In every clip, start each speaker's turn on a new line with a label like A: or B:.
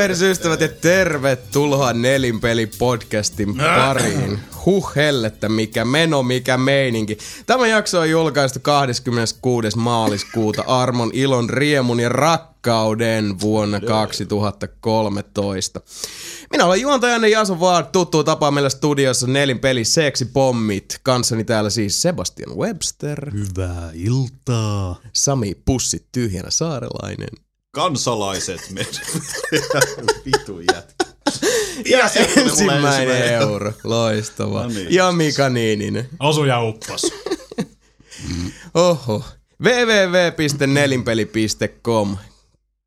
A: Tervehdysystävät ja tervetuloa Nelinpeli podcastin pariin. Huh hellettä, mikä meno, mikä meininki. Tämä jakso on julkaistu 26. maaliskuuta Armon ilon, riemun ja rakkauden vuonna 2013. Minä olen juontajanne Jason Vaad, tuttu tapa meillä studiossa Nelinpeli Seksipommit. Kanssani täällä siis Sebastian Webster,
B: Hyvää iltaa.
A: Sami Pussi Tyhjänä Saarelainen
C: kansalaiset meidän. Vitu jätkä.
A: Ja
C: mulle
A: ensimmäinen
C: ensimmäinen
A: euro. Loistava.
C: No niin.
A: Ja Mika Niininen.
B: Osu ja uppos.
A: Oho. www.nelinpeli.com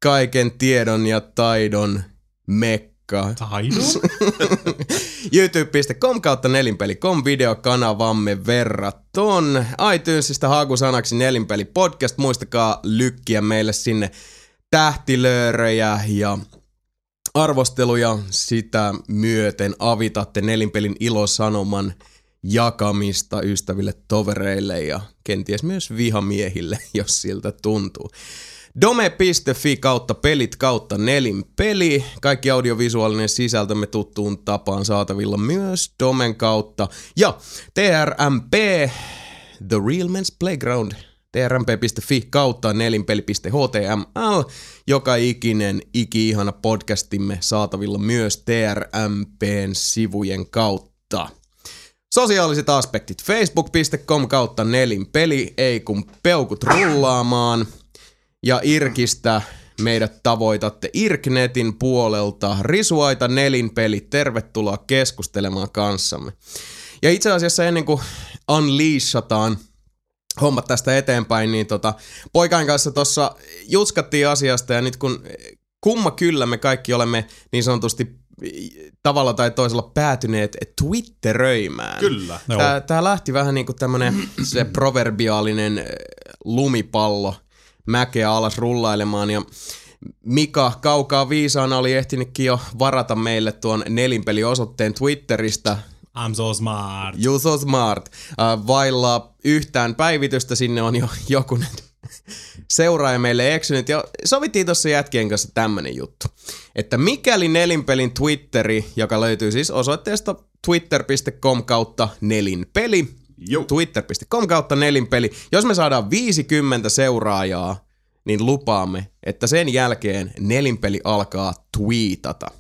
A: Kaiken tiedon ja taidon mekka.
B: Taido?
A: youtube.com kautta nelinpeli.com videokanavamme verraton. iTunesista hakusanaksi nelinpeli podcast. Muistakaa lykkiä meille sinne tähtilöörejä ja arvosteluja sitä myöten avitatte nelinpelin ilosanoman jakamista ystäville, tovereille ja kenties myös vihamiehille, jos siltä tuntuu. Dome.fi kautta pelit kautta nelinpeli. Kaikki audiovisuaalinen sisältömme tuttuun tapaan saatavilla myös Domen kautta. Ja TRMP, The Real Men's Playground, trmp.fi kautta nelinpeli.html. Joka ikinen iki-ihana podcastimme saatavilla myös TRMPn sivujen kautta. Sosiaaliset aspektit facebook.com kautta nelinpeli, ei kun peukut rullaamaan. Ja Irkistä meidät tavoitatte Irknetin puolelta. Risuaita nelinpeli, tervetuloa keskustelemaan kanssamme. Ja itse asiassa ennen kuin unleashataan hommat tästä eteenpäin, niin tota, poikain kanssa tuossa jutskattiin asiasta ja nyt kun kumma kyllä me kaikki olemme niin sanotusti tavalla tai toisella päätyneet twitteröimään.
C: Kyllä.
A: Tää, tää lähti vähän niin kuin tämmönen se proverbiaalinen lumipallo mäkeä alas rullailemaan ja Mika kaukaa viisaana oli ehtinytkin jo varata meille tuon nelinpeliosoitteen Twitteristä.
B: I'm so smart.
A: You so smart. Uh, vailla yhtään päivitystä sinne on jo jokunen seuraaja meille eksynyt. Ja sovittiin tuossa jätkien kanssa tämmönen juttu. Että mikäli nelinpelin Twitteri, joka löytyy siis osoitteesta twitter.com kautta nelinpeli, twitter.com kautta nelinpeli. Jos me saadaan 50 seuraajaa, niin lupaamme, että sen jälkeen nelinpeli alkaa tweetata.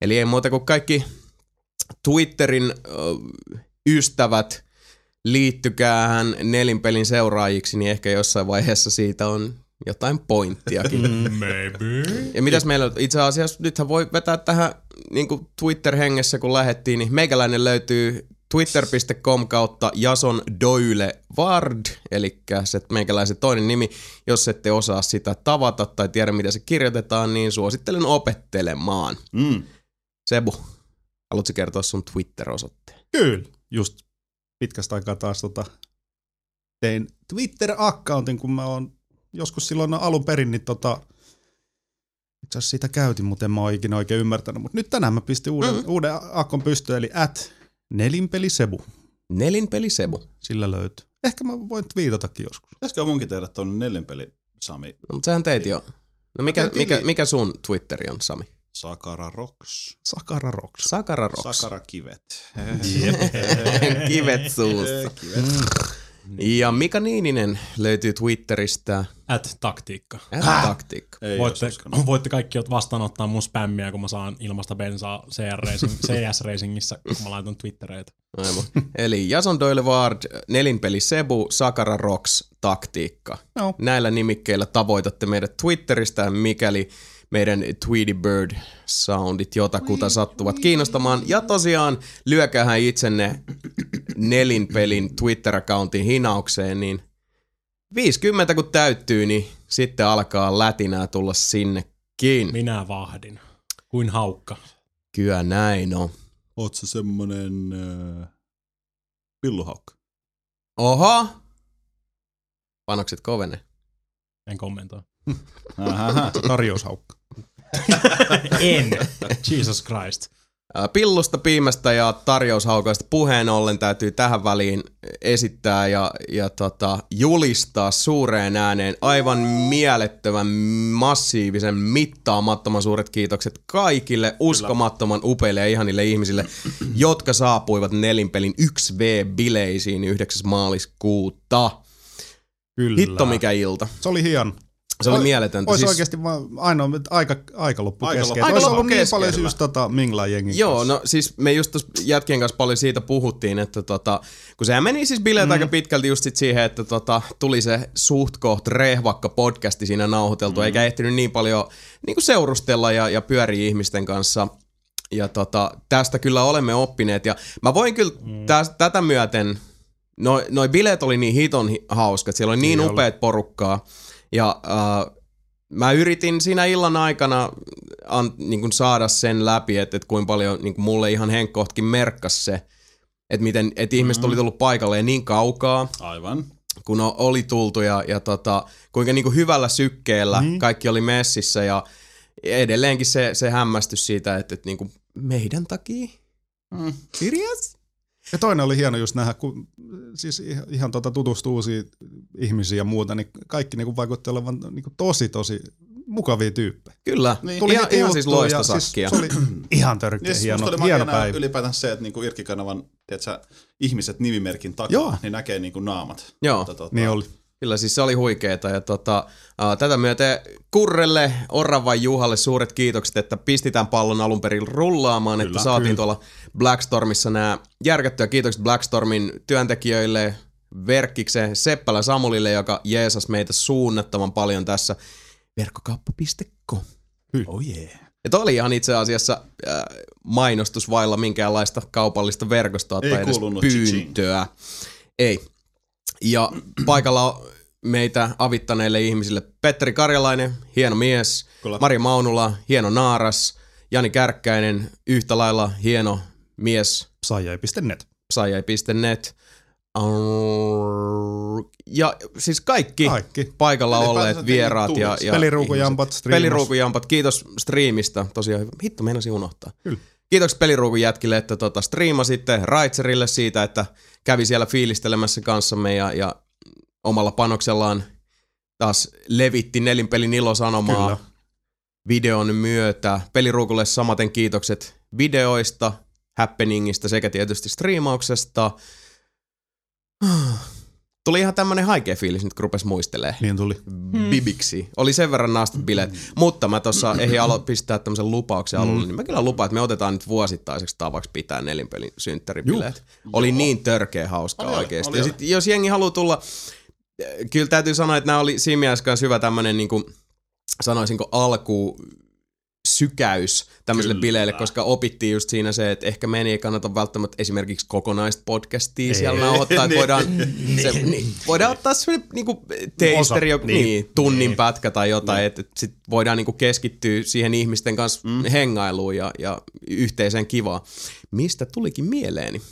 A: Eli ei muuta kuin kaikki Twitterin ö, ystävät liittykäähän nelinpelin seuraajiksi, niin ehkä jossain vaiheessa siitä on jotain pointtiakin.
B: Maybe.
A: Ja mitäs meillä on? itse asiassa, nythän voi vetää tähän niin kuin Twitter-hengessä, kun lähettiin, niin meikäläinen löytyy twitter.com kautta Jason Doyle Ward, eli se meikäläisen toinen nimi. Jos ette osaa sitä tavata tai tiedä, mitä se kirjoitetaan, niin suosittelen opettelemaan.
C: Mm.
A: Sebu, haluatko kertoa sun Twitter-osoitteen?
B: Kyllä.
D: just pitkästä aikaa taas tota, tein Twitter-accountin, kun mä oon joskus silloin alun perin, niin tota, itse asiassa siitä käytin, mutta en mä oon ikinä oikein ymmärtänyt. Mutta nyt tänään mä pistin uuden,
A: Mm.
D: mm. uuden akkon pystyyn, eli at nelinpelisebu.
A: Nelinpeli Sebu.
D: Sillä löytyy. Ehkä mä voin twiitatakin joskus.
C: Pitäisikö munkin tehdä tuonne nelinpeli Sami
A: No, mutta sähän teit jo. No mikä, mikä, mikä sun Twitteri on, Sami?
C: Sakara Rocks.
D: Sakara Rocks.
A: Sakara Rocks.
C: Sakara kivet.
A: Kivet suussa.
C: Kivet.
A: Ja Mika Niininen löytyy Twitteristä.
B: At taktiikka.
A: Taktiikka.
C: Ei
B: Voitte,
C: uskonut.
B: voitte kaikki vastaanottaa mun spämmiä, kun mä saan ilmasta bensaa CR Racing, CS Racingissä, kun mä laitan Twittereitä.
A: Aivan. Eli Jason Doyle Ward, Nelinpeli Sebu, Sakara Rocks, Taktiikka.
D: Joo.
A: Näillä nimikkeillä tavoitatte meidät Twitteristä, mikäli meidän Tweety Bird soundit jotakuta sattuvat kiinnostamaan. Ja tosiaan lyökähän itsenne Nelinpelin Twitter-accountin hinaukseen, niin 50 kun täyttyy, niin sitten alkaa lätinää tulla sinnekin.
B: Minä vahdin. Kuin haukka.
A: Kyllä näin on.
C: Oot sä semmonen äh, pilluhaukka?
A: Oho! Panokset kovene.
B: En kommentoi.
C: Ähähä.
D: Tarjoushaukka.
B: en. Jesus Christ.
A: Pillusta, piimästä ja tarjoushaukoista puheen ollen täytyy tähän väliin esittää ja, ja tota, julistaa suureen ääneen aivan mielettömän massiivisen mittaamattoman suuret kiitokset kaikille uskomattoman upeille ja ihanille ihmisille, jotka saapuivat nelinpelin 1V-bileisiin 9. maaliskuuta.
D: Kyllä.
A: Hitto mikä ilta.
D: Se oli hieno.
A: Se oli
D: Oi-
A: mieletöntä.
D: Olisi
A: Siis-
D: oikeasti vaan ainoa aika, aika loppu
C: Aika
D: kesken.
C: loppu-
A: Aika
D: ollut
A: loppu
D: niin paljon just tota Minglan jengin
A: Joo,
D: kanssa.
A: no siis me just tuossa jätkien kanssa paljon siitä puhuttiin, että tota, kun sehän meni siis bileet mm. aika pitkälti just sit siihen, että tota, tuli se suht koht rehvakka podcasti siinä nauhoiteltu, mm. eikä ehtinyt niin paljon niin kuin seurustella ja, ja pyöriä ihmisten kanssa. Ja tota, tästä kyllä olemme oppineet ja mä voin kyllä mm. täs, tätä myöten, noi, noi bileet oli niin hiton hi- hauskat, siellä oli niin
D: Niin oli.
A: upeat porukkaa ja äh, mä yritin siinä illan aikana an, niin kuin saada sen läpi, että, että kuinka paljon niin kuin mulle ihan henkkohtkin merkkas se, että miten että ihmiset oli tullut paikalle niin kaukaa,
C: Aivan.
A: kun oli tultu ja, ja tota, kuinka niin kuin hyvällä sykkeellä
D: Niin.
A: kaikki oli messissä ja edelleenkin se, se hämmästys siitä, että, että niin kuin meidän takia.
C: Mm.
A: Serious?
D: Ja toinen oli hieno just nähdä, kun siis ihan, ihan tota tutustuu uusia ihmisiä ja muuta, niin kaikki niinku vaikutti olevan niinku tosi tosi mukavia tyyppejä.
A: Kyllä.
C: Niin.
A: Tuli ihan, ihan siis loistosakkia.
D: Siis se oli ihan törkeä
C: Ja siis
D: hieno,
C: oli
D: hieno päivä.
C: ylipäätään se, että niinku Irkkikanavan tiedätkö, ihmiset nimimerkin takaa,
D: Joo.
C: niin näkee niinku naamat.
A: Joo.
C: Mutta, tota,
D: Niin oli.
A: Kyllä siis se oli huikeeta ja tota, ää, tätä myöten Kurrelle, Oravan Juhalle suuret kiitokset, että pistitään pallon alun perin rullaamaan,
C: Kyllä,
A: että saatiin
D: kyllä.
A: tuolla Blackstormissa nämä järkättyä kiitokset Blackstormin työntekijöille, Verkkiksen Seppälä Samulille, joka jeesas meitä suunnattoman paljon tässä verkkokauppa.com.
C: Oh yeah.
A: Ja toi oli ihan itse asiassa äh, mainostus vailla minkäänlaista kaupallista verkostoa
C: Ei
A: tai edes pyyntöä. Ei. Ja paikalla on meitä avittaneille ihmisille Petteri Karjalainen, hieno mies,
C: Kyllä.
A: Mari Maunula, hieno naaras, Jani Kärkkäinen, yhtä lailla hieno mies,
D: Saijai.net.
A: psajai.net. Arr- Ja siis kaikki,
D: Kaikki.
A: paikalla
C: Ylipäätänsä
A: olleet vieraat ja, ja
D: Peliruukujampat.
A: Peliruukujampat, kiitos striimistä, tosiaan. Hitto, meinasin unohtaa.
D: Kyllä.
A: Kiitos peliruukun jätkille, että tota, striimasitte Raitserille siitä, että kävi siellä fiilistelemässä kanssamme ja, ja omalla panoksellaan taas levitti nelinpelin ilosanomaa
D: Kyllä.
A: videon myötä. Peliruukulle samaten kiitokset videoista, happeningista sekä tietysti striimauksesta. Tuli ihan tämmönen haikea fiilis nyt, kun rupes muistelee.
D: Niin tuli.
A: Bibiksi. Oli sen verran naastat bileet. Mutta mä tuossa ehdin alo- pistää tämmöisen lupauksen alulle, niin mä kyllä lupaan, että me otetaan nyt vuosittaiseksi tavaksi pitää nelinpelin synttäribileet. Oli niin törkeä hauskaa
C: Oli, oli,
A: oikeesti.
C: oli,
A: Ja
C: oli.
A: sit, jos jengi haluaa tulla, eh, kyllä täytyy sanoa, että nämä oli siinä mielessä hyvä tämmönen niinku, sanoisinko alku sykäys tämmöiselle
C: Kyllä.
A: bileille, koska opittiin just siinä se, että ehkä meidän ei kannata välttämättä esimerkiksi kokonaista podcastia siellä
D: Ei.
A: nauhoittaa, että voidaan, se, niin, voidaan ottaa semmoinen niinku teisteri,
D: Osa,
A: niin,
D: niin.
A: niin, tunnin pätkä tai jotain, että et sit voidaan niinku keskittyä siihen ihmisten kanssa mm. hengailuun ja, ja yhteiseen kivaan. Mistä tulikin mieleeni?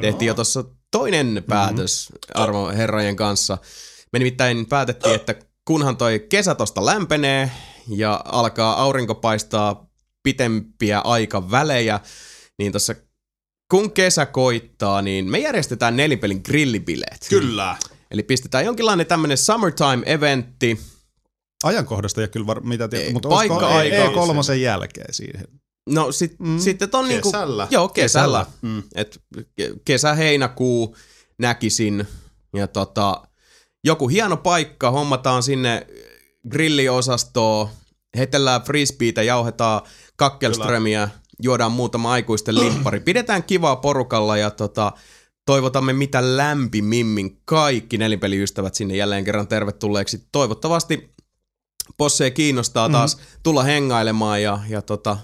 A: Tehtiin jo tuossa toinen päätös arvo herrojen kanssa. Me nimittäin päätettiin, että kunhan toi kesä tosta lämpenee ja alkaa aurinko paistaa pitempiä aikavälejä, niin tuossa kun kesä koittaa, niin me järjestetään nelipelin grillibileet.
C: Kyllä.
A: Eli pistetään jonkinlainen tämmönen summertime-eventti.
D: Ajankohdasta ei kyllä var, mitä tiedä,
A: Ei,
D: mutta
A: paikka aika.
D: E3 jälkeen siihen?
A: No sit, mm. sitten on niinku...
C: Kesällä.
A: Joo, kesällä.
C: Kesällä. Mm.
A: Et ke- kesä-heinäkuu näkisin. Ja tota, joku hieno paikka, hommataan sinne grilliosastoon, heitellään frisbeitä, jauhetaan kakkelströmiä, juodaan muutama aikuisten limppari. Pidetään kivaa porukalla ja tota, toivotamme mitä lämpimimmin kaikki nelinpeliystävät sinne jälleen kerran tervetulleeksi. Toivottavasti Posse kiinnostaa taas tulla hengailemaan ja, ja tota,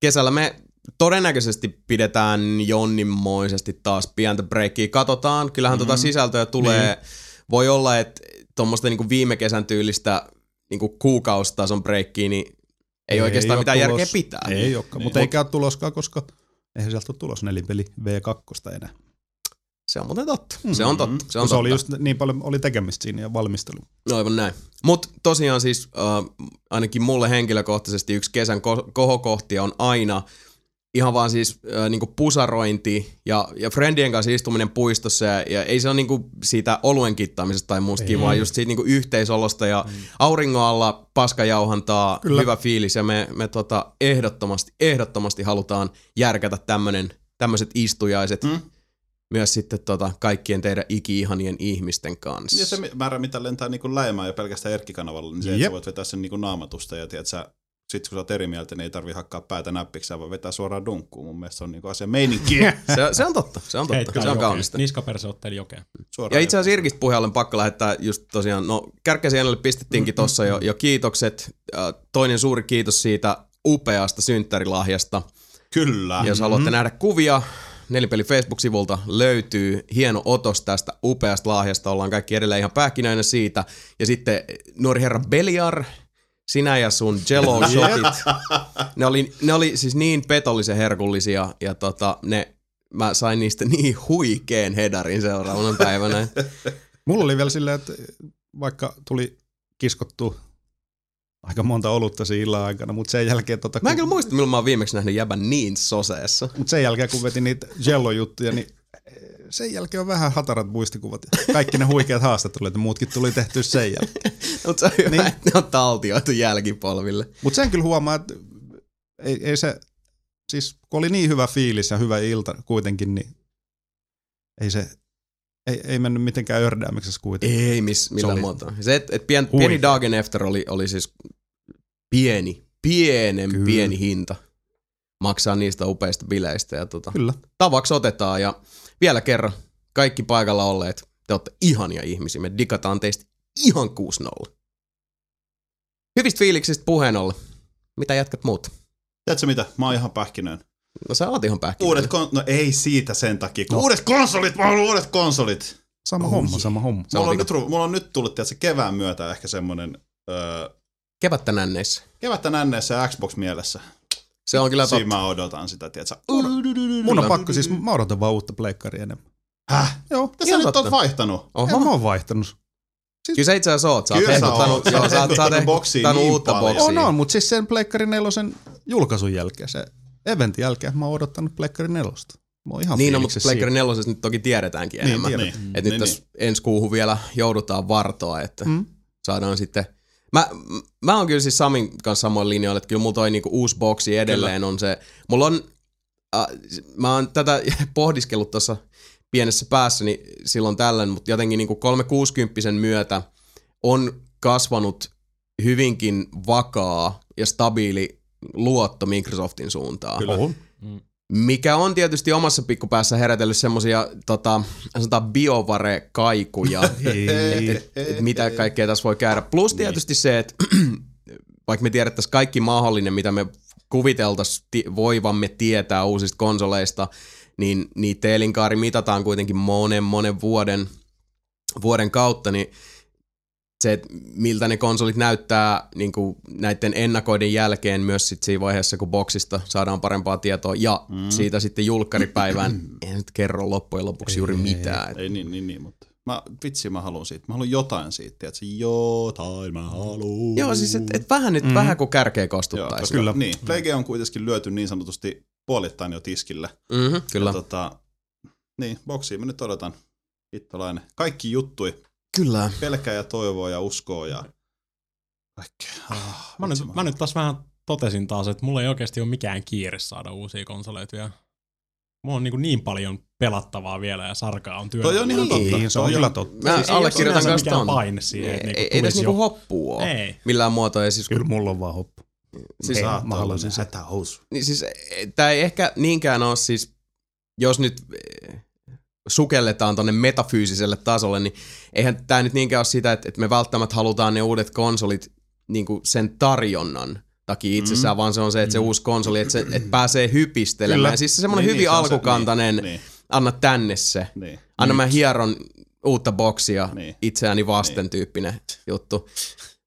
A: kesällä me todennäköisesti pidetään jonninmoisesti taas pientä breikkiä. Katsotaan, kyllähän mm-hmm. tota sisältöä tulee. Niin. Voi olla, että tuommoista niinku viime kesän tyylistä niinku kuukaustason breikkiä, niin ei, ei oikeastaan mitään
D: tulos.
A: järkeä pitää.
D: Ei olekaan,
C: Niin.
D: mutta ei käy tuloskaan, koska eihän sieltä ole tulos nelipeli V2 enää.
A: Se on muuten totta. Se on totta. Se on
D: se
A: totta.
D: oli just niin paljon oli tekemistä siinä ja valmistelu.
A: No aivan näin. Mutta tosiaan siis äh, ainakin mulle henkilökohtaisesti yksi kesän ko- kohokohtia on aina ihan vaan siis äh, niinku pusarointi ja, ja friendien kanssa istuminen puistossa ja, ja ei se ole niinku siitä oluen kittaamisesta tai muusta kivaa, just siitä niinku yhteisolosta ja mm. auringon alla paskajauhantaa,
D: Kyllä.
A: hyvä fiilis ja me, me tota ehdottomasti, ehdottomasti halutaan järkätä tämmönen, tämmöiset istujaiset
C: Mm.
A: myös sitten tota kaikkien teidän iki-ihanien ihmisten kanssa.
C: Ja se määrä, mitä lentää niin läimään jo pelkästään Erkki-kanavalla, niin se, että
D: Jep.
C: sä voit vetää sen niin naamatusta ja tiedät, sä, sit kun sä oot eri mieltä, niin ei tarvi hakkaa päätä näppiksi, voi vetää suoraan dunkkuun. Mun mielestä se on niin asia meininki.
A: se, se on totta, se on totta,
B: Heitkää
A: se on
B: jokeen.
A: kaunista.
B: Niskaperse otteli jokeen.
C: suoraan
A: Ja itse asiassa Irkistä puheen pakko lähettää just tosiaan, no Kärkkäsienelle pistettiinkin tossa jo, jo kiitokset. Toinen suuri kiitos siitä upeasta synttärilahjasta.
C: Kyllä.
A: Jos haluatte nähdä kuvia, Nelipeli Facebook-sivulta löytyy hieno otos tästä upeasta lahjasta. Ollaan kaikki edelleen ihan pähkinöinä siitä. Ja sitten nuori herra Beliar, sinä ja sun jello shotit. ne, oli, ne oli siis niin petollisen herkullisia ja tota, ne, mä sain niistä niin huikeen hedarin seuraavana päivänä.
D: Mulla oli vielä silleen, että vaikka tuli kiskottu aika monta olutta siinä illan aikana, mutta sen jälkeen, tota,
A: Mä en
D: kun,
A: kyllä muista, milloin mä oon viimeksi nähnyt jäbän niin soseessa.
D: mut sen jälkeen kun vetin niitä Jello-juttuja, niin sen jälkeen on vähän hatarat muistikuvat. Kaikki ne huikeat haastattelut, ja muutkin tuli tehty sen jälkeen.
A: Mutta se on hyvä,
D: Niin.
A: että ne on taltioitu jälkipolville.
D: Mutta sen kyllä huomaa, että ei, ei se, siis kun oli niin hyvä fiilis ja hyvä ilta kuitenkin, niin ei se, ei, ei mennyt mitenkään ördäämiksessä kuitenkin.
A: Ei miss, millään muotoa. Se, että et pien, pieni Dagen After oli, oli siis pieni, pienen
D: Kyllä.
A: pieni hinta maksaa niistä upeista bileistä. Ja tota,
D: Kyllä.
A: tavaksi otetaan ja vielä kerran, kaikki paikalla olleet, te olette ihania ihmisiä. Me digataan teistä ihan 6-0. Hyvistä fiiliksistä puheen ollen. Mitä jatkat muut?
C: Tiedätkö mitä? Mä oon ihan pähkinöön.
A: No sä oot ihan pähkinä.
C: Uudet kon- no ei siitä sen takia, kun
D: No.
C: uudet konsolit, mä haluan uudet konsolit.
D: Sama
A: Oh
D: homma, sama homma.
C: Mulla on, nyt, mulla on nyt tullut tiedätkö, kevään myötä ehkä semmonen öö,
A: Kevättä nänneissä.
C: kevättä nänneessä ja Xbox mielessä.
A: Se on kyllä
C: Siinä
A: totta.
C: mä odotan sitä, tiedätkö?
D: Mun on pakko siis, mä odotan vaan uutta pleikkaria enemmän.
C: Häh?
D: Joo,
C: Mitä sä nyt oot vaihtanut?
A: Oho.
D: mä oon vaihtanut.
A: Kyllä sä itse asiassa oot. Sä oot.
C: Sä
A: joo,
C: oot
A: sä oot, sä oot
C: niin
A: uutta
C: paljon.
A: boksia.
D: On, on, mutta siis sen Pleikkari nelosen julkaisun jälkeen, se eventin jälkeen, mä oon odottanut Pleikkari nelosta. Mä oon ihan
A: Niin, no, mutta Pleikkari
D: siitä.
A: nelosesta nyt toki tiedetäänkin
D: Niin,
A: enemmän.
D: tiedetään.
C: Niin.
A: Et nyt
C: Niin,
A: tässä ensi kuuhun vielä joudutaan vartoa, että
D: Mm.
A: saadaan sitten... Mä, mä oon kyllä siis Samin kanssa samoin linjoilla, että kyllä mulla toi niinku uusi boksi edelleen on se... Mulla on... Äh, mä oon tätä pohdiskellut tuossa pienessä päässäni silloin tällöin, mutta jotenkin niinku 360 myötä on kasvanut hyvinkin vakaa ja stabiili luotto Microsoftin suuntaan.
C: Kyllä.
A: Mikä on tietysti omassa pikkupäässä herätellyt semmosia tota, sanotaan biovare-kaikuja,
D: Ei.
A: et, et mitä kaikkea tässä voi käydä. Plus tietysti se, että vaikka me tiedettäisiin kaikki mahdollinen, mitä me kuviteltaisiin voivamme tietää uusista konsoleista, niin niitä elinkaari mitataan kuitenkin monen monen vuoden, vuoden kautta, niin se, että miltä ne konsolit näyttää niin kuin näiden ennakoiden jälkeen myös sit siinä vaiheessa, kun boksista saadaan parempaa tietoa ja mm. siitä sitten julkkaripäivään, en nyt kerro loppujen lopuksi juuri mitään. Et
C: Ei niin, niin, niin, mutta mä, vitsi mä haluan siitä. Mä haluan jotain siitä, tiedätkö? Jotain mä haluan.
A: Joo, siis et, et vähän nyt, mm. vähän kun kärkeä kostuttaisi.
D: Kyllä.
C: Niin, Plague on kuitenkin lyöty niin sanotusti puolittain jo tiskille.
A: Mm-hmm, kyllä.
C: Ja tota, niin, boksiin mä nyt odotan. Hittolainen. Kaikki juttui.
A: Kyllä.
C: Pelkää ja toivoo ja uskoo ja kaikkea. Ah,
B: Mä nyt, mä nyt taas vähän totesin taas, että mulla ei oikeasti ole mikään kiire saada uusia konsoleita vielä. Mulla on niin, niin paljon pelattavaa vielä ja sarkaa on työllä.
C: Toi on ihan
A: Niin,
C: totta.
D: Niin, se on kyllä totta.
A: Mä
B: Siis ei
A: allekirjoitan kanssa
B: mikään
A: ton.
B: paine siihen,
A: Ei,
B: että niinku
A: ei, ei tässä niinku hoppua ole.
B: Ei.
A: Millään muotoa. Ja siis,
D: Kyllä mulla on vaan hoppu.
A: siis,
D: Ei, mä haluaisin se.
C: hätähousu.
A: niin siis tämä ei ehkä niinkään ole siis, jos nyt eh, sukelletaan tonne metafyysiselle tasolle, niin eihän tämä nyt niinkään ole sitä, että, että me välttämättä halutaan ne uudet konsolit niinku sen tarjonnan takia itsessään, mm. vaan se on se, että se uusi konsoli, että, se, että pääsee hypistelemään.
D: Kyllä.
A: Siis se semmoinen
C: Niin,
A: hyvin
C: niin, se on se-
A: alkukantainen,
C: niin, niin.
A: anna tänne se.
C: Niin.
A: Anna mä hieron uutta boksia
C: Niin.
A: itseäni vasten tyyppinen juttu.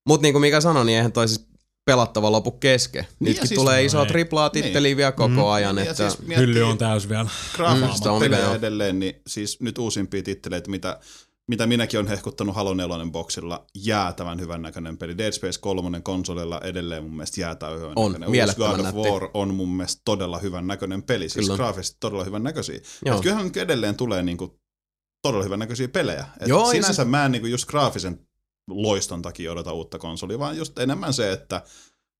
A: Mutta niin kuin Mika sanoi, niin eihän toi siis pelattava lopu kesken.
C: Niin,
A: Nytkin
C: siis-
A: tulee
B: no
A: isoa
B: ei.
A: triplaa titteliä vielä koko
D: Mm.
A: ajan.
C: Ja
A: Että,
C: siis
B: Hylly on täys vielä.
C: graafista
A: Mm, on
C: pelejä
A: joo.
C: edelleen, niin siis nyt uusimpia titteleitä, mitä mitä minäkin on hehkuttanut Halo 4 boksilla, jäätävän hyvän näköinen peli. Dead Space 3 konsolilla edelleen mun mielestä jäätävän hyvän
A: On,
C: näköinen. Uusi God of. War on mun mielestä todella hyvän näköinen peli. Siis
A: Kyllä.
C: graafisesti todella hyvän näköisiä.
A: Joo.
C: Et kyllähän edelleen tulee niinku todella hyvän näköisiä pelejä. Et
A: Joo,
C: sinänsä
A: siis-
C: mä en niinku just graafisen loiston takia odota uutta konsolia, vaan just enemmän se, että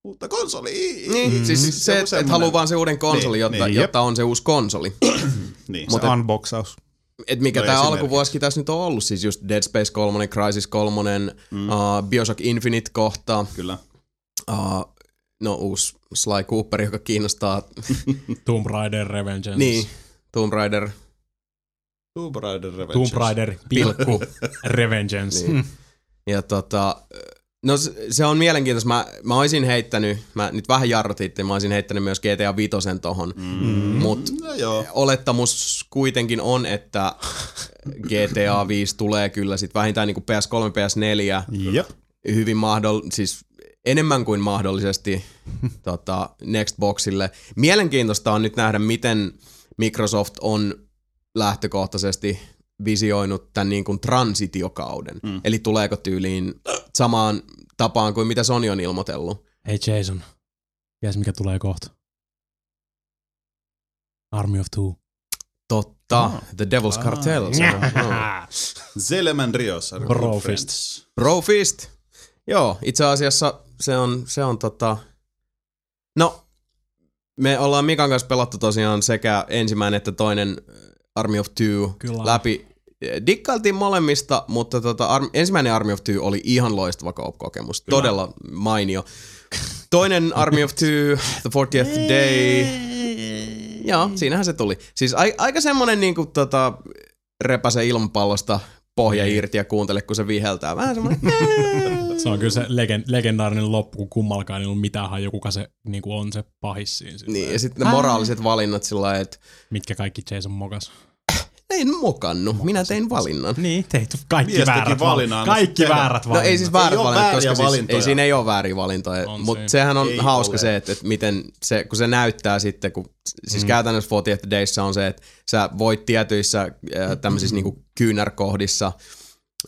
C: uutta konsolia.
A: Niin,
D: Mm.
A: siis
C: Joku
A: se, että et haluaa vaan se uuden konsoli,
C: Niin,
A: jotta,
C: niin,
A: jotta on se uusi konsoli.
C: Niin,
A: Mut
C: se-
A: et-
D: Unboxaus.
A: Et mikä
C: No
A: tämä alkuvuosikin tässä nyt on ollut, siis just Dead Space 3, Crysis 3, mm. uh, Bioshock Infinite kohta,
C: kyllä.
A: uh, no uusi Sly Cooper, joka kiinnostaa,
B: Tomb Raider Revengeance.
A: niin, Tomb Raider,
C: Tomb Raider Revengeance.
B: Tomb Raider, pilkku, Revengeance.
A: niin. Ja tota, no se, on mielenkiintoista, mä, mä olisin heittänyt, mä nyt vähän jarrutin, mä olisin heittänyt myös GTA 5 tohon, mm. mut
C: No joo.
A: olettamus kuitenkin on, että GTA 5 tulee kyllä sit vähintään niinku PS3, PS4,
D: Jep.
A: hyvin mahdoll- siis enemmän kuin mahdollisesti tota, Nextboxille. Mielenkiintoista on nyt nähdä, miten Microsoft on lähtökohtaisesti visioinut tämän niin kuin transitiokauden. Mm. Eli tuleeko tyyliin samaan tapaan kuin mitä Sony on ilmoitellut.
B: Hei Jason, ties mikä tulee kohta? Army of Two.
A: Totta, oh. The Devil's Cartel. Se on, no.
C: Zeleman Rios.
B: Brofist.
C: friends.
A: Bro Fist. Joo, itse asiassa se on, se on tota... No, me ollaan Mikan kanssa pelattu tosiaan sekä ensimmäinen että toinen äh, Army of Two
B: Kyllä.
A: läpi. Dikkailtiin molemmista, mutta tota, Arm, ensimmäinen Army of Two oli ihan loistava kokemus. Todella mainio. Toinen Army of Two, The 40th Day. Joo, siinähän se tuli. Siis a, aika semmonen niinku tota, repäse ilmapallosta pohja irti ja kuuntele, kun se viheltää. Vähän semmonen...
B: Se on kyllä se legen, legendaarinen loppu, kun kummalkaan ei ollut mitään hajua, kuka se niin kuin on se pahis siinä. Sillä
A: niin, ja sitten ne moraaliset valinnat sillä että
B: Mitkä kaikki Jason mokas.
A: En mokannut, minä tein valinnan.
B: Niin, teit kaikki
C: Mies
B: väärät
C: valinnan,
B: valinnat.
C: anna
B: Kaikki
C: tehdä.
B: väärät
A: No
B: valinnat.
A: ei siis väärät
C: Ei
A: valinnat, koska siis, ei siinä ei ole vääriä valintoja, mutta
B: siinä.
A: sehän on
C: Ei
A: hauska
C: ole.
A: se, että, että miten se, kun se näyttää sitten, kun siis mm. käytännössä 40th Dayssa on se, että sä voit tietyissä äh, tämmöisissä niinku kyynärkohdissa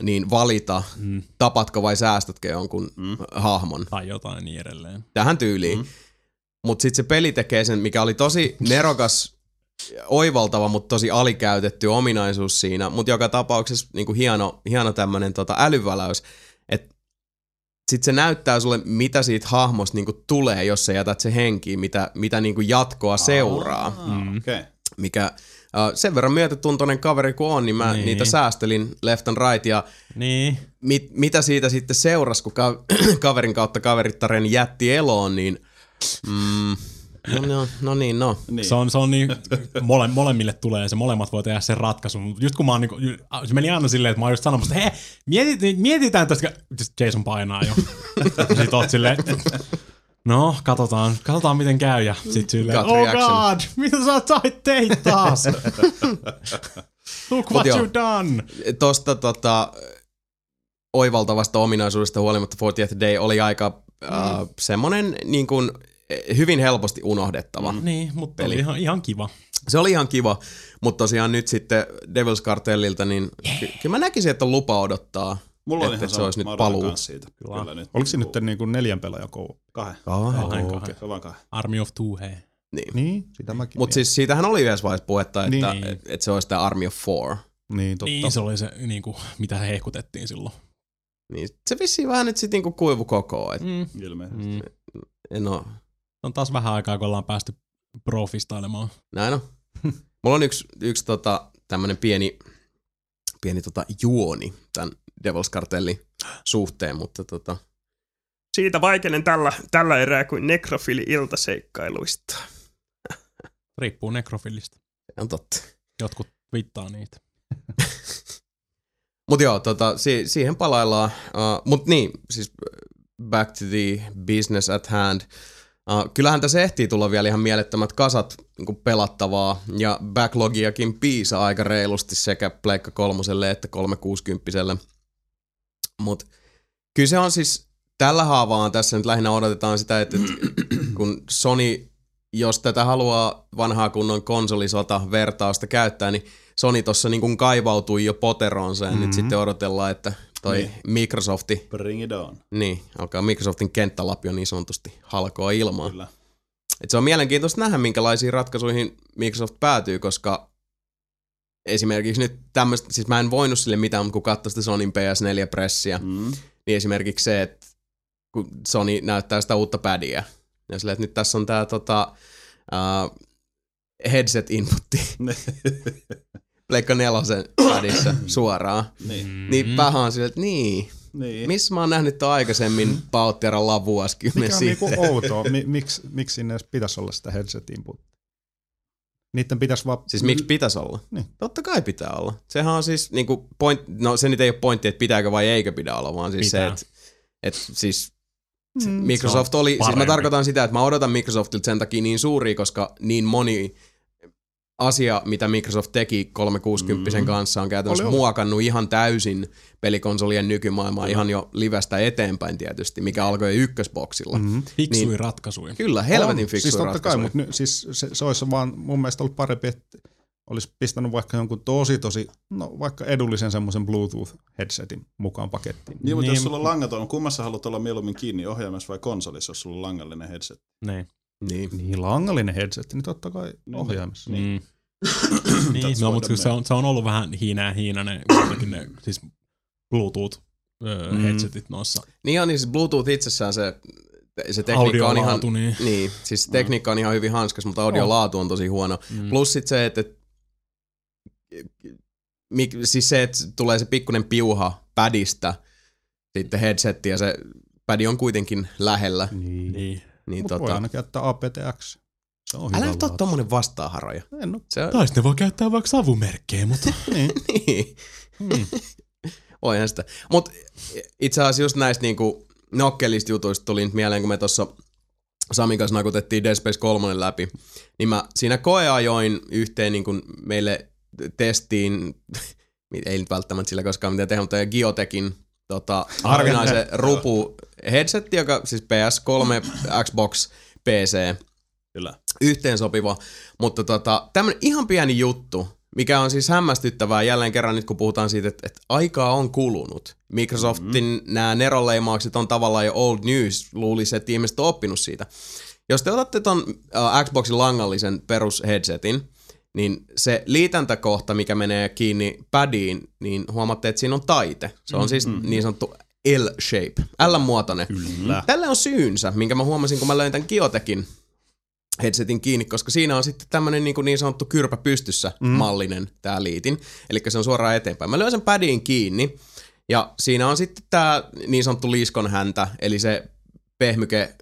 A: niin valita, mm. tapatko vai säästätkö jonkun mm. hahmon.
B: Tai jotain niin edelleen.
A: tähän tyyliin. Mm. Mutta sitten se peli tekee sen, mikä oli tosi nerokas, oivaltava, mutta tosi alikäytetty ominaisuus siinä, mutta joka tapauksessa niinku hieno, hieno tämmöinen tota älyväläys, että sitten se näyttää sulle, mitä siitä hahmosta niinku tulee, jos sä jätät se henkiin, mitä, mitä niinku jatkoa seuraa,
C: Mm. Okei. Okay.
A: mikä Uh, sen verran myötätuntoinen kaveri kuin on, niin mä niin.
B: Niin.
A: niitä säästelin left and right ja
B: Niin.
A: mit, mitä siitä sitten seurasi, kun ka- kaverin kautta kaverittaren jätti eloon, niin mm, no, no, no niin, no.
C: Niin.
B: Se on, se on niin, mole, molemmille tulee se, molemmat voi tehdä sen ratkaisun. Mut Just kun mä oon niinku, se meni aina silleen, että mä oon just sanomassa, että hei, mietit, mietitään tästä, Sitten Jason painaa jo. Sitten oot silleen, no, katsotaan, katsotaan miten käy. Ja sit silleen, oh
A: reaction.
B: god, mitä sä sait teit taas? Look what
A: joo.
B: you done.
A: Tosta tota, oivaltavasta ominaisuudesta huolimatta 40th Day oli aika mm. äh, semmonen niin kuin, hyvin helposti unohdettava. Mm.
B: Niin, mutta
A: Peli.
B: oli ihan, ihan kiva.
A: Se oli ihan kiva, mutta tosiaan nyt sitten Devil's Cartellilta, niin ky- kyllä mä näkisin, että on lupa odottaa.
C: Mulla on
A: että
C: ihan
A: se olisi nyt paluu.
C: siitä. Kyllä. Kyllä nyt.
D: Oliko se nyt niin kuin neljän pelaajan koulu?
C: Kahden.
B: Kahden, kahden.
C: Se on vaan kahden.
B: Army of Two, hei.
A: niin.
D: Niin, sitä mäkin
A: Mutta siis siitähän oli yhdessä vaiheessa puhetta, että,
D: Niin.
A: niin. että se olisi tämä Army of Four.
D: Niin, totta.
B: Niin, se oli se, niin kuin, mitä he hehkutettiin silloin.
A: Niin se vissiin vähän nyt sitten niinku kuivu koko. Et
B: Mm.
C: Ilmeisesti.
B: Mm.
A: en oo,
B: On taas vähän aikaa, kun ollaan päästy profistailemaan.
A: näin on. Mulla on yksi, yksi tota, tämmönen pieni, pieni tota, juoni tämän Devil's Cartellin suhteen, mutta tota,
E: Siitä vaikenen tällä, tällä erää kuin nekrofili iltaseikkailuista.
B: Riippuu nekrofilista.
A: se on totta.
B: Jotkut vittaa niitä.
A: Mutta joo, tota, si- siihen palaillaan. Uh, Mutta niin, siis back to the business at hand. Uh, kyllähän tässä ehtii tulla vielä ihan mielettömät kasat niin pelattavaa ja backlogiakin piisaa aika reilusti sekä Pleikka kolmoselle että 360 Mutta kyllä se on siis tällä haavaan tässä nyt lähinnä odotetaan sitä, että, että kun Sony, jos tätä haluaa vanhaa kunnon konsolisota vertausta käyttää, niin Sony tossa niin kaivautui jo poteroonsa ja mm-hmm.
D: Mhm.
A: nyt sitten odotellaan, että toi
C: Niin.
A: Microsofti,
C: Bring it on.
A: niin, alkaa Microsoftin kenttälapio niin sanotusti halkoa ilmaa.
C: Kyllä.
A: Et se on mielenkiintoista nähdä, minkälaisiin ratkaisuihin Microsoft päätyy, koska esimerkiksi nyt tämmöistä, siis mä en voinut sille mitään, mutta kun katsoi sitä Sonin PS4-pressiä,
C: Mm.
A: niin esimerkiksi se, että kun Sony näyttää sitä uutta padia, ja silleen, että nyt tässä on tää tota, uh, headset inputti Pleikka nelosen padissa suoraan.
C: niin.
B: Mm.
A: Niin vähän on silleen, että niin,
C: niin.
A: missä mä oon nähnyt ton aikaisemmin Pauttiaralla vuosikymmen
D: Mikä on
A: sitten.
D: niinku outoa? Mi- miksi, miksi sinne pitäisi olla sitä headset input? Niiden pitäisi vaan...
A: Siis miksi pitäisi olla?
D: Niin.
A: Totta kai pitää olla. Sehän on siis niinku point, no se nyt ei ole pointti, että pitääkö vai eikö pidä olla, vaan siis
B: Pitää.
A: se, että et siis
D: Mm,
A: Microsoft oli, siis mä tarkoitan sitä, että mä odotan Microsoftilta sen takia niin suuri, koska niin moni asia, mitä Microsoft teki 360 mm. kanssa, on käytännössä
D: Oli, oli.
A: muokannut ihan täysin pelikonsolien nykymaailmaa ihan jo livestä eteenpäin tietysti, mikä alkoi ykkösboksilla. Mm.
D: Mm-hmm.
B: Fiksui
A: Niin.
B: ratkaisuja.
A: Kyllä, helvetin
D: On.
A: fiksu
D: Siis totta kai,
A: ratkaisu.
D: mutta ny, siis se, se olisi vaan mun mielestä ollut parempi, että olisi pistänyt vaikka jonkun tosi tosi, no vaikka edullisen semmoisen Bluetooth-headsetin mukaan pakettiin.
C: Niin, mutta
B: Niin.
C: jos sulla on langaton, kummassa haluat olla mieluummin kiinni ohjaimessa vai konsolissa, jos sulla on langallinen headset?
B: Niin.
A: Niin.
D: Niin langallinen headset, niin totta kai
C: Niin.
D: ohjaimessa.
B: Niin. niin, no, mutta se on, se on ollut vähän hiinää hiinainen, kuitenkin ne siis Bluetooth
D: Mm.
B: headsetit noissa
A: Niin on, niin siis Bluetooth itsessään se, se tekniikka on ihan,
B: niin
A: niin, siis tekniikka on ihan hyvin hanskas, mutta audiolaatu on tosi huono.
B: Mm.
A: Plus sit se, että et, mik, siis se, että tulee se pikkunen piuha padista, sitten headsetti ja se padi on kuitenkin lähellä.
D: Niin.
B: niin.
A: Niin
D: voi
A: tota,
D: aina käyttää aptX. Se on
A: älä
D: hyvä
A: nyt ole tommonen vastaaharoja.
D: En oo.
A: Se on,
B: Tai sitten voi käyttää vaikka savumerkkejä, mutta
D: Niin.
A: niin.
B: mm.
A: Voihan sitä. Mutta itse asiassa just näistä niinku nokkelista jutuista tuli nyt mieleen, kun me tuossa Samin kanssa nakutettiin Dead Space 3 läpi, niin mä siinä koeajoin yhteen niin kuin meille testiin, ei nyt välttämättä sillä koskaan mitään tehdä, mutta Giotekin tota, harvinaisen rupu headsetti, joka siis PS3, Xbox, PC,
C: Kyllä.
A: yhteensopiva, mutta tota, tämmönen ihan pieni juttu, mikä on siis hämmästyttävää jälleen kerran nyt kun puhutaan siitä, että, että aikaa on kulunut. Microsoftin mm. nämä neronleimaukset on tavallaan jo old news, luulisi, että ihmiset on oppinut siitä. Jos te otatte ton uh, Xboxin langallisen perusheadsetin, niin se liitäntäkohta, mikä menee kiinni padiin, niin huomaatte, että siinä on taite. Se on siis niin sanottu L-shape, L-muotoinen.
C: Kyllä.
A: Tälle on syynsä, minkä mä huomasin, kun mä löin tämän Kiotekin headsetin kiinni, koska siinä on sitten tämmönen niin, niin sanottu kyrpä pystyssä mm. mallinen tää liitin. Eli se on suoraan eteenpäin. Mä löin sen padin kiinni ja siinä on sitten tää niin sanottu liiskon häntä, eli se pehmyke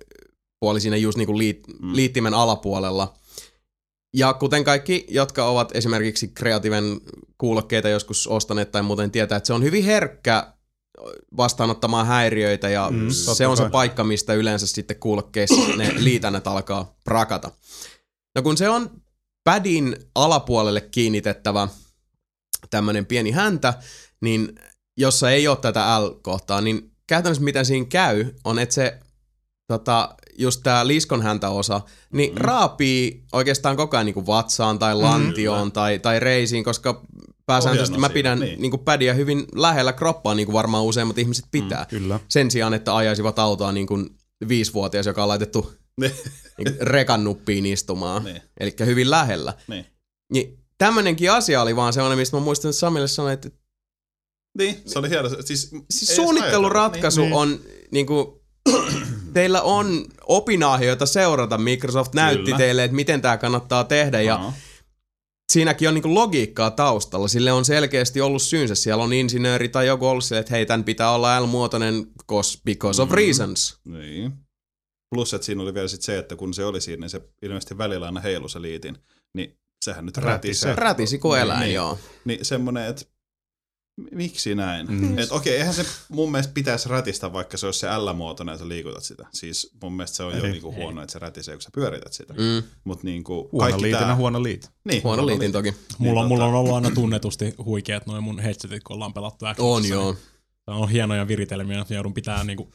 A: puoli siinä just niin kuin liit, mm. liittimen alapuolella. Ja kuten kaikki, jotka ovat esimerkiksi kreatiiven kuulokkeita joskus ostaneet tai muuten tietää, että se on hyvin herkkä vastaanottamaan häiriöitä ja
D: Mm,
A: se on se
D: kai.
A: paikka, mistä yleensä sitten kuulokkeissa ne liitännät alkaa prakata. No kun se on padin alapuolelle kiinnitettävä tämmönen pieni häntä, niin jossa ei ole tätä L-kohtaa, niin käytännössä mitä siinä käy, on että se tota, just tää liskon häntäosa, niin mm. raapii oikeastaan koko ajan niinku vatsaan tai lantioon tai, tai reisiin, koska pääsääntöisesti mä pidän
C: niin.
A: niin. niinku pädiä hyvin lähellä kroppaa, niin kuin varmaan useimmat ihmiset pitää. Mm.
D: Kyllä.
A: Sen sijaan, että ajaisivat autoa niin kuin viisivuotias, joka on laitettu niin kuin rekan nuppiin istumaan.
C: Niin.
A: Eli hyvin lähellä.
C: Niin.
A: Niin tämmöinenkin asia oli vaan sellainen, mistä mä muistan, että Samille sanoi, että
C: Niin, se oli hieno. Siis,
A: siis suunnitteluratkaisu
C: ajatella.
A: on niin kuin, teillä on opinaahioita seurata. Microsoft näytti
C: Kyllä.
A: teille, että miten tämä kannattaa tehdä ja
C: Aa.
A: siinäkin on niinku logiikkaa taustalla. Sille on selkeästi ollut syynsä. Siellä on insinööri tai joku ollut silleen, että hei, tämän pitää olla L-muotoinen cause, because of
C: Mhm.
A: reasons.
C: Niin. Plus, että siinä oli vielä sit se, että kun se oli siinä, niin se ilmeisesti välillä aina heilu se liitin. Niin sehän nyt
D: Rätisi.
C: rätisi.
A: Rätisi kuin eläin,
C: niin,
A: joo.
C: Niin semmonen, että mi- miksi näin?
D: Mm.
C: Et okei, eihän se mun mielestä pitäisi rätistä, vaikka se olisi se L-muotoinen, että sä liikutat sitä. Siis mun mielestä se on jo
D: Ei.
C: niinku huono, että se rätisee, kun sä pyörität sitä. Mm. Mut niinku
D: Huono
C: kaikki
D: liitinä,
C: tää...
D: huono liit.
C: Niin,
A: huono liitin toki.
B: mulla,
C: Niin,
B: mulla
C: tota-
B: on ollut aina tunnetusti huikeat noin mun headsetit, kun ollaan pelattu Xboxissa.
A: On
B: niin
A: joo.
B: Se on hienoja viritelmiä, joudun pitää niinku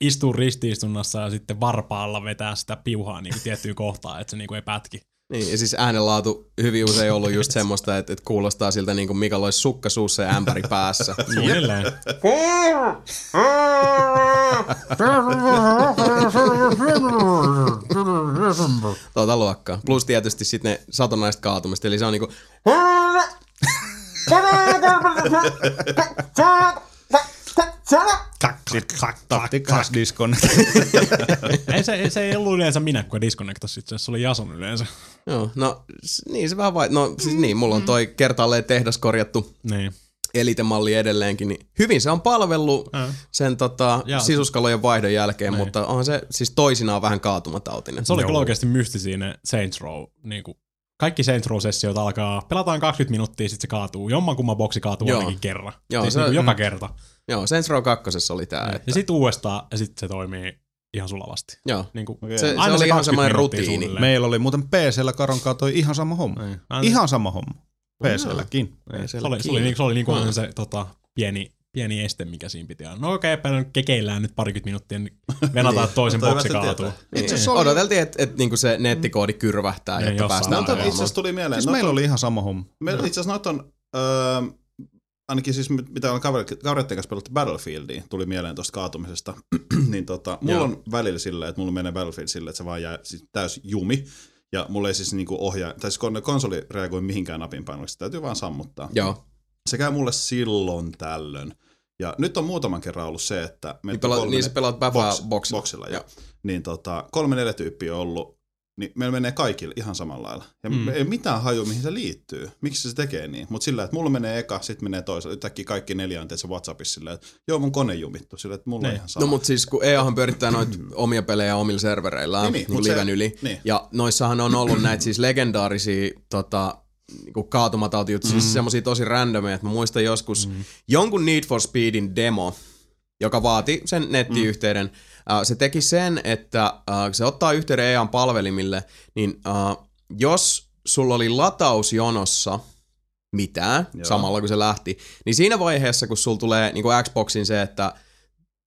B: istua ristiistunnassa ja sitten varpaalla vetää sitä piuhaa niinku tiettyyn kohtaan, että se niinku ei pätki.
A: Niin, ja siis äänenlaatu hyvin usein ollut just semmoista, että, että kuulostaa siltä niin kuin Mika olisi sukka suussa ja ämpäri päässä.
B: Suunnilleen.
A: Tuota luokkaa. Plus tietysti sitten ne satunnaista kaatumista, eli se on niinku...
D: Diskon.
B: ei, se, se ei ollut yleensä minä, kun disconnectas itse se oli Jason yleensä.
A: Joo, no niin se vähän vai... No siis niin, mulla on toi kertaalleen tehdas korjattu
B: Niin.
A: elitemalli edelleenkin, niin hyvin se on palvellut
B: Äh.
A: sen tota,
B: Jaa.
A: sisuskalojen vaihdon jälkeen,
B: Niin.
A: mutta on se siis toisinaan vähän kaatumatautinen.
B: Se oli kyllä oikeasti mystisiä ne Saints Row. Niin kuin, kaikki Saints Row-sessiot alkaa, pelataan 20 minuuttia, sitten se kaatuu. Jommankumman boksi kaatuu
A: Joo.
B: ainakin kerran.
A: Joo,
B: siis
A: se-
B: niin kuin joka
A: mm.
B: kerta.
A: Joo, Saints Row 2 oli tää.
B: Niin.
A: Että,
B: Ja sitten uudestaan, ja sitten se toimii ihan sulavasti.
A: joo.
B: Niin kuin.
A: Se, se
B: Aina
A: oli
B: se
A: ihan
B: 20
A: semmoinen rutiini.
B: suunnilleen.
D: Meillä oli muuten PCllä Karon toi ihan sama homma.
B: Niin. Aina-
D: Ihan sama homma. PClläkin.
B: Niin. Se oli, se oli,
A: kiinni.
B: niin, se oli niin kuin
A: Mm.
B: se tota, pieni, pieni este, mikä siinä piti olla. No okei, okay, kekeillään nyt parikymmentä minuuttia, niin venataan, että toisen
C: Toi
B: boksi kaatuu.
A: Niin,
D: oli-
A: odoteltiin, että et, niinku se nettikoodi kyrvähtää,
B: Niin,
A: jotta päästään.
C: Itse asiassa tuli mieleen.
D: Siis
C: noita-
D: meillä oli ihan sama homma.
C: Me, itse asiassa noita on, öö, ainakin siis mit- mitä on kaveri- kavereiden kanssa pelattu Battlefieldia, tuli mieleen tuosta kaatumisesta, niin tota, mulla
A: Joo.
C: on välillä silleen, että mulla menee Battlefield silleen, että se vaan jää siis täys jumi, ja mulla ei siis niinku ohjaa, tai siis kun konsoli reagoi mihinkään napin painoksi, täytyy vaan sammuttaa.
A: Joo.
C: Se käy mulle silloin tällöin. Ja nyt on muutaman kerran ollut se, että...
A: Niin, pelaat,
C: kolme-
A: niin sä pelaat Bafa
C: box,
A: boxilla.
C: joo. Niin tota, kolme neljä tyyppiä on ollut, niin meillä menee kaikille ihan samalla lailla. Ja
B: Mm.
C: mm. ei mitään haju, mihin se liittyy. Miksi se tekee niin? Mutta sillä, että mulla menee eka, sitten menee toisella. Yhtäkkiä kaikki neljä on tietysti Whatsappissa silleen, että joo, mun kone jumittu. Sillä, että mulla on
B: Niin.
C: ihan sama.
A: No mutta siis kun EAhan pyörittää noita omia pelejä omilla servereillään
C: Niin,
A: niin,
C: niin, mut se-
A: liven yli.
C: niin.
A: Ja noissahan on ollut näitä siis legendaarisia tota, niinku kaatumatautia, mm. siis semmosia tosi randomeja, että mä muistan joskus mm. jonkun Need for Speedin demo, joka vaati sen nettiyhteyden. Mm. Uh, se teki sen, että uh, kun se ottaa yhteyden EAN palvelimille, niin uh, jos sulla oli latausjonossa mitään,
C: Joo.
A: Joo. samalla kun se lähti, niin siinä vaiheessa, kun sulla tulee niin kuin Xboxin se, että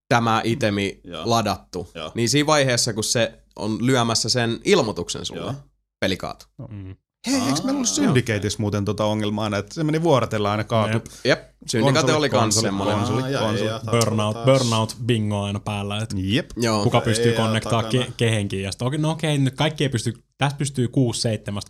A: tämä itemi
C: Joo.
A: ladattu,
C: Joo.
A: niin siinä vaiheessa, kun se on lyömässä sen ilmoituksen sulle,
C: Joo.
A: peli kaatu.
B: Mm.
D: Hei, eikö meillä ollut Syndicateissa muuten tota ongelmaa, että se meni vuorotella aina kaatu.
B: Jep.
A: Jep, Syndicate
D: Konsoli,
A: oli kans
D: konsoli,
A: semmonen.
D: konsoli.
C: Aa, ja,
D: konsoli.
C: ja, taas-
B: Burnout,
C: taas-
B: burnout bingo aina päällä, että
D: Jep.
A: Joo.
B: kuka pystyy
C: ole
B: konnektaa ke- kehenkin. Ja sitten, okei, no okei, nyt kaikki ei pysty, tässä pystyy 6-7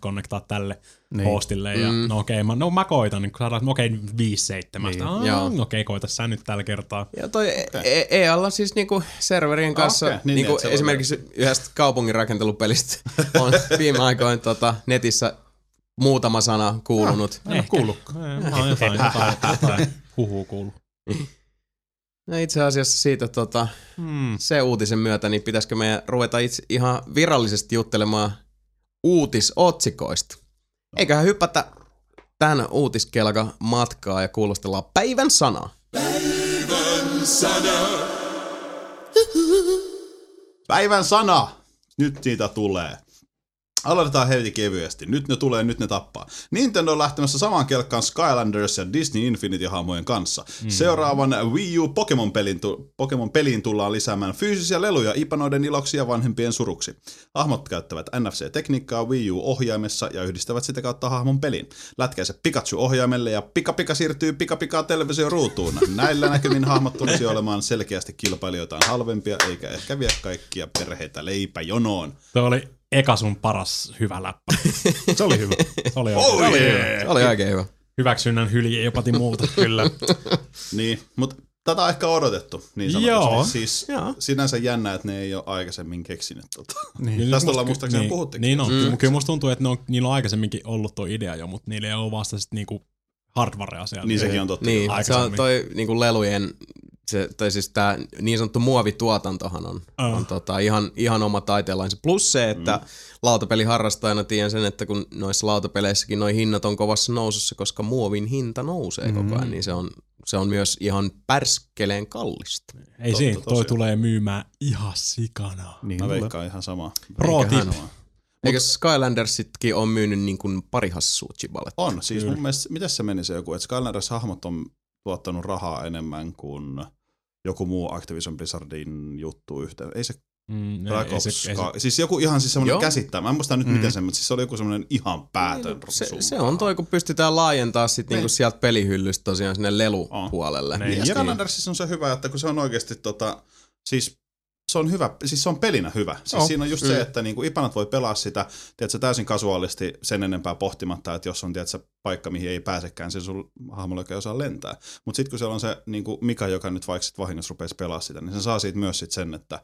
B: konnektaa tälle
D: Niin.
B: niin. hostille. Ja
A: Mm.
B: no okei, mä, no mä koitan, niin kun saadaan, no okei, 5-7.
D: Niin.
B: Niin.
A: Joo.
B: Okei, koita sä nyt tällä kertaa.
A: Ja toi okay. EAlla siis niinku serverien kanssa, okay.
C: Niin,
A: niinku
C: niin, se voi
A: esimerkiksi yhdestä kaupungin rakentelupelistä on viime aikoina tota, netissä muutama sana kuulunut.
D: En ole kuullutkaan.
B: Mä oon jotain, jotain, jotain huhuu kuullut.
A: No itse asiassa siitä tota,
B: Hmm.
A: se uutisen myötä, niin pitäisikö meidän ruveta itse ihan virallisesti juttelemaan uutisotsikoista. Eiköhän hypätä tämän uutiskelka matkaa ja kuulostellaan päivän sanaa.
C: Päivän sana! Nyt niitä tulee. Aloitetaan heti kevyesti. Nyt ne tulee, nyt ne tappaa. Nintendo on lähtemässä samaan kelkkaan Skylanders ja Disney Infinity-hahmojen kanssa. Mm. Seuraavan Wii U Pokemon-pelin, tu- Pokemon-peliin tullaan lisäämään fyysisiä leluja ipanoiden iloksi ja vanhempien suruksi. Hahmot käyttävät NFC-tekniikkaa Wii U-ohjaimessa ja yhdistävät sitä kautta hahmon pelin. Lätkäise Pikachu-ohjaimelle ja Pika Pika siirtyy Pika Pika televisioruutuun. Näillä näkymin hahmot tulisi olemaan selkeästi kilpailijoitaan halvempia, eikä ehkä vie kaikkia perheitä leipäjonoon.
B: Tuo oli eka sun paras hyvä läppä.
D: Se oli hyvä.
B: Se oli,
C: Oh, yeah.
A: Se oli oikein hyvä.
B: Hyväksynnän hyli jopa muuta. Kyllä.
C: Niin, mutta tätä on ehkä odotettu, niin
B: Joo.
C: sanotusti. Siis
A: Joo.
C: sinänsä jännä, että ne ei ole aikaisemmin keksinyt tota.
D: Niin.
C: Tästä
B: musta
C: ollaan muistaakseni
B: niin,
C: puhuttikin.
B: Niin on. Mm. Kyllä musta tuntuu, että ne on, niillä on aikaisemminkin ollut tuo idea jo, mutta niillä ei ole vasta sit niinku hardwarea siellä.
C: Niin sekin on totta.
A: Niin, se on toi niinku lelujen, se, tai siis tää niin sanottu muovituotantohan on,
B: Ah.
A: on tota, ihan, ihan oma taiteenlainsa. Plus se, että mm. lautapeliharrastajana tiedän sen, että kun noissa lautapeleissäkin noi hinnat on kovassa nousussa, koska muovin hinta nousee mm. koko ajan, niin se on, se on myös ihan pärskeleen kallista.
B: Ei
C: Totta,
B: siinä, toi
C: tosiaan.
B: tulee myymään ihan sikana.
D: Niin,
C: Mä veikkaan ihan sama.
B: Pro tip.
A: Eikö Skylandersitkin on myynyt niin kuin pari hassua chibalet?
C: On, siis
B: Kyllä.
C: mun mielestä, miten se meni se joku, että Skylanders hahmot on tuottanut rahaa enemmän kuin joku muu Activision Blizzardin juttu yhteen. Ei se
B: Mm,
C: Black
B: ei
C: Ops
B: se- ei se-
C: 2. Siis joku ihan siis semmoinen käsittää. Mä en muista nyt miten se, mutta siis se oli joku semmoinen ihan päätön
A: Se,
C: summa.
A: se on toi, kun pystytään laajentaa sit niinku
C: Niin.
A: sieltä pelihyllystä tosiaan sinne lelupuolelle.
B: Niin.
C: Niin, ja
A: Niin.
C: Skylandersissa on se hyvä, että kun se on oikeasti tota, siis se on hyvä, siis se on pelinä hyvä. Siis
D: Joo.
C: siinä on just se, että niinku ipanat voi pelaa sitä, tiedätkö, täysin kasuaalisti sen enempää pohtimatta, että jos on tiedätkö, paikka, mihin ei pääsekään, sen sun hahmolla, ei osaa lentää. Mutta sitten kun siellä on se niinku Mika, joka nyt vaikka sit vahingossa rupeaisi pelaa sitä, niin se saa siitä myös sit sen, että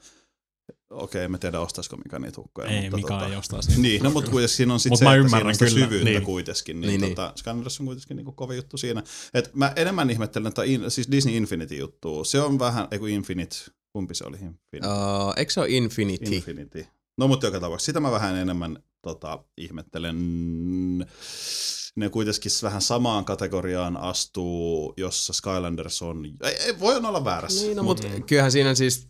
C: okei, me tiedä ostaisiko Mika niitä hukkoja.
B: Ei,
C: mutta
B: Mika
C: tota,
B: ei ostaisi niitä.
C: Niin, no mutta kuitenkin siinä on sitten se,
B: mä
C: että
B: ymmärrän
C: siinä on sitä
B: kyllä.
C: syvyyttä
D: Niin.
C: kuitenkin. Niin,
A: Niin,
C: niin tota, Scanners on kuitenkin niinku kovin juttu siinä. Et mä enemmän ihmettelen, että in, siis Disney Infinity juttu, se on vähän, ei kun Infinite, kumpi se oli? Infinity.
A: Uh, eikö se ole Infinity?
C: Infinity. No mutta joka tapauksessa, sitä mä vähän enemmän tota, ihmettelen. Ne kuitenkin vähän samaan kategoriaan astuu, jossa Skylanders on, ei, ei voi olla väärässä.
A: Niin, no, mutta kyllähän siinä siis,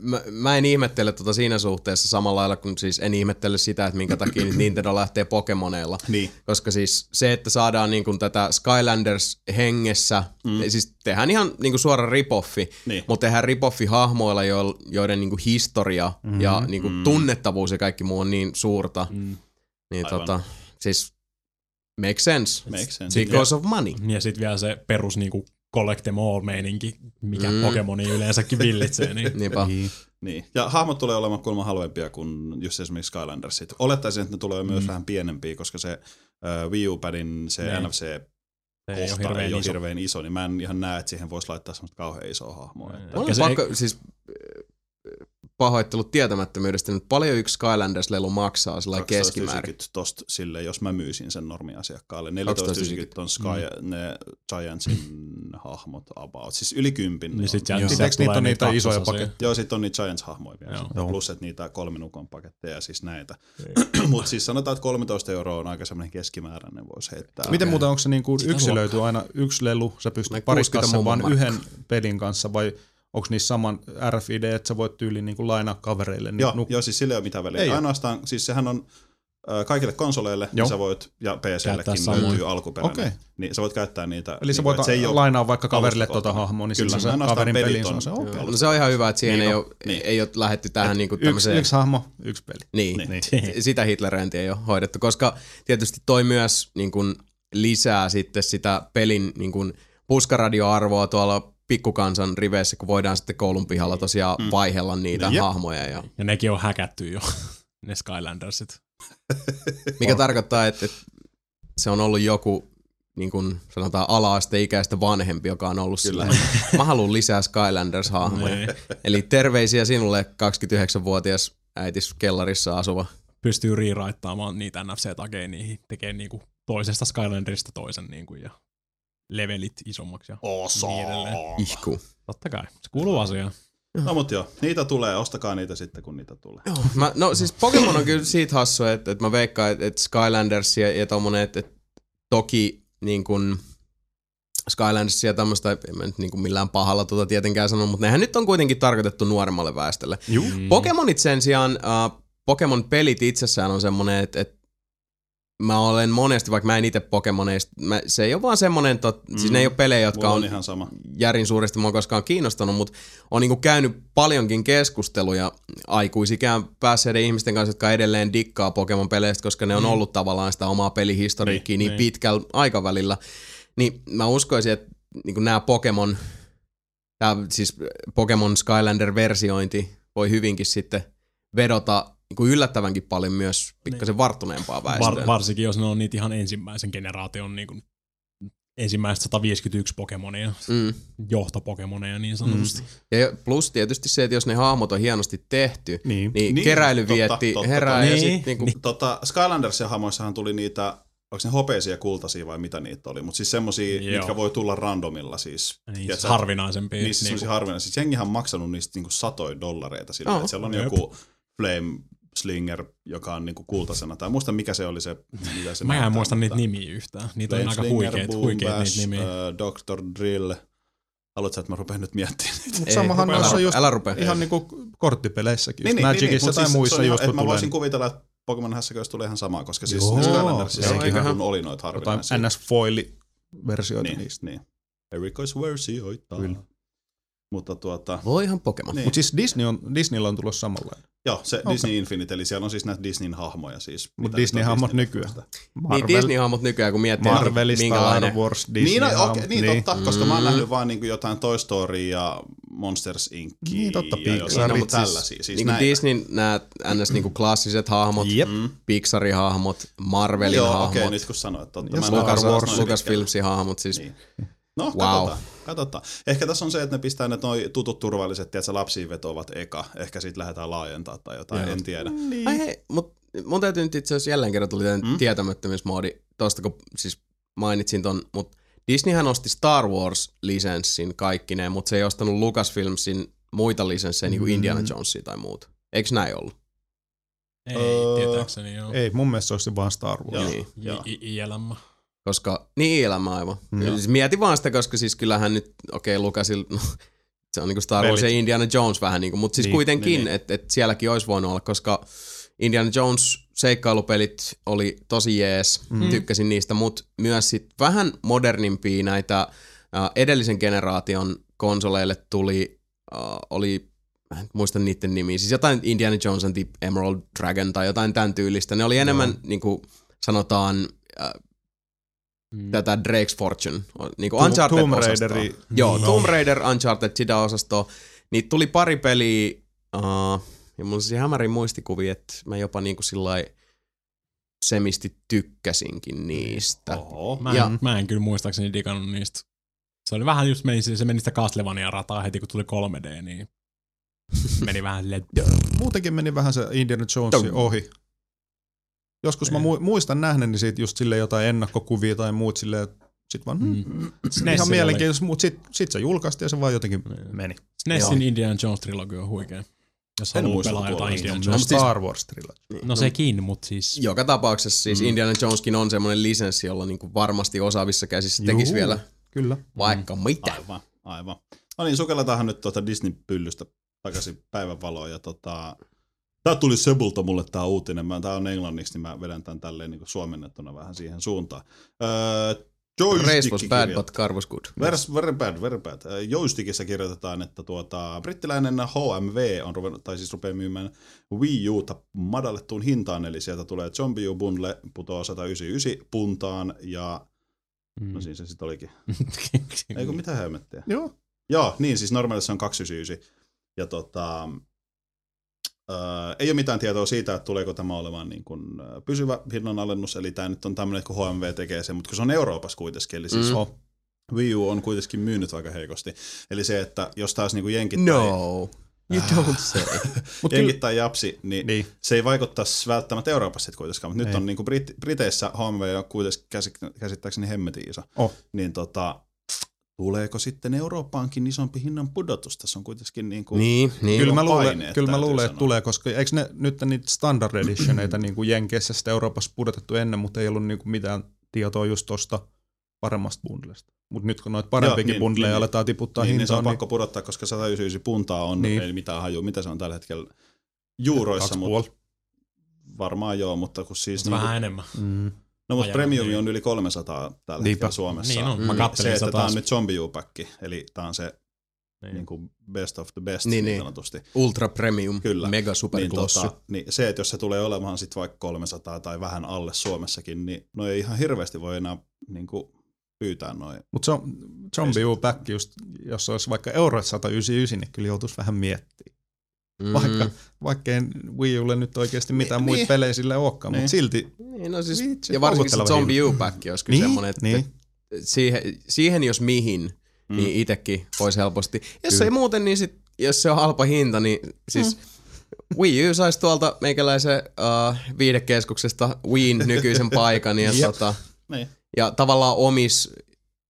A: mä, mä en ihmettele tota siinä suhteessa samalla lailla kuin siis en ihmettele sitä, että minkä takia nyt Nintendo lähtee Pokemoneilla.
C: Niin,
A: Koska siis se, että saadaan niin kuin tätä Skylanders hengessä, mm. siis tehdään ihan niin kuin suora ripoffi,
C: Niin.
A: mutta tehdään ripoffi hahmoilla, jo, joiden niin kuin historia mm-hmm. ja niin kuin
C: Mm.
A: tunnettavuus ja kaikki muu on niin suurta.
B: Mm.
A: Niin
C: Aivan.
A: tota, siis make sense.
C: makes sense.
A: Because of money.
B: Ja sitten vielä se perus niinku collect them all meininki, mikä
A: Mm.
B: mm. Pokemoni yleensäkin villitsee. Niin.
A: Niinpä.
D: Niin.
C: Niin, ja hahmot tulee olemaan kuulemma halvempia kuin just esimerkiksi Skylandersit. Olettaisin, että ne tulee myös vähän pienempiä, koska se äh, Wii U-padin se
B: Niin.
C: NFC
B: Se
C: kohta
B: ei ole hirveän
C: ei ole
B: iso.
C: hirveän iso, niin mä en ihan näe, että siihen voisi laittaa semmoista kauhean isoa hahmoa. Että.
A: On
B: se
A: pakko, siis pahoittelut tietämättömyydestä, nyt paljon yksi Skylanders-lelu maksaa sillä keskimäärin.
C: 12,90 tosta sille, jos mä myisin sen normiasiakkaalle. 14,90 on Sky, mm. ne Giantsin hahmot about. Siis yli kympin.
B: Niin sit
D: Pitääkö
B: tulee
D: niitä on niitä isoja paketteja?
C: Joo, sitten on niitä Giants-hahmoja vielä.
B: Joo.
C: Plus, että niitä kolminukon paketteja, siis näitä. Mutta siis sanotaan, että 13 euroa on aika semmoinen keskimääräinen, voisi heittää.
D: Miten muuten onko se niin kuin yksilöity aina yksi lelu, sä pystyt pariskaa
A: 60
D: sen vaan
A: mummon
D: yhden pelin kanssa vai onko niissä saman RFID, että sä voit tyyliin niin kuin lainaa kavereille? Niin
C: Joo,
D: nuk-
C: joo, siis sillä ei ole mitään väliä.
D: Ei.
C: Ainoastaan, siis sehän on kaikille konsoleille,
D: Joo.
C: niin sä voit, ja PCllekin
B: samoin.
C: löytyy alkuperäinen.
D: Okei.
C: Niin sä voit käyttää niitä.
D: Eli sä
C: niin
D: voit
C: että se ei ole-
D: lainaa vaikka kaverille tuota hahmoa, niin
C: Kyllä,
D: silloin se
C: ainoastaan
D: kaverin peliin se
C: on-
D: on se. Okei.
C: Joo.
A: No se on ihan hyvä, että siihen
C: Niin
A: ei,
C: on,
A: ole,
C: niin.
A: ei ole lähetty tähän niinku
D: Yksi,
A: tämmöiseen...
D: yksi hahmo, yksi peli.
A: Niin,
C: Niin.
A: niin. sitä Hitleröintiä ei ole hoidettu, koska tietysti toi myös niin kuin, lisää sitten sitä pelin niin kuin, puskaradioarvoa tuolla pikkukansan riveissä, kun voidaan sitten koulun pihalla tosiaan mm. vaihella niitä
C: Jep.
A: hahmoja. Ja,
B: Ja nekin on häkätty jo, ne Skylandersit.
A: mikä tarkoittaa, että, että se on ollut joku niin kuin sanotaan ala-asteikäistä vanhempi, joka on ollut sillä mä haluan lisää Skylanders-hahmoja.
B: Niin.
A: Eli terveisiä sinulle 29-vuotias äitis kellarissa asuva.
B: Pystyy rewritaamaan niitä NFC-takeja niihin, tekee niinku toisesta Skylanderista toisen niinku ja levelit isommaksi ja niin edelleen.
A: Ihku.
B: Totta kai, se kuuluu asiaan.
C: No mut joo, niitä tulee, ostakaa niitä sitten kun niitä tulee.
A: Joo, mä, no siis Pokemon on kyllä siitä hassu, että, että mä veikkaan, että, että Skylanders ja, ja tommonen, että, että toki niin kuin Skylanders ja tämmöistä, en mä nyt niin kuin millään pahalla tuota tietenkään sano, mutta nehän nyt on kuitenkin tarkoitettu nuoremmalle väestölle.
D: Juu.
B: Mm.
A: Pokemonit sen sijaan, uh, Pokemon-pelit itsessään on semmonen, että, että mä olen monesti, vaikka mä en itse Pokemoneista, mä, se ei ole vaan semmonen, tot, mm. siis ne ei ole pelejä, jotka
C: Mulla on
A: on
C: ihan sama.
A: järin suuresti mua koskaan kiinnostanut, mutta on niinku käynyt paljonkin keskusteluja aikuisikään päässeiden ihmisten kanssa, jotka edelleen dikkaa Pokemon-peleistä, koska ne on ollut tavallaan sitä omaa pelihistoriikkiä niin, niin,
B: niin.
A: pitkällä aikavälillä. Niin mä uskoisin, että niinku nämä Pokemon, tää, siis Pokemon Skylander-versiointi voi hyvinkin sitten vedota niinku yllättävänkin paljon myös pikkasen varttuneempaa väestöä.
B: Var, varsinkin jos ne on niitä ihan ensimmäisen generaation niinku, ensimmäiset 151 Pokemonia,
A: mm.
B: johtopokemoneja niin sanotusti.
A: Ja plus tietysti se, että jos ne hahmot on hienosti tehty,
D: Niin.
A: niin,
C: Niin,
A: niin keräily
C: totta,
A: vietti
C: totta,
A: herää
B: totta.
A: ja
B: Niin,
A: sit niinku,
B: niin.
C: Tota, Skylandersin hamoissahan tuli niitä, onko ne hopeisia, kultaisia vai mitä niitä oli, mutta siis semmosia,
B: Joo.
C: mitkä voi tulla randomilla siis.
B: Niin,
C: Tiedätkö,
B: harvinaisempia.
C: Niissä
B: niinku.
C: niin harvinaisia. Siis jengihän on maksanut niistä niinku satoja dollareita sillä,
A: Joo.
C: että siellä on
B: Jep.
C: joku Flame Slinger, joka on niinku kultaisena. Tai muista mikä se oli se, mitä se
B: Mä en
C: näyttää,
B: muista niitä
C: mutta-
B: nimiä yhtään. Niitä on
C: Flame
B: aika huikeet
C: Bash,
B: niitä nimiä.
C: äh, Dr. Drill. Haluatko että mä rupean nyt miettimään niitä?
D: Mut
A: Ei,
D: samahan
A: rupea,
D: just
A: älä rupea.
D: ihan niinku korttipeleissäkin.
C: Niin,
D: Niin, Magicissa
C: mut
D: tai
C: siis
D: muissa
C: on
D: just
C: että
D: kun
C: Mä
D: tulee
C: voisin kuvitella, että Pokemon hässäköissä tulee ihan sama, koska siis
D: Joo,
C: ne
D: joo,
C: Skylandersissa
A: eiköhän.
C: kun oli noita
D: jotain
C: harvinaisia.
D: NS-foili-versioita
C: Niin,
D: niistä.
C: niin. Erikoisversioita.
D: Kyllä.
C: Mutta tuota,
A: Voihan Pokemon.
C: Niin.
D: Mutta siis Disney on, Disneyllä on tulossa samanlainen.
C: Joo, se
D: Okei.
C: Disney Infinite, eli siellä on siis näitä Disneyn hahmoja siis.
D: Mut
C: mitä nyt on
D: Disney-hahmot
C: Disney-
D: nykyään.
A: Niin Disney-hahmot nykyään, kun miettii,
D: Marvel,
A: minkälainen...
D: Star Wars, Disney.
C: Niin, no,
D: hahmot,
C: okay, niin, niin, totta, koska mä oon nähnyt vaan niin jotain Toy Story ja Monsters Inc.
D: Niin, totta, Pixar.
A: No,
C: niin,
A: mut siis,
C: tällaisia. Siis
A: niin kuin
C: näitä.
A: Disney, nämä ns. Niin kuin klassiset hahmot,
D: Jep.
C: Mm.
A: Pixarin hahmot, Marvelin
C: Joo,
A: hahmot,
C: okei, nyt kun sanoit, totta. Ole
A: Lucas, Lucasfilmsin hahmot, siis
C: Niin. No,
A: Wow.
C: katsotaan. katsotaan. Ehkä tässä on se, että ne pistää ne noi tutut turvalliset, tiedätkö, lapsiin vetovat eka. Ehkä sitten lähdetään laajentaa tai jotain,
D: Joo.
C: en tiedä.
D: Niin.
A: Ai hei, mut mun täytyy nyt itse asiassa jälleen kerran tuli
C: Mm.
A: tietämättömyysmoodi, tosta kun siis mainitsin ton, mut Disneyhän osti Star Wars-lisenssin kaikkineen, mutta se ei ostanut Lucasfilmsin muita lisenssejä, niin kuin
D: Mm.
A: Indiana Jonesia tai muuta. Eikö näin ollut?
B: Ei,
C: Öö,
B: tietääkseni joo.
D: Ei, mun mielestä se olisi vaan Star Wars.
C: Joo.
A: Niin.
C: Joo.
B: I- I- ILM.
A: Koska, niin elämä aivan.
D: Mm.
A: Siis mieti vaan sitä, koska siis kyllähän nyt, okei okay, Lucasil, no, se on niinku Star Wars ja Indiana Jones vähän niinku, mutta siis
D: Niin,
A: kuitenkin,
C: niin,
A: niin, että et sielläkin olisi voinut olla, koska Indiana Jones seikkailupelit oli tosi jees, mm. tykkäsin niistä, mutta myös sit vähän modernimpia näitä äh, edellisen generaation konsoleille tuli, äh, oli en muista niiden nimiä, siis jotain Indiana Jones and the Emerald Dragon tai jotain tämän tyylistä. Ne oli enemmän,
D: Joo.
A: niin kuin sanotaan, äh,
B: Mm.
A: tätä Drake's Fortune, niin kuin Uncharted
D: Tomb. Raideri-
A: Joo,
D: No.
A: Tomb Raider, Uncharted, sitä osastoa. Niitä tuli pari peliä, uh, ja mulla on siis hämärin muistikuvia, että mä jopa niinku sillai semisti tykkäsinkin niistä.
C: Oho.
B: Mä en,
A: Ja-
B: mä en kyllä muistaakseni digannut niistä. Se oli vähän just meni, se meni sitä Castlevania-rataa heti kun tuli 3D, niin meni vähän silleen,
D: Muutenkin meni vähän se Indiana Jonesin
A: Tum.
D: ohi. Joskus mä mu- muistan nähneeni siitä just sille jotain ennakkokuvia tai muut silleen, että sit vaan, mm.
B: mm.
D: ihan mielenkiintoista, mutta sit, sit se julkaistiin ja se vaan jotenkin
B: Niin.
D: meni.
B: SNESin Indiana Jones trilogia on huikea. Jos
C: En muista
B: pelaa jotain. Indiana
D: on
B: Jones.
A: siis-
D: Star Wars trilogia.
B: No sekin, mutta siis...
A: Joka tapauksessa siis mm. Indiana Joneskin on semmoinen lisenssi, jolla niinku varmasti osaavissa käsissä tekisi
D: Juu.
A: vielä
D: Kyllä.
A: vaikka mitä.
C: Aivan, aivan. No niin, sukelletaanhan nyt tuota Disney-pyllystä takaisin päivänvaloon. Ja tota, tää tuli Sebulta mulle tää uutinen. Mä, tää on englanniksi, niin mä vedän tän tälleen niin suomennettuna vähän siihen suuntaan. Öö,
A: Race was bad, but car was good.
C: Very, very bad, very bad. Äh, Joystickissa kirjoitetaan, että tuota, brittiläinen HMV on ruvennut, tai siis rupeaa myymään Wii Uta madallettuun hintaan, eli sieltä tulee Zombie U Bundle, putoaa 199 puntaan, ja
B: Mm.
C: no siinä se sitten olikin. Eikö mitä helmettiä?
D: Joo.
C: Joo, niin siis normaalissa se on 299. Ja tota, öö, ei ole mitään tietoa siitä, että tuleeko tämä olemaan niin kuin, pysyvä hinnanalennus, eli tämä nyt on tämmöinen, että kun HMV tekee sen, mutta kun se on Euroopassa kuitenkin, eli siis
A: Mm.
C: Wii U on kuitenkin myynyt aika heikosti. Eli se, että jos taas niin kuin jenkit tai,
A: No, you don't say.
D: Mut
C: jenkit tai japsi, niin,
D: Niin.
C: se ei vaikuttaisi välttämättä Euroopassa sit kuitenkaan, mutta nyt
D: Ei.
C: on niin kuin Brit- Briteissä HMV on kuitenkin käsi- käsittääkseni hemmetin iso.
D: Oh.
C: Niin tota, tuleeko sitten Eurooppaankin isompi hinnan pudotus? Tässä on kuitenkin niin kuin
A: niin, niin.
D: Kyllä mä luulen,
C: paineet,
D: kyllä mä luulen että tulee, koska eikö ne nyt niitä standard editioneita niin kuin Jenkeissä sitten Euroopassa pudotettu ennen, mutta ei ollut niin kuin mitään tietoa just tosta paremmasta bundlesta. Mutta nyt kun noita parempiakin
C: niin,
D: bundleja
C: niin,
D: aletaan tiputtaa
C: niin, niin se on
D: hintaan,
C: pakko pudottaa, koska 199 puntaa on,
D: Niin.
C: niin. ei mitään hajua, mitä se on tällä hetkellä juuroissa,
D: kaksi
C: mutta varmaan joo, mutta kun siis... Niin,
B: vähän enemmän.
D: Mm.
C: No mutta
B: Ajan,
C: premiumi
B: niin.
C: on yli 300 tällä
D: Niinpä.
C: hetkellä Suomessa.
B: Niin on,
A: mä
C: Niin
B: kattelin
C: se, että tämä on nyt zombie pack eli tämä on se
B: Niin.
C: niin kuin best of the best
A: Niin,
C: niin,
A: niin.
C: niin sanotusti.
A: Ultra Premium,
C: Kyllä.
A: Mega Super
C: Niin, tota, niin se, että jos se tulee olemaan sitten vaikka 300 tai vähän alle Suomessakin, niin no ei ihan hirveästi voi enää niin kuin, pyytää noin.
D: Mutta se on Zombie U just, jos olisi vaikka euro 199, niin kyllä joutuisi vähän miettimään.
A: Mm.
D: Vaikka, vaikka ei Wii Ulle nyt oikeasti mitään
C: Niin,
D: muita
C: niin.
D: pelejä sille olekaan,
C: Niin.
D: mutta silti
A: Niin, no siis,
D: Vitsi,
A: ja varsinkin se Zombie U-pack olisi kyllä
D: Niin,
A: semmoinen, että
D: niin.
A: siihen, siihen jos mihin,
C: Mm.
A: niin itsekin voisi helposti. Jos
D: Kyllä.
A: ei muuten, niin sit, jos se on halpa hinta, niin siis Wii U saisi tuolta meikäläisen uh, viidekeskuksesta Wiin nykyisen paikan ja, tota,
C: Niin.
A: ja tavallaan omis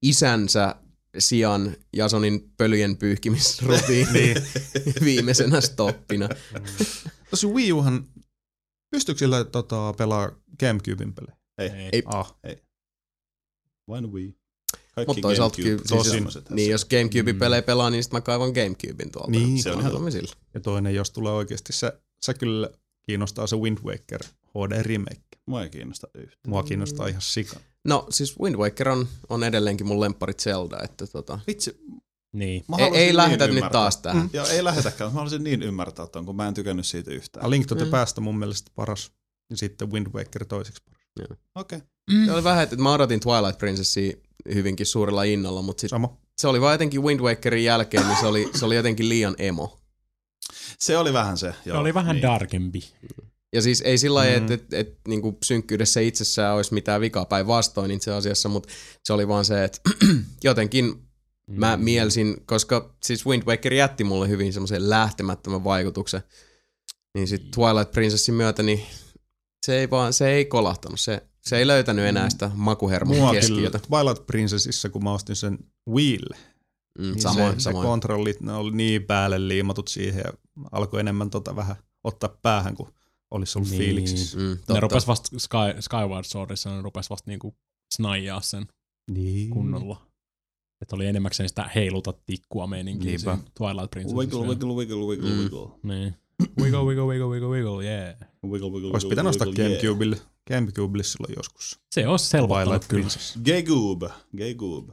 A: isänsä sijaan Jasonin pölyjen pyyhkimisrutiini
D: niin.
A: viimeisenä stoppina.
D: Tosi Wii Uhan, pystyykö sillä tota, pelaa Gamecubein pelejä?
C: Ei,
B: Ei.
A: Ei.
D: Ah,
C: vain Wii. Kaikki
A: Mutta toisaalta
C: GameCube
A: kyllä, siis, jos, niin jos Gamecube-pelejä pelaa, niin sit mä kaivan Gamecubein tuolta.
D: Niin,
A: se on helpommin sillä.
D: ja toinen, jos tulee oikeasti se, se kyllä kiinnostaa se Wind Waker HD remake.
C: Mua ei kiinnosta yhtään.
D: Mua kiinnostaa ihan sika.
A: No siis Wind Waker on, on edelleenkin mun lemppari Zelda, että tota,
C: Vitsi,
B: Niin.
C: Mä
A: Ei, ei lähetä nyt taas tähän.
C: Joo, ei lähetäkään. Mä haluaisin niin ymmärtää ton, kun mä en tykännyt siitä
D: A
C: yhtään.
D: Link to the Past on mun mielestä paras. Ja sitten Wind Waker toiseksi paras.
C: Okei. Okay.
A: Se oli vähän, että mä odotin Twilight Princessia hyvinkin suurella innolla, mutta sit
D: Sama.
A: se oli vaan jotenkin Wind Wakerin jälkeen, niin se oli, se oli jotenkin liian emo.
C: Se oli vähän se.
B: Se
C: Joo,
B: oli vähän
C: niin.
B: darkempi.
A: Ja siis ei sillä lailla,
D: Mm.
A: että et, et, niinku synkkyydessä itsessään olisi mitään vikaa päinvastoin itse asiassa, mutta se oli vaan se, että jotenkin mä
B: Mm.
A: mielsin, koska siis Wind Waker jätti mulle hyvin semmoisen lähtemättömän vaikutuksen, niin sit Twilight Princessin myötä, niin se ei vaan, se ei kolahtanut, se, se ei löytänyt enää sitä makuhermon keskiötä.
D: Twilight Princessissa, kun mä ostin sen Wii
A: Mm,
D: niin
A: samoin,
D: se,
A: samoin.
D: se kontrollit, ne oli niin päälle liimatut siihen ja alkoi enemmän tota vähän ottaa päähän, kun olisi ollut
B: Niin.
D: fiiliksissä.
A: Mm,
B: Ne rupes vasta Sky, Skyward Swordissa, ne rupes vasta niinku snaijaa sen
D: Niin.
B: kunnolla. Että oli enemmäkseen sitä heiluta tikkua meininkiä siinä Twilight Princessissa.
C: Wiggle, wiggle, wiggle, wiggle,
A: Mm.
C: wiggle.
B: Niin. Wiggle, wiggle, wiggle, wiggle, wiggle, yeah.
C: Wiggle, wiggle,
D: Olisi
C: wiggle,
D: pitänyt ostaa
C: wiggle, yeah.
D: Gamecubelle. Gamecubelle silloin joskus.
B: Se olisi helpottanut
D: Twilight
B: kyllä.
D: Princess.
C: Gay goob.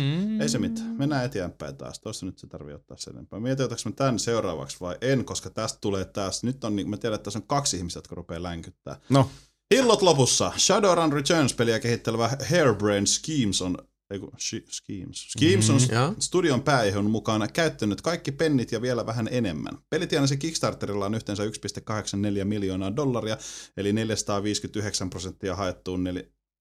B: Mm.
C: Ei se mitään. Mennään eteenpäin taas. Tuossa nyt se tarvii ottaa sen enempää. Mietin, otaks mä tämän seuraavaksi vai en, koska tästä tulee taas. Nyt on, niin, mä tiedän, että tässä on kaksi ihmistä, jotka rupeaa länkyttää.
D: No,
C: Hillot lopussa. Shadowrun Returns-peliä kehittelevä Hairbrain Schemes on ei kun, shi, Schemes. Schemes on
A: Joo.
C: studion pääihon mukaan käyttänyt kaikki pennit ja vielä vähän enemmän. Peli tienasi Kickstarterilla on yhteensä 1,84 miljoonaa dollaria, eli 459 prosenttia haettuun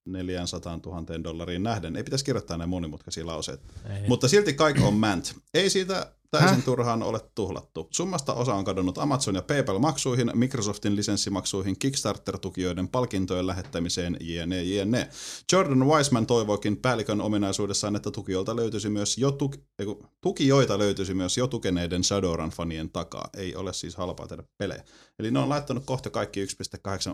C: 400 000 dollariin nähden. Ei pitäisi kirjoittaa näin monimutkaisia lauseita.
B: Ei.
C: Mutta silti kaikki on mant. Ei siitä täysin turhaan ole tuhlattu. Summasta osa on kadonnut Amazon ja PayPal-maksuihin, Microsoftin lisenssimaksuihin, Kickstarter-tukijoiden palkintojen lähettämiseen, jne, jne. Jordan Wiseman toivoikin päällikön ominaisuudessaan, että tukijoilta löytyisi myös jo tuk- ei kun, tukijoita löytyisi myös jo tukeneiden Shadowrun-fanien takaa. Ei ole siis halpaa tehdä pelejä. Eli ne on laittanut kohta kaikki 1,8.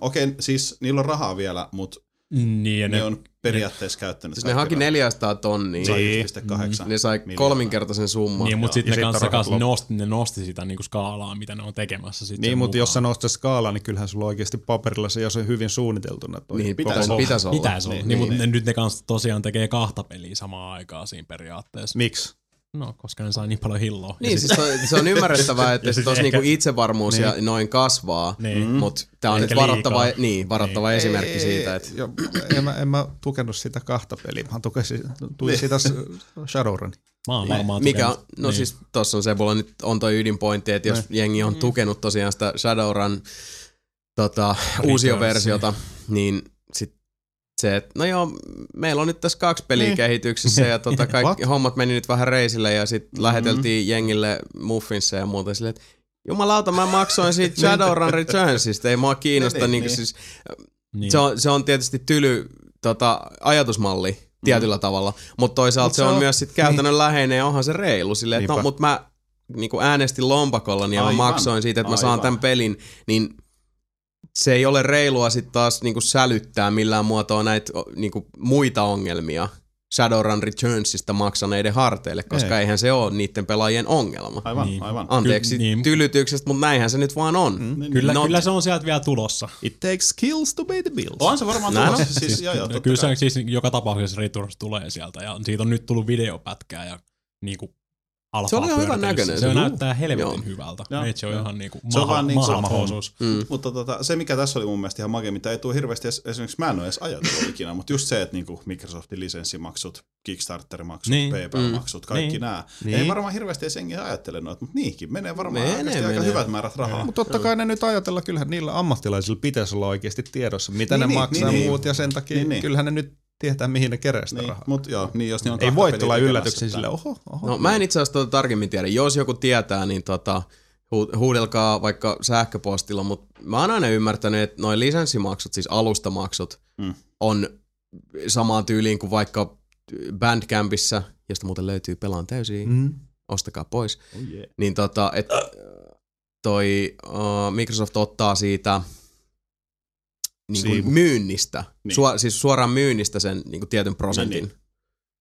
C: Okei, siis niillä on rahaa vielä, mutta
B: Niin, ja
C: ne,
B: ne,
C: on periaatteessa käyttänyt
A: Siis ne haki 400 tonnia.
D: Niin.
C: 1,8
A: Ne sai
C: miljoonaa.
A: kolminkertaisen summan.
B: niin, mutta sitten ne
D: sit
B: kanssa kanssa
D: loppu.
B: nosti, ne nosti sitä niinku skaalaa, mitä ne on tekemässä. Sit
D: niin, mutta jos sä nostat skaalaa, niin kyllähän sulla oikeasti paperilla se, jos on hyvin suunniteltuna. Toi
A: Niin,
C: pitäisi
A: pitäisi,
C: olla.
A: pitäisi olla.
B: Pitäisi olla.
C: Niin,
B: Niin,
C: niin,
B: mutta
C: niin.
B: ne, nyt ne kanssa tosiaan tekee kahta peliä samaan aikaan siinä periaatteessa.
D: Miksi?
B: No, koska ne sai niin paljon hilloa.
A: Niin, siis to, se on ymmärrettävää, että
B: sit
A: tuossa
B: ehkä-
A: niinku itsevarmuus ja noin kasvaa,
B: Niin.
A: mutta tämä on
B: Ehkä
A: nyt varoittava,
B: liikaa.
A: niin, varoittava
B: Niin.
A: esimerkki siitä, että
D: Jo, en, mä, en mä tukenut sitä kahta peliä, mä tukesin, tuin
C: Niin.
D: sitä s- Shadowrun.
B: Mä oon varmaan
A: mikä on,
B: tukenut-
A: no
B: niin.
A: siis tossa on Sebulla nyt on toi ydinpointti, että jos jengi on tukenut tosiaan sitä Shadowrun tota, uusioversiota, niin se, että no joo, meillä on nyt tässä kaksi peliä
D: Niin.
A: kehityksessä ja tota, kaikki hommat meni nyt vähän reisille ja sitten läheteltiin jengille muffinsia ja muuta silleen, että jumalauta, mä maksoin siitä Shadowrun Returnsista, ei mua kiinnosta,
C: Niin,
A: niin,
C: niin.
A: siis
B: Niin.
A: se on, se on tietysti tyly tota, ajatusmalli tietyllä tavalla, mutta toisaalta
D: Mut
A: se
D: se
A: on
D: on-
A: myös sit käytännön läheinen ja onhan se reilu silleen, että no, mutta mä niinku äänestin lompakolla ja mä
C: Aivan.
A: maksoin siitä, että mä saan
C: Aivan.
A: tämän pelin, niin se ei ole reilua sitten taas niinku sälyttää millään muotoa näitä niinku muita ongelmia Shadowrun Returnsista maksaneiden harteille, koska
D: Ei.
A: eihän se ole niiden pelaajien ongelma.
C: Aivan,
B: Niin.
C: aivan.
A: Anteeksi
B: Ky- niin.
A: tylytyksestä, mutta näinhän se nyt vaan on.
C: Niin,
B: Kyllä,
A: Not-
B: kyllä se on sieltä vielä tulossa.
D: It takes skills to pay the bills.
C: On se varmaan
A: Näin
C: tulossa.
A: on.
C: Siis, joo, joo, totta
B: kyllä se siis joka tapauksessa Returns tulee sieltä ja siitä on nyt tullut videopätkää ja niinku alfaa
A: Se oli ihan hyvän näköinen
B: Se,
A: se.
B: näyttää helvetin
A: Joo.
B: hyvältä.
C: Joo.
B: Meitsi on
C: Joo.
B: ihan niinku
C: Se on vaan niin, se on
B: mahdottomuus.
A: Mm.
C: Mutta tota, se, mikä tässä oli mun mielestä ihan makea, mitä ei tule hirveästi, edes, esimerkiksi mä en ole edes ajatellut ikinä, mutta just se, että niinku Microsoftin lisenssimaksut, Kickstarter-maksut,
B: Niin.
C: PayPal-maksut, kaikki
B: Niin.
C: nämä.
D: Niin.
C: Ei varmaan hirveästi edes jengi ajattele noita, mutta niihinkin menee varmaan
A: Menee,
C: menee, aika hyvät määrät rahaa.
D: Mutta totta kai ne nyt ajatella, kyllähän niillä ammattilaisilla pitäisi olla oikeasti tiedossa, mitä
C: Niin,
D: ne
C: niin,
D: maksaa
C: niin,
D: ja muut, ja sen takia
C: Niin, niin.
D: kyllähän ne nyt tietää, mihin ne kerää sitä
C: Niin,
D: rahaa.
C: mutta joo, niin jos ne on
D: Ei voi tulla yllätyksen sille, oho, oho.
A: No mä en itse asiassa tuota tarkemmin tiedä. Jos joku tietää, niin tota, hu- huudelkaa vaikka sähköpostilla, mutta mä oon aina ymmärtänyt, että noin lisenssimaksut, siis alustamaksut,
C: Mm.
A: on samaan tyyliin kuin vaikka Bandcampissa, josta muuten löytyy Pelaan täysin, mm.
D: Mm.
A: ostakaa pois,
C: Oh yeah.
A: niin tota, et, toi uh, Microsoft ottaa siitä niin kuin myynnistä,
C: Niin.
A: niin. Sua, siis suoraan myynnistä sen niin kuin tietyn prosentin.
C: Niin,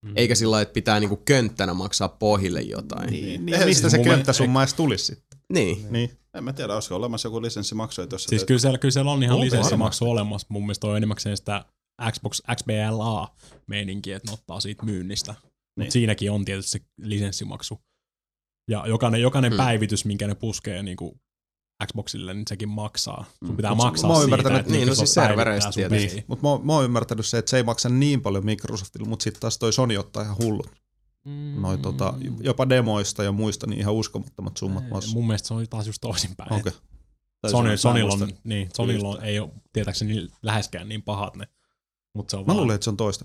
B: Mm.
A: Eikä sillä lailla, että pitää niinku könttänä maksaa pohjille jotain. Niin.
D: Niin, niin mistä
C: siis
D: se könttäsumma edes tulisi sitten?
A: niin.
D: Niin.
C: En mä tiedä, olisiko olemassa joku lisenssimaksu, jos
B: Siis
C: teet-
B: kyllä siellä, kyllä siellä on ihan
D: On
B: lisenssimaksu olemassa. Mun mielestä on enimmäkseen sitä Xbox XBLA-meininkiä, että ne ottaa siitä myynnistä. Mutta
C: Niin.
B: siinäkin on tietysti se lisenssimaksu. Ja jokainen, jokainen
A: Hmm.
B: päivitys, minkä ne puskee niin kuin Xboxille, niin sekin maksaa. Sun
C: Mm.
B: pitää
D: Mut se-
B: maksaa
D: mä oon
B: siitä,
D: ymmärtänyt,
B: että
A: niin, no
B: se
A: siis servereistä tietysti.
B: peliä.
D: Mutta mä, mä oon ymmärtänyt se, että se ei maksa niin paljon Microsoftille, mutta sitten taas toi Sony ottaa ihan hullut.
B: Mm.
D: Noi, tota, jopa demoista ja muista, niin ihan uskomattomat summat
B: Ei,
D: maksaa.
B: Mun mielestä se on taas just toisinpäin.
D: Okei.
C: Tai
B: Sony, Sonylla on, niin, Sonylla on, ei ole tietääkseni läheskään niin pahat ne. Mutta se on
D: Mä
B: vaan,
D: luulen, että se on toista.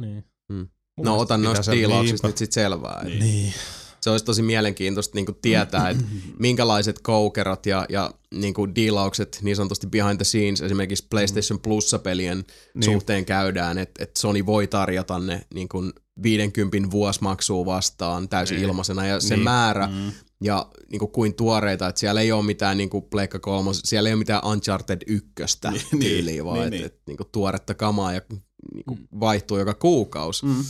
B: Niin.
A: Mm.
B: Mun
A: No otan noista diilauksista nyt sit selvää. Niin.
B: Niin.
A: Se olisi tosi mielenkiintoista niin tietää, että minkälaiset koukerot ja, ja niin diilaukset niin sanotusti behind the scenes esimerkiksi PlayStation Plus-pelien niin. Suhteen käydään, että et Sony voi tarjota ne niin kuin 50 vuosimaksua vastaan täysin
C: Niin.
A: ilmaisena ja se
D: Niin.
A: määrä
C: Mm.
A: ja niin kuin kuin tuoreita, että siellä ei ole mitään niin kuin Pleikka 3, siellä ei ole mitään Uncharted 1
C: Niin,
A: tyyliä,
C: niin,
A: vaan
C: niin,
A: että
C: niin.
A: et, niin kuin tuoretta kamaa ja niin kuin vaihtuu joka kuukausi.
C: Mm.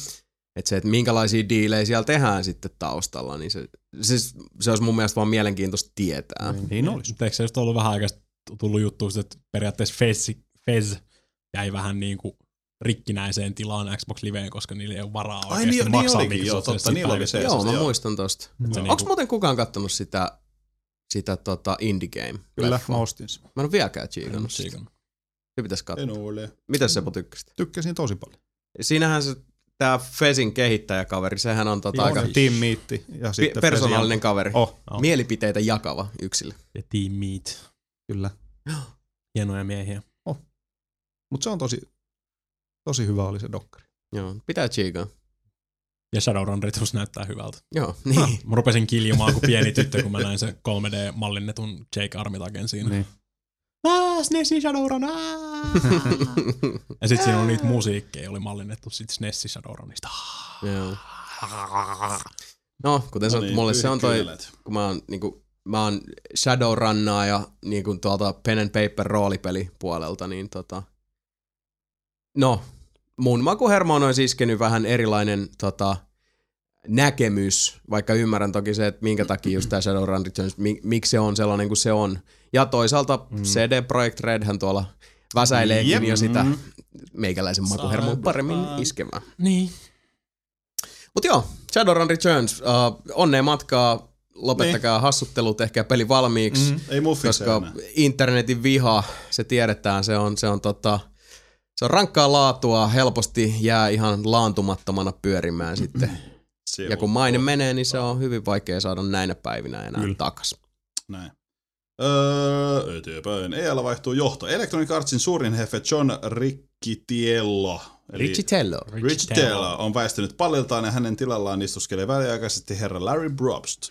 A: Että se, että minkälaisia diilejä siellä tehdään sitten taustalla, niin se, se, se olisi mun mielestä vaan mielenkiintoista tietää.
D: Niin, niin olisi.
B: Mutta eikö se just ollut vähän aikaa tullut juttu, että periaatteessa Fez, Fez jäi vähän niin kuin rikkinäiseen tilaan Xbox Liveen, koska niillä ei ole varaa
C: Ai
B: oikeasti
C: niin, niin
B: maksaa
C: olikin, joo, totta, niillä oli se.
A: Joo, mä
C: joo.
A: muistan tosta. Onko
B: niinku-
A: muuten kukaan kattonut sitä, sitä tota indie game?
D: Kyllä, mä ostin sen.
A: Mä en ole vieläkään chiikannut sitä. Se pitäisi katsoa.
C: En ole.
A: Mitäs Seppo tykkäsit?
D: Tykkäsin tosi paljon.
A: Siinähän se, tää Fezin kehittäjäkaveri, sehän on tota aika
B: niin.
D: Team Meat ja
A: pi-
D: sitten
A: persoonallinen kaveri.
D: Oh,
B: Oh.
A: Mielipiteitä jakava yksilö.
B: Ja Team Meat.
D: kyllä.
B: Hienoja miehiä.
D: Mutta se on tosi, tosi hyvä oli se dokkari.
A: Joo, pitää chiikaa.
B: Ja Shadowrunnerit näyttää hyvältä.
A: Joo, niin.
B: Mä rupesin kiljumaan kuin pieni tyttö, kun mä näin se 3D-mallinnetun Jake Armitagen siinä.
D: Niin.
B: Aa, SNESin Shadowrun, aa! Ja sit siinä oli niitä musiikkeja, oli mallinnettu sit SNESin Shadowrunista.
A: Joo. No, kuten
C: No
A: sanottu,
C: niin,
A: mulle se on toi,
C: kyylet.
A: kun mä oon, niinku, mä oon Shadowrunnaa ja niinku tuolta pen and paper roolipeli puolelta, niin tota, no, mun makuhermoon on iskenyt vähän erilainen tota, näkemys, vaikka ymmärrän toki se, että minkä takia just tää Shadowrun Returns, mi- miksi se on sellainen kuin se on. Ja toisaalta mm. CD Projekt Redhän tuolla väsäileekin
C: Jep.
A: jo sitä
C: Mm.
A: meikäläisen makuhermoon paremmin iskemään.
B: Niin.
A: Mut joo, Shadowrun Returns, uh, onnea matkaa, lopettakaa niin. hassuttelut, ehkä peli valmiiksi, mm,
C: Ei
A: koska
C: enää.
A: internetin viha, se tiedetään, se on, se on tota, se on rankkaa laatua, helposti jää ihan laantumattomana pyörimään sitten.
C: Se
A: Ja kun maine menee, niin se on hyvin vaikea saada näinä päivinä enää Kyllä. takas.
C: Näin. Öö, eteenpäin. EL vaihtuu johto. Electronic Artsin suurin hefe John Riccitiello. Eli
A: Richitello.
C: Riccitiello on väistynyt palliltaan ja hänen tilallaan istuskelee väliaikaisesti herra Larry Probst.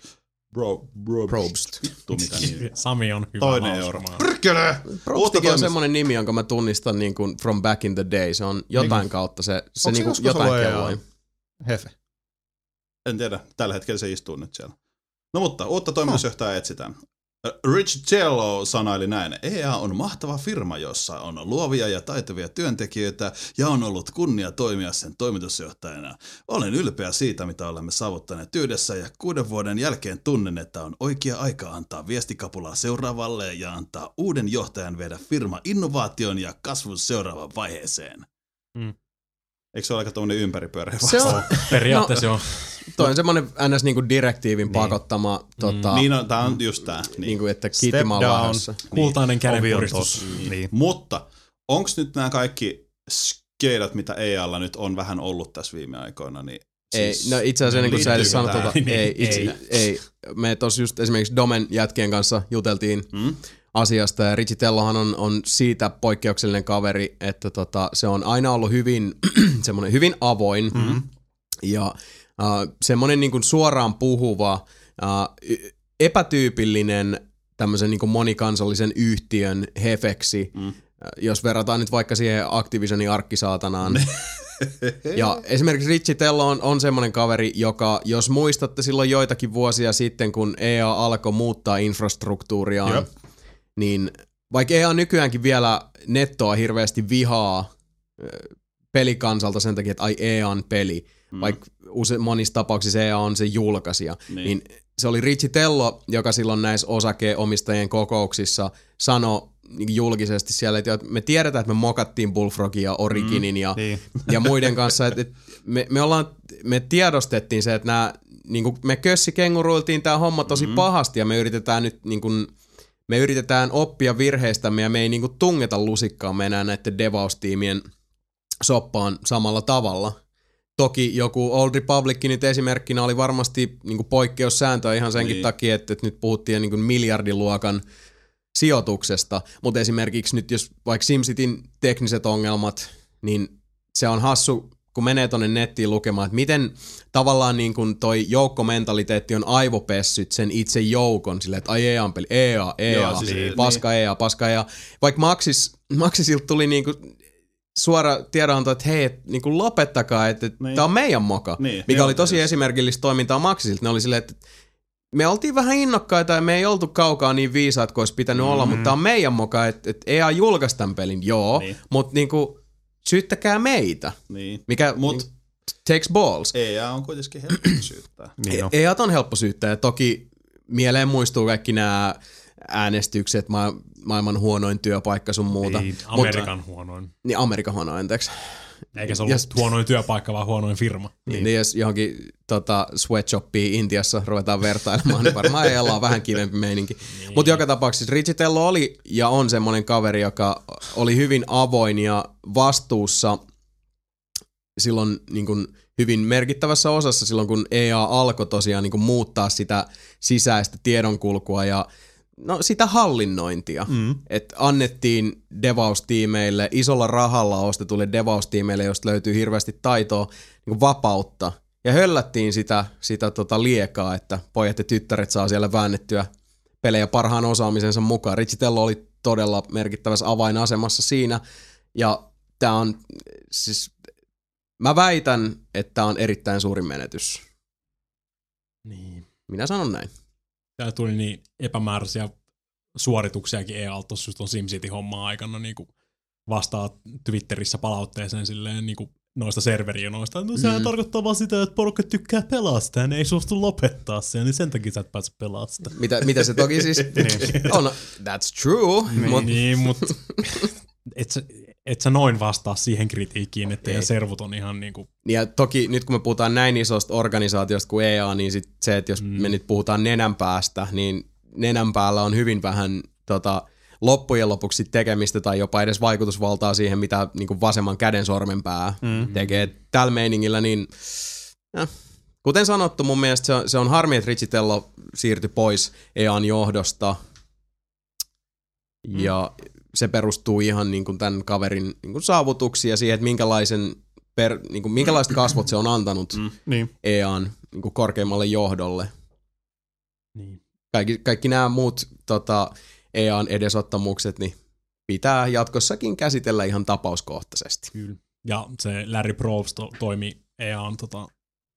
C: Bro, Probst.
A: Probst.
C: Vittu mitä niin.
B: Sami on hyvä
C: Toinen euro. Perkele!
A: Probstikin on semmonen nimi, jonka mä tunnistan niin kuin from back in the day. Se on jotain kautta se, se niin kuin jotain kelloa.
D: EA? Hefe.
C: En tiedä, tällä hetkellä se istuu nyt siellä. No mutta, uutta toimitusjohtajaa etsitään. Rich Cello sanaili näin. EA on mahtava firma, jossa on luovia ja taitavia työntekijöitä ja on ollut kunnia toimia sen toimitusjohtajana. Olen ylpeä siitä, mitä olemme saavuttaneet yhdessä ja kuuden vuoden jälkeen tunnen, että on oikea aika antaa viestikapulaa seuraavalle ja antaa uuden johtajan viedä firma innovaation ja kasvun seuraavaan vaiheeseen.
B: Mm.
C: Eikö se ole aika tuommoinen ympäripyöreä
A: Se on,
B: Periaatteessa joo.
A: toi on semmonen ns. Niinku direktiivin pakottama, tota,
C: Niin, no, tää on just tää. Niin.
A: niinku, että
D: down.
A: lähdössä.
B: Kultainen
D: on
B: kädenpuristus.
D: tossa. Niin.
C: Mutta onko nyt nämä kaikki skeidat, mitä EAlla nyt on vähän ollut tässä viime aikoina, niin
A: Ei,
C: siis,
A: no itse asiassa niin kuin sä edes sanoit,
C: tää?
A: tota, ei, itse,
B: Ei.
A: ei, ei. Me tuossa just esimerkiksi Domen jätkien kanssa juteltiin
C: Mm?
A: Asiasta ja Richie Tellohan on, on siitä poikkeuksellinen kaveri, että tota, se on aina ollut hyvin, semmoinen hyvin avoin mm-hmm. ja uh, semmoinen niin kuin suoraan puhuva, uh, y- epätyypillinen tämmöisen niin kuin monikansallisen yhtiön hefeksi, mm. jos verrataan nyt vaikka siihen Activisionin arkkisaatanaan. ja esimerkiksi Richie Tello on, on semmoinen kaveri, joka, jos muistatte silloin joitakin vuosia sitten, kun EA alkoi muuttaa infrastruktuuriaan,
C: Jep.
A: Niin vaikka EA nykyäänkin vielä nettoa hirveästi vihaa pelikansalta sen takia, että ai EA on peli, mm. vaikka use, monissa tapauksissa EA on se julkaisija,
C: Niin.
A: niin. se oli Richie Tello, joka silloin näissä osakeomistajien kokouksissa sanoi julkisesti siellä, että me tiedetään, että me mokattiin Bullfrogin ja Originin ja,
D: Niin.
A: ja muiden kanssa, että, että me, me, ollaan, me tiedostettiin se, että nämä, niin kuin me kössikenguruiltiin tämä homma tosi mm. pahasti ja me yritetään nyt niin kuin, me yritetään oppia virheistämme ja me ei niin kuin tungeta lusikkaa enää näiden devaustiimien soppaan samalla tavalla. Toki joku Old Republic nyt esimerkkinä oli varmasti niin kuin poikkeussääntö ihan senkin
C: Niin.
A: takia, että, että nyt puhuttiin niin kuin miljardiluokan sijoituksesta, mutta esimerkiksi nyt jos vaikka SimCityn tekniset ongelmat, niin se on hassu, kun menee tonne nettiin lukemaan, että miten tavallaan niin kuin toi joukkomentaliteetti on aivopessyt sen itse joukon, silleen, että ai EA peli, EA, EA,
C: Joo, siis-
A: siis, paska EA, paska EA. Vaikka Maxis, Maxisilta tuli niin kuin suora tiedonanto, että hei, et, niin kuin lopettakaa, että,
C: Niin.
A: tämä on meidän moka,
C: Niin,
A: mikä oli tosi
C: siis-
A: esimerkillistä toimintaa Maxisilta. Ne oli silleen, että me oltiin vähän innokkaita ja me ei oltu kaukaa niin viisaat kuin olisi pitänyt mm. olla, mutta tämä on meidän moka, että, että EA julkaisi tämän pelin, joo,
C: Niin.
A: niin. mutta niinku, syyttäkää meitä,
C: Niin.
A: mikä
C: Mut-
A: Mut, takes balls.
C: EA on kuitenkin helppo syyttää.
D: Niin on.
A: EA on helppo syyttää ja toki mieleen muistuu kaikki nämä äänestykset, ma- maailman huonoin työpaikka sun muuta.
B: Niin,
A: Mutta-
B: Amerikan huonoin.
A: Niin Amerikan huonoin, anteeksi.
B: Eikä se ollut
A: Yes.
B: huonoin työpaikka, vaan huonoin firma.
A: Niin. niin jos johonkin tota, sweatshopiin Intiassa ruvetaan vertailemaan, niin varmaan ei olla vähän kivempi meininki. Niin. Mutta joka tapauksessa Richitello oli ja on semmoinen kaveri, joka oli hyvin avoin ja vastuussa silloin niin kuin hyvin merkittävässä osassa silloin, kun EA alkoi tosiaan niin kuin muuttaa sitä sisäistä tiedonkulkua ja no, sitä hallinnointia.
D: Mm.
A: että annettiin devaustiimeille, isolla rahalla ostetuille devaustiimeille, josta löytyy hirveästi taitoa, niin kuin vapautta. Ja höllättiin sitä, sitä tota liekaa, että pojat ja tyttäret saa siellä väännettyä pelejä parhaan osaamisensa mukaan. Richitello oli todella merkittävässä avainasemassa siinä. Ja tämä on siis, mä väitän, että tämä on erittäin suuri menetys.
B: Niin.
A: Minä sanon näin.
B: Täällä tuli niin epämääräisiä suorituksiakin EA tuossa just ton SimCity-hommaa aikana niin kuin vastaa Twitterissä palautteeseen silleen niin kuin noista serverionoista. No sehän
A: Mm.
B: tarkoittaa vaan sitä, että porukka tykkää pelaa sitä ne ei suostu lopettaa sen, niin sen takia sä et pääse pelaa sitä.
A: Mitä, mitä se toki siis on, that's true, mutta
B: Niin, mutta et sä, et sä noin vastaa siihen kritiikkiin, että teidän
A: Ei.
B: servut on ihan niinku,
A: Ja toki nyt kun me puhutaan näin isosta organisaatiosta kuin EA, niin sit se, että jos mm. me nyt puhutaan nenän päästä, niin nenän päällä on hyvin vähän tota, loppujen lopuksi tekemistä tai jopa edes vaikutusvaltaa siihen, mitä niin kuin vasemman käden sormenpää mm. tekee. Tällä meiningillä, niin äh, kuten sanottu, mun mielestä se on, se on harmi, että Richitello siirtyi pois EAN johdosta. Ja se perustuu ihan niin kuin tämän kaverin niin kuin saavutuksiin ja siihen, että minkälaisen per, niin kuin, minkälaiset kasvot se on antanut mm.
D: Niin.
A: EAN niin kuin korkeimmalle johdolle.
B: niin.
A: Kaikki, kaikki nämä muut tota, EAN edesottamukset niin pitää jatkossakin käsitellä ihan tapauskohtaisesti.
B: Kyllä. Ja se Larry Probst to, toimi EAN tota,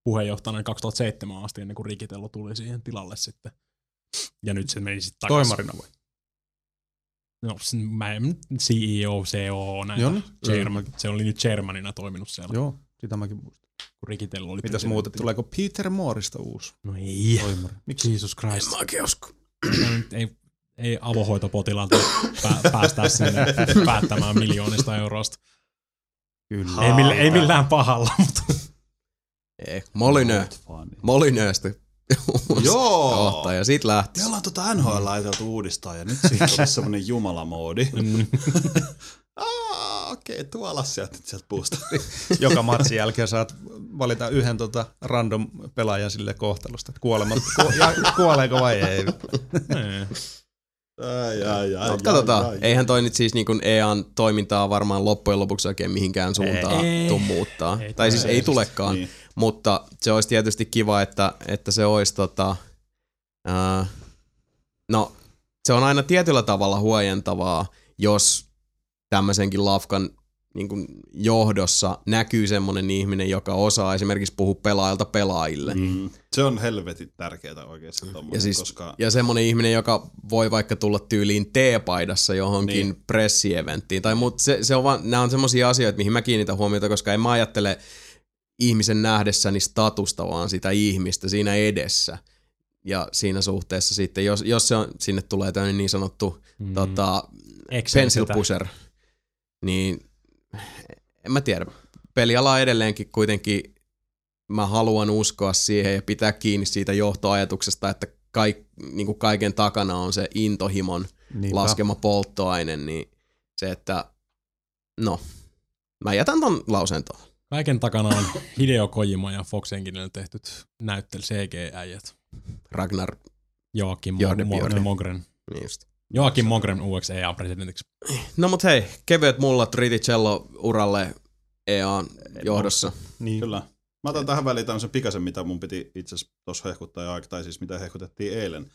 B: puheenjohtajana 2007 asti ennen kuin Rikitello tuli siihen tilalle sitten. Ja nyt se meni sitten takaisin.
D: Toimarina vai?
B: No, mä en, CEO, COO, näitä.
D: Joo, niin.
B: Chairman, se oli nyt chairmanina toiminut siellä,
D: Joo, sitä mäkin muistan.
B: kun Rikitello oli
D: Mitäs muuta? Tuleeko Peter Moorista uusi
B: No ei.
D: toimari? Miksi?
B: Jesus Christ.
A: Mä usko.
B: ei, ei avohoitopotilailta pää, päästää sinne päättämään miljoonista eurosta.
D: Kyllä.
B: Ei, millä, ei millään pahalla, mutta
A: Ei. Molinö.
C: Funny. Joo.
A: Johtaja. Sit lähti.
C: Me ollaan tota NHL ajateltu uudistaa ja nyt siitä on semmonen jumalamoodi.
B: mm,
C: Aa, okei, okay, tuolla sieltä sieltä puusta.
D: Joka matsin jälkeen saat valita yhden tota random pelaajan sille kohtelusta. että Kuolema, ku, ja, kuoleeko vai ei.
B: ei.
C: Ai, ai, ai,
A: Mut katsotaan.
C: ai, ai.
A: Eihän toi nyt siis niin EAN toimintaa varmaan loppujen lopuksi oikein mihinkään suuntaan
B: Ei.
A: tuu muuttaa.
B: Ei
A: tai siis
B: tule.
A: ei tulekaan.
C: Niin.
A: Mutta se olisi tietysti kiva, että, että se olisi tota, ää, no se on aina tietyllä tavalla huojentavaa, jos tämmöisenkin lafkan niin kuin johdossa näkyy semmoinen ihminen, joka osaa esimerkiksi puhua pelaajilta pelaajille.
C: Mm. Se on helvetin tärkeää oikeasti tommonen,
A: Ja, siis,
C: koska...
A: ja semmoinen ihminen, joka voi vaikka tulla tyyliin T-paidassa johonkin niin. pressieventtiin. Tai mut se, se on vaan, nämä on semmoisia asioita, mihin mä kiinnitän huomiota, koska en mä ajattele ihmisen nähdessäni statusta, vaan sitä ihmistä siinä edessä. ja siinä suhteessa sitten, jos, jos se on, sinne tulee tämmöinen niin sanottu mm. tota,
B: Excel
A: pencil pusher, niin en mä tiedä. Peliala edelleenkin kuitenkin mä haluan uskoa siihen ja pitää kiinni siitä johtoajatuksesta, että kaik, niin kuin kaiken takana on se intohimon
D: Niinpä.
A: laskema polttoaine, niin se, että no, mä jätän ton lauseen tuohon.
B: Kaiken takana on Hideo Kojima ja Fox Enginellä tehtyt näyttely CG-äijät.
A: Ragnar,
B: Joakim
A: Jordi
B: Mo- Mogren.
A: niin just.
B: Joakim Mogren UX EA-presidentiksi.
A: No mut hei, kevyet mullat Riticello uralle EAN johdossa.
D: Niin.
C: Kyllä. Mä otan tähän väliin tämmöisen pikaisen, mitä mun piti itse asiassa tuossa hehkuttaa tai siis mitä hehkutettiin eilen.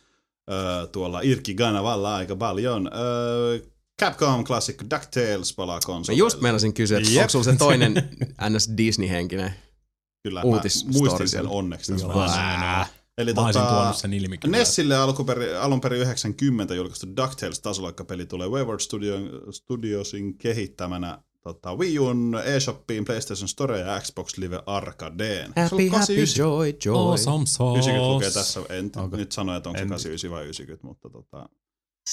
C: Öö, tuolla Irki Ganavalla aika paljon. Öö, Capcom Classic DuckTales palaa
A: Mä
C: konsolille.
A: just meinasin kysyä, että
C: Jep.
A: onko sulla se toinen NS Disney-henkinen?
C: Kyllä,
A: uutis-
C: mä muistin sen onneksi tässä
B: Joo,
C: vaiheessa.
B: mä-
C: Eli
B: Mä olisin
C: tota,
B: tuonut sen ilmi kyllä.
C: Nessille alunperin, alunperin 90 julkaistu DuckTales tasoloikkapeli tulee Wayward Studio, Studiosin kehittämänä tota, Wii U'n, eShopiin, PlayStation Store ja Xbox Live Arcadeen.
A: Happy, happy,
C: 89.
A: joy, joy.
B: Awesome sauce.
C: 90 lukee tässä, en
D: Onko?
C: nyt sano, että onko se
D: En-
C: 89 vai 90, mutta tota,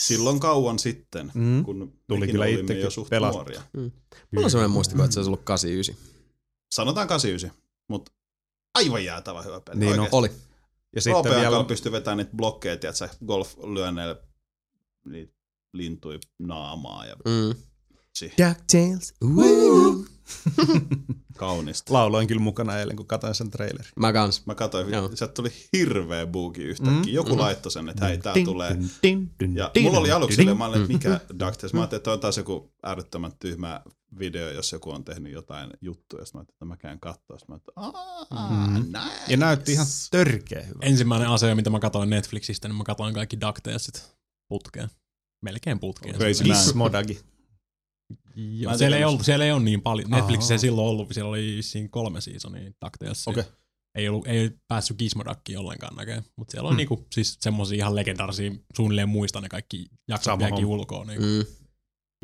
C: silloin kauan sitten,
D: Mm.
C: kun
D: Tuli kyllä itsekin
C: jo suht
D: pelata.
C: nuoria.
A: Mulla on sellainen muistikuva, että se olisi ollut 89.
C: Sanotaan 89, mutta aivan jäätävä hyvä peli.
D: Niin
C: oikeesti.
A: Oli.
D: Ja sitten vielä,
C: pystyy vetämään niitä blokkeja, tiedätkö, golf-lyönneillä niitä lintui naamaa ja
A: Mm.
C: si,
A: DuckTales.
C: kaunista.
D: lauloin kyllä mukana eilen, kun katsoin sen trailerin.
A: Mä kans.
C: Mä katsoin,
A: Joo.
C: sieltä tuli hirveä buugi yhtäkkiä.
D: Mm.
C: Joku
A: Mm.
C: laittoi sen, että hei, tää
D: Ding,
C: tulee.
D: ding, ding, ding,
C: Ja
D: ding,
C: mulla oli aluksi
D: ding.
C: silleen, mä olin, että mikä DuckTales. Mä ajattelin, että on taas joku äärettömän tyhmä video, jos joku on tehnyt jotain juttuja. Sitten mä ajattelin, että mä käyn katsoa. Mä
D: Mm.
C: nice.
D: Ja näytti ihan törkeä hyvä.
B: Ensimmäinen asia, mitä mä katsoin Netflixistä, niin mä katsoin kaikki DuckTalesit putkeen. Melkein putkeen.
C: Crazy.
D: Gizmodagi.
B: Joo,
C: Mä en
B: siellä, ei ollut, siellä ei ole niin paljon. Netflixissä silloin ollut, siellä oli siinä kolme seasonia DuckTalesia.
D: Okei.
B: Ei, ollut, ei päässyt Gizmodakkiin ollenkaan näkemään. Mutta siellä on
D: Hmm.
B: niinku, siis semmosia ihan legendaarisia, suunnilleen muista ne kaikki jaksot
D: Sama
B: vieläkin
D: homma.
B: ulkoa. Niin
A: Mm.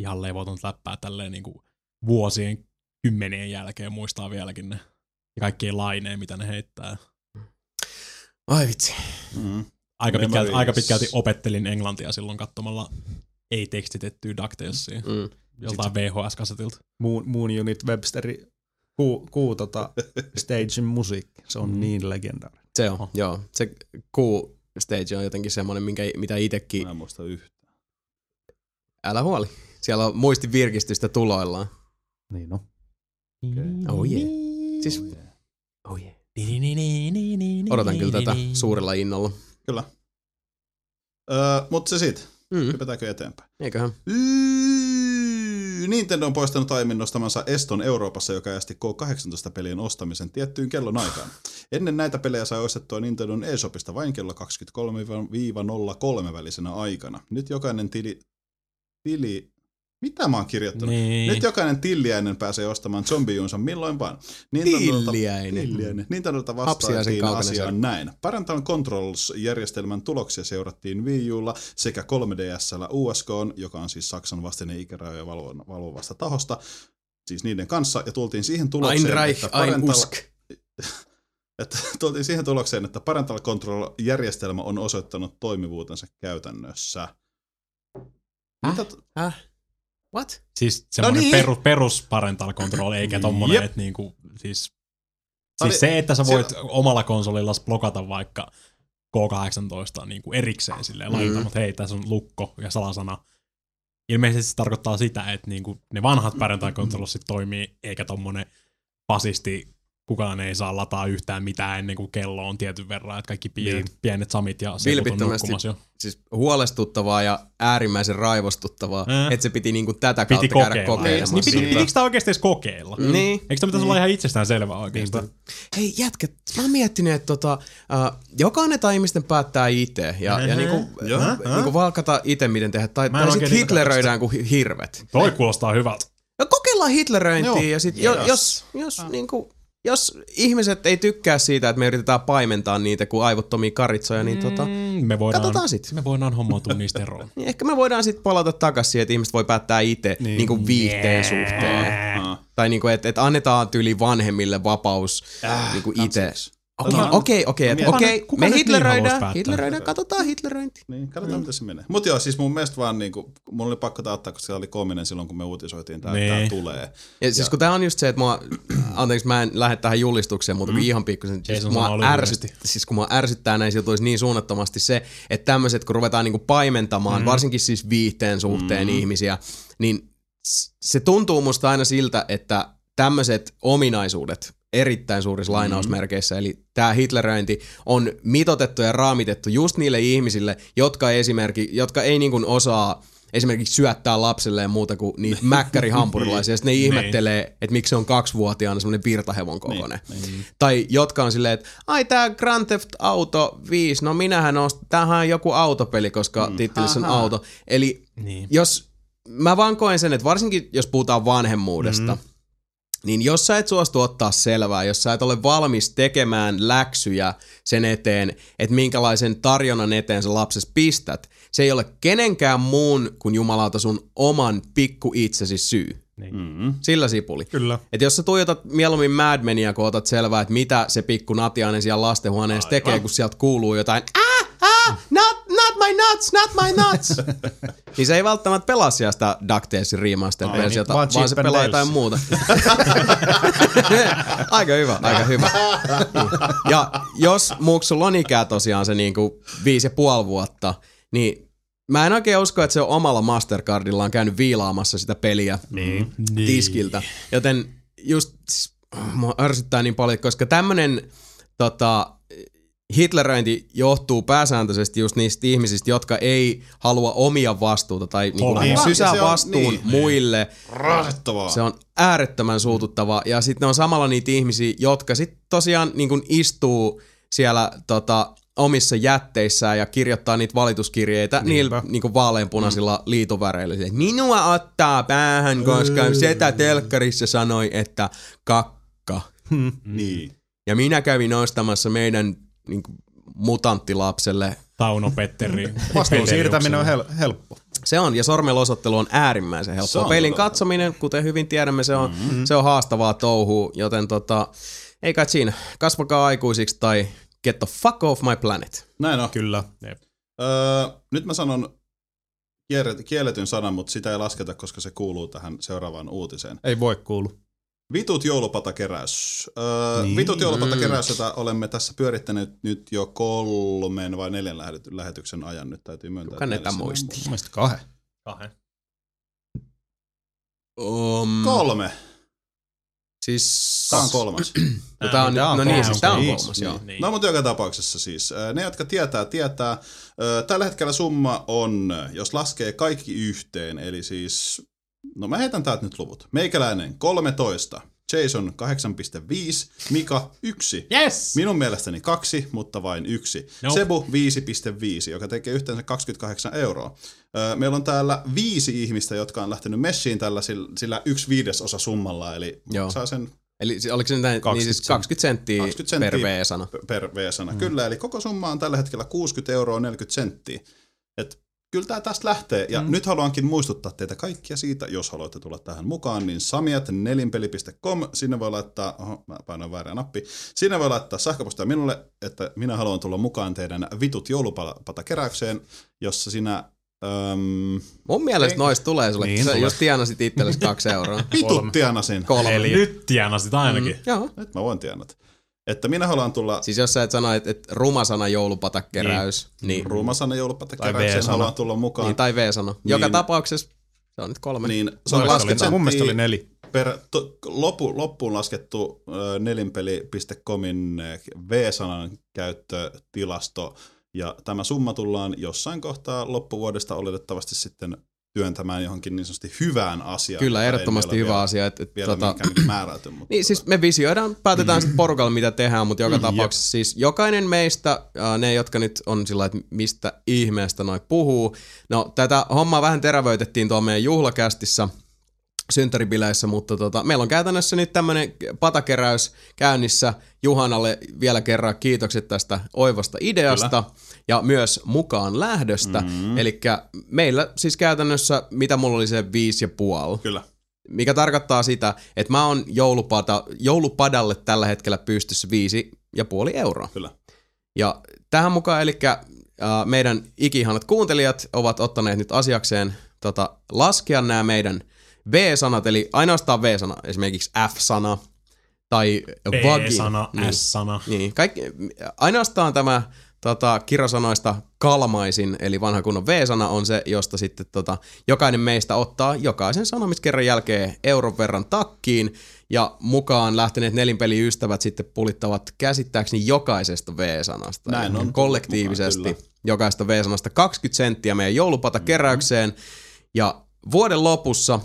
B: Ihan levoton läppää tälleen niinku vuosien kymmenien jälkeen muistaa vieläkin ne ja kaikkien laineen, mitä ne heittää.
A: Ai vitsi.
C: Mm.
B: Aika pitkälti, aika pitkälti opettelin englantia silloin katsomalla ei-tekstitettyä DuckTalesia
A: Mm.
B: Joltain VHS-kasetilta.
D: Moon, Moon Unit Websteri kuu, kuu tota, stagein musiikki. Se on
B: Mm.
D: niin legendaarinen.
A: Se on, joo. Se cool stage on jotenkin semmoinen, minkä, mitä itekin,
C: Mä en muista yhtään.
A: älä huoli. Siellä on muistin virkistystä tuloillaan.
D: Niin no.
A: Oh yeah. Siis, oh yeah. Odotan kyllä tätä suurella innolla.
C: Kyllä. Öö, mutta se siitä.
A: Mm.
C: Hypätäänkö eteenpäin?
A: Eiköhän.
C: Yy, Nintendo on poistanut aiemmin nostamansa Eston Euroopassa, joka esti K18-pelien ostamisen tiettyyn kellon aikaan. Ennen näitä pelejä sai ostettua Nintendon eShopista vain kello 23-03 välisenä aikana. Nyt jokainen tili... tili mitä mä oon kirjoittanut?
B: Niin.
C: Nyt jokainen tilliäinen pääsee ostamaan zombijuunsa milloin vaan. Nintendolta-
A: Tilliäinen.
C: Tilliäinen. Nintendolta vastattiin asiaan näin. Parental Controls-järjestelmän tuloksia seurattiin Wii Ulla sekä 3DSllä USK, joka on siis Saksan vastine ikärajoja valvo- valvovasta tahosta, siis niiden kanssa, ja tultiin siihen tulokseen,
A: Ein Reich,
C: että
A: ein Usk.
C: että tultiin siihen tulokseen, että Parental Control-järjestelmä on osoittanut toimivuutensa käytännössä. Mitä t-
A: Häh? What?
B: Siis semmoinen
C: No
B: no
C: niin.
B: niin. perus, perus parental control, eikä tommonen,
C: Jep.
B: että niinku, siis,
C: Oli-
B: siis se, että sä voit
C: siellä-
B: omalla konsolilla blokata vaikka K18 niinku erikseen silleen,
A: Mm.
B: mm. laittaa, mutta hei, tässä on lukko ja salasana. Ilmeisesti se tarkoittaa sitä, että niinku ne vanhat parental controlsit toimii, eikä tommonen pasisti kukaan ei saa lataa yhtään mitään ennen kuin kello on tietyn verran, että kaikki pienet,
D: Niin.
B: niin. pienet samit ja
A: Vilpittömästi
B: nukkumassa jo.
A: Siis huolestuttavaa ja äärimmäisen raivostuttavaa,
B: Äh.
A: että se piti niinku tätä kautta
B: Piti
A: käydä
B: kokeilla.
A: kokeilemassa.
B: Niin, piti, pitikö sitä oikeasti edes kokeilla?
A: Mm. Niin.
B: Eikö tämä pitäisi olla ihan itsestään selvää oikeastaan?
A: Hei jätkät, mä oon miettinyt, että tota, uh, jokainen tai ihmisten päättää itse ja, ja niinku,
C: Joo.
A: niinku valkata itse miten tehdä. Tai, tai sit
B: oikein niinku
A: hitleröidään kuin hirvet.
B: Toi kuulostaa hyvältä.
A: No kokeillaan hitleröintiä ja sit
C: Yes.
A: jo, jos, jos, niinku, jos ihmiset ei tykkää siitä, että me yritetään paimentaa niitä kuin aivottomia karitsoja, niin tota,
B: Mm, me voidaan,
A: katsotaan sit.
B: Me voidaan hommautua niistä eroon.
A: niin ehkä me voidaan sitten palata takaisin siihen, että ihmiset voi päättää itse niin.
D: Niin.
A: niinku viihteen suhteen.
C: Ah,
A: Tai niinku, että et annetaan tyyli vanhemmille vapaus
C: Äh,
A: niinku itse. Okei, okei, okei, että okei, me
B: nyt niin
A: hitleröidään, hitleröidään, katsotaan hitleröinti.
C: Niin, katsotaan miten se menee. Mutta joo, siis mun mielestä vaan niinku, mulla oli pakko tää ottaa, koska se oli koominen silloin, kun me uutisoitiin, tää,
B: Niin.
C: tää tulee.
A: Ja siis kun tää on just se, että mua, anteeksi mä en lähde tähän julistukseen, mutta mm. ihan pikkusen, siis mua, ärsyt, siis kun mua ärsyttää näissä jutuissa niin suunnattomasti se, että tämmöiset kun ruvetaan niinku paimentamaan, mm. varsinkin siis viihteen suhteen mm. ihmisiä, niin se tuntuu musta aina siltä, että tämmöiset ominaisuudet, erittäin suurissa lainausmerkeissä, eli tämä hitleröinti on mitotettu ja raamitettu just niille ihmisille, jotka, esimerkki, jotka ei niinku osaa esimerkiksi syöttää lapselleen muuta kuin niitä mäkkärihampurilaisia, ja sitten ne ihmettelee, että miksi se on kaksivuotiaana semmoinen virtahevon kokoinen. Niin, Tai jotka on silleen, että ai tää Grand Theft Auto 5, no minähän ostin, tämähän on joku autopeli, koska mm. tittelissä on auto. Eli
B: Niin.
A: jos, mä vaan koen sen, että varsinkin jos puhutaan vanhemmuudesta, mm. Niin jos sä et suostu ottaa selvää, jos sä et ole valmis tekemään läksyjä sen eteen, että minkälaisen tarjonnan eteen sä lapses pistät, se ei ole kenenkään muun kuin jumalauta sun oman pikku itsesi syy.
C: Mm.
A: Sillä sipuli.
D: Kyllä.
A: Et jos sä tuijotat mieluummin Mad Menia, kun otat selvää, että mitä se pikku Natiainen siellä lastenhuoneessa tekee, kun sieltä kuuluu jotain ah, not, not my nuts, not my nuts. niin se ei välttämättä pelaa siellä sitä DuckTalesin remastered
D: niin,
A: versiota,
D: vaan
A: vaan se pelaa
D: Dales.
A: jotain muuta. aika hyvä, aika hyvä. ja jos Muksulla on ikää tosiaan se niinku viisi ja puoli vuotta, niin mä en oikein usko, että se on omalla Mastercardillaan käynyt viilaamassa sitä peliä
D: Niin.
A: tiskiltä. Joten just siis, mua ärsyttää niin paljon, koska tämmönen tota, hitleröinti johtuu pääsääntöisesti just niistä ihmisistä, jotka ei halua omia vastuuta tai niinku
B: Aivan.
C: Ja
A: sysää
C: on-
A: vastuun
C: niin.
A: muille.
C: Rasittavaa.
A: Se on äärettömän suututtavaa. Ja sitten on samalla niitä ihmisiä, jotka sitten tosiaan niin kuin istuu siellä tota, omissa jätteissään ja kirjoittaa niitä valituskirjeitä niillä niin kuin vaaleanpunaisilla mm. liitoväreillä. Minua ottaa päähän, koska setä telkkarissa sanoi, että kakka.
C: Niin.
A: Ja minä kävin ostamassa meidän niin kuin, mutanttilapselle.
B: Tauno Petteri.
D: Vastuun siirtäminen on hel- helppo.
A: Se on, ja sormelosottelu on äärimmäisen
C: Se
A: helppoa.
C: on
A: Pelin
C: todella
A: katsominen, kuten hyvin tiedämme, se on, mm-hmm. se on haastavaa touhua, joten tota, ei kai siinä, kasvakaa aikuisiksi tai get the fuck off my planet.
C: Näin on.
D: Kyllä.
C: Öö, nyt mä sanon kielletyn sanan, mutta sitä ei lasketa, koska se kuuluu tähän seuraavaan uutiseen.
D: Ei voi kuulu.
C: Vitut joulupatakeräys. Öö,
D: Niin.
C: Vitut joulupatakeräys, jota olemme tässä pyörittäneet nyt jo kolmen vai neljän lähet- lähetyksen ajan. Nyt täytyy myöntää.
A: Kuka
C: että
A: näitä
C: mielessäni on-
A: muisti?
D: Mun mielestä kahden.
B: Kahden.
A: Um,
C: Kolme.
A: Siis...
C: Tämä on kolmas.
A: No, tää on,
D: Tää on
A: no niin,
D: kolmas.
A: siis tää on
D: Niin,
A: kolmas,
D: niin.
A: joo.
B: Niin.
C: No mutta joka tapauksessa siis, ne jotka tietää, tietää. Ää, Tällä hetkellä summa on, jos laskee kaikki yhteen, eli siis, no mä heitän täältä nyt luvut. Meikäläinen 13, Jason 8,5, Mika 1.
B: Yes!
C: Minun mielestäni kaksi, mutta vain yksi.
B: Nope.
C: Sebu 5,5, joka tekee yhteensä 28 euroa. Meillä on täällä viisi ihmistä, jotka on lähtenyt messiin tällä sillä, yksi viidesosa summalla, eli
A: Joo.
C: saa sen
A: Eli oliko se näin, niin siis 20 senttiä,
C: 20 senttiä
A: 20 per V-sana.
C: per V-sana. Mm. Kyllä, eli koko summa on tällä hetkellä 60 euroa 40 senttiä. Et kyllä tämä tästä lähtee. Ja mm. nyt haluankin muistuttaa teitä kaikkia siitä, jos haluatte tulla tähän mukaan, niin samiat nelinpeli.com, sinne voi laittaa, oho, mä painoin väärää nappi, sinne voi laittaa sähköpostia minulle, että minä haluan tulla mukaan teidän vitut joulupatakeräykseen, jossa sinä Öm,
A: Mun mielestä noista tulee sulle,
D: Niin
A: sä
D: tulee.
A: just tienasit itsellesi kaksi euroa.
C: vitut tienasin.
A: Kolme.
B: Eli nyt tienasit ainakin. Mm.
A: Joo.
C: Nyt mä voin tienata. Että minä haluan tulla
A: Siis jos sä et sano, että, että ruma sana joulupatakeräys, niin, niin,
C: joulupatakeräykseen,
D: V-sana.
C: haluan tulla mukaan.
A: niin tai V-sano. Joka
C: Niin.
A: tapauksessa se on nyt kolme.
C: Niin, se on
A: mielestä
C: 20
A: oli-
D: Mun mielestä oli neli.
C: per to, loppu, loppuun laskettu ö, nelinpeli.comin V-sanan käyttötilasto. Ja tämä summa tullaan jossain kohtaa loppuvuodesta oletettavasti sitten työntämään johonkin niin sanotusti hyvään asiaan.
A: Kyllä, ehdottomasti hyvä
C: vielä,
A: asia. Että,
C: Vielä
A: tota,
C: tota... määräyty, mutta
A: Niin siis me visioidaan, päätetään sitten porukalla mitä tehdään, mutta joka tapauksessa siis jokainen meistä, ne jotka nyt on sillä että mistä ihmeestä noi puhuu. No tätä hommaa vähän terävöitettiin tuolla meidän juhlakästissä synttäribileissä, mutta tota, meillä on käytännössä nyt tämmöinen patakeräys käynnissä. Juhanalle vielä kerran kiitokset tästä oivasta ideasta Kyllä. Ja myös mukaan lähdöstä. Mm-hmm. Eli meillä siis käytännössä, mitä mulla oli se viisi ja puoli,
C: kyllä.
A: mikä tarkoittaa sitä, että mä oon joulupada, joulupadalle tällä hetkellä pystyssä viisi ja puoli euroa.
C: Kyllä.
A: Ja tähän mukaan, eli äh, meidän ikihanat kuuntelijat ovat ottaneet nyt asiakseen tota, laskea nämä meidän V-sanat, eli ainoastaan V-sana, esimerkiksi F-sana tai vagi.
B: B-sana,
A: Niin.
B: S-sana.
A: Niin, kaikki, ainoastaan tämä tota, kirosanoista kalmaisin, eli vanha kunnon V-sana on se, josta sitten tota, jokainen meistä ottaa jokaisen sanomiskerran jälkeen euron verran takkiin, ja mukaan lähteneet nelinpeliystävät sitten pulittavat käsittääkseni jokaisesta V-sanasta.
C: Näin on.
A: Kollektiivisesti
C: mukaan,
A: jokaista V-sanasta 20 senttiä meidän joulupatakeräykseen, ja vuoden lopussa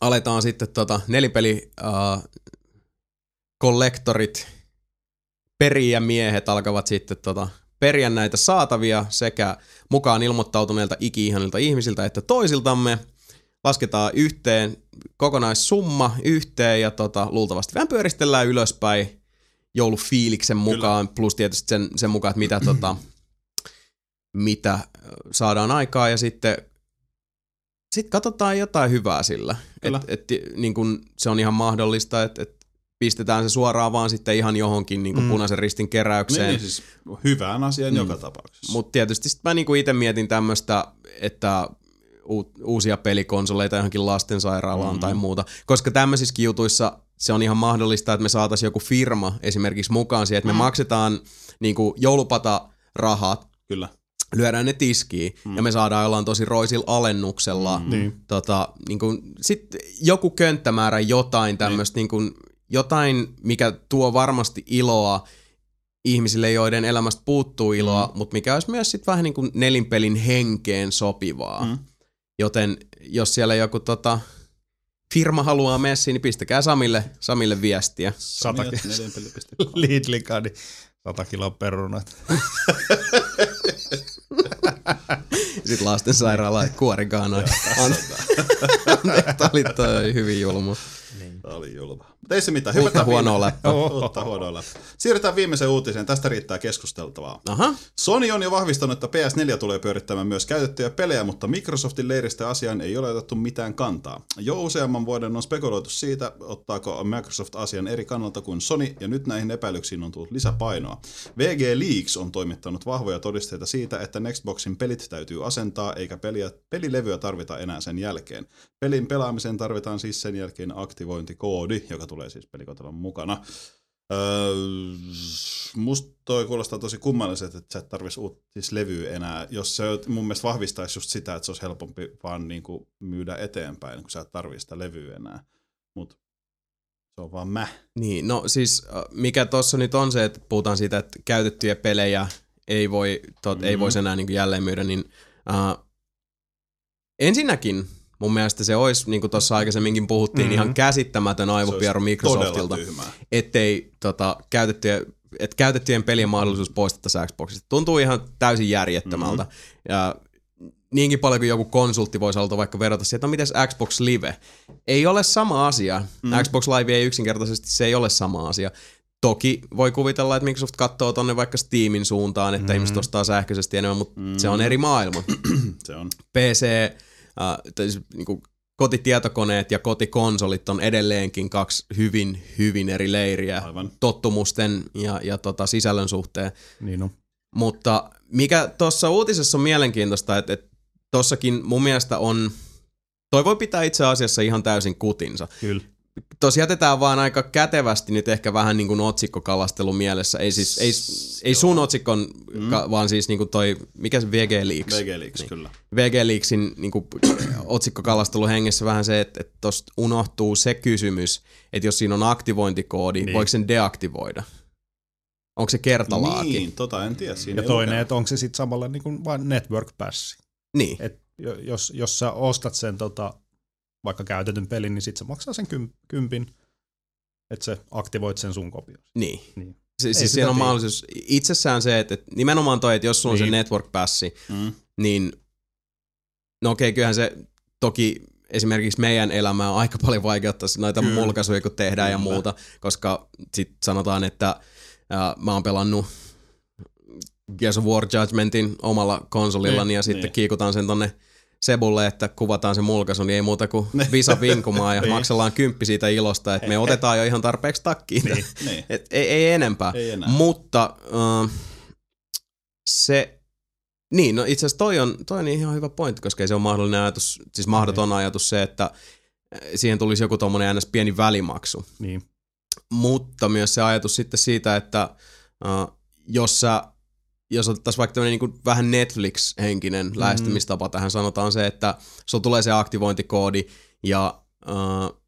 A: aletaan sitten tota nelipeli äh, kollektorit, perijämiehet alkavat sitten tota, periä näitä saatavia sekä mukaan ilmoittautuneilta iki-ihanilta ihmisiltä että toisiltamme. Lasketaan yhteen kokonaissumma yhteen ja tota, luultavasti vähän pyöristellään ylöspäin joulufiiliksen mukaan, Kyllä. plus tietysti sen, sen mukaan, että mitä, tota, mitä saadaan aikaa ja sitten sit katsotaan jotain hyvää sillä.
C: Kyllä.
A: Et, et, niin kun se on ihan mahdollista, että et pistetään se suoraan vaan sitten ihan johonkin niin kuin
D: Mm.
A: punaisen ristin keräykseen.
C: Niin, siis hyvään asiaan
A: Mm.
C: joka tapauksessa.
A: Mutta tietysti sit mä niinku itse mietin tämmöistä, että u- uusia pelikonsoleita johonkin lastensairaalaan mm-hmm. tai muuta. Koska tämmöisissäkin jutuissa se on ihan mahdollista, että me saataisiin joku firma esimerkiksi mukaan siihen, että me mm. maksetaan niinku joulupata rahat,
C: Kyllä.
A: lyödään ne tiskiin mm. ja me saadaan jollain tosi roisilla alennuksella. Mm.
D: Niin.
A: Tota, niin kuin, sit joku könttämäärä jotain tämmöistä, niin. niin jotain, mikä tuo varmasti iloa ihmisille, joiden elämästä puuttuu iloa, mm. mutta mikä olisi myös sit vähän niin kuin nelinpelin henkeen sopivaa.
C: Mm.
A: Joten jos siellä joku tota, firma haluaa messiin, niin pistäkää Samille, Samille viestiä.
D: Sata
C: nelinpeli.fi.
D: Lidlikani. 100 kiloa perunat.
A: Sitten lastensairaala kuorikaan noin. Tämä oli toi hyvin julma.
C: Tämä oli julma. Mutta ei se mitään.
A: Uutta
C: Hypätään
A: huonoa läppää.
C: Uutta huonoa läppää. Siirrytään viimeiseen uutiseen. Tästä riittää keskusteltavaa.
A: Aha.
C: Sony on jo vahvistanut, että PS4 tulee pyörittämään myös käytettyjä pelejä, mutta Microsoftin leiristä asiaan ei ole otettu mitään kantaa. Jo useamman vuoden on spekuloitu siitä, ottaako Microsoft asian eri kannalta kuin Sony, ja nyt näihin epäilyksiin on tullut lisäpainoa. VG Leaks on toimittanut vahvoja todisteita siitä, että Nextboxin pelit täytyy asentaa, eikä peliä, pelilevyä tarvita enää sen jälkeen. Pelin pelaamiseen tarvitaan siis sen jälkeen aktivointikoodi, joka tulee siis pelikotelon mukana. Öö, musta toi kuulostaa tosi kummalliselta, että sä et tarvitsisi uut, siis levyä enää. Jos se mun mielestä vahvistaisi just sitä, että se olisi helpompi vaan niinku myydä eteenpäin, kun sä et tarvitse sitä levyä enää. Mut se on vaan mä.
A: Niin, no siis mikä tuossa nyt on se, että puhutaan siitä, että käytettyjä pelejä ei voi, tot, mm-hmm. ei voisi enää niin jälleen myydä, niin äh, ensinnäkin mun mielestä se olisi, niin kuin tuossa aikaisemminkin puhuttiin, mm-hmm. ihan käsittämätön aivopieru
C: olisi
A: Microsoftilta, ettei tota, käytettyjä, että käytettyjen pelien mahdollisuus poistettaisiin Xboxista. Tuntuu ihan täysin järjettömältä. Mm-hmm. Ja niinkin paljon kuin joku konsultti voisi olla vaikka verrata siihen, että no mites Xbox Live? Ei ole sama asia. Mm. Xbox Live ei yksinkertaisesti, se ei ole sama asia. Toki voi kuvitella, että Microsoft katsoo tonne vaikka Steamin suuntaan, että mm. ihmiset ostaa sähköisesti enemmän, mutta mm. se on eri maailma.
C: Se on.
A: PC, tai siis, niin kuin kotitietokoneet ja kotikonsolit on edelleenkin kaksi hyvin, hyvin eri leiriä
C: Aivan.
A: tottumusten ja, ja tota sisällön suhteen.
D: Niin on.
A: Mutta mikä tuossa uutisessa on mielenkiintoista, että, että tossakin mun mielestä on, toi voi pitää itse asiassa ihan täysin kutinsa.
D: Kyllä.
A: Tuossa jätetään vaan aika kätevästi nyt ehkä vähän niin kuin otsikkokalastelu mielessä. Ei siis, ei, ei sun otsikon, mm. ka, vaan siis niin kuin toi, mikä se VG Leaks?
C: VG Leaks, niin. kyllä.
A: VG Leaksin niin kuin, otsikkokalastelu hengessä vähän se, että, että tuosta unohtuu se kysymys, että jos siinä on aktivointikoodi, niin. voiko sen deaktivoida? Onko se kertalaaki?
C: Niin, tota en tiedä. Siinä
D: Ja toinen, että onko se sitten samalla niin kuin vain network passi.
A: niin.
D: Et jo- jos, jos sä ostat sen tota, vaikka käytetyn pelin, niin sit se maksaa sen kym, kympin, että sä aktivoit sen sun kopio.
A: Niin.
D: Niin.
A: Se, siis
D: sitä
A: siinä on
D: tiedä.
A: mahdollisuus, itsessään se, että, että nimenomaan toi, että jos sulla on se
D: Niin.
A: network passi,
C: Mm.
A: niin no okei, kyllähän se toki esimerkiksi meidän elämää on aika paljon vaikeuttaa noita
C: Kyllä.
A: mulkaisuja, kun tehdään ja
C: Kyllä.
A: muuta, koska sit sanotaan, että ää, mä oon pelannut Gears of War Judgmentin omalla konsolillani
C: Niin,
A: ja sitten
C: niin.
A: kiikutan sen tonne Sebulle, että kuvataan se mulkaisu, niin ei muuta kuin visa vinkumaan ja maksellaan kymppi siitä ilosta, että me otetaan jo ihan tarpeeksi takkiin.
C: Niin.
A: Et ei, ei enempää.
C: Ei enää.
A: Mutta uh, se, niin no itse asiassa toi on, toi on ihan hyvä pointti, koska ei se ole mahdollinen ajatus, siis mahdoton ajatus se, että siihen tulisi joku tuommoinen ns. pieni välimaksu.
D: Niin.
A: Mutta myös se ajatus sitten siitä, että uh, jos sä jos otettaisiin vaikka tämmöinen niin vähän Netflix-henkinen mm. lähestymistapa tähän, sanotaan se, että sulla tulee se aktivointikoodi ja uh,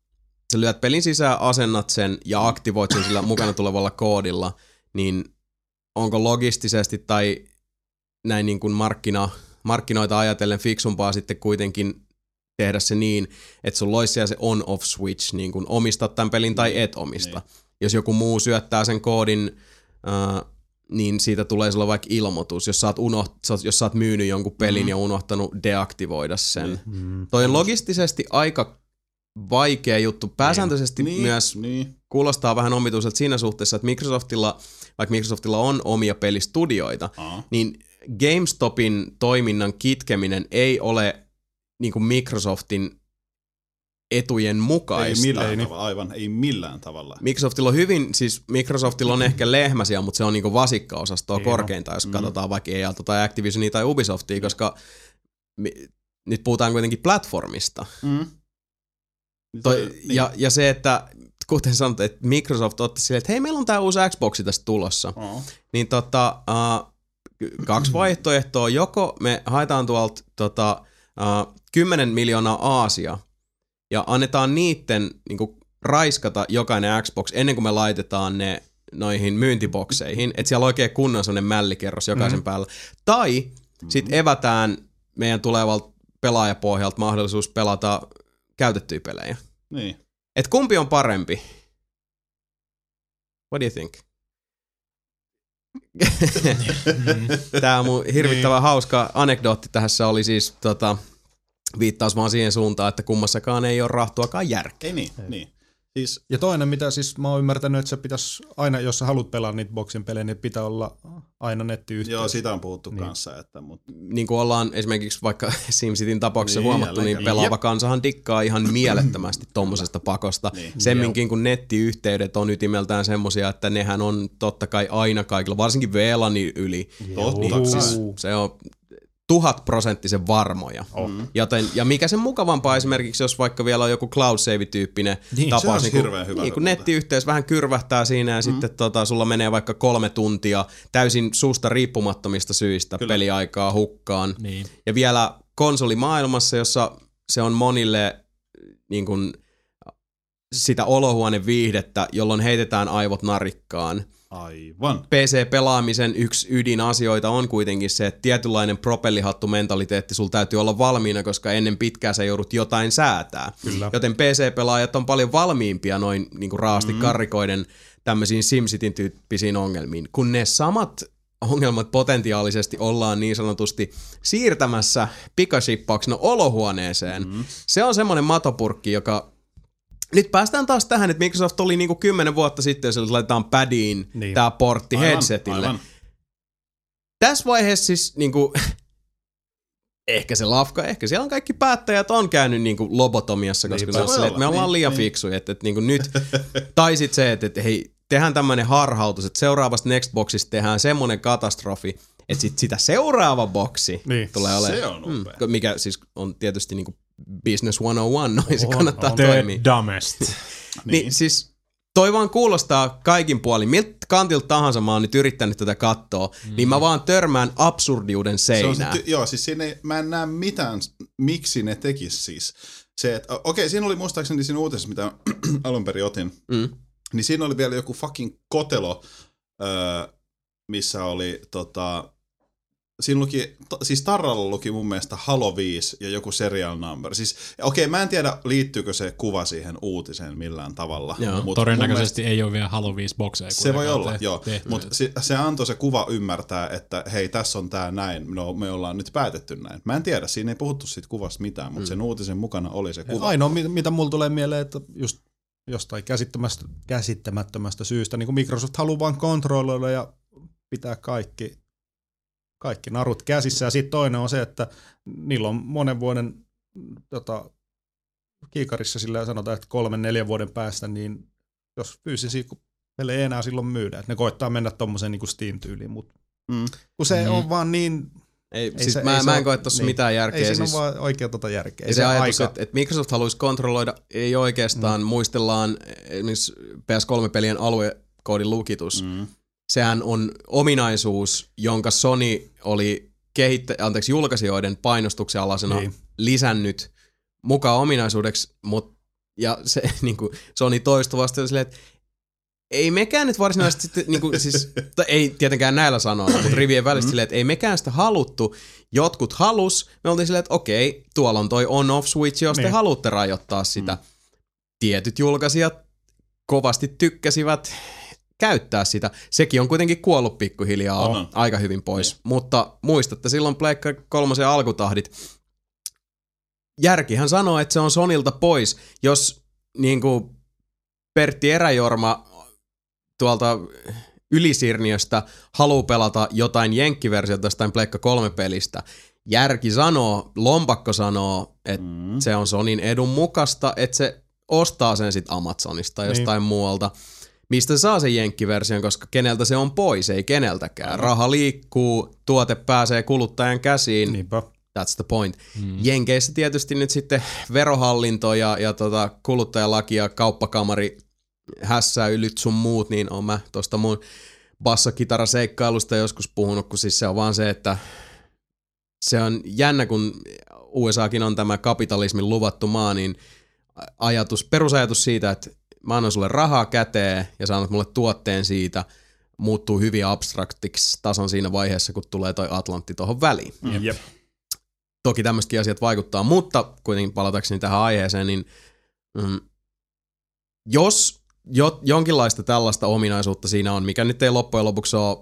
A: sä lyöt pelin sisään, asennat sen ja aktivoit sen sillä mukana tulevalla koodilla, niin onko logistisesti tai näin niin kuin markkina, markkinoita ajatellen fiksumpaa sitten kuitenkin tehdä se niin, että sulla olisi siellä se on-off switch, niin kuin omistat tämän pelin tai et omista. Niin. Jos joku muu syöttää sen koodin, uh, niin siitä tulee sulla vaikka ilmoitus, jos sä oot, unoht, jos sä oot myynyt jonkun pelin mm. ja unohtanut deaktivoida sen. Mm. Toi on logistisesti aika vaikea juttu. Pääsääntöisesti
C: Niin,
A: myös
C: niin.
A: kuulostaa vähän omituiselta siinä suhteessa, että Microsoftilla, vaikka Microsoftilla on omia pelistudioita,
C: Aa.
A: niin GameStopin toiminnan kitkeminen ei ole niin kuin Microsoftin etujen
C: Ei
A: mukaista.
C: millään tavalla, aivan, ei millään tavalla.
A: Microsoftilla on hyvin, siis Microsoftilla on ehkä lehmäsiä, mutta se on niinku vasikkaosastoa
D: Niin
A: korkeinta, jos katsotaan vaikka EALta tai Activisionia tai Ubisoftia, koska mi, nyt puhutaan kuitenkin platformista.
C: Mm.
A: Toi, niin. ja, ja se, että kuten sanot, että Microsoft otti silleen, että hei, meillä on tämä uusi Xboxi tästä tulossa.
C: Oh.
A: Niin tota, uh, kaksi vaihtoehtoa. Joko me haetaan tuolta tota, uh, 10 miljoonaa Aasia ja annetaan niitten niin kuin, raiskata jokainen Xbox ennen kuin me laitetaan ne noihin myyntibokseihin, että siellä on oikein kunnon sellainen mällikerros jokaisen mm. päällä. Tai sitten evätään meidän tulevalta pelaajapohjalta mahdollisuus pelata käytettyjä pelejä.
C: Niin.
A: Et kumpi on parempi? What do you think? Tämä mun hirvittävän hauska anekdootti tässä oli siis tota, viittaus vaan siihen suuntaan, että kummassakaan ei ole rahtuakaan järkeä.
C: Ei niin, niin. Siis,
D: Ja toinen, mitä siis mä oon ymmärtänyt, että se pitäisi aina, jos sä haluat pelaa niitä boksin pelejä, niin pitää olla aina nettiyhteys.
C: joo, siitä on puhuttu niin. kanssa, että mut,
A: Niin kuin ollaan esimerkiksi vaikka SimCityn tapauksessa
C: Niin,
A: huomattu,
C: jälleen
A: niin pelaava kansahan dikkaa ihan mielettömästi tommosesta pakosta.
C: Niin.
A: Semminkin kun nettiyhteydet on ytimeltään semmosia, että nehän on totta kai aina kaikilla, varsinkin VLANin yli.
C: totta
A: Niin, siis se on tuhat prosenttisen varmoja.
C: Mm.
A: Joten, ja mikä sen mukavampaa esimerkiksi, jos vaikka vielä on joku cloud save-tyyppinen
D: Niin,
A: tapaus, niin kun,
C: hirveän hyvä
A: niin kun
C: muuten.
A: nettiyhteys vähän kyrvähtää siinä ja mm. sitten tota, sulla menee vaikka kolme tuntia täysin susta riippumattomista syistä
C: Kyllä.
A: peliaikaa hukkaan.
B: Niin.
A: Ja vielä konsolimaailmassa, jossa se on monille niin kun, sitä olohuoneviihdettä, jolloin heitetään aivot narikkaan.
C: Aivan.
A: PC-pelaamisen yksi ydinasioita on kuitenkin se, että tietynlainen propellihattu-mentaliteetti sulla täytyy olla valmiina, koska ennen pitkää sä joudut jotain säätää.
D: Kyllä.
A: Joten PC-pelaajat on paljon valmiimpia noin niin kuin raasti mm. karrikoiden tämmöisiin SimCityn tyyppisiin ongelmiin, kun ne samat ongelmat potentiaalisesti ollaan niin sanotusti siirtämässä pikashippauksena olohuoneeseen. Mm. Se on semmoinen matopurkki, joka nyt päästään taas tähän, että Microsoft oli niinku kymmenen vuotta sitten, jos laitetaan padiin niin. Tämä portti
C: Aivan,
A: headsetille.
C: aivan.
A: Tässä vaiheessa siis niinku, ehkä se lafka, ehkä siellä on kaikki päättäjät on käynyt niinku lobotomiassa, koska
D: Niin,
A: se on silleen, että me ollaan
C: niin,
A: liian
C: niin.
A: fiksuja, että, että niinku nyt, tai sitten se, että, että hei, tehdään tämmöinen harhautus, että seuraavasta Nextboxista tehdään semmoinen katastrofi, että sit sitä seuraava boksi
D: Niin.
A: tulee olemaan.
C: Se on upea.
A: mikä siis on tietysti niinku business 101, noin se
D: On,
A: kannattaa
D: on.
A: toimia.
B: The dumbest.
A: Niin. niin siis toi vaan kuulostaa kaikin puolin, miltä kantilta tahansa mä oon nyt yrittänyt tätä katsoa, mm. niin mä vaan törmään absurdiuden
C: Se on se
A: seinään.
C: ty- joo, siis siinä ei, mä en näe mitään, miksi ne tekis siis. Se, että okei, okay, siinä oli muistaakseni siinä uutisessa, mitä alun perin otin,
A: Mm.
C: niin siinä oli vielä joku fucking kotelo, öö, missä oli tota, siinä luki, t- siis Tarralla luki mun mielestä Halo 5 ja joku serial number. Siis, okei, okay, mä en tiedä, liittyykö se kuva siihen uutiseen millään tavalla.
A: Joo.
C: Mut mun
B: Todennäköisesti ei ole vielä Halo 5 bokseja.
C: se voi olla,
B: tehty-
C: joo.
B: tehty.
C: Mutta se, se antoi se kuva ymmärtää, että hei, tässä on tää näin, no, me ollaan nyt päätetty näin. Mä en tiedä, siinä ei puhuttu siitä kuvasta mitään, mutta mm. sen uutisen mukana oli se kuva.
D: Ainoa, mit- mitä mulla tulee mieleen, että just jostain käsittämättömästä, käsittämättömästä syystä, niin kuin Microsoft haluaa vaan kontrolloida ja pitää kaikki kaikki narut käsissä. Ja sitten toinen on se, että niillä on monen vuoden tota, kiikarissa sillä sanotaan, että kolmen, neljän vuoden päästä, niin jos fyysisiä pelejä ei enää silloin myydä. Et ne koittaa mennä tuommoiseen niin Steam-tyyliin, mutta
C: Mm.
D: kun se
B: Mm.
D: on vaan niin...
A: Ei,
D: Ei
A: siis
D: se-
A: mä,
D: ei se
A: mä en koe tossa
D: niin.
A: mitään järkeä.
D: Ei siinä
A: siis,
D: ole vaan oikein tota järkeä.
A: Ja se ajatus, että, että Microsoft haluaisi kontrolloida, ei oikeastaan. Mm. Muistellaan esimerkiksi PS3-pelien aluekoodin lukitus. Mm.
C: Mm.
A: Sehän on ominaisuus, jonka Sony oli kehittä, anteeksi, julkaisijoiden painostuksen alasena niin.
D: Niin.
A: lisännyt mukaan ominaisuudeksi, mut, ja se niin kuin, Sony toistuvasti oli silleen, että ei mekään nyt varsinaisesti sitten, niin kuin, siis, tai ei tietenkään näillä sanoilla, mutta rivien välissä silleen, että ei mekään sitä haluttu. Jotkut halus, me oltiin silleen, että okei, tuolla on toi on-off switch, jos te
D: Niin.
A: haluatte rajoittaa sitä. Tietyt julkaisijat kovasti tykkäsivät käyttää sitä. Sekin on kuitenkin kuollut pikkuhiljaa
C: on.
A: aika hyvin pois. Mutta muistatte silloin Pleikka kolmosen alkutahdit. Järkihän sanoo, että se on Sonilta pois, jos niin kuin Pertti Eräjorma tuolta Ylisirniöstä haluaa pelata jotain jenkkiversiota jostain Pleikka 3 pelistä. Järki sanoo, lompakko sanoo, että
C: Mm.
A: se on Sonin edun mukaista, että se ostaa sen sitten Amazonista tai
D: Niin.
A: jostain muualta. Mistä se saa sen jenkkiversion, koska keneltä se on pois, ei keneltäkään. Raha liikkuu, tuote pääsee kuluttajan käsiin,
D: Niinpä.
A: That's the point. Mm. Jenkeissä tietysti nyt sitten verohallinto ja, ja tota kuluttajalaki ja kauppakamari hässäilyt sun muut, niin on mä tosta mun bassakitara-seikkailusta joskus puhunut, kun siis se on vaan se, että se on jännä, kun USAkin on tämä kapitalismin luvattu maa, niin ajatus, perusajatus siitä, että mä annan sulle rahaa käteen ja sä annat mulle tuotteen siitä, muuttuu hyvin abstraktiksi tason siinä vaiheessa, kun tulee toi Atlantti tuohon väliin.
E: Jep.
A: Toki tämmöisetkin asiat vaikuttaa, mutta kuitenkin palatakseni tähän aiheeseen, niin mm, jos jo, jonkinlaista tällaista ominaisuutta siinä on, mikä nyt ei loppujen lopuksi ole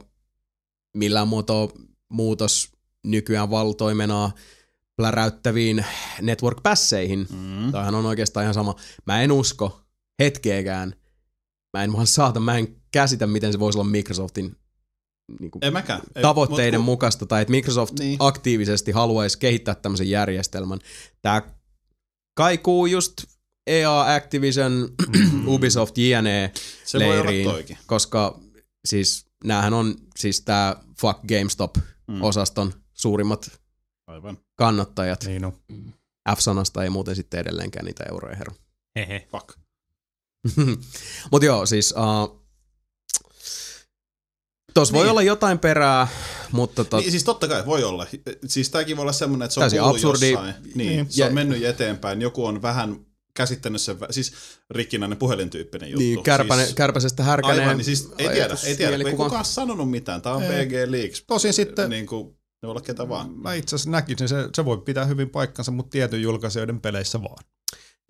A: millään muotoa muutos nykyään valtoimenaa pläräyttäviin network-pässeihin,
C: Mm.
A: Tämähän on oikeastaan ihan sama. Mä en usko hetkeäkään. Mä en vaan saata, mä en käsitä, miten se voisi olla Microsoftin niin kuin,
C: En mäkään. Ei,
A: tavoitteiden
C: mut
A: mukaista, tai että Microsoft
C: Niin.
A: aktiivisesti haluaisi kehittää tämmöisen järjestelmän. Tämä kaikuu just EA, Activision, Ubisoft, JNE
C: Se voi olla
A: leiriin, koska siis näähän on siis tämä Fuck GameStop-osaston suurimmat
C: Aivan.
A: kannattajat.
D: Niin on.
A: F-sanasta ei muuten sitten edelleenkään niitä euroja herra.
B: Hehe.
C: Fuck.
A: Mutta joo, siis uh, tos voi
C: Niin.
A: olla jotain perää, mutta tot,
C: Niin, siis totta kai voi olla. Siis tämäkin voi olla semmoinen, että se on
A: Täysin absurdi.
C: jossain. Niin,
D: Niin.
C: se on
A: Ja-
C: mennyt eteenpäin. Joku on vähän käsittänyt sen, vä- siis rikkinäinen puhelintyyppinen juttu.
A: niin, kärpäne,
C: siis,
A: kärpäsestä härkäneen
C: Aivan, niin siis ei tiedä, ei tiedä, ei kukaan sanonut mitään. Tämä on
D: Ei.
C: BG Leaks.
D: Tosin sitten
C: Niin kuin, ne voi olla ketä vaan.
D: mä itse asiassa näkisin, se, se voi pitää hyvin paikkansa, mutta tietyn julkaisijoiden peleissä vaan.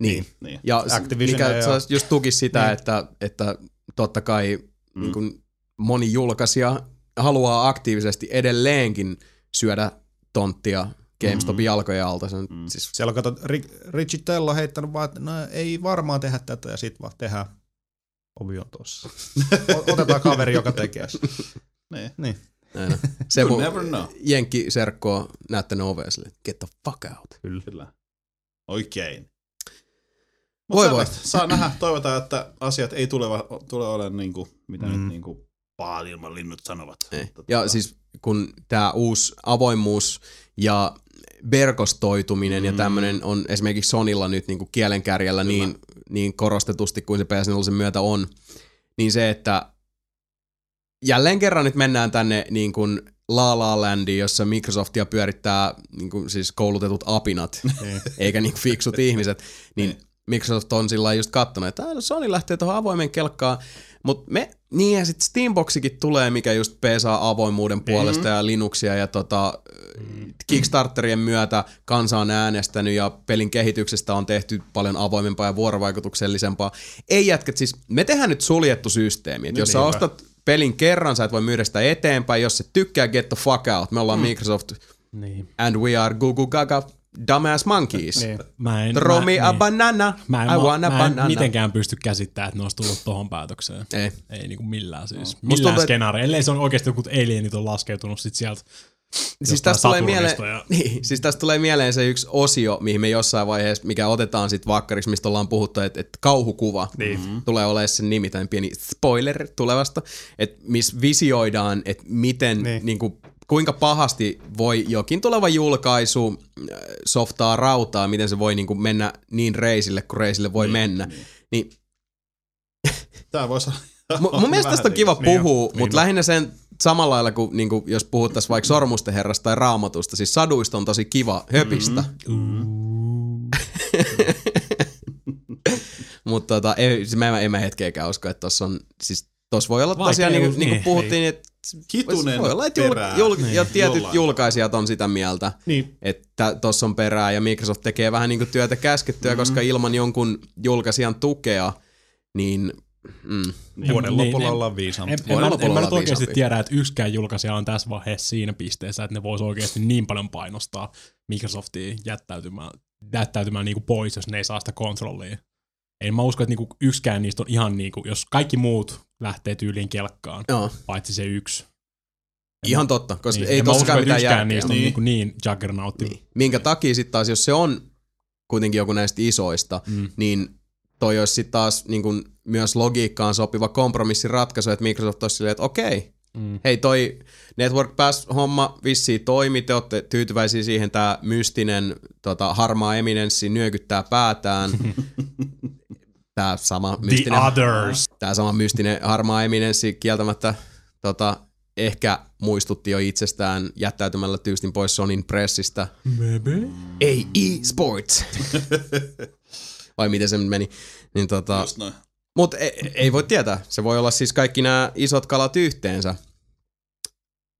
A: Niin.
C: Niin.
A: Ja s-
D: Activision
A: mikä
D: ja-
A: ja... just tuki sitä,
D: Niin.
A: että, että totta kai
C: Mm.
A: niin kun moni julkaisija haluaa aktiivisesti edelleenkin syödä tonttia GameStopin
C: Mm.
A: jalkojen alta. Sen,
C: Mm.
A: siis,
D: Siellä on kato, Ri- Richie Tello on heittänyt vaan, että no, ei varmaan tehdä tätä ja sit vaan tehdään. Ovi on tossa. Otetaan kaveri, joka tekee sen.
C: Niin.
D: Niin.
A: näin. se mun. Jenkki Serkko on näyttänyt oveen sille, get the fuck out.
D: Kyllä.
C: Oikein.
A: Voi
C: Voi. Saa nähdä, toivotaan, että asiat ei tule, tule olemaan niin kuin, mitä mm. Nyt niin kuin paailman linnut sanovat.
A: Ei. Ja
C: tota,
A: siis kun tämä uusi avoimuus ja verkostoituminen mm. ja
C: Mm.
A: tämmöinen on esimerkiksi Sonilla nyt niin kuin kielenkärjellä
C: Kyllä.
A: niin, niin korostetusti kuin se PS4 myötä on, niin se, että jälleen kerran nyt mennään tänne niin kuin La La Landiin, jossa Microsoftia pyörittää niin kuin siis koulutetut apinat,
D: Niin.
A: eikä niin kuin fiksut ihmiset, niin
C: Niin.
A: Microsoft on sillä just kattonut, että "Ah, no Sony lähtee tuohon avoimen kelkkaan, mutta me, niin ja sitten Steamboxikin tulee, mikä just peesaa avoimuuden puolesta
C: Mhm.
A: ja Linuxia ja tota, Kickstarterien myötä kansa on äänestänyt ja pelin kehityksestä on tehty paljon avoimempaa ja vuorovaikutuksellisempaa. Ei jätkät, siis me tehdään nyt suljettu systeemi, että jos sä ostat pelin kerran, sä et voi myydä sitä eteenpäin, jos se tykkää, get the fuck out. Me ollaan Microsoft
B: Niin.
A: and we are Google Gaga dumbass monkeys.
D: Niin.
B: Mä en,
A: Throw
B: mä,
A: me a
B: niin.
A: banana,
B: Mä en,
A: I want a
B: mä, mä en
A: banana.
B: mitenkään pysty käsittämään, että ne olisi tullut tohon päätökseen.
A: Ei.
B: Ei niinku millään siis.
A: Musta
B: Millään skenaario. Ellei se on oikeasti joku alienit on laskeutunut sit sieltä
A: siis tästä tulee, mieleen, niin, siis tästä tulee mieleen se yksi osio, mihin me jossain vaiheessa, mikä otetaan sitten vakkariksi, mistä ollaan puhuttu, että, että kauhukuva
E: Niin.
A: mm-hmm. tulee olemaan sen nimi, tai pieni spoiler tulevasta, että missä visioidaan, että miten. Niin.
D: Niin
A: kuin, kuinka pahasti voi jokin tuleva julkaisu äh, softaa rautaa, miten se voi niin kuin mennä niin reisille, kuin reisille voi niin, mennä. Niin. niin
C: Tää voisi
A: Mun, mun mielestä tästä on kiva
D: Niin
A: puhua,
D: on,
A: mutta
D: niin
A: lähinnä sen samalla lailla kuin, niin kuin jos puhuttaisiin vaikka Sormusten herrasta tai raamatusta, siis saduista on tosi kiva höpistä. Mm-hmm. mutta tota, ei, siis mä en mä hetkeäkään usko, että tossa on, siis tossa voi olla
B: Vaikea
A: tosiaan, niin kuin,
B: just-
A: niin kuin
B: niin,
A: puhuttiin, että
C: Hitunen
A: voi olla, että jul, jul,
C: Niin,
A: ja tietyt
C: jollain
A: julkaisijat on sitä mieltä,
D: Niin,
A: että tossa on perää ja Microsoft tekee vähän niin kuin työtä käskettyä, mm-hmm. koska ilman jonkun julkaisijan tukea, niin mm,
D: vuoden
B: Niin,
D: lopulla
B: niin.
D: ollaan
B: En,
D: viisaampi.
B: En, mä,
A: lopulla
B: en mä nyt oikeasti tiedä, että yksikään julkaisija on tässä vaiheessa siinä pisteessä, että ne vois oikeasti niin paljon painostaa Microsoftia jättäytymään, jättäytymään niinku pois, jos ne ei saa sitä kontrollia. Ei mä usko, että niinku yksikään niistä on ihan niinku, jos kaikki muut lähtee tyyliin kelkkaan,
A: joo.
B: paitsi se yksi.
A: Ihan totta, koska
B: Niin,
A: ei
B: en mä
A: tossakaan mitään järkeä.
B: niistä on
C: Niin.
B: niinku niin juggernautti.
A: Niin. Minkä takia sitten taas, jos se on kuitenkin joku näistä isoista,
B: Mm.
A: niin toi olisi sitten taas niin kun myös logiikkaan sopiva kompromissiratkaisu, että Microsoft olisi silleen, että okei,
B: Mm.
A: hei toi Network Pass-homma vissiin toimi, te olette tyytyväisiä siihen, tämä mystinen tota, harmaa eminenssi nyökyttää päätään. tämä sama
B: The
A: mystinen,
B: Others.
A: tämä sama mystinen harmaa eminenssi kieltämättä tota, ehkä muistutti jo itsestään jättäytymällä tyystin pois Sonin pressistä.
B: Maybe.
A: Ei e-sports. Vai miten se meni. Niin tota,
C: Just noin.
A: Mutta ei, ei voi tietää. Se voi olla siis kaikki nämä isot kalat yhteensä.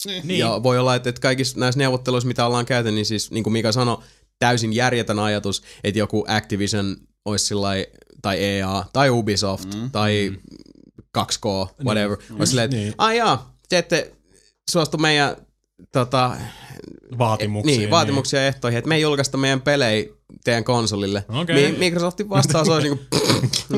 B: Niin.
A: Ja voi olla, että, että kaikissa näissä neuvotteluissa, mitä ollaan käyty, niin siis niin kuin Mika sanoi, täysin järjetön ajatus, että joku Activision olisi sillai, tai EA, tai Ubisoft, mm. tai 2K, whatever. Niin. Olisi silleen, että
B: Niin.
A: ai jaa, te ette suostu meidän tota,
B: Vaatimuksiin.
A: niin, vaatimuksia ja ehtoihin, että me ei julkaista meidän pelejä teidän konsolille.
B: Okei.
A: Mi- Microsoftin vastaus olisi niinku,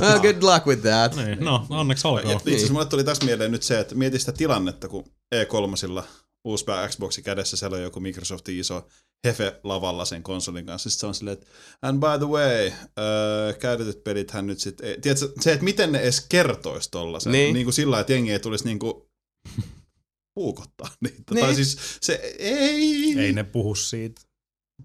A: well, good luck with that.
B: Niin. No, onneksi olkoon.
C: Itse asiassa mulle tuli tässä mieleen nyt se, että mieti sitä tilannetta, kun E3 uusi pää Xboxi kädessä, siellä on joku Microsoftin iso hefe lavalla sen konsolin kanssa. Sitten se on silleen, että and by the way, äh, käytetyt pelithän nyt sitten, tiedätkö, se, että miten ne edes kertoisi tollasen,
A: Niin.
C: niin kuin sillä lailla, että jengi ei tulisi niin kuin puukottaa niitä.
A: Niin.
C: Tai siis se ei...
D: ei ne puhu siitä,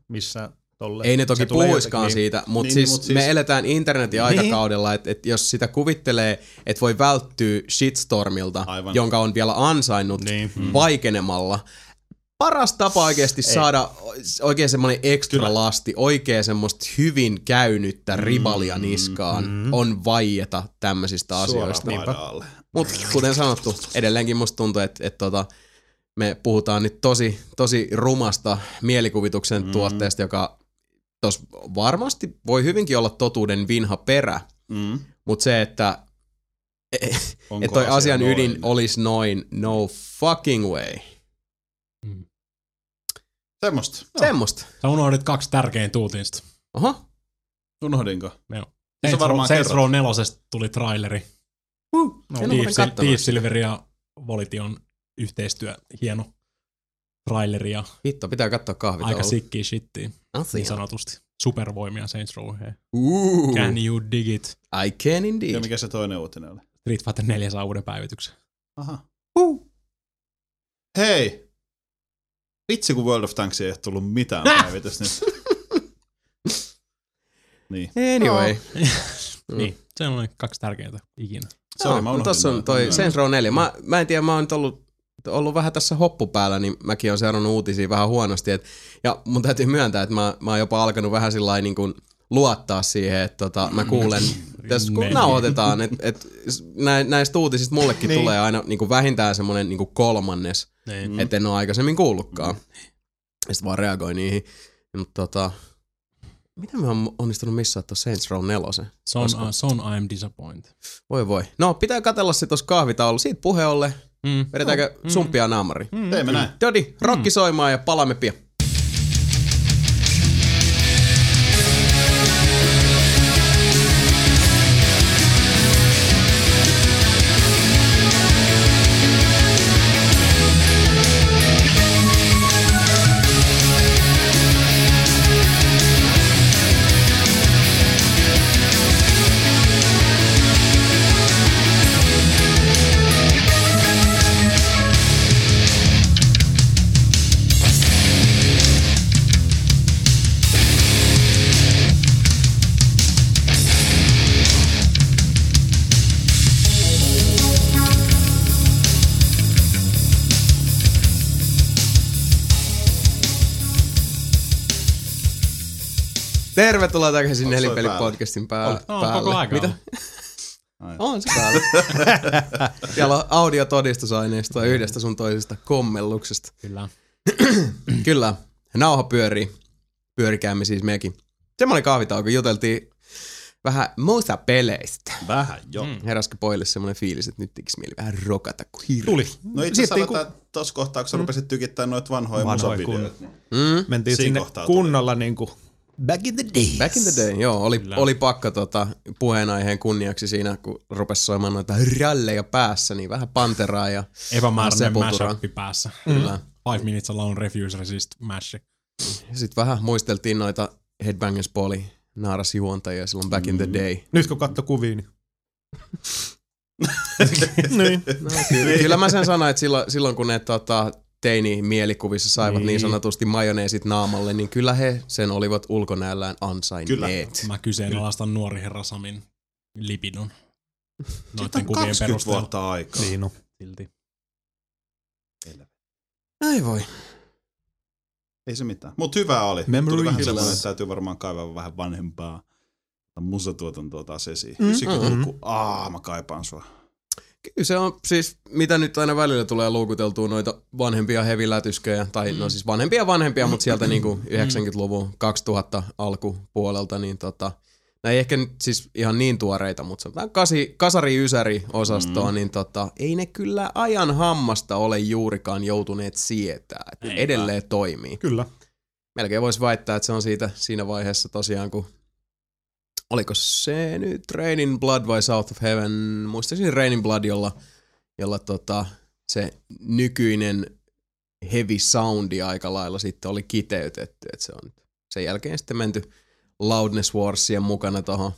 D: missä tolle.
A: Ei ne toki puhuiskaan
D: jotenkin-
A: siitä, mutta
C: Niin,
A: siis,
C: mut
A: siis me eletään internetin aikakaudella, että et jos sitä kuvittelee, että voi välttyä shitstormilta,
C: Aivan.
A: jonka on vielä ansainnut
D: Niin.
A: vaikenemalla, paras tapa oikeasti saada oikein semmoinen ekstra
C: Kyllä.
A: lasti, oikein semmoista hyvin käynyttä ribalia niskaan, on vaieta tämmöisistä asioista.
C: Suoraan alle.
A: Mutta kuten sanottu, edelleenkin musta tuntuu, että, että tota, me puhutaan nyt tosi, tosi rumasta mielikuvituksen mm. tuotteesta, joka tos varmasti voi hyvinkin olla totuuden vinha perä,
C: Mm.
A: mutta se, että
C: Onko
A: et toi
C: asia
A: asian
C: noin?
A: ydin olisi noin, no fucking way.
C: Semmosta.
A: Semmosta.
B: Sä unohdit kaksi tärkeintä uutista.
A: Oho.
C: Unohdinko?
B: Joo.
C: Se
B: Saints
C: varmaan
B: Saints. Row 4 tuli traileri.
A: No, en ole
B: Deep, Deep. Silver ja Volition yhteistyö, hieno traileri ja
A: Hitto, pitää katsoa kahvitauolla.
B: aika sikkiä shittiä,
A: Asia.
B: niin sanotusti. Supervoimia Saints Row.
A: Ooh,
B: Can you dig it?
A: I can
C: Ja
A: indeed.
C: mikä se toinen uutinen oli?
B: Street Fighter 4 saa uuden päivityksen.
C: Aha. Hei! Vitsi, kun World of Tanks ei ole tullut mitään päivitystä nyt. niin.
A: Anyway.
B: Mm. Niin, se on kaksi tärkeintä ikinä.
C: Sorry, mä
A: Joo,
C: unohdin
A: tossa on toi. Saints Row 4. Mä, mä en tiedä, mä oon nyt ollut, ollut vähän tässä hoppu päällä, niin mäkin oon seurannut uutisia vähän huonosti. Et, ja mun täytyy myöntää, että mä, mä oon jopa alkanut vähän sillä niin kuin luottaa siihen, että tota, mä kuulen, tässä kun nauhoitetaan, että et, nä, näistä uutisista mullekin niin. tulee aina niin kuin vähintään semmoinen niin kuin kolmannes,
B: Niin.
A: mm. että en ole aikaisemmin kuullutkaan. Ja sit vaan reagoi niihin. Mutta tota, miten mä oon onnistunut missaa tuossa Saints Row 4?
B: Son, uh, son I'm disappointed.
A: Voi voi. No, pitää katella se tuossa kahvitaululla. Siitä puheolle.
B: Mm.
A: Vedetäänkö mm. sumppia naamari? Mm.
C: Teemme näin.
A: Dodi, rokki soimaan ja palaamme pian. Tervetuloa takaisin Nelipeli-podcastin pää-
B: No,
A: päälle.
B: koko aika
A: Mitä?
C: Ai.
A: On se päällä. Siellä on audiotodistusaineistoa yhdestä sun toisesta kommelluksesta.
B: Kyllä.
A: Kyllä, nauha pyörii. Pyörikäämme siis mekin. Semmoinen kahvitauko, juteltiin vähän musa-peleistä.
C: Vähän, joo. Mm.
A: Heräskö poille semmoinen fiilis, että nyt tekisi mieli vähän rokata kuin hirveä.
D: Tuli.
C: No itse asiassa aletaan tuossa kohtaa, kun sä rupesit tykittämään noita vanhoja
D: Vanhoja
C: musavideoita. Niin.
A: Mm?
D: Mentiin
C: Siinä
D: sinne
C: kohtaa
D: kunnolla niinku back in the days.
A: Back in the day, joo. Oli,
B: Kyllä.
A: oli pakko tota, puheenaiheen kunniaksi siinä, kun rupesi soimaan noita ralleja päässä, niin vähän panteraa ja
B: Epämääräinen mashup päässä.
A: Kyllä.
B: Five minutes alone refuse resist mash.
A: Sitten vähän muisteltiin noita Headbangers Poli naarasjuontajia silloin back in the day.
D: Nyt kun katso kuvia, niin... niin.
A: No, kyllä, kyllä mä sen sanoin, että silloin, silloin kun ne tota, teini-mielikuvissa saivat niin.
D: Niin.
A: sanotusti majoneesit naamalle, niin kyllä he sen olivat ulkonäöllään ansainneet.
B: Mä kyseenalaistan nuori herra Samin lipidon. Noiden kuvien
C: 20
B: perusteella.
C: vuotta aikaa.
D: Niin no.
B: Silti.
A: Ei voi.
C: Ei se mitään. Mutta hyvä oli.
D: Memory
C: Tuli vähän semmoinen, että täytyy varmaan kaivaa vähän vanhempaa musatuotantoa taas esiin.
D: Mm,
C: 90-luku. Aa, mä kaipaan sua.
A: Kyllä se on siis, mitä nyt aina välillä tulee luukuteltua noita vanhempia hevilätysköjä, tai mm. no siis vanhempia vanhempia, mutta sieltä niinku 90-luvun 2000 alkupuolelta, niin tota, ne ei ehkä nyt siis ihan niin tuoreita, mutta sanotaan kasi, kasari-ysäri osastoa, mm. niin tota, ei ne kyllä ajan hammasta ole juurikaan joutuneet sietää. Et ne edelleen toimii.
D: Kyllä.
A: Melkein voisi väittää, että se on siitä siinä vaiheessa tosiaan, kun oliko se nyt Rain in Blood vai South of Heaven, muistaisin Rain in Blood, jolla, jolla tota, se nykyinen heavy soundi aika lailla sitten oli kiteytetty, että se on sen jälkeen sitten menty Loudness Warsien mukana tuohon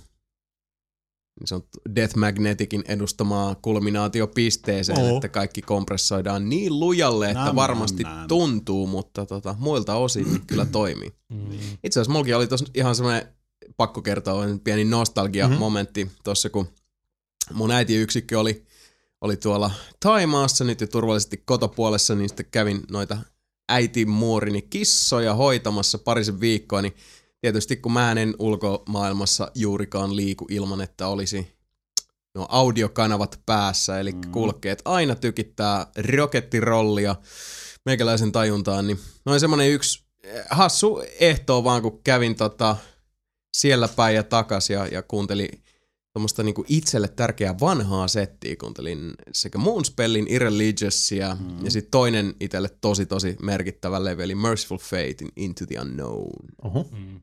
A: niin se on Death Magneticin edustamaa kulminaatiopisteeseen,
D: Oo.
A: että kaikki kompressoidaan niin lujalle, että
C: Nam,
A: varmasti
C: nam.
A: tuntuu, mutta tota, muilta osin kyllä toimii.
B: Mm.
A: Itse asiassa mullakin oli tossa ihan semmoinen pakko kertoa pieni nostalgia-momentti mm-hmm. tuossa, kun mun äitiyksikkö oli, oli tuolla Taimaassa nyt jo turvallisesti kotopuolessa, niin sitten kävin noita äitin muurini kissoja hoitamassa parisen viikkoa, niin tietysti kun mä en ulkomaailmassa juurikaan liiku ilman, että olisi no audiokanavat päässä, eli mm. kulkeet aina tykittää rokettirollia meikäläisen tajuntaan, niin noin semmonen yksi eh, hassu ehto vaan, kun kävin tota siellä päin ja takas ja, ja kuuntelin tuommoista niinku itselle tärkeää vanhaa settiä. Kuuntelin sekä Moonspellin Irreligioussia mm. ja sitten toinen itselle tosi tosi merkittävä levy, eli Merciful Fate in Into the Unknown.
D: Oho.
B: Mm.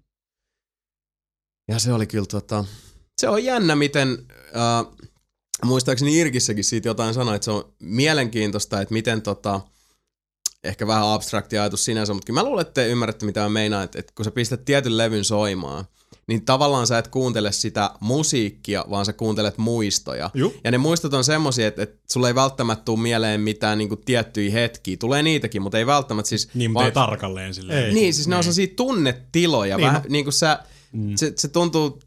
A: Ja se oli kyllä tota, se on jännä, miten, äh, muistaakseni Irkissäkin siitä jotain sanoi, että se on mielenkiintoista, että miten tota, ehkä vähän abstrakti ajatus sinänsä, mutta kyllä mä luulen, että te ymmärrätte mitä mä meinaan, että, että kun sä pistät tietyn levyn soimaan, niin tavallaan sä et kuuntele sitä musiikkia, vaan sä kuuntelet muistoja.
D: Juh.
A: Ja ne muistot on semmosia, että, että sulle ei välttämättä tule mieleen mitään niin tiettyjä hetkiä. Tulee niitäkin, mutta ei välttämättä siis...
B: Niin, mutta ei tarkalleen silleen.
D: Ei.
A: Niin, siis ne on sellaisia tunnetiloja.
D: Niin,
A: Niin, vähän
D: no.
A: niin kuin sä,
B: Mm.
A: se, se tuntuu,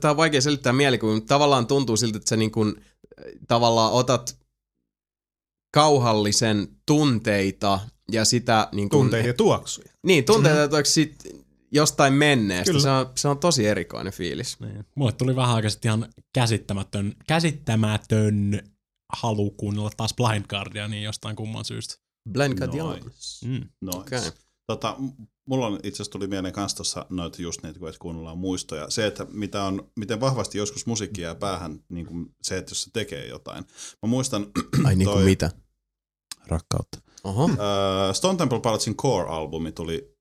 A: tämä on vaikea selittää mielikuvia, mutta tavallaan tuntuu siltä, että sä niin kuin, tavallaan otat kauhallisen tunteita ja sitä niin kuin,
D: Tunteita ja tuoksuja.
A: Niin, tunteita mm. sit jostain menneestä.
D: Kyllä.
A: Se on, se on tosi erikoinen fiilis.
B: Niin. Mulle tuli vähän aikaa sitten ihan käsittämätön, käsittämätön halu kuunnella taas Blind Guardiania jostain kumman syystä.
A: Blend Guardian.
C: Nice.
B: Mm.
C: Nice.
A: Okei.
C: Tota, mulla on itse asiassa tuli mieleen kans tuossa noita just niitä, kun kuunnellaan muistoja. Se, että mitä on, miten vahvasti joskus musiikki jää päähän, niin kuin se, että jos se tekee jotain. Mä muistan
A: Ai niin kuin
C: toi-
A: mitä?
C: rakkautta.
A: Oho.
C: Uh, Stone Temple Pilotsin Core-albumi tuli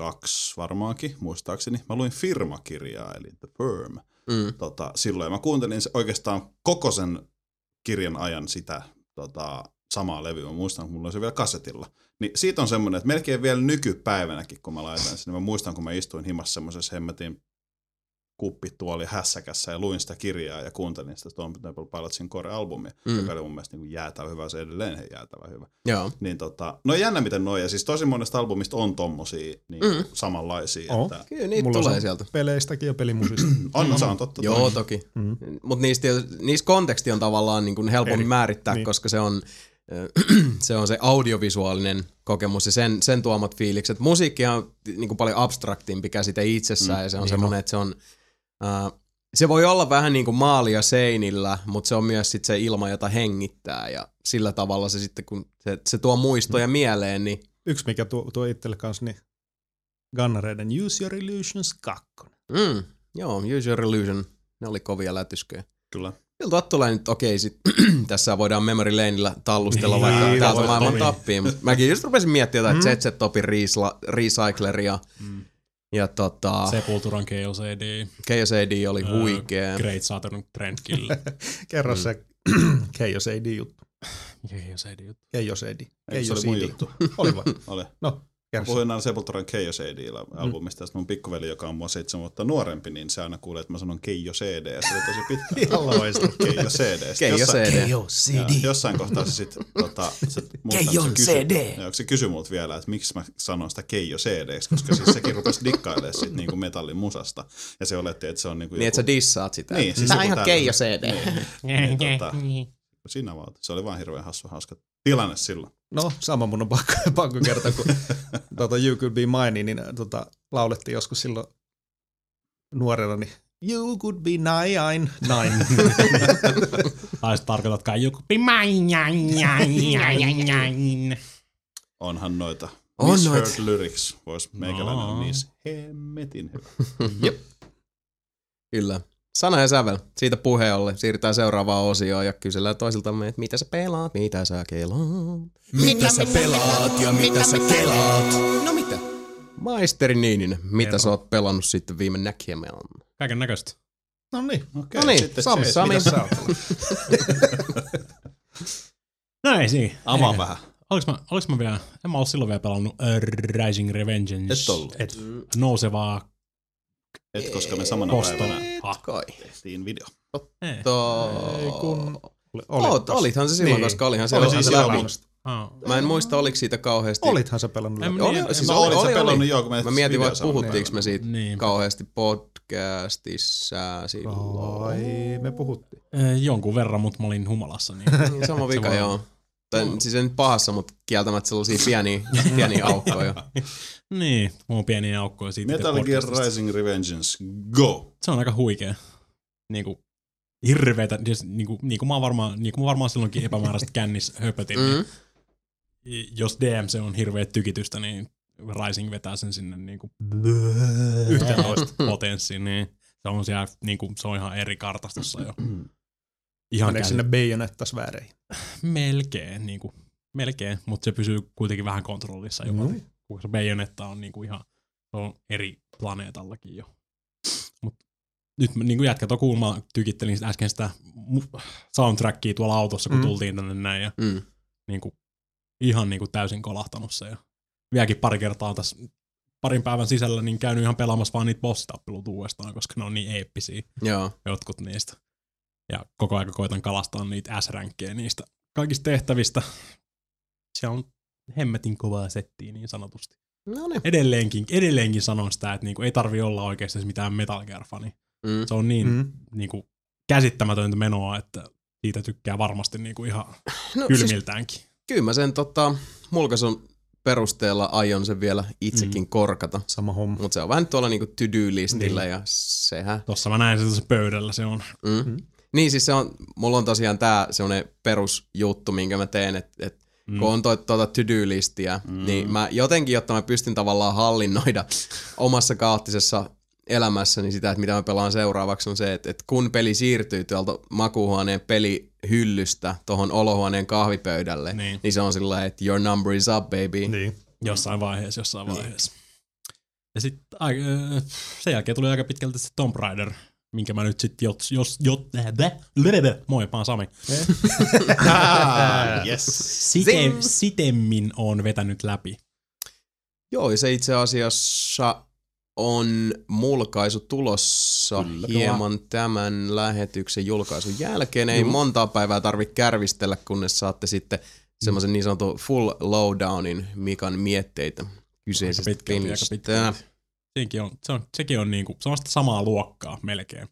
C: 92 varmaankin, muistaakseni. Mä luin firmakirjaa, eli The Firm,
A: Mm.
C: tota, silloin. Mä kuuntelin se oikeastaan koko sen kirjan ajan sitä tota, samaa levyä. Mä muistan, kun mulla oli se vielä kasetilla. Niin siitä on semmoinen, että melkein vielä nykypäivänäkin, kun mä laitan sen, niin mä muistan, kun mä istuin himassa semmoisessa hemmetin kuppituoli hässäkässä ja luin sitä kirjaa ja kuuntelin sitä Stone Temple Pilotsin Core-albumia, mm.
A: Mm.
C: joka oli mun mielestä niin kuin jäätävä hyvä, se edelleen he jäätävä hyvä.
A: Joo.
C: Niin tota, no jännä miten noin, ja siis tosi monesta albumista on tommosia niin mm. samanlaisia,
D: Oo.
C: että
A: Kyllä niitä
D: Mulla
A: tulee
D: on
A: sieltä.
D: peleistäkin ja pelimusista.
C: on, se on totta.
A: Joo,
C: toi.
A: toki.
D: Mm.
A: Mutta niistä, niistä konteksti on tavallaan niin kuin helpommin
D: Eri.
A: määrittää,
D: Niin.
A: koska se on se on se audiovisuaalinen kokemus ja sen, sen tuomat fiilikset. Musiikki on niin kuin paljon abstraktimpi käsite itsessään mm, ja se on semmoinen, että se on... Uh, se voi olla vähän niin kuin maalia seinillä, mutta se on myös sit se ilma, jota hengittää ja sillä tavalla se sitten, kun se, se tuo muistoja mm. mieleen, niin
D: Yksi, mikä tuo, tuo itselle kanssa, niin Gunnareiden Use Your Illusions 2.
A: mm, joo, Use Your Illusion, ne oli kovia lätysköjä.
C: Kyllä.
A: Miltä tulee nyt, okei, sit, tässä voidaan Memory Laneilla tallustella
B: Niin,
A: vaikka täältä maailman tappiin. Mäkin just rupesin miettimään jotain mm. ZZ Topin Recycleria.
B: Mm.
A: Ja tota,
B: Sepulturan KOCD,
A: KSAD oli
B: Öö,
A: huikea.
B: Great Saturn Trendkill.
D: Kerro mm. se AD juttu.
B: KOCD juttu.
C: Eikö se oli mun juttu?
D: Oli vai?
C: Oli.
D: No,
C: Mä puhuin aina Sepulturan Keijo CD-albumista, mm. mun pikkuveli, joka on mua seitsemän vuotta nuorempi, niin se aina kuulee, että mä sanon Keijo CD, ja se oli tosi pitkä.
D: Ihan loistava.
C: Keijo CD.
A: Keijo
C: jossain-
A: CD.
E: Keijo CD.
C: jossain kohtaa se sitten tota, se,
E: Keijon
C: se kysy,
E: CD.
C: Joo, se kysyi multa vielä, että miksi mä sanon sitä Keijo CD, koska siis sekin rupesi dikkailemaan sit niinku metallin musasta. Ja se oletti, että se on niinku
A: Niin, että sä dissaat sitä.
C: Niin, siis
A: Tää on
C: joku
A: ihan. Keijo CD.
C: Niin, niin, tota, siinä vaan. Se oli vaan hirveän hassu, hauska tilanne silloin.
D: No, sama mun on pakko, pakko kertoa, kun tuota, You Could Be Mine, niin tota, laulettiin joskus silloin nuorena, niin You could be nine, nine.
B: Tai sitten tarkoitatkaan joku pimain.
C: Onhan noita
A: On
C: misheard
A: noit.
C: lyrics, vois meikäläinen
B: No.
C: niissä hemmetin hyvä.
A: Kyllä. Sana ja sävel. Siitä puheen ollen. Siirrytään seuraavaan osioon ja kysellään toisiltamme, että mitä sä pelaat, mitä sä kelaat.
F: Mitä sä pelaat ja mitä sä kelaat?
A: No mitä? Maisteri Niininen, mitä sä oot pelannut sitten viime näkemään?
B: Kaiken näköistä.
D: No niin.
C: Okei,
A: No niin, Sami, Sami.
C: oot?
B: No ei siinä.
C: Avaa vähän.
B: Oliks mä, oliks mä vielä, en mä ollut silloin vielä pelannut uh, Rising Revengeance.
C: Et ollut.
B: Et, nousevaa
C: Et koska me samana
B: kosto.
C: päivänä
B: Ha.
A: Kai.
C: tehtiin video.
B: Ei.
A: To...
D: Ei kun...
A: Olit, olithan se silloin,
D: Niin.
A: koska olihan se
D: Oli siis
A: se läpi.
B: Ah.
A: Mä en muista, oliko siitä kauheasti.
D: Olithan sä pelannut läpi.
A: Oli,
B: Niin,
A: siis oli, oli,
C: pelannut
A: oli.
C: joo, kun me
A: Mä mietin
C: samana
A: puhuttiinko me
C: päivänä.
A: siitä
B: Niin.
A: kauheasti podcastissa silloin.
D: Ai, me puhuttiin.
B: Eh, jonkun verran, mutta mä olin humalassa. Niin.
A: Niin, Sama vika, joo. Tai, siis ei nyt pahassa, mutta kieltämättä sellaisia pieniä, pieniä aukkoja.
B: niin, on pieniä aukkoja siitä.
C: Metal Gear. Rising Revengeance, go!
B: Se on aika huikea. Niinku, hirveetä, siis, niinku, niinku, mä varmaan, niinku mä varmaan silloinkin epämääräisesti kännis höpötin, mm.
A: Mm.
B: niin jos DMC on hirveä tykitystä, niin Rising vetää sen sinne niinku 11 potenssiin, niin se on siellä, niinku, se on ihan eri kartastossa jo. Ihan
D: Meneekö sinne Bayonetta-sfääreihin?
B: melkein, niinku, melkein, mutta se pysyy kuitenkin vähän kontrollissa jopa.
D: Mm.
B: Kun se Bayonetta on niinku ihan, se on eri planeetallakin jo. Mut nyt mä- niinku jätkät on kuulma, tykittelin äsken sitä soundtrackia tuolla autossa, kun
D: Mm.
B: tultiin tänne näin ja
A: Mm.
B: niinku, ihan niinku täysin kolahtanut se. Ja vieläkin pari kertaa tässä parin päivän sisällä niin käynyt ihan pelaamassa vaan niitä bossitappeluita uudestaan, koska ne on niin eeppisiä
A: Joo.
B: jotkut niistä. Ja koko ajan koitan kalastaa niitä S-ränkkejä niistä kaikista tehtävistä. Se on hemmetin kovaa settiä niin sanotusti.
A: No niin.
B: Edelleenkin, edelleenkin sanon sitä, että niinku ei tarvi olla oikeasti mitään Metal Gear-fani.
A: Mm.
B: Se on niin
D: Mm.
B: niinku käsittämätöntä menoa, että siitä tykkää varmasti niinku ihan
A: No, siis,
B: kylmiltäänkin.
A: kyllä mä sen tota, mulkaisun perusteella aion sen vielä itsekin mm. korkata.
D: Sama homma.
A: Mutta se on vähän tuolla niinku to-do-listillä ja sehän...
B: Tossa mä näin sen tuossa pöydällä, se on.
A: Mm. Mm. Niin siis se on, mulla on tosiaan tää semmonen perusjuttu, minkä mä teen, että et, mm. kun on tuota to-do-listiä, mm. niin mä jotenkin, jotta mä pystyn tavallaan hallinnoida omassa kaoottisessa elämässäni sitä, että mitä mä pelaan seuraavaksi, on se, että, että kun peli siirtyy tuolta makuuhuoneen pelihyllystä tuohon olohuoneen kahvipöydälle, niin,
B: Niin.
A: niin se on sillä että your number is up, baby.
D: Niin.
B: Jossain vaiheessa, jossain vaiheessa. Ja sitten sen jälkeen tuli aika pitkälti se Tomb Raider, minkä mä nyt sitten jos, jos, jos, moi, mä oon Sami.
C: Yes.
B: Site, sitemmin on vetänyt läpi.
A: Joo, ja se itse asiassa on mulkaisu tulossa
C: Kyllä.
A: hieman tämän lähetyksen julkaisun jälkeen. Ei montaa päivää tarvitse kärvistellä, kunnes saatte sitten semmoisen niin sanotun full lowdownin Mikan mietteitä kyseisestä pelistä.
B: Siinkin on, se on, sekin on niinku, se on sitä samaa luokkaa melkein,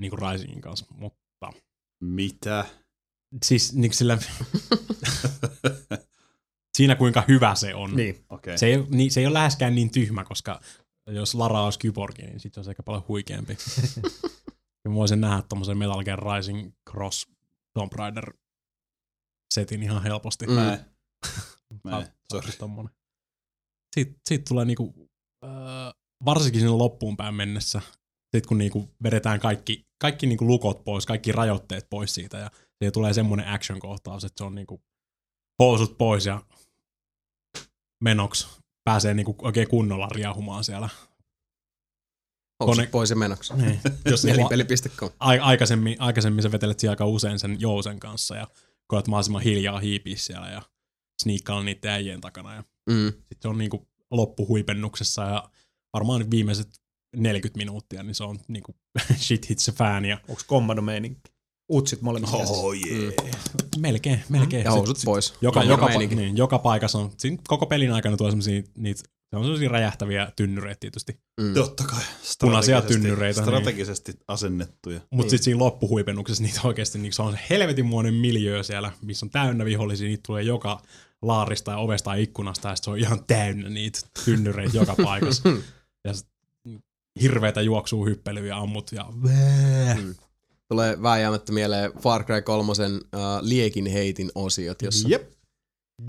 B: niinku Risingin kanssa, mutta
C: Mitä?
B: siis niin sillä, siinä kuinka hyvä se on.
D: Niin.
C: Okei.
B: Se, ei, ole- niin, se ei ole läheskään niin tyhmä, koska jos Lara olisi kyborgi, niin sitten se olisi aika paljon huikeampi. ja mä voisin nähdä tommosen Metal Gear Rising Cross Tomb Raider setin ihan helposti.
A: Mm.
B: Saat-
C: Sorry.
B: tommonen. Siitä tulee niinku, äh, varsinkin sinne loppuun päin mennessä, sit kun niinku vedetään kaikki, kaikki niinku lukot pois, kaikki rajoitteet pois siitä ja siihen tulee semmoinen action-kohtaus, että se on niinku housut pois ja menoks pääsee niinku oikein kunnolla riahumaan siellä.
A: Housut
B: Kone-
A: pois ja menoksi.
B: Niin. Jos
A: Nelinpeli.com.
B: ai- aikaisemmin, aikaisemmin sä vetelet siellä aika usein sen jousen kanssa ja koet mahdollisimman hiljaa hiipiä siellä ja sniikkailla niiden äijien takana ja
A: Mm.
B: sitten se on niinku loppuhuipennuksessa ja varmaan viimeiset 40 minuuttia, niin se on niinku shit hits a fan ja
D: Onko kommando meininki? Utsit molemmissa.
C: Oh yeah.
B: melkein, melkein.
A: Ja
B: Sit-
A: housut
B: sit
A: pois.
B: Joka,
A: Kommando
B: joka,
A: meininki.
B: niin, joka paikassa on, siinä koko pelin aikana tulee semmosia, niitä, se on semmosia räjähtäviä tynnyreitä tietysti.
A: Mm.
C: Totta kai.
B: Punaisia
C: Strategisesti-
B: tynnyreitä, niin.
C: Strategisesti asennettuja.
B: Mutta niin. sitten siinä loppuhuipennuksessa niitä oikeasti, niin se on se helvetinmuoinen miljöö siellä, missä on täynnä vihollisia, niitä tulee joka laarista ja ovesta ja ikkunasta, ja se on ihan täynnä niitä tynnyreitä joka paikassa. Ja hyppelyä ja ammut ja
A: Mm. Tulee vääjäämättä mieleen Far Cry 3 uh, liekin heitin osiot, jossa
D: Jep.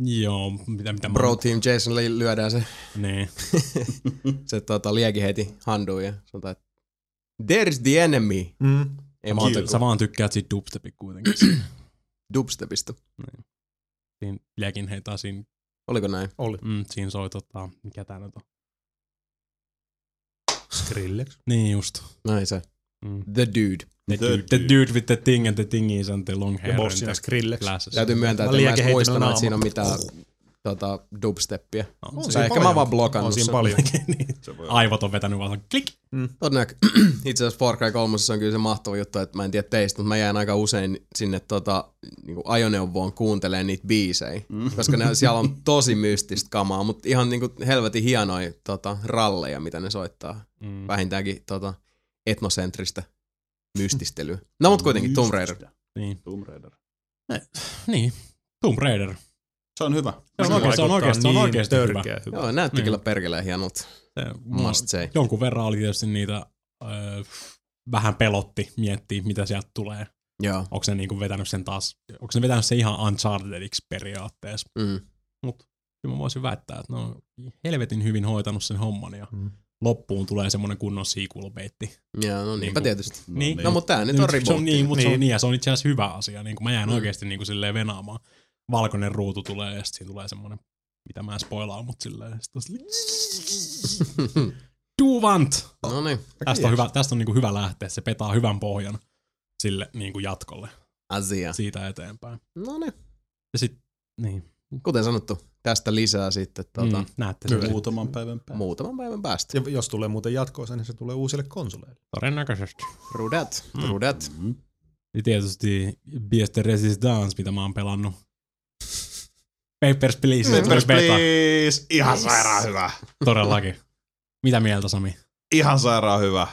B: Joo, mitä, mitä
A: Bro Team Jasonille lyödään se,
B: Niin.
A: se tota, liekin heiti handuun ja sanotaan, että There's the enemy.
D: Mm.
A: Ei
B: Sä vaan, sä vaan tykkäät siitä dubstepin kuitenkin.
A: dubstepista.
B: siinä liekin heitä siinä,
A: Oliko näin?
D: Oli.
B: mm, siinä soi tota, mikä tää nyt on.
D: Skrillex.
B: Niin just.
A: Näin se.
B: Mm.
A: The Dude.
B: The,
C: The
B: dude, the
C: dude.
B: with the thing and the thingies and the long hair
D: Ja bossina Skrillex.
A: Täytyy myöntää, että en mä edes muistanut, että siinä on mitään tota, dubsteppia.
B: On
D: On
A: Tai ehkä mä
D: paljon.
A: vaan blokannut
D: On siinä
A: sen.
D: paljon.
B: niin.
C: Se voi
B: Aivot on vetänyt vaan klik.
A: Todennäkö. Itse asiassa Far Cry 3 on kyllä se mahtava juttu, että mä en tiedä teistä, mutta mä jään aika usein sinne tota, niin ajoneuvoon kuuntelemaan niitä biisejä, mm. koska ne, siellä on tosi mystistä kamaa, mutta ihan niin kuin helvetin hienoja tota, ralleja, mitä ne soittaa.
B: Mm.
A: Vähintäänkin tota, etnosentristä mystistelyä. No mutta kuitenkin Tomb Raider.
B: Niin.
C: Tomb Raider.
B: niin. Tomb Raider.
C: Se on hyvä.
B: Se on oikeasti, se on oikeasti, se on
D: niin
B: oikeasti hyvä.
D: törkeä hyvä.
A: Joo, näytti
B: Niin.
A: kyllä perkeleen hienolta.
B: Se,
A: Must say.
B: Jonkun verran oli tietysti niitä, öö, vähän pelotti miettiä, mitä sieltä tulee.
A: Joo.
B: Onko se niinku vetänyt sen taas, onko se vetänyt sen ihan Unchartediksi periaatteessa.
A: Mm.
B: Mutta kyllä mä voisin väittää, että ne on helvetin hyvin hoitanut sen homman ja
D: Mm.
B: loppuun tulee semmoinen kunnon sequel-beitti.
A: Joo, no niinpä
B: Niinku-
A: tietysti.
C: No
B: Niin.
A: No mutta tää nyt on
B: se on
A: reboot.
B: niin, mutta se on
D: Niin.
B: niin, ja se on itse asiassa hyvä asia. Niin kuin mä jään
A: Mm.
B: mm. oikeasti niin kuin silleen venaamaan. Valkoinen ruutu tulee ja sitten siinä tulee semmoinen, mitä mä en spoilaa, mutta silleen. Sit on silleen, Duvant!
A: No niin,
B: Tästä on, hyvä, tästä on niin kuin hyvä lähteä. Se petaa hyvän pohjan sille niin kuin jatkolle
A: asia.
B: siitä eteenpäin.
A: No niin,
B: Ja sitten, niin.
A: kuten sanottu, tästä lisää sitten tota,
B: Mm, näette sen
C: Muutaman päivän päästä.
A: muutaman päivän päästä.
D: Ja jos tulee muuten jatkoa, niin se tulee uusille konsoleille.
B: todennäköisesti.
A: That, true that.
C: Mm.
B: Ja tietysti Bieste Resistance, mitä mä oon pelannut. Papers, Please.
C: Papers, please. Ihan sairaan hyvä.
B: Todellakin. Mitä mieltä Sami?
C: Ihan sairaan hyvä.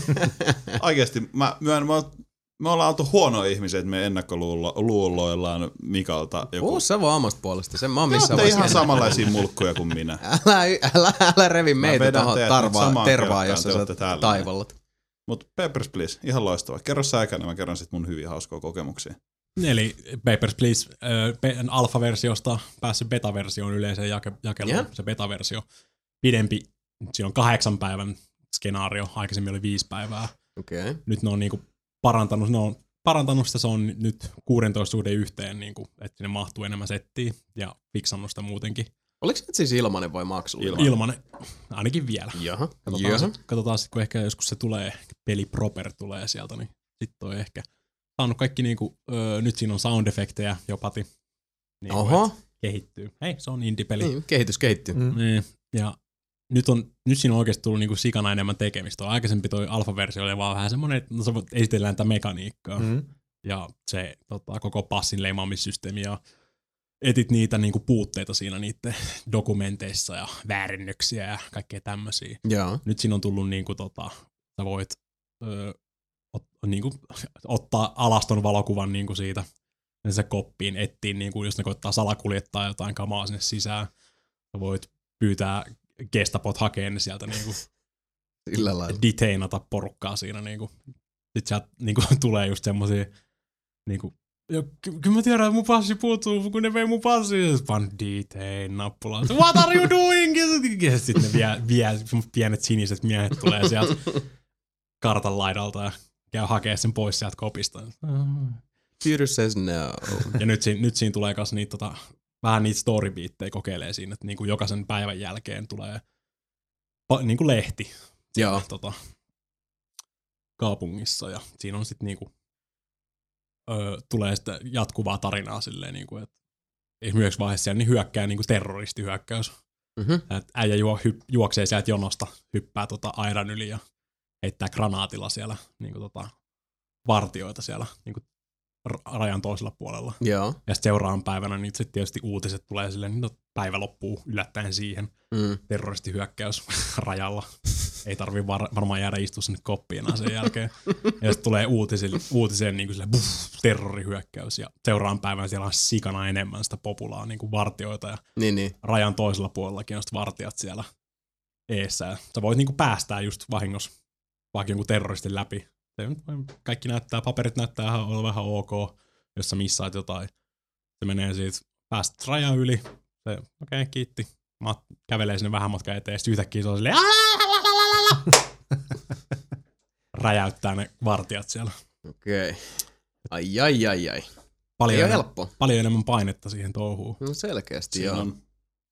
C: Oikeesti, mä, myön, mä, me ollaan oltu huonoja ihmisiä, että me ennakkoluuloillaan Mikalta joku.
A: Puhu sä vaan omasta puolesta. Sen mä oon missään
C: olette ihan samanlaisia mulkkuja kuin minä.
A: Älä, älä, älä revi meitä tuohon tarvaa, tervaa,
C: te
A: sä taivallat.
C: Mut Papers, please. Ihan loistava. Kerro sä niin mä kerron sit mun hyviä hauskoja kokemuksia.
B: Eli Papers, Please äh, alfa-versiosta päässyt beta-versioon yleiseen jake- jakeluun.
A: Jah.
B: Se beta-versio. Pidempi, siinä on kahdeksan päivän skenaario, aikaisemmin oli viisi päivää.
A: Okay.
B: Nyt ne on niinku parantanut, ne on parantanut sitä, se on nyt 16 suhde yhteen, niinku, että sinne mahtuu enemmän settiä ja fiksannut sitä muutenkin.
A: Oliko se siis ilmanen vai maksullinen?
C: Ilman.
B: Ilmanen, ainakin vielä.
A: Jaha.
B: Katsotaan,
A: Jaha.
B: sit, katsotaan sit, kun ehkä joskus se tulee, peli proper tulee sieltä, niin sit toi ehkä saanut kaikki niinku, öö, nyt siinä on sound efektejä jopati. Niin
A: Oho.
B: kehittyy. Hei, se on indie-peli.
A: Niin, kehitys kehittyy.
D: Mm.
B: Niin. Ja nyt, on, nyt siinä on oikeasti tullut niinku sikana enemmän tekemistä. Aikaisempi toi alfa-versio oli vaan vähän semmoinen, että no, esitellään tätä mekaniikkaa.
D: Mm.
B: Ja se tota, koko passin leimaamissysteemi ja etit niitä niinku puutteita siinä niiden dokumenteissa ja väärennöksiä ja kaikkea tämmöisiä
A: Joo.
B: nyt siinä on tullut niinku tota, sä voit ö, ot, niinku, ottaa alaston valokuvan niinku siitä se koppiin ettiin, niin kuin jos ne koittaa salakuljettaa jotain kamaa sinne sisään. Sä voit pyytää gestapot hakeen ne sieltä niin kuin
A: Sillä lailla.
B: deteinata porukkaa siinä. Niin kuin. Sitten sieltä niin kuin, tulee just semmosia, niin kuin, ja ky- kyllä mä tiedän, että mun passi puuttuu, kun ne vei mun passi. Vaan detain nappula. What are you doing? Ja sitten ne vie, vie pienet siniset miehet tulee sieltä kartan laidalta ja käy hakee sen pois sieltä kopista.
A: Peter says no.
B: Ja nyt siinä, nyt siinä tulee kas niitä, tota, vähän niitä storybeattejä kokeilee siinä, että niinku jokaisen päivän jälkeen tulee pa, niinku lehti
A: Joo.
B: tota, kaupungissa ja siinä on sitten niinku, öö, tulee sitten jatkuvaa tarinaa silleen, niinku, että esimerkiksi vaiheessa siellä niin hyökkää niinku terroristihyökkäys.
A: Mhm.
B: Et äijä juo, hy, juoksee sieltä jonosta, hyppää tota aidan yli ja heittää granaatilla siellä niinku tota, vartioita siellä niinku r- rajan toisella puolella.
A: Joo.
B: Ja sitten seuraavan päivänä niin sitten tietysti uutiset tulee silleen, niin no, päivä loppuu yllättäen siihen.
A: Mm.
B: Terroristihyökkäys rajalla. Ei tarvi var- varmaan jäädä istua sinne koppiin sen jälkeen. Ja sitten tulee uutisille, uutiseen niin kuin buff, terrorihyökkäys. Ja seuraavan päivänä siellä on sikana enemmän sitä populaa niin kuin vartioita. Ja
A: Niin, niin.
B: rajan toisella puolellakin on sitten vartijat siellä eessä. Ja sä voit niin kuin päästää just vahingossa vaikka jonkun terroristin läpi. Se nyt vain- Kaikki näyttää, paperit näyttää ihan, olevan vähän ok, jos sä missaat jotain. Se menee siitä, päästä rajan yli, se, okei, okay, kiitti. Mat, kävelee sinne vähän matkan eteen, sitten yhtäkkiä se on silleen, räjäyttää ne vartijat siellä.
A: Okei. Okay. Ai, ai, ai, ai.
B: Paljon,
A: Ei ole
B: enemmän,
A: helppo.
B: paljon enemmän painetta siihen touhuun.
A: No selkeästi,
C: Siinä
A: joo.
C: on,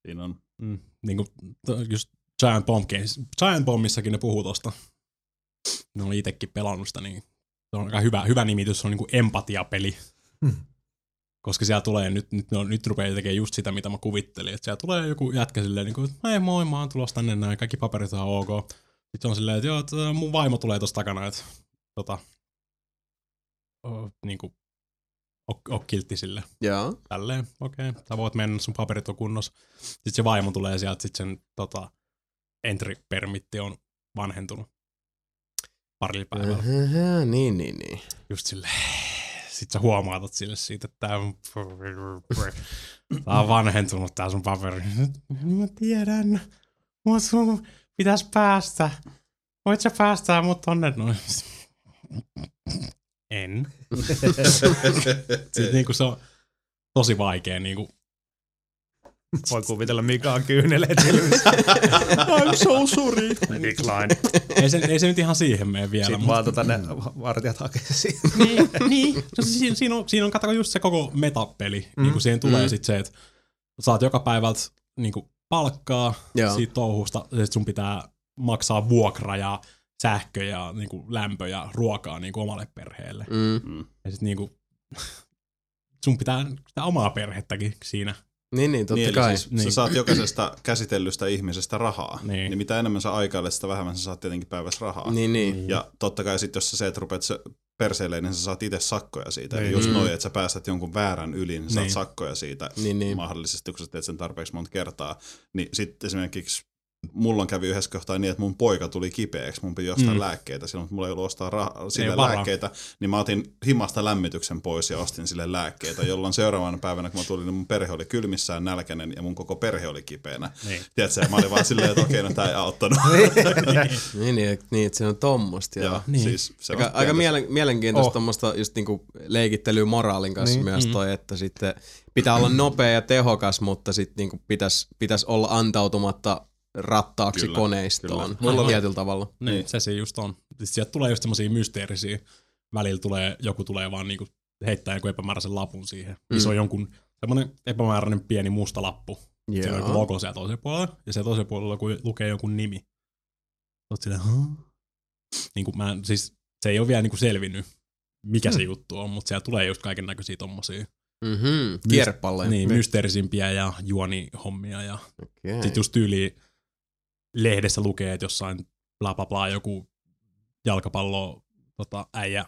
C: siinä on.
B: Mm, niin kuin, just Giant Bomb Games. Giant Bombissakin ne puhuu tosta. Ne oli itekin pelannut sitä, niin se on aika hyvä, hyvä nimitys, se on niinku empatiapeli. Koska siellä tulee, nyt, nyt, no, nyt rupeaa tekemään just sitä, mitä mä kuvittelin. Että siellä tulee joku jätkä silleen, niin kuin, että ei moi, mä oon tulossa tänne näin, kaikki paperit on ok. Sitten on silleen, että joo, että mun vaimo tulee tuossa takana, että tota, o, niin kuin, o, o kiltti sille
A: Joo.
B: tälleen, okei, okay, sä voit mennä, sun paperit on kunnossa. Sitten se vaimo tulee sieltä, sitten sen tota, entry-permitti on vanhentunut parilla päivällä.
A: Ähä, niin, niin, niin.
B: Just sille, sit sä huomaatat sille siitä, että tää on, tää on vanhentunut tää sun paperi. Mä tiedän, mut sun pitäis päästä. Voit sä päästää mut tonne noin? En. Sitten niinku se on tosi vaikea niinku
D: Voi kuvitella, mikä on kyyneleet. I'm so sorry. Decline.
B: ei, se, ei se nyt ihan siihen mene vielä.
D: Sitten
B: Mutta,
D: vaan tota ne vartijat hakee siihen.
B: niin, niin. No, siis siinä, siinä, on, siinä on katsoko just se koko metapeli. Mm. Niin kuin siihen tulee mm. sitten se, että saat joka päivältä niin kuin palkkaa
A: Joo.
B: Joo. siitä touhusta, ja sit sun pitää maksaa vuokra ja sähkö ja niin kuin lämpö ja ruokaa niin kuin omalle perheelle.
A: Mm.
B: Ja sit niin kuin, sun pitää sitä omaa perhettäkin siinä.
A: Niin, niin, totta
C: Niin,
A: kai.
C: siis
B: Niin.
C: sä saat jokaisesta käsitellystä ihmisestä rahaa.
B: Niin.
C: Niin mitä enemmän sä aikailet, sitä vähemmän sä saat tietenkin päivässä rahaa.
A: Niin, niin.
C: Ja totta kai sitten, jos sä se, että rupeat se perseille, niin sä saat itse sakkoja siitä. Eli
B: Niin.
C: just
A: Mm.
C: noin, että sä päästät jonkun väärän yli, niin sä saat
B: Niin.
C: sakkoja siitä
A: Niin, niin.
C: mahdollisesti, kun sä teet sen tarpeeksi monta kertaa. Niin sitten esimerkiksi mulla kävi yhdessä kohtaa niin, että mun poika tuli kipeäksi, mun piti ostaa
B: Mm.
C: mm. lääkkeitä, silloin mulla ei ollut ostaa rah- sille
B: varaa.
C: lääkkeitä, niin mä otin himasta lämmityksen pois ja ostin sille lääkkeitä, jolloin seuraavana päivänä, kun mä tulin, niin mun perhe oli kylmissään nälkäinen ja mun koko perhe oli kipeänä.
B: Niin.
C: Tiedätkö, mä olin vaan silleen, että okei, no tää ei auttanut.
A: Niin, niin, et- niin, että se on tommosta. Joo.
C: ja
B: Niin.
C: siis se
A: Aika,
C: on
A: aika mielen, mielenkiintoista
D: Oh.
A: tommoista just niinku leikittelyä moraalin kanssa
D: Niin.
A: niin. myös toi, että sitten pitää olla nopea ja tehokas, mutta sitten niinku pitäisi pitäis olla antautumatta rattaaksi
C: Kyllä,
A: koneistoon
C: kyllä.
A: Mulla tietyllä tavalla.
B: Niin,
C: Niin.
B: se se just on. Sitten sieltä tulee just semmosia mysteerisiä. Välillä tulee, joku tulee vaan niinku heittää joku epämääräisen lapun siihen. Mm.
A: Mm.
B: Se on jonkun semmoinen epämääräinen pieni musta lappu. Siellä on joku logo siellä toisella puolella, ja siellä toisella puolella joku, lukee jonkun nimi. Oot silleen, huh? Niin kuin mä, siis se ei ole vielä niinku selvinnyt, mikä se juttu on, mutta siellä tulee just kaiken näköisiä tommosia
A: Mhm, kierpalle.
B: niin, mysteerisimpiä ja juonihommia ja
A: Okay.
B: sitten just tyyli lehdessä lukee, että jossain bla bla bla joku jalkapallo tota, äijä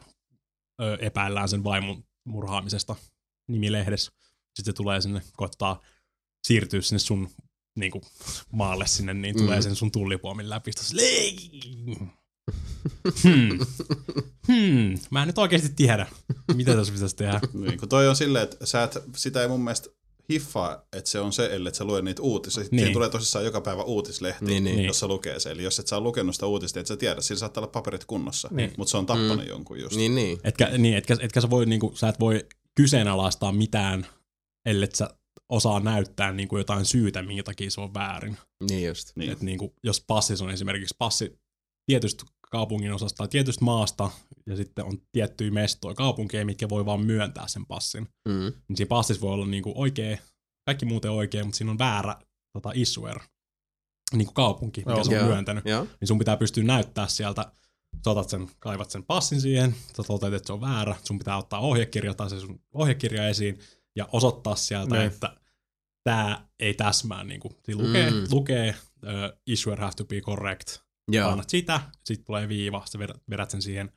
B: ö, epäillään sen vaimon murhaamisesta nimilehdessä. Sitten se tulee sinne, koittaa siirtyä sinne sun niin kuin, maalle sinne, niin tulee
A: Mm.
B: sen sun tullipuomin läpi. Hmm. Hmm. Mä en nyt oikeasti tiedä, mitä tässä pitäisi tehdä.
C: Niin, kun toi on silleen, että sä et, sitä ei mun mielestä hiffaa, että se on se, ellei sä lue niitä uutisia. Sitten
B: Niin.
C: niin. tulee tosissaan joka päivä uutislehti,
A: Niin, niin.
C: jossa lukee se. Eli jos et sä ole lukenut sitä uutista, et sä tiedä, sillä saattaa olla paperit kunnossa.
B: Niin.
C: Mutta se on tappanut mm. jonkun just.
A: Niin, niin.
B: Etkä, niin, etkä, etkä sä, voi, niinku, sä et voi kyseenalaistaa mitään, ellei sä osaa näyttää niinku jotain syytä, minkä takia se on väärin.
A: Niin just.
C: Niin.
B: Et niinku, jos passissa on esimerkiksi passi tietystä kaupungin osasta tai tietystä maasta, ja sitten on tiettyjä mestoja kaupunkeja, mitkä voi vaan myöntää sen passin.
A: Mm.
B: Niin siinä passissa voi olla niinku oikea, kaikki muuten oikein, mutta siinä on väärä tota, issuer, niinku kaupunki, mikä
D: Joo.
B: se on
A: Joo.
B: myöntänyt.
A: Joo.
B: Niin sun pitää pystyä näyttää sieltä, sä otat sen, kaivat sen passin siihen, sä toteat, että se on väärä, sun pitää ottaa ohjekirja tai se sun ohjekirja esiin ja osoittaa sieltä,
D: Niin.
B: että tämä ei täsmää. Niin kuin, lukee,
A: Mm.
B: mm. lukee uh, issuer have to be correct.
A: Joo.
B: Annat sitä, sitten tulee viiva, sä vedät, vedät sen siihen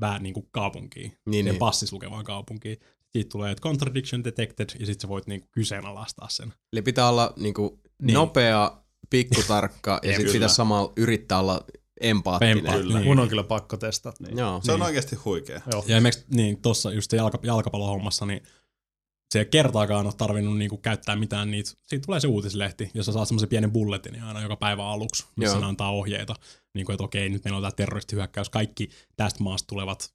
B: vää, niin kuin kaupunkiin,
A: Niin,
B: siihen
A: niin.
B: passissa lukevaan kaupunkiin. Siitä tulee, että contradiction detected, ja sitten sä voit niin kuin, kyseenalaistaa sen.
A: Eli pitää olla niinku
B: Niin.
A: nopea, pikkutarkka ja sitten pitää samalla yrittää olla empaattinen.
B: Empaa-
C: Kyllä.
B: Niin.
D: Mun on kyllä pakko testata.
C: Niin.
A: Joo.
C: Se on
B: Niin.
C: oikeasti huikea.
D: Joo.
B: Ja esimerkiksi niin, tuossa just jalka, jalkapallohommassa, niin se ei kertaakaan ole tarvinnut niinku käyttää mitään niitä. Siitä tulee se uutislehti, jossa saa semmoisen pienen bulletin aina joka päivä aluksi, missä
A: Joo.
B: ne antaa ohjeita. Niin kuin, että okei, nyt meillä on tämä terroristihyökkäys. Kaikki tästä maasta tulevat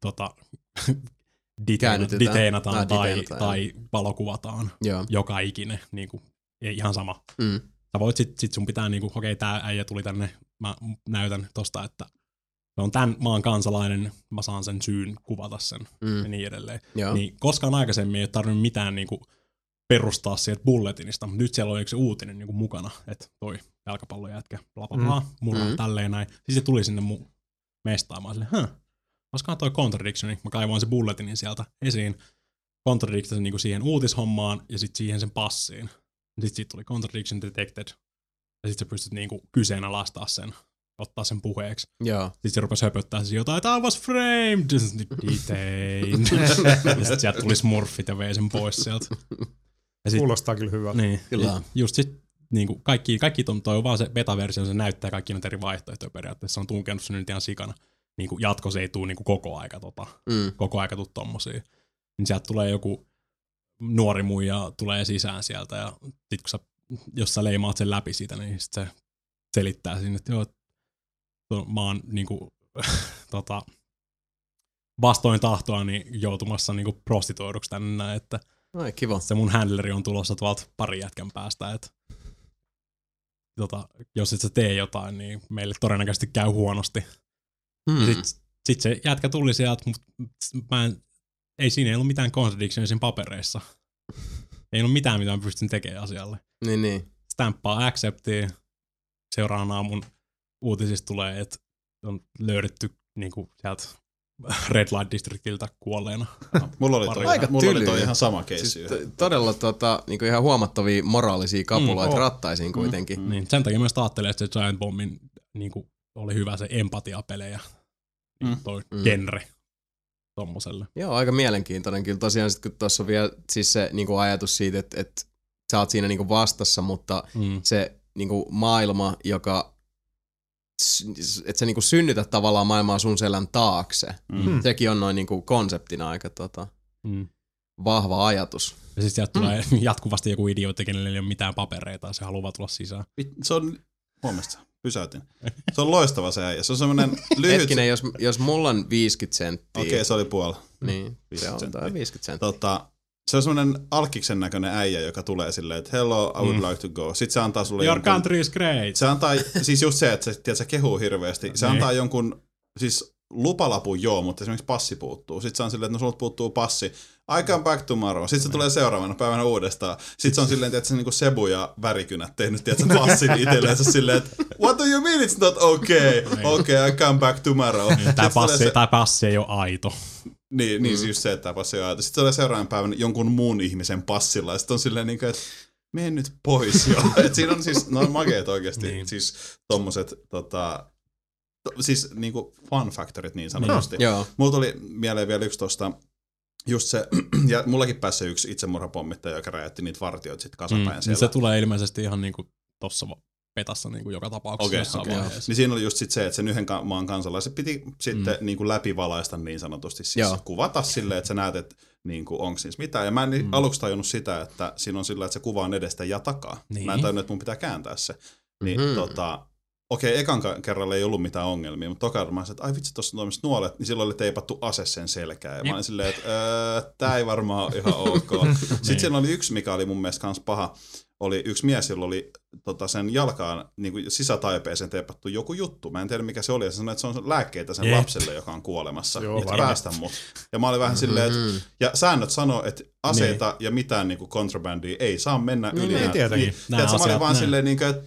B: tota,
A: Käännytetään.
B: detainetaan
A: Ah,
B: tai, tai valokuvataan.
A: Joo.
B: Joka ikinen. Niin kuin, ei ihan sama.
A: Mm.
B: Sä voit sit, sit sun pitää niinku, okei, tää äijä tuli tänne, mä näytän tosta, että se on tämän maan kansalainen, mä saan sen syyn kuvata sen
A: Mm.
B: ja niin edelleen.
A: Joo.
B: Niin koskaan aikaisemmin ei ole tarvinnut mitään niinku perustaa sieltä bulletinista, mutta nyt siellä oli yksi uutinen niinku mukana, että toi jalkapallojätkä, bla bla bla, mm. mulla on
A: Mm.
B: tälleen näin. Siis se tuli sinne mun olin silleen, huh, olisikohan toi contradictioni, mä kaivoin se bulletinin sieltä esiin, contradictin niinku siihen uutishommaan ja sitten siihen sen passiin. Sitten siitä tuli contradiction detected. Ja sitten sä pystyt niinku kyseenalaistaa sen, ottaa sen puheeksi.
A: Joo.
B: Sitten se rupesi höpöttää siis jotain, että I was framed, detained. ja sitten sieltä tuli smurfit ja vei sen pois sieltä. Ja sit,
D: Kuulostaa kyllä hyvältä.
B: niin,
A: Kyllä.
B: Just sit, niinku kaikki, kaikki ton, toi on vaan se beta-versio, se näyttää kaikki näitä eri vaihtoehtoja periaatteessa. Se on tunkenut sen nyt ihan sikana. Niinku jatko se ei tuu niinku koko aika tota,
A: Mm.
B: koko aika tuu tommosia. Niin sieltä tulee joku nuori muija tulee sisään sieltä ja sit kun sä, jos sä leimaat sen läpi siitä, niin sit se selittää sinne, että joo, mä oon niinku, tota, vastoin tahtoa niin joutumassa niinku prostituoiduksi tänne näin, että
A: Ai kiva.
B: se mun handleri on tulossa tuolta pari jätkän päästä, että tota, jos et sä tee jotain, niin meille todennäköisesti käy huonosti.
A: Mm.
B: Sitten sit se jätkä tuli sieltä, mutta mä en, ei siinä ei ollut mitään contradictionia siinä papereissa. Ei ollut mitään, mitä mä pystyn tekemään asialle.
A: Niin, niin.
B: Stamppaa acceptia. Seuraavana aamun uutisista tulee, että on löydetty niinku sieltä Red Light Districtiltä kuolleena.
C: Mulla oli toi,
A: Aika
C: mulla oli toi ihan sama keissi.
A: Siis t- todella tota, niinku ihan huomattavia moraalisia kapuloita
D: Mm,
A: mm,
D: oh.
A: rattaisiin kuitenkin. Mm.
B: Niin, sen takia just ajattelin, että se Giant Bombin niinku, oli hyvä se empatiapelejä.
C: Mm.
B: Mm. Toi
A: Mm.
B: mm. genre tommoselle.
A: Joo, aika mielenkiintoinen. Kyllä tosiaan sit, kun tuossa on vielä siis se niinku ajatus siitä, että, että sä oot siinä niinku vastassa, mutta
B: Mm.
A: se niinku maailma, joka että sä niinku synnytät tavallaan maailmaa sun selän taakse.
C: Mm.
A: Sekin on noin niinku konseptina aika tota,
B: Mm.
A: vahva ajatus.
B: Ja sitten sieltä tulee jatkuvasti joku idiootti, kenellä ei ole mitään papereita ja se haluaa tulla sisään.
C: Se on, huomasit sä? pysäytin. Se on loistava se äijä. Se on semmoinen lyhyt...
A: Hetkinen, jos, jos mulla on 50 senttiä,
C: Okei, okay, se oli puola.
A: niin se
C: 50
A: on
C: senttiä.
A: toi 50 senttiä.
C: Tota, se on semmoinen alkiksen näköinen äijä, joka tulee silleen, että hello, I would
B: Mm.
C: like to go. Sitten se antaa sulle
B: Your
C: jonkun-
B: country is great.
C: Se antaa, siis just se, että se, tiedät, se kehuu hirveästi. Se
B: Niin.
C: antaa jonkun, siis lupalapun joo, mutta esimerkiksi passi puuttuu. Sitten se on silleen, että no sulta puuttuu passi. I come back tomorrow. Sitten se tulee seuraavana päivänä uudestaan. Sitten se on silleen, että se niinku Sebu ja värikynät tehnyt, tiedätkö, passin itselleensä silleen, että what do you mean it's not okay? Okay, I come back tomorrow. Sitten tulee
B: passi,
C: se-
B: passi ei ole aito.
C: Niin, niin mm. just se, että tämä passi on. Sitten tulee seuraavan päivän jonkun muun ihmisen passilla, ja sitten on silleen, niin kuin, että mene nyt pois jo. Et siinä on siis, no makeet oikeasti, niin.
B: Niin.
C: siis tommoset, tota, to, siis niinku fun factorit niin sanotusti.
A: Joo.
C: Mulla tuli mieleen vielä yksi tosta, just se, ja mullakin pääsi yksi itsemurhapommittaja, joka räjäytti niitä vartioita sitten kasapäin
B: Mm,
C: mm,
B: niin
C: siellä.
B: se tulee ilmeisesti ihan niinku tossa petassa niin kuin joka tapauksessa
C: okei.
B: vaiheessa.
C: Niin siinä oli just sit se, että sen yhden ka- maan kansalaiset piti sitten mm. niin kuin läpivalaista niin sanotusti, siis
A: Joo.
C: kuvata silleen, että sä näet, että niin kuin, onko siis mitään. Ja mä en mm. aluksi tajunnut sitä, että siinä on sillä, että se kuva on edestä ja takaa.
B: Niin.
C: Mä en tajunnut, että mun pitää kääntää se. Niin
A: Mhm.
C: tota, okei, ekan ka- kerralla ei ollut mitään ongelmia, mutta toka kerralla mä että ai vitsi, tuossa on nuolet, niin silloin oli teipattu ase sen selkään. Ja mä olin silleen, että tää ei varmaan ole ihan ok. Sitten
B: Niin.
C: siinä oli yksi, mikä oli mun mielestä kans paha, oli yksi mies, jolla oli tota, sen jalkaan niin kuin sisätaipeeseen teipattu joku juttu. Mä en tiedä mikä se oli. Ja se sanoi, että se on lääkkeitä sen
B: Jep.
C: lapselle, joka on kuolemassa.
D: Joo,
C: että
D: varmasti.
C: päästä mut. Ja mä olin vähän silleen,
A: Mm-hmm.
C: että ja säännöt sanoo, että aseita ja mitään niin kuin kontrabandia ei saa mennä yli.
D: ei
C: nää-
D: tietenkin.
C: Niin, tiedätkö, mä olin vaan
B: nää.
C: silleen, niin kuin, että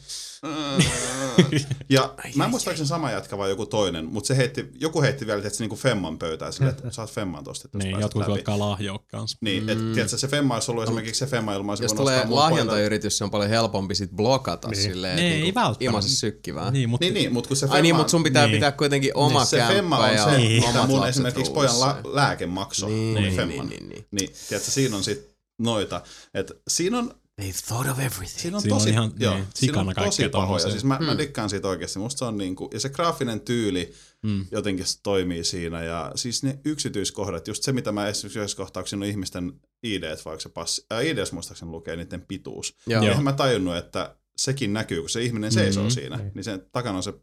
C: ja mä en muistaakseni sama jätkä vai joku toinen, mutta se heitti, joku heitti vielä tietysti, niin kuin Femman pöytään silleen, että saat Femman tosta, että
B: Niin, jotkut alkaa lahjoa kanssa.
C: Niin, että tiedätkö, se Femma olisi ollut esimerkiksi se Femma ilman,
A: Jos tulee lahjontayritys, se on paljon helpompi sit blokata niin. silleen,
B: Niin,
A: että
B: ei
A: niinku
B: välttämättä.
A: ilmaisen sykkivää.
B: Niin, mutta
C: Niin, niin, mutta kun se
A: Ai niin,
C: Femma-
A: mutta sun pitää
B: Niin.
A: pitää kuitenkin oma
C: niin, se Femma on
A: ja
C: se,
B: Niin.
C: mitä mun esimerkiksi pojan la- lääke maksoi,
A: Niin, niin,
C: Femman.
A: niin, niin.
C: Niin, tiedätkö, siinä on sit noita. Et siinä on,
A: They've thought of everything.
C: siinä on
B: Siinä on
C: tosi,
B: ihan,
C: joo,
B: niin,
C: siinä on
B: sikana
C: tosi
B: kaikkea
C: pahoja. Siis mä, mä tykkään siitä oikeasti. Musta se on niinku, ja se graafinen tyyli
B: Mm.
C: jotenkin se toimii siinä. Ja siis ne yksityiskohdat, just se mitä mä esimerkiksi yhdessä siinä on ihmisten ID, vaikka se passi, äh, IDs muistaakseni lukee niiden pituus.
A: Joo.
C: Niin eihän mä tajunnut, että sekin näkyy, kun se ihminen seisoo
B: Mhm.
C: siinä. Niin sen takana on se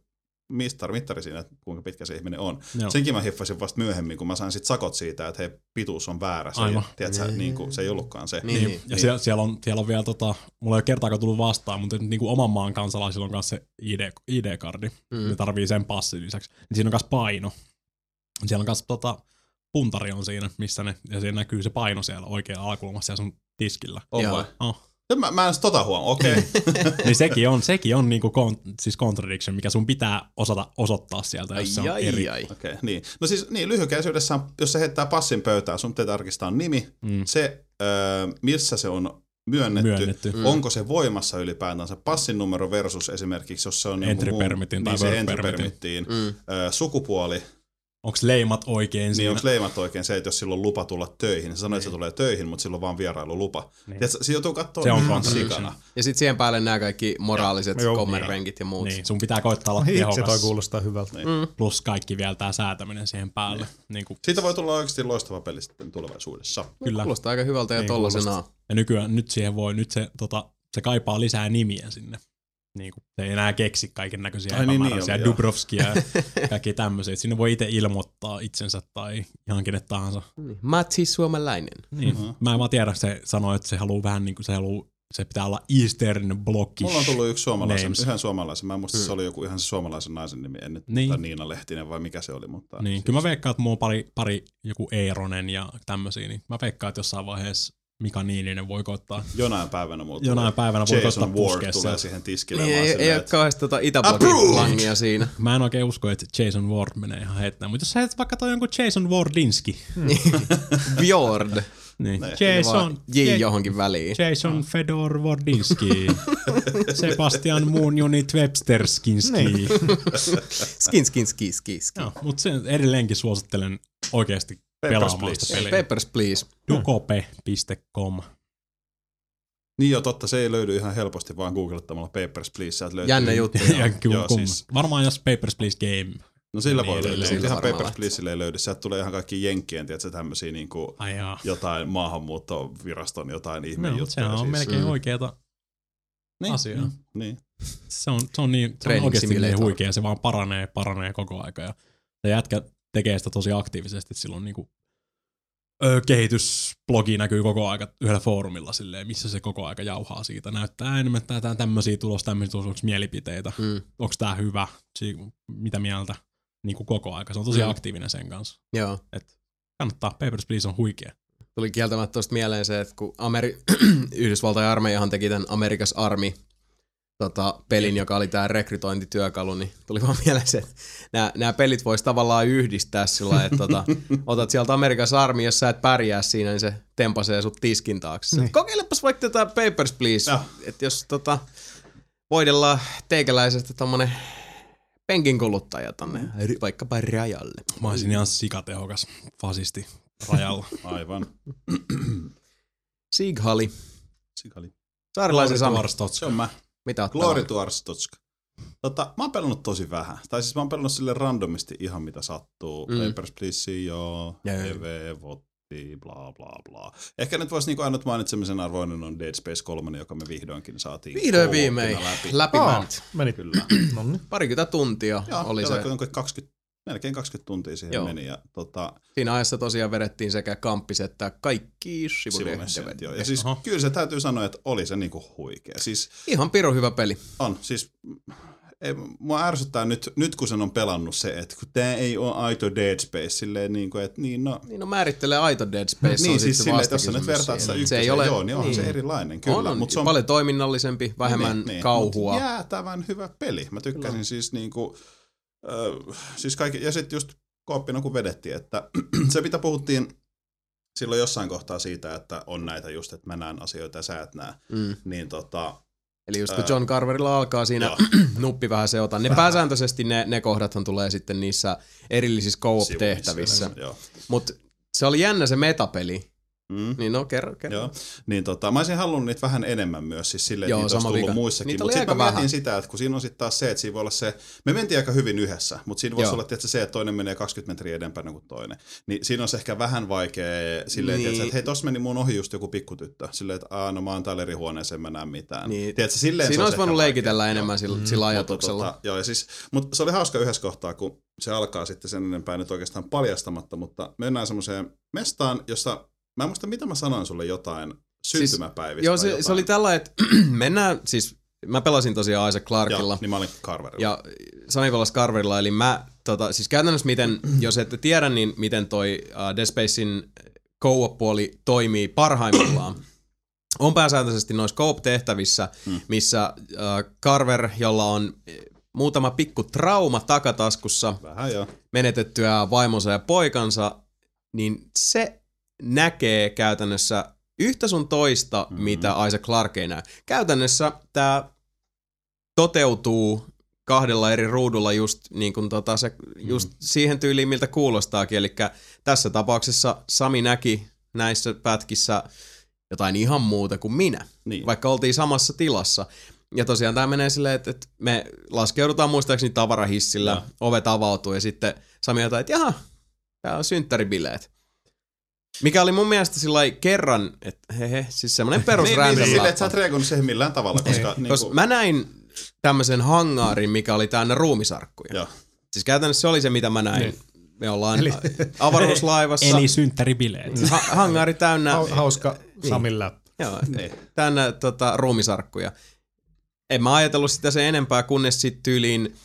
C: mistar, mittari siinä, että kuinka pitkä se ihminen on.
B: Joo.
C: Senkin mä hiffasin vasta myöhemmin, kun mä sain sit sakot siitä, että hei, pituus on väärä. Se, ei,
B: Aivan.
C: tiedätkö, niin kuin, se ei ollutkaan se.
A: Niin,
B: Niin, ja siellä, siellä, on, siellä on vielä, tota, mulla ei ole kertaakaan tullut vastaan, mutta niin kuin oman maan kansalaisilla on myös se ID, ID-kardi.
A: Mm.
B: Mm. Ne tarvii sen passin lisäksi. Niin siinä on myös paino. Siellä on myös tota, puntari on siinä, missä ne, ja siinä näkyy se paino siellä oikealla alakulmassa siellä sun tiskillä.
A: Joo.
C: vai?
B: Oh.
C: Mä, mä en tota huomaa, okei. Okay.
B: niin sekin on, sekin on niinku kon, siis contradiction, mikä sun pitää osata osoittaa sieltä, jos se on
A: Ai,
B: eri.
A: ai, ai.
C: Okei, niin. No siis niin, lyhykäisyydessään, jos se heittää passin pöytään, sun pitää tarkistaa nimi,
B: Mm.
C: se, öö, missä se on myönnetty,
B: Myönnetty.
C: Mm. onko se voimassa ylipäätänsä, passin numero versus esimerkiksi, jos se on
B: Entry permitin tai
C: niin se entry
B: permitin.
C: permittiin,
A: Mm.
C: öö, sukupuoli,
B: Onko leimat oikein
C: niin
B: siinä?
C: onko leimat oikein se, että jos sillä on lupa tulla töihin, se sanoo, että se tulee töihin, mutta sillä on vaan vierailulupa. Niin. Tiedätkö, se joutuu katsoa
B: Se on
C: ihan sikana.
A: Ja sitten siihen päälle nämä kaikki moraaliset
D: Joo.
A: kommervenkit ja muut.
B: Niin, sun pitää koittaa olla tehokas.
D: toi kuulostaa hyvältä.
C: Niin.
B: Plus kaikki vielä tää säätäminen siihen päälle. Niin kuin,
C: Siitä voi tulla oikeasti loistava peli sitten tulevaisuudessa.
B: kyllä.
A: Kuulostaa aika hyvältä jo
D: Niin
A: tollasena.
B: Ja nykyään nyt siihen voi, nyt se, tota, se kaipaa lisää nimiä sinne. Niin kuin, ei enää keksi kaiken näköisiä
C: Ai niin, niin
B: epämääräisiä. Dubrovskia ja kaikki tämmöisiä. Sinne voi itse ilmoittaa itsensä tai ihan kenet tahansa.
A: Matti Suomalainen.
B: Niin.
C: Mhm.
B: Mä en vaan tiedä, se sanoi, että se haluaa vähän niin kuin se haluaa, se pitää olla Eastern Blockish.
C: Mulla on tullut yksi suomalaisen,
B: names.
C: yhden suomalaisen. Mä en muista, se oli joku ihan se suomalaisen naisen nimi, en nyt
B: Niin.
C: niin. Niina Lehtinen vai mikä se oli. Mutta
B: Niin, kyllä mä veikkaan, että mulla on pari, pari joku Eeronen ja tämmöisiä, niin mä veikkaan, että jossain vaiheessa Mika Niininen voi koittaa.
C: Jonain päivänä mulla
B: Jonain
C: tulee
B: päivänä voi
C: Jason
B: koittaa
C: Ward
B: puskea
C: tulee siihen tiskille.
A: Niin,
C: vaan
A: ei, ei
C: silleen,
A: ole kauheasti tota siinä.
B: Mä en oikein usko, että Jason Ward menee ihan heittämään, mutta jos sä et vaikka toi jonkun Jason Wardinski,
A: Fjord.
B: niin
C: Ne.
B: Jason,
A: Vaan J johonkin väliin.
B: Jason Fedor Wardinski, Sebastian Moon Unit Websterskinski.
D: Niin.
A: Skin, skin, ski, ski, ski.
B: Joo, mutta sen edelleenkin suosittelen oikeasti
C: Papers,
B: pelaamaan sitä
C: please.
B: peliä.
A: Papers, please.
B: Dokope.com.
C: Niin jo, totta, se ei löydy ihan helposti vaan googlettamalla Papers, Please. Sieltä löytyy.
A: Jännä juttu.
B: Ja kyllä,
C: Joo,
B: kum-
C: siis-
B: Varmaan jos Papers, Please Game.
C: No sillä
B: Niin
C: voi löytyä, mutta ihan Papers. Pleaseille ei löydy. Sieltä tulee ihan kaikki jenkkien, tiedätkö, tämmöisiä niin kuin jotain maahanmuuttoviraston jotain ihme
B: No,
C: juttuja.
B: sehän on
C: siis.
B: melkein
A: Mm.
B: oikeeta
C: niin,
B: asiaa.
C: mm, Niin.
B: Se on, se on, niin, se on oikeasti niin huikea, se vaan paranee, paranee koko aika. Ja se jätkä tekee sitä tosi aktiivisesti, että silloin niinku, ö, kehitysblogi näkyy koko aika yhdellä foorumilla silleen, missä se koko aika jauhaa siitä. Näyttää enemmän, että tää tämmöisiä tulos, tämmöisiä tulos, onko mielipiteitä,
A: Mm,
B: onko tää hyvä, si- mitä mieltä, niin kuin koko aika. Se on tosi
A: Mm.
B: aktiivinen sen kanssa.
A: joo.
B: Kannattaa, Papers, Please on huikea.
A: Tuli kieltämättä tuosta mieleen se, että kun Ameri- Yhdysvaltain armeijahan teki tämän Amerikas Army tota, pelin, joka oli tämä rekrytointityökalu, niin tuli vaan mieleen se, että nämä, nämä pelit voisi tavallaan yhdistää sillä että tota, otat sieltä Amerikas Army, jos sä et pärjää siinä, niin se tempasee sut tiskin taakse. Niin. Kokeilepas vaikka tätä Papers, Please,
C: Joo.
A: että jos tota, voidellaan teikäläisestä tommonen penkin kuluttaja tonne ri- vaikkapa rajalle.
B: Mä olisin ihan sikatehokas fasisti rajalla.
C: Aivan.
A: Sighali.
C: Sikali.
A: Saarilaisen Sami.
C: Se on mä.
A: Mitä oot
C: Glory to Arstotzka. Tota, mä oon pelannut tosi vähän. Tai siis mä oon pelannut sille randomisti ihan mitä sattuu.
A: Mm.
C: Papers, Please, joo. EV, Votti, bla bla bla. Ehkä nyt voisi niinku ainut mainitsemisen arvoinen on Dead Space 3, joka me vihdoinkin saatiin
A: Vihdoin viimein
C: läpi.
A: läpi mänt.
D: meni
C: Kyllä.
A: Parikymmentä tuntia
C: Joo,
A: oli se.
C: jotakin 20, melkein 20 tuntia siihen
A: Joo.
C: meni. Ja, tota,
A: Siinä ajassa tosiaan vedettiin sekä kamppis että kaikki
C: joo. Ja siis
B: Aha.
C: kyllä se täytyy sanoa, että oli se niinku huikea. Siis
A: Ihan pirun hyvä peli.
C: On, siis ei, mua ärsyttää nyt, nyt kun sen on pelannut se, että kun tää ei ole aito Dead Space, silleen niin kuin, että niin no,
A: Niin no määrittelee aito Dead Space.
C: niin
A: on
C: siis silleen, että jos sä nyt vertaat sitä
A: ei ole,
C: joo, niin onhan se erilainen, kyllä.
A: on, on
C: mut se on
A: paljon toiminnallisempi, vähemmän kauhua.
C: Mut jäätävän hyvä peli. Mä tykkäsin kyllä. siis niinku, siis kaikki, ja sitten just kooppina kun vedettiin, että se mitä puhuttiin silloin jossain kohtaa siitä, että on näitä just, että mä näen asioita ja sä et näe,
A: Mm.
C: niin tota,
A: Eli just kun John Carverilla alkaa siinä
C: joo.
A: nuppi vähän seota, ne pääsääntöisesti ne, ne kohdathan tulee sitten niissä erillisissä co-op-tehtävissä. Mutta se oli jännä se metapeli.
C: Mm.
A: Niin no, kerro, kerro.
C: Joo, niin tota, mä olisin halunnut niitä vähän enemmän myös, siis silleen,
A: Joo,
C: että niitä olisi tullut muissakin.
A: Niitä
C: Mutta
A: oli
C: sitten mä mietin
A: vähän.
C: sitä, että kun siinä on sitten taas se, että siinä voi olla se, me mentiin aika hyvin yhdessä, mutta siinä voisi
A: Joo.
C: olla tietysti se, että toinen menee 20 metriä edempänä kuin toinen. Niin siinä on se ehkä vähän vaikea silleen,
A: Niin.
C: niin. että hei, tossa meni mun ohi just joku pikkutyttö. Silleen, että aah, no mä oon täällä eri huoneessa, en mä näe mitään.
A: Niin.
C: Tiedätkö, silleen
A: Siinä
C: se
A: olisi voinut
C: vaikea.
A: leikitellä
C: Joo.
A: enemmän sillä, sillä ajatuksella.
C: Mutta, tota, joo, ja siis, mutta se oli hauska yhdessä kohtaa, kun se alkaa sitten sen enempää nyt oikeastaan paljastamatta, mutta mennään semmoiseen mestaan, jossa, mä en muista mitä mä sanoin sulle jotain syntymäpäivistä.
A: Joo,
C: tai
A: se,
C: jotain.
A: se oli tällä, että mennään, siis mä pelasin tosiaan Isaac Clarkilla.
C: Joo, niin mä olin Carverilla.
A: Ja Sami pelasi Carverilla, eli mä, tota, siis käytännössä miten, jos ette tiedä, niin miten toi uh, Dead Spacein co-op-puoli toimii parhaimmillaan. On pääsääntöisesti noissa co-op-tehtävissä,
C: Mm.
A: missä uh, Carver, jolla on eh, muutama pikku trauma takataskussa
C: Vähän joo.
A: menetettyä vaimonsa ja poikansa, niin se näkee käytännössä yhtä sun toista,
C: Mhm.
A: mm-hmm. mitä Isaac Clarke ei näe. Käytännössä tämä toteutuu kahdella eri ruudulla just, niin kuin tota se, just mm. siihen tyyliin, miltä kuulostaakin. Eli tässä tapauksessa Sami näki näissä pätkissä jotain ihan muuta kuin minä,
C: Niin.
A: vaikka oltiin samassa tilassa. Ja tosiaan tämä menee silleen, että, että me laskeudutaan muistaakseni tavarahissillä,
C: Joo.
A: ovet avautuu ja sitten Sami jotain, että jaha, tää on synttäribileet. Mikä oli mun mielestä sillä kerran, että hehe, siis semmoinen perus
C: niin, niin, silleen,
A: läppä.
C: että sä et reagoinut siihen millään tavalla, koska... niin
A: Koska mä näin tämmöisen hangaarin, mikä oli täynnä ruumisarkkuja.
C: Joo.
A: Siis käytännössä se oli se, mitä mä näin.
D: Niin.
A: Me ollaan Eli... avaruuslaivassa.
B: Eli synttäribileet.
A: ha- hangaari täynnä,
D: Hau- Hauska Samin läppä.
A: joo,
C: Niin.
A: täynnä tota, ruumisarkkuja. En mä ajatellut sitä sen enempää, kunnes sitten tyyliin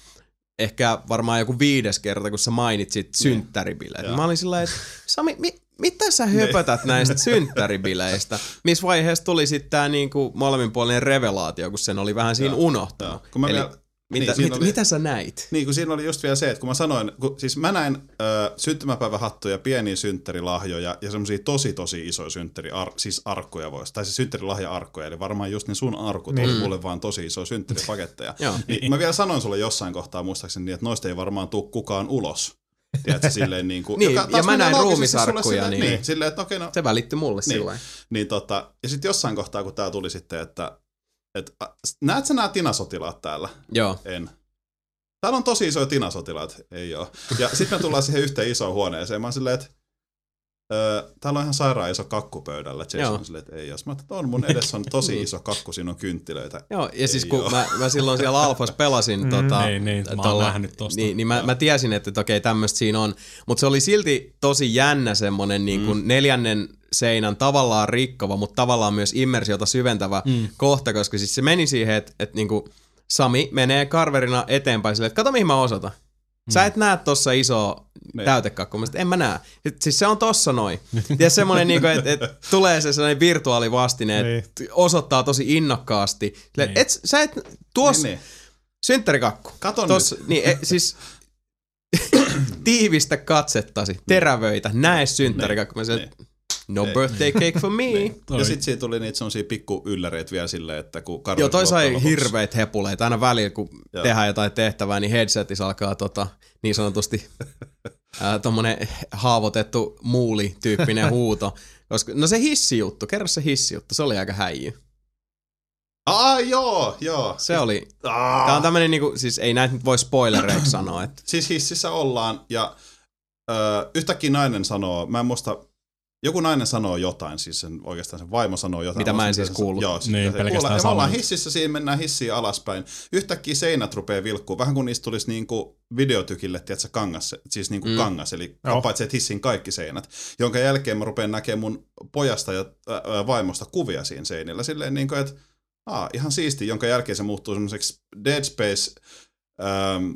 A: ehkä varmaan joku viides kerta, kun sä mainitsit synttäribileet. Mä olin sillä että Sami, mi- mitä sä höpötät näistä synttäribileistä? Missä vaiheessa tuli sitten tää niinku molemminpuolinen revelaatio, kun sen oli vähän siinä
C: Joo.
A: unohtanut.
C: Joo. Kun mä
A: Eli
C: vielä-
A: mitä,
C: niin,
A: mit,
C: oli-
A: mitä sä näit?
C: Niin, kun siinä oli just vielä se, että kun mä sanoin, kun, siis mä näin ö, syntymäpäivähattuja, pieniä synttärilahjoja ja semmoisia tosi tosi isoja synttäri, ar, siis arkkuja voisi, tai siis synttärilahja-arkkuja, eli varmaan just ne sun arkut niin. oli mulle vaan tosi isoja synttäripaketteja. Niin mä vielä sanoin sulle jossain kohtaa muistaakseni, niin, että noista ei varmaan tuu kukaan ulos. Tiedätkö, silleen niin kuin,
A: Niin,
C: joka
A: ja mä näin ruumisarkkuja,
C: silleen,
A: niin-
C: niin. silleen, että okei, no,
A: Se välittyi mulle
C: Niin.
A: sillä lailla.
C: niin tota, ja sitten jossain kohtaa, kun tää tuli sitten, että, että ä, näet sä nämä tinasotilaat täällä?
A: Joo.
C: En. Täällä on tosi isoja tinasotilaat. Ei oo. Ja sitten me tullaan siihen yhteen isoon huoneeseen. Mä oon silleen, että öö, täällä on ihan sairaan iso kakku pöydällä. Jason
A: Joo.
C: on silleen, että ei jos. Mä että on mun edessä on tosi
A: Niin.
C: iso kakku, siinä on kynttilöitä.
A: Joo, ja siis
C: Ei
A: kun
C: oo.
A: mä, mä silloin siellä Alfas pelasin mm, tota,
B: Niin, niin, mä nähnyt tosta.
A: Niin, niin mä, mä tiesin, että, että okei, tämmöistä siinä on. Mutta se oli silti tosi jännä semmonen niin kuin mm. neljännen seinän tavallaan rikkova, mutta tavallaan myös immersiota syventävä mm. kohta, koska siis se meni siihen, että, että niin kuin Sami menee karverina eteenpäin silleen, että kato mihin mä osoitan. Sä et näe tossa isoa
C: Niin.
A: että en mä näe. Et Siis se on tossa noin. Ja semmonen, niinku, että et tulee se sellainen virtuaalivastine, että osoittaa tosi innokkaasti. Silleen,
B: Niin.
A: et, sä et, tuossa,
C: Niin, niin.
A: synttärikakku.
C: Kato
A: Tossa, niin, e, siis tiivistä katsettasi, terävöitä, näe synttärikakku. Mä
C: niin.
A: No
C: Ei.
A: birthday cake for me.
B: Toi-
C: Ja sitten siitä tuli niitä semmosia pikku ylläreitä vielä silleen, että kun Karlo
A: Joo, toi sai
C: lopuksi-
A: hirveät hepuleita. Aina välillä, kun
C: Joo.
A: tehdään jotain tehtävää, niin headsetissä alkaa tota, niin sanotusti ää, tommonen haavoitettu muuli-tyyppinen huuto. Koska, no se hissijuttu, kerro se hissijuttu, se oli aika häijy.
C: Aa, joo, joo.
A: Se oli,
C: Aa.
A: tää on tämmönen niinku, siis ei näitä nyt voi spoilereiksi sanoa, että
C: Siis hississä ollaan ja ö, yhtäkkiä nainen sanoo, mä en muista, joku nainen sanoo jotain, siis sen, oikeastaan sen vaimo sanoo jotain.
A: Mitä mä en siis kuullut.
C: Joo, siis
B: Niin,
C: se
B: pelkästään.
C: Ja me ollaan hississä, siinä mennään hissiin alaspäin. Yhtäkkiä seinät rupeaa vilkkuu, vähän kuin niistä tulisi niinku videotykille, tiedätkö, kangas, siis niinku mm. kangas, eli
D: Joo.
C: paitsi että hissin kaikki seinät. Jonka jälkeen mä rupean näkemään mun pojasta ja äh, vaimosta kuvia siinä seinillä, silleen niinku, että Aa, ihan siisti, jonka jälkeen se muuttuu semmoiseksi Dead Space ähm,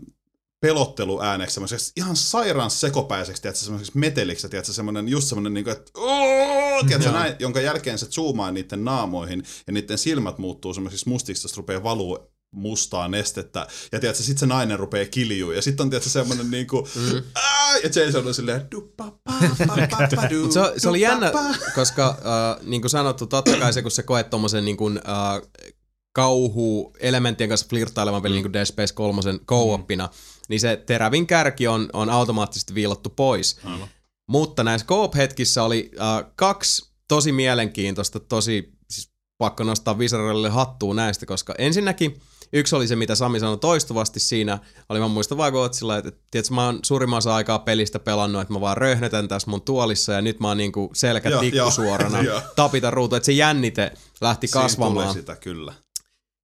C: pelotteluääneksi, semmoiseksi ihan sairaan sekopäiseksi, tiedätkö, semmoiseksi meteliksi, tiedätkö, semmoinen, just semmoinen, niin kuin, että tiedätkö, näin, jonka jälkeen se zoomaa niiden naamoihin ja niiden silmät muuttuu semmoisiksi mustiksi, josta rupeaa valuu mustaa nestettä, ja tiedätkö, sit se nainen rupeaa kiljuu, ja sitten on tiedätkö, semmoinen niinku, mm. ja Jason on silleen,
A: Mut se, se oli jännä, koska äh, niin kuin sanottu, totta kai se, kun sä koet tommosen niin kuin, äh, kauhu elementtien kanssa flirttailevan pelin niin kuin Dead Space 3 co-oppina, niin se terävin kärki on, on automaattisesti viilottu pois.
C: Aivan.
A: Mutta näissä co-op-hetkissä oli äh, kaksi tosi mielenkiintoista, tosi siis pakko nostaa Visceralille hattua näistä, koska ensinnäkin yksi oli se, mitä Sami sanoi toistuvasti siinä, oli mä muistan vaan kun oot sillä, että tiedätkö, mä oon suurimman osa aikaa pelistä pelannut, että mä vaan röhnötän tässä mun tuolissa ja nyt mä oon niinku selkä
C: Joo,
A: tikku suorana, tapita ruutu, että se jännite lähti
C: Siinä
A: kasvamaan.
C: tulee sitä kyllä.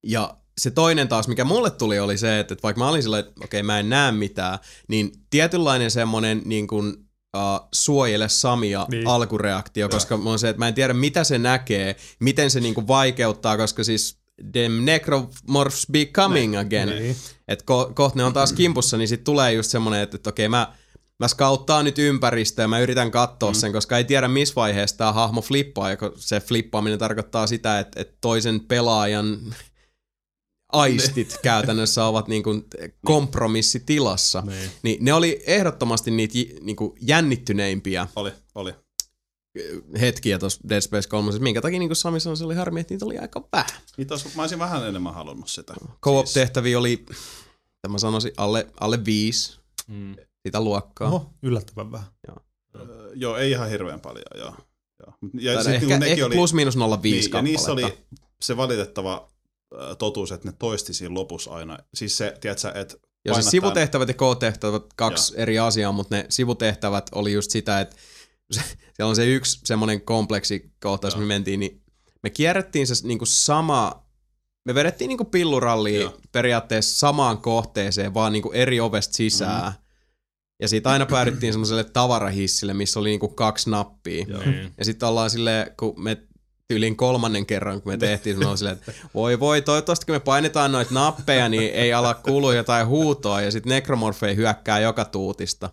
A: Ja se toinen taas, mikä mulle tuli, oli se, että, että vaikka mä olin sillä, että okei, mä en näe mitään, niin tietynlainen semmoinen niin kuin, uh, suojele Samia niin.
D: Niin.
A: alkureaktio, koska on se, että mä en tiedä, mitä se näkee, miten se niin kuin vaikeuttaa, koska siis them necromorphs be coming again.
D: Niin.
A: Että ko- kohta ne on taas kimpussa, niin sitten tulee just semmoinen, että, että okei, mä, mä skauttaan nyt ympäristöä ja mä yritän katsoa mm. sen, koska ei tiedä missä vaiheessa tämä hahmo flippaa, ja se flippaaminen tarkoittaa sitä, että, että toisen pelaajan aistit käytännössä ovat niin kuin kompromissitilassa.
B: Niin.
A: Niin ne oli ehdottomasti niitä niin kuin jännittyneimpiä
C: Oli, oli.
A: hetkiä tuossa Dead Space 3, minkä takia niin kuin Sami sanoi, se oli harmi, että niitä oli aika vähän.
C: Niitä olisi, mä olisin vähän enemmän halunnut sitä.
A: Co-op-tehtäviä oli, mitä mä sanoisin, alle, alle viisi
B: Mm.
A: sitä luokkaa.
D: Oho, yllättävän vähän.
C: Öö, joo, ei ihan hirveän paljon, joo. joo. Ja
A: Tai
C: sit,
A: ehkä,
C: nekin
A: ehkä
C: oli,
A: plus miinus 0,5
C: niin, ja niissä oli
A: kappaletta.
C: se valitettava totuus, että ne toisti siinä lopussa aina. Siis se, tiedätkö, että
A: Ja siis sivutehtävät ja K-tehtävät kaksi Joo. eri asiaa, mutta ne sivutehtävät oli just sitä, että se, siellä on se yksi semmoinen kompleksi kohta, jos me mentiin, niin me kierrettiin se niinku sama, me vedettiin niinku pillurallia
C: Joo.
A: periaatteessa samaan kohteeseen, vaan niinku eri ovesta sisään. Mm. Ja siitä aina päädyttiin semmoiselle tavarahissille, missä oli niinku kaksi nappia.
C: Joo.
B: Niin.
A: Ja sitten ollaan silleen, kun me tyylin kolmannen kerran, kun me tehtiin, ollaan silleen, että voi voi, toivottavasti kun me painetaan noita nappeja, niin ei ala kuulua jotain huutoa, ja sitten nekromorfei hyökkää joka tuutista.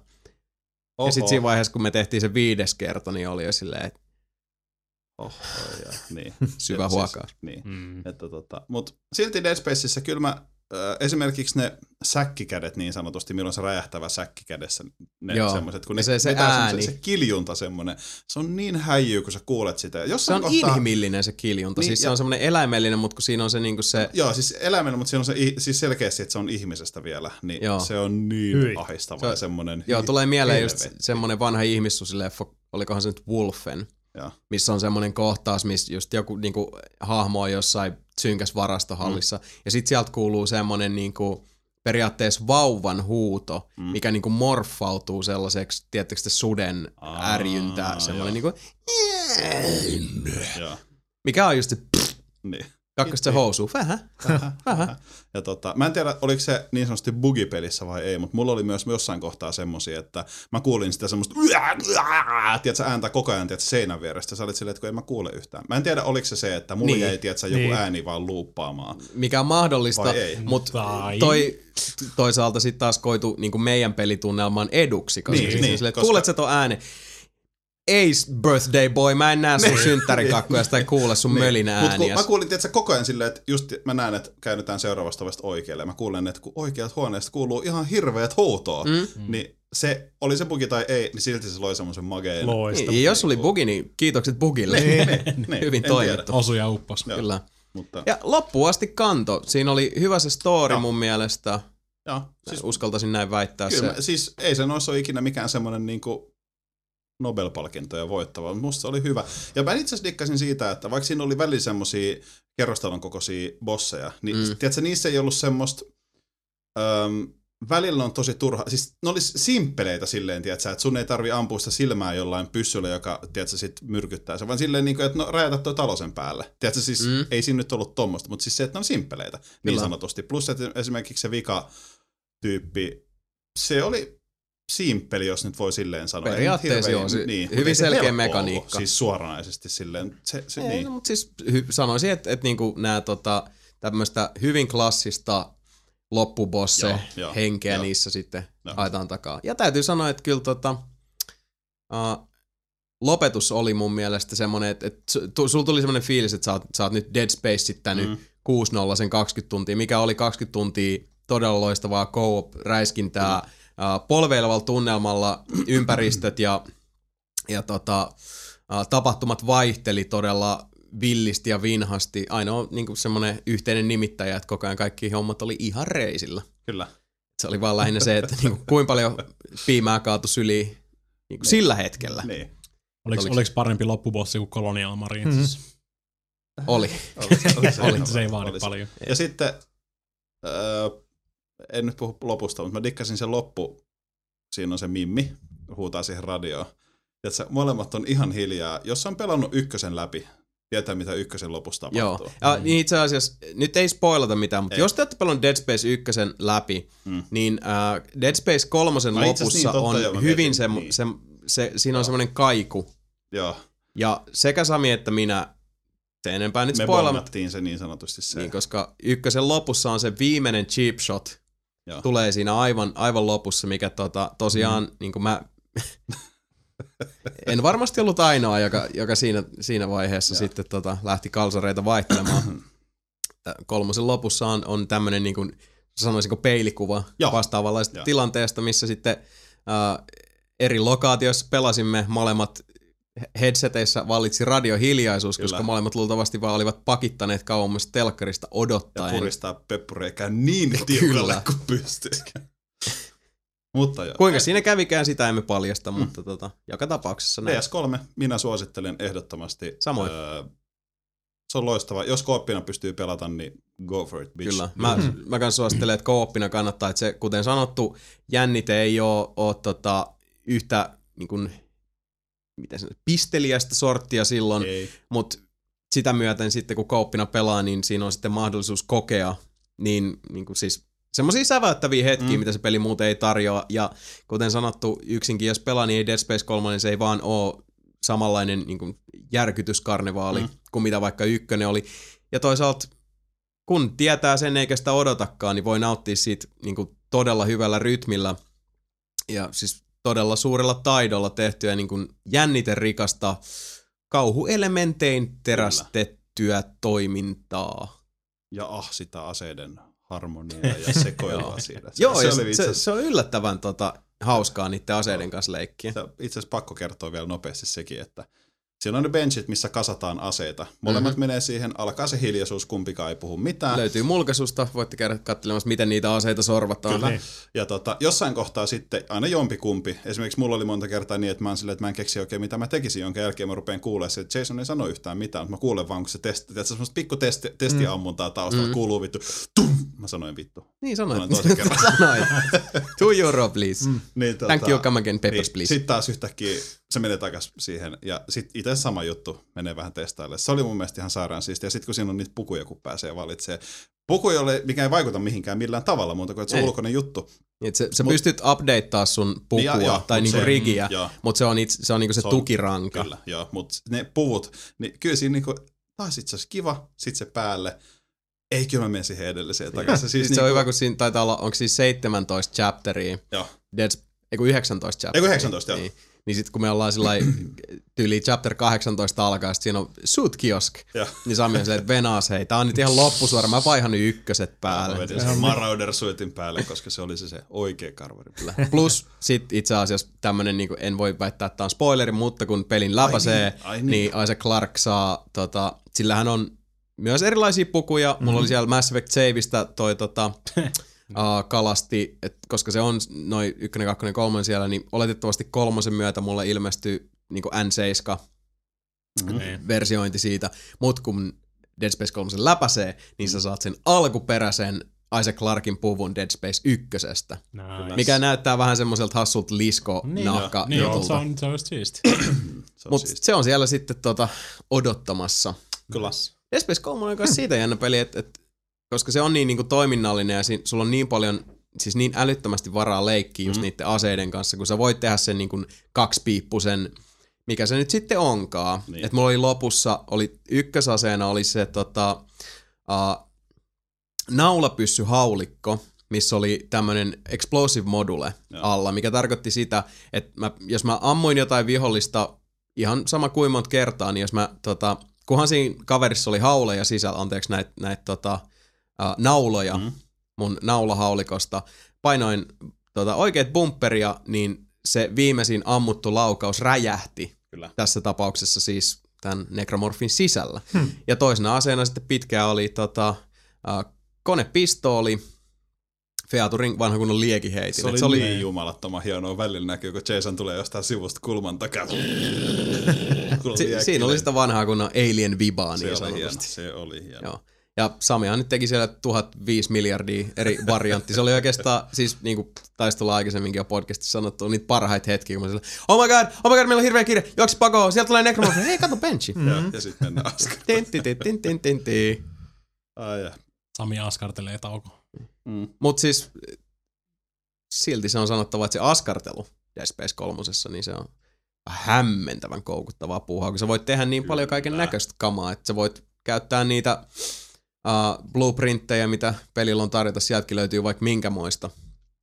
C: Oho.
A: Ja sitten siinä vaiheessa, kun me tehtiin se viides kerta, niin oli jo silleen, että
C: Oho, ja, niin.
A: syvä
C: Ja
A: huokaus.
C: Siis, niin.
B: Mm.
C: Että tota, mut silti Dead Spaceissa kyllä mä, esimerkiksi ne säkkikädet niin sanotusti, milloin se räjähtävä säkki kädessä, ne
A: Joo.
C: semmoiset, kun ne
A: se- se ääni.
C: se kiljunta semmoinen, se on niin häijyy, kun sä kuulet sitä. Ja
A: se
C: Jossain
A: on
C: kohtaa,
A: inhimillinen se kiljunta,
C: Niin,
A: siis se
C: ja-
A: on semmoinen eläimellinen, mutta kun siinä on se niinku se,
C: Joo, siis eläimen, mutta siinä on se, siis selkeästi, että se on ihmisestä vielä, niin
A: Joo.
C: se on niin
D: Hyi.
C: ahistava
A: Se-
C: semmoinen.
A: joo, tulee mieleen just semmoinen vanha ihmissusileffa, olikohan se nyt Wolfen,
C: Joo.
A: missä on semmoinen kohtaus, missä just joku niinku, hahmo on jossain synkäs varastohallissa, mm. ja sit sieltä kuuluu semmoinen niinku, periaatteessa vauvan huuto, mm. mikä niinku morfautuu sellaiseksi, tiettekö te suden
C: Aa,
A: ärjyntää, semmoinen
C: joo.
A: niinku,
C: Joo,
A: mikä on just se, pff,
C: niin.
A: Kakkosta se housu, vähän, vähän.
C: Ja tota, mä en tiedä, oliko se niin sanotusti bugipelissä vai ei, mutta mulla oli myös jossain kohtaa semmosia, että mä kuulin sitä semmoista tiedätkö, ääntä koko ajan tiedätkö, seinän vierestä. Sä olit silleen, että kun en mä kuule yhtään. Mä en tiedä, oliko se se, että mulla
A: Niin.
C: jäi tiedätkö, joku
D: Niin.
C: ääni vaan luuppaamaan.
A: mikä on mahdollista, mutta toi toisaalta sitten taas koitu niin kuin meidän pelitunnelman eduksi, koska
C: Niin,
A: niin, siis
C: niin,
A: niin, silleen,
C: koska-
A: kuulet sä ton äänen, ei birthday boy, mä en näe sun synttärikakkuja tai kuule sun mölinä
C: Mut kun
A: ääniä.
C: mä kuulin tiedätkö, koko ajan silleen, että just mä näen, että käännytään seuraavasta ovesta oikealle. Mä kuulen, että kun oikealta huoneesta kuuluu ihan hirveät huutoa, mm. niin se, oli se bugi tai ei, niin silti se loi semmoisen mageen.
A: Niin, jos oli bugi, niin kiitokset bugille.
C: niin,
A: Hyvin
C: en
A: toimittu.
C: tiedä.
B: Osu ja uppos.
C: Joo.
A: Kyllä.
C: Mutta,
A: Ja loppuun asti kanto. Siinä oli hyvä se story
C: Joo.
A: mun mielestä.
C: joo,
A: Siis
C: siis
A: Uskaltaisin näin väittää
C: Kyllä,
A: se.
C: mä, siis ei se noissa ole ikinä mikään semmoinen niinku Nobel-palkintoja voittava, mutta musta se oli hyvä. Ja mä itse asiassa dikkasin siitä, että vaikka siinä oli välillä semmosia kerrostalon kokoisia bosseja, niin mm. tiedätkö, niissä ei ollut semmoista, öm, välillä on tosi turha, siis ne olisi simppeleitä silleen, tiedätkö, että sun ei tarvi ampua sitä silmää jollain pyssyllä, joka, tiedätkö, sit myrkyttää se, vaan silleen, niin kuin, että no rajata toi talo sen päälle. Tiedätkö, siis mm. ei siinä nyt ollut tommoista, mutta siis se, että ne on simppeleitä, niin
A: Kyllä.
C: sanotusti. Plus, että esimerkiksi se vika tyyppi, se oli simppeli, jos nyt voi silleen sanoa.
A: Periaatteessa
C: hirveän-
A: joo, se-
C: niin,
A: hyvin
C: se
A: selkeä
C: helppoa
A: mekaniikka.
C: ollut, Siis suoranaisesti silleen. Se, se,
A: Ei,
C: niin.
A: no, mutta siis hy- sanoisin, että, että niinku nämä tota, tämmöistä hyvin klassista loppubosse
C: Joo, joo,
A: henkeä
C: joo.
A: niissä sitten
C: Joo.
A: ajetaan takaa. Ja täytyy sanoa, että kyllä tota, uh, lopetus oli mun mielestä semmoinen, että, että sulla tuli semmoinen fiilis, että sä oot, sä oot nyt Dead Spaceittänyt
C: Mm.
A: mm. 6-0 sen 20 tuntia, mikä oli 20 tuntia todella loistavaa co-op-räiskintää uh, polveilevalla tunnelmalla, ympäristöt ja, ja tota, tapahtumat vaihteli todella villisti ja vinhasti. Ainoa niin semmoinen yhteinen nimittäjä, että koko ajan kaikki hommat oli ihan reisillä.
C: Kyllä.
A: Se oli vaan lähinnä se, että niin kuinka paljon piimää kaatu syliin niin kuin sillä hetkellä.
C: Niin.
B: Oliko,
A: Oliko-
B: oliko parempi loppubossi kuin Colonial Marines?
A: Oli.
C: Oli, oli se,
B: Oli, se ei vaadi
C: oli
B: paljon.
C: Ja sitten, öö, en nyt puhu lopusta, mutta mä dikkasin sen loppu. Siinä on se Mimmi, huutaa siihen radioon. Tiedätkö, molemmat on ihan hiljaa. Jos on pelannut ykkösen läpi, tietää mitä ykkösen lopussa tapahtuu.
A: Joo. Ja niin itse asiassa, nyt ei spoilata mitään, mutta
C: Ei.
A: jos te olette pelannut Dead Space 1 läpi,
C: Mm.
A: mm. niin äh, Dead Space 3
C: No
A: lopussa
C: niin, totta,
A: on
C: mä
A: hyvin se,
C: niin.
A: se, se, siinä on semmoinen kaiku.
C: Joo.
A: Ja sekä Sami että minä, se enempää nyt
C: Me
A: spoilata,
C: bongattiin se niin sanotusti se.
A: niin, koska ykkösen lopussa on se viimeinen cheap shot,
C: Joo.
A: tulee siinä aivan, aivan lopussa, mikä tota, tosiaan, mm. niin kuin mä, en varmasti ollut ainoa, joka, joka siinä, siinä vaiheessa
C: Joo.
A: sitten tota, lähti kalsareita vaihtelemaan. Kolmosen lopussa on, on tämmöinen, niin kuin, sanoisinko peilikuva
C: Joo.
A: vastaavanlaisesta
C: Joo.
A: tilanteesta, missä sitten äh, eri lokaatioissa pelasimme molemmat headseteissä vallitsi radiohiljaisuus,
C: Kyllä.
A: koska molemmat luultavasti vaan olivat pakittaneet kauemmas telkkarista
C: ja
A: odottaen.
C: puristaa peppureikää niin tiukalle kuin pystyy. Mutta joo.
A: Kuinka siinä kävikään, sitä emme paljasta, mm. mutta tota, joka tapauksessa näin.
C: PS3 minä suosittelen ehdottomasti.
A: Samoin.
C: Öö, se on loistava. Jos kooppina pystyy pelata, niin go for it, bitch.
A: Kyllä. Mä, mä kans suosittelen, että kooppina kannattaa, että se, kuten sanottu, jännite ei ole, ole tota, yhtä niin kuin, miten se, pisteliästä sorttia silloin,
C: Ei.
A: mutta sitä myöten sitten kun kooppina pelaa, niin siinä on sitten mahdollisuus kokea niin, niin kuin siis semmoisia säväyttäviä hetkiä,
C: Mm.
A: mitä se peli muuten ei tarjoa. Ja kuten sanottu, yksinkin jos pelaa, niin ei Dead Space 3, niin se ei vaan ole samanlainen niin kuin järkytyskarnevaali
C: mm.
A: kuin mitä vaikka ykkönen oli. Ja toisaalta kun tietää sen eikä sitä odotakaan, niin voi nauttia siitä niin kuin todella hyvällä rytmillä ja siis todella suurella taidolla tehtyä niin kuin jänniterikasta kauhuelementein terästettyä toimintaa.
C: Ja ah, sitä aseiden harmoniaa ja sekoilua siinä. Se,
A: Joo,
C: se oli
A: se,
C: itse
A: se, se on yllättävän tota, hauskaa niiden aseiden kanssa leikkiä.
C: se- itse asiassa pakko kertoa vielä nopeasti sekin, että siinä on ne benchit, missä kasataan aseita. Molemmat
A: Mhm.
C: menee siihen, alkaa se hiljaisuus, kumpikaan ei puhu mitään.
A: Löytyy mulkaisusta, voitte käydä katselemassa, miten niitä aseita sorvataan.
C: Kyllä. Ja tota, jossain kohtaa sitten aina jompikumpi. Esimerkiksi mulla oli monta kertaa niin, että mä oon silleen, että mä en keksi oikein mitä mä tekisin, jonka jälkeen mä rupean kuulemaan se, että Jason ei sano yhtään mitään, mutta mä kuulen vaan, kun se testi, tiedätkö, semmoista pikku testi, testiammuntaa taustalla,
A: Mm.
C: kuuluu vittu, tum! Mä sanoin vittu.
A: Niin
C: Sanoin
A: sanoit.
C: toisen kerran.
A: sanoit. Two euro, please. Mm.
C: Niin, tota,
A: Thank you, come again, peppers,
C: niin,
A: please.
C: Sitten taas yhtäkkiä se menee takas siihen, ja sitten itse sama juttu menee vähän testaille. Se oli mun mielestä ihan sairaan siistiä. Ja sitten kun siinä on niitä pukuja, kun pääsee valitsee. Puku ei ole, mikä ei vaikuta mihinkään millään tavalla muuta kuin, että se on ulkoinen juttu.
A: Niin, että se, sä
C: Mut-
A: pystyt updateaa sun pukua
C: Niin, ja- joo,
A: tai niinku
C: se-
A: rigiä, mutta se on, itse, se on niinku se,
C: Se on-
A: tukiranka.
C: Kyllä, joo. Mutta ne puvut, niin kyllä siinä niinku, taas itse asiassa kiva, sit se päälle. Ei, kyllä mä menen siihen edelliseen takaisin.
A: Siis
C: Siis
A: se on
C: niinku,
A: hyvä, kun siinä taitaa olla, onko siis 17 chapteria,
C: Joo.
A: Dead, ei kun 19 chapteria.
C: Ei kun 19, joo.
A: Niin, sitten kun me ollaan sillä tyyli chapter 18 alkaa, sit siinä on suit kiosk,
C: Joo.
A: niin Sami on silleen, että venaas, hei, tää on nyt ihan loppusuora, mä vaihan nyt ykköset
C: Mä
A: päälle.
C: vedin sen Marauder suitin päälle, koska se oli se, se oikea karvari.
A: Plus sit itse asiassa tämmönen, niin en voi väittää, että tää on spoileri, mutta kun pelin läpäisee,
C: niin, ai niin.
A: niin Isaac Clark saa, tota, sillähän on myös erilaisia pukuja. Mulla
C: Mhm.
A: oli siellä Mass Effect Saveista toi tota, uh, kalasti, et koska se on noin ykkönen, kakkonen, kolmonen siellä, niin oletettavasti kolmosen myötä mulle ilmestyy niin N7
B: Niin.
A: versiointi siitä, mut kun Dead Space 3 läpäisee, niin sä saat sen alkuperäisen Isaac Clarkin puvun Dead Space ykkösestä,
B: Nice.
A: mikä näyttää vähän semmoiselta hassulta lisko
B: niin,
A: nahka
B: niin,
A: jutulta.
B: se on, se on just siisti.
C: Se on
A: Mutta
C: siisti.
A: se on siellä sitten tota, odottamassa.
C: Kyllä.
A: Dead Space 3 on myös siitä jännä peli, että et, koska se on niin niinku toiminnallinen ja si, sulla on niin paljon, siis niin älyttömästi varaa leikkiä just mm. niiden aseiden kanssa, kun sä voit tehdä sen niinku kaksipiippusen, mikä se nyt sitten onkaan.
C: Niin.
A: Niin. Et mulla oli lopussa, oli ykkösaseena oli se tota, uh, naulapyssy haulikko, missä oli tämmönen explosive module
C: Joo.
A: alla, mikä tarkoitti sitä, että mä, jos mä ammuin jotain vihollista ihan sama kuin monta kertaa, niin jos mä, tota, kunhan siinä kaverissa oli hauleja sisällä, anteeksi näitä näit, tota, uh, nauloja mm. mun naulahaulikosta, painoin tota, oikeat bumperia, niin se viimeisin ammuttu laukaus räjähti.
C: Kyllä.
A: Tässä tapauksessa siis tämän nekromorfin sisällä. Hmm. Ja toisena aseena sitten pitkään oli tota, uh, konepistooli, Featurin vanha kunnon liekiheitin.
C: Se oli, se oli niin jumalattoman hienoa. Välillä näkyy, kun Jason tulee jostain sivusta kulman takaa.
A: Si- siinä oli sitä vanhaa kunnon alien vibaa
C: se
A: niin
C: oli hieno. Se oli hieno.
A: Joo. Ja Samihan nyt teki siellä 1005 miljardia eri variantti. Se oli oikeastaan, siis niin kuin taisi tulla aikaisemminkin jo podcastissa sanottu, niitä parhaita hetkiä, kun mä sillä, oh my god, oh my god, meillä on hirveä kiire, juoksi pakoon, sieltä tulee necromorphi, hei kato benchi.
C: Ja, ja sitten mennään
A: tin, tin.
C: Ai ja.
B: Sami askartelee tauko.
C: Mm.
A: Mut siis silti se on sanottava, että se askartelu Dead Space 3, niin se on hämmentävän koukuttavaa puuhaa, kun sä voit tehdä niin paljon kaiken näköistä kamaa, että sä voit käyttää niitä uh, blueprintteja, mitä pelillä on tarjota, sieltäkin löytyy vaikka minkämoista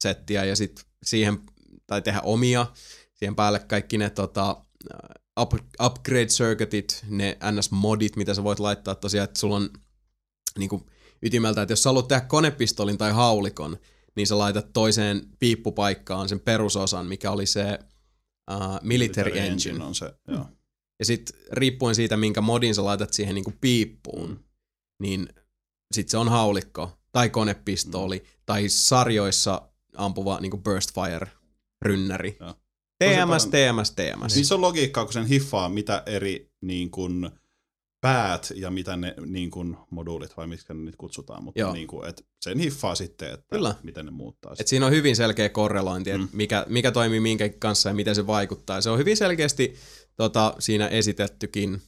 A: settiä, ja sitten siihen, tai tehdä omia, siihen päälle kaikki ne tota, uh, up, upgrade circuitit, ne NS-modit, mitä sä voit laittaa tosiaan, että sulla on niinku, ytimeltä, että jos sä haluat tehdä konepistolin tai haulikon, niin sä laitat toiseen piippupaikkaan sen perusosan, mikä oli se uh, military engine.
C: on se, joo.
A: Ja sitten riippuen siitä, minkä modin sä laitat siihen niinku piippuun,
C: Mm.
A: mm. niin sit se on haulikko tai konepistooli mm. tai sarjoissa ampuva niinku burst fire rynnäri.
C: Joo.
A: TMS, TMS, TMS.
C: Niin se on logiikkaa, kun sen hiffaa, mitä eri niin kuin, päät ja mitä ne niin kuin, moduulit, vai miksi ne nyt kutsutaan, mutta
A: Joo.
C: niin kuin, et sen hiffaa sitten, että
A: Kyllä.
C: miten ne muuttaa.
A: Et siinä on hyvin selkeä korrelointi, että
C: Mm.
A: mikä, mikä toimii minkä kanssa ja miten se vaikuttaa. Ja se on hyvin selkeästi tota, siinä esitettykin.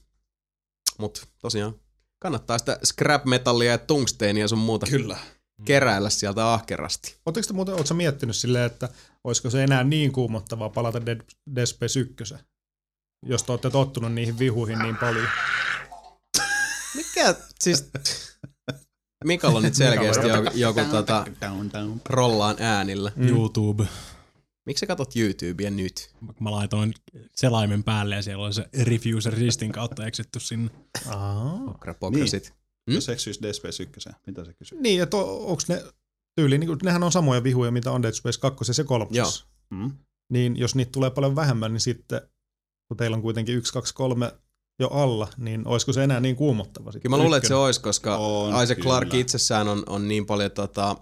A: Mutta tosiaan kannattaa sitä scrap metallia ja tungsteenia ja sun muuta
C: Kyllä.
A: keräillä sieltä ahkerasti.
D: Oletteko te muuten, ootko miettinyt silleen, että olisiko se enää niin kuumottavaa palata Dead, Dead Space 1? Jos te olette tottunut niihin vihuihin niin paljon.
A: Mikä siis... Mikalla on nyt selkeästi joku, joku tota, rollaan äänillä.
B: Mm. YouTube.
A: Miksi sä katot YouTubea nyt?
B: Mä laitoin selaimen päälle ja siellä oli se Refuse Resistin kautta eksitty sinne.
D: Aa.
A: Krapokrasit.
C: Mm? Jos eksyisi Dead Space 1, mitä se kysyy?
D: Niin, että onko ne tyyli, niin nehän on samoja vihuja, mitä on Dead Space 2 ja 3.
A: Joo.
C: Mm?
D: Niin jos niitä tulee paljon vähemmän, niin sitten, kun teillä on kuitenkin 1, 2, 3 jo alla, niin olisiko se enää niin kuumottava sitten?
A: Kyllä mä luulen, että se olisi, koska
C: On,
A: Isaac Clarke
C: kyllä.
A: itsessään on, on niin paljon tota,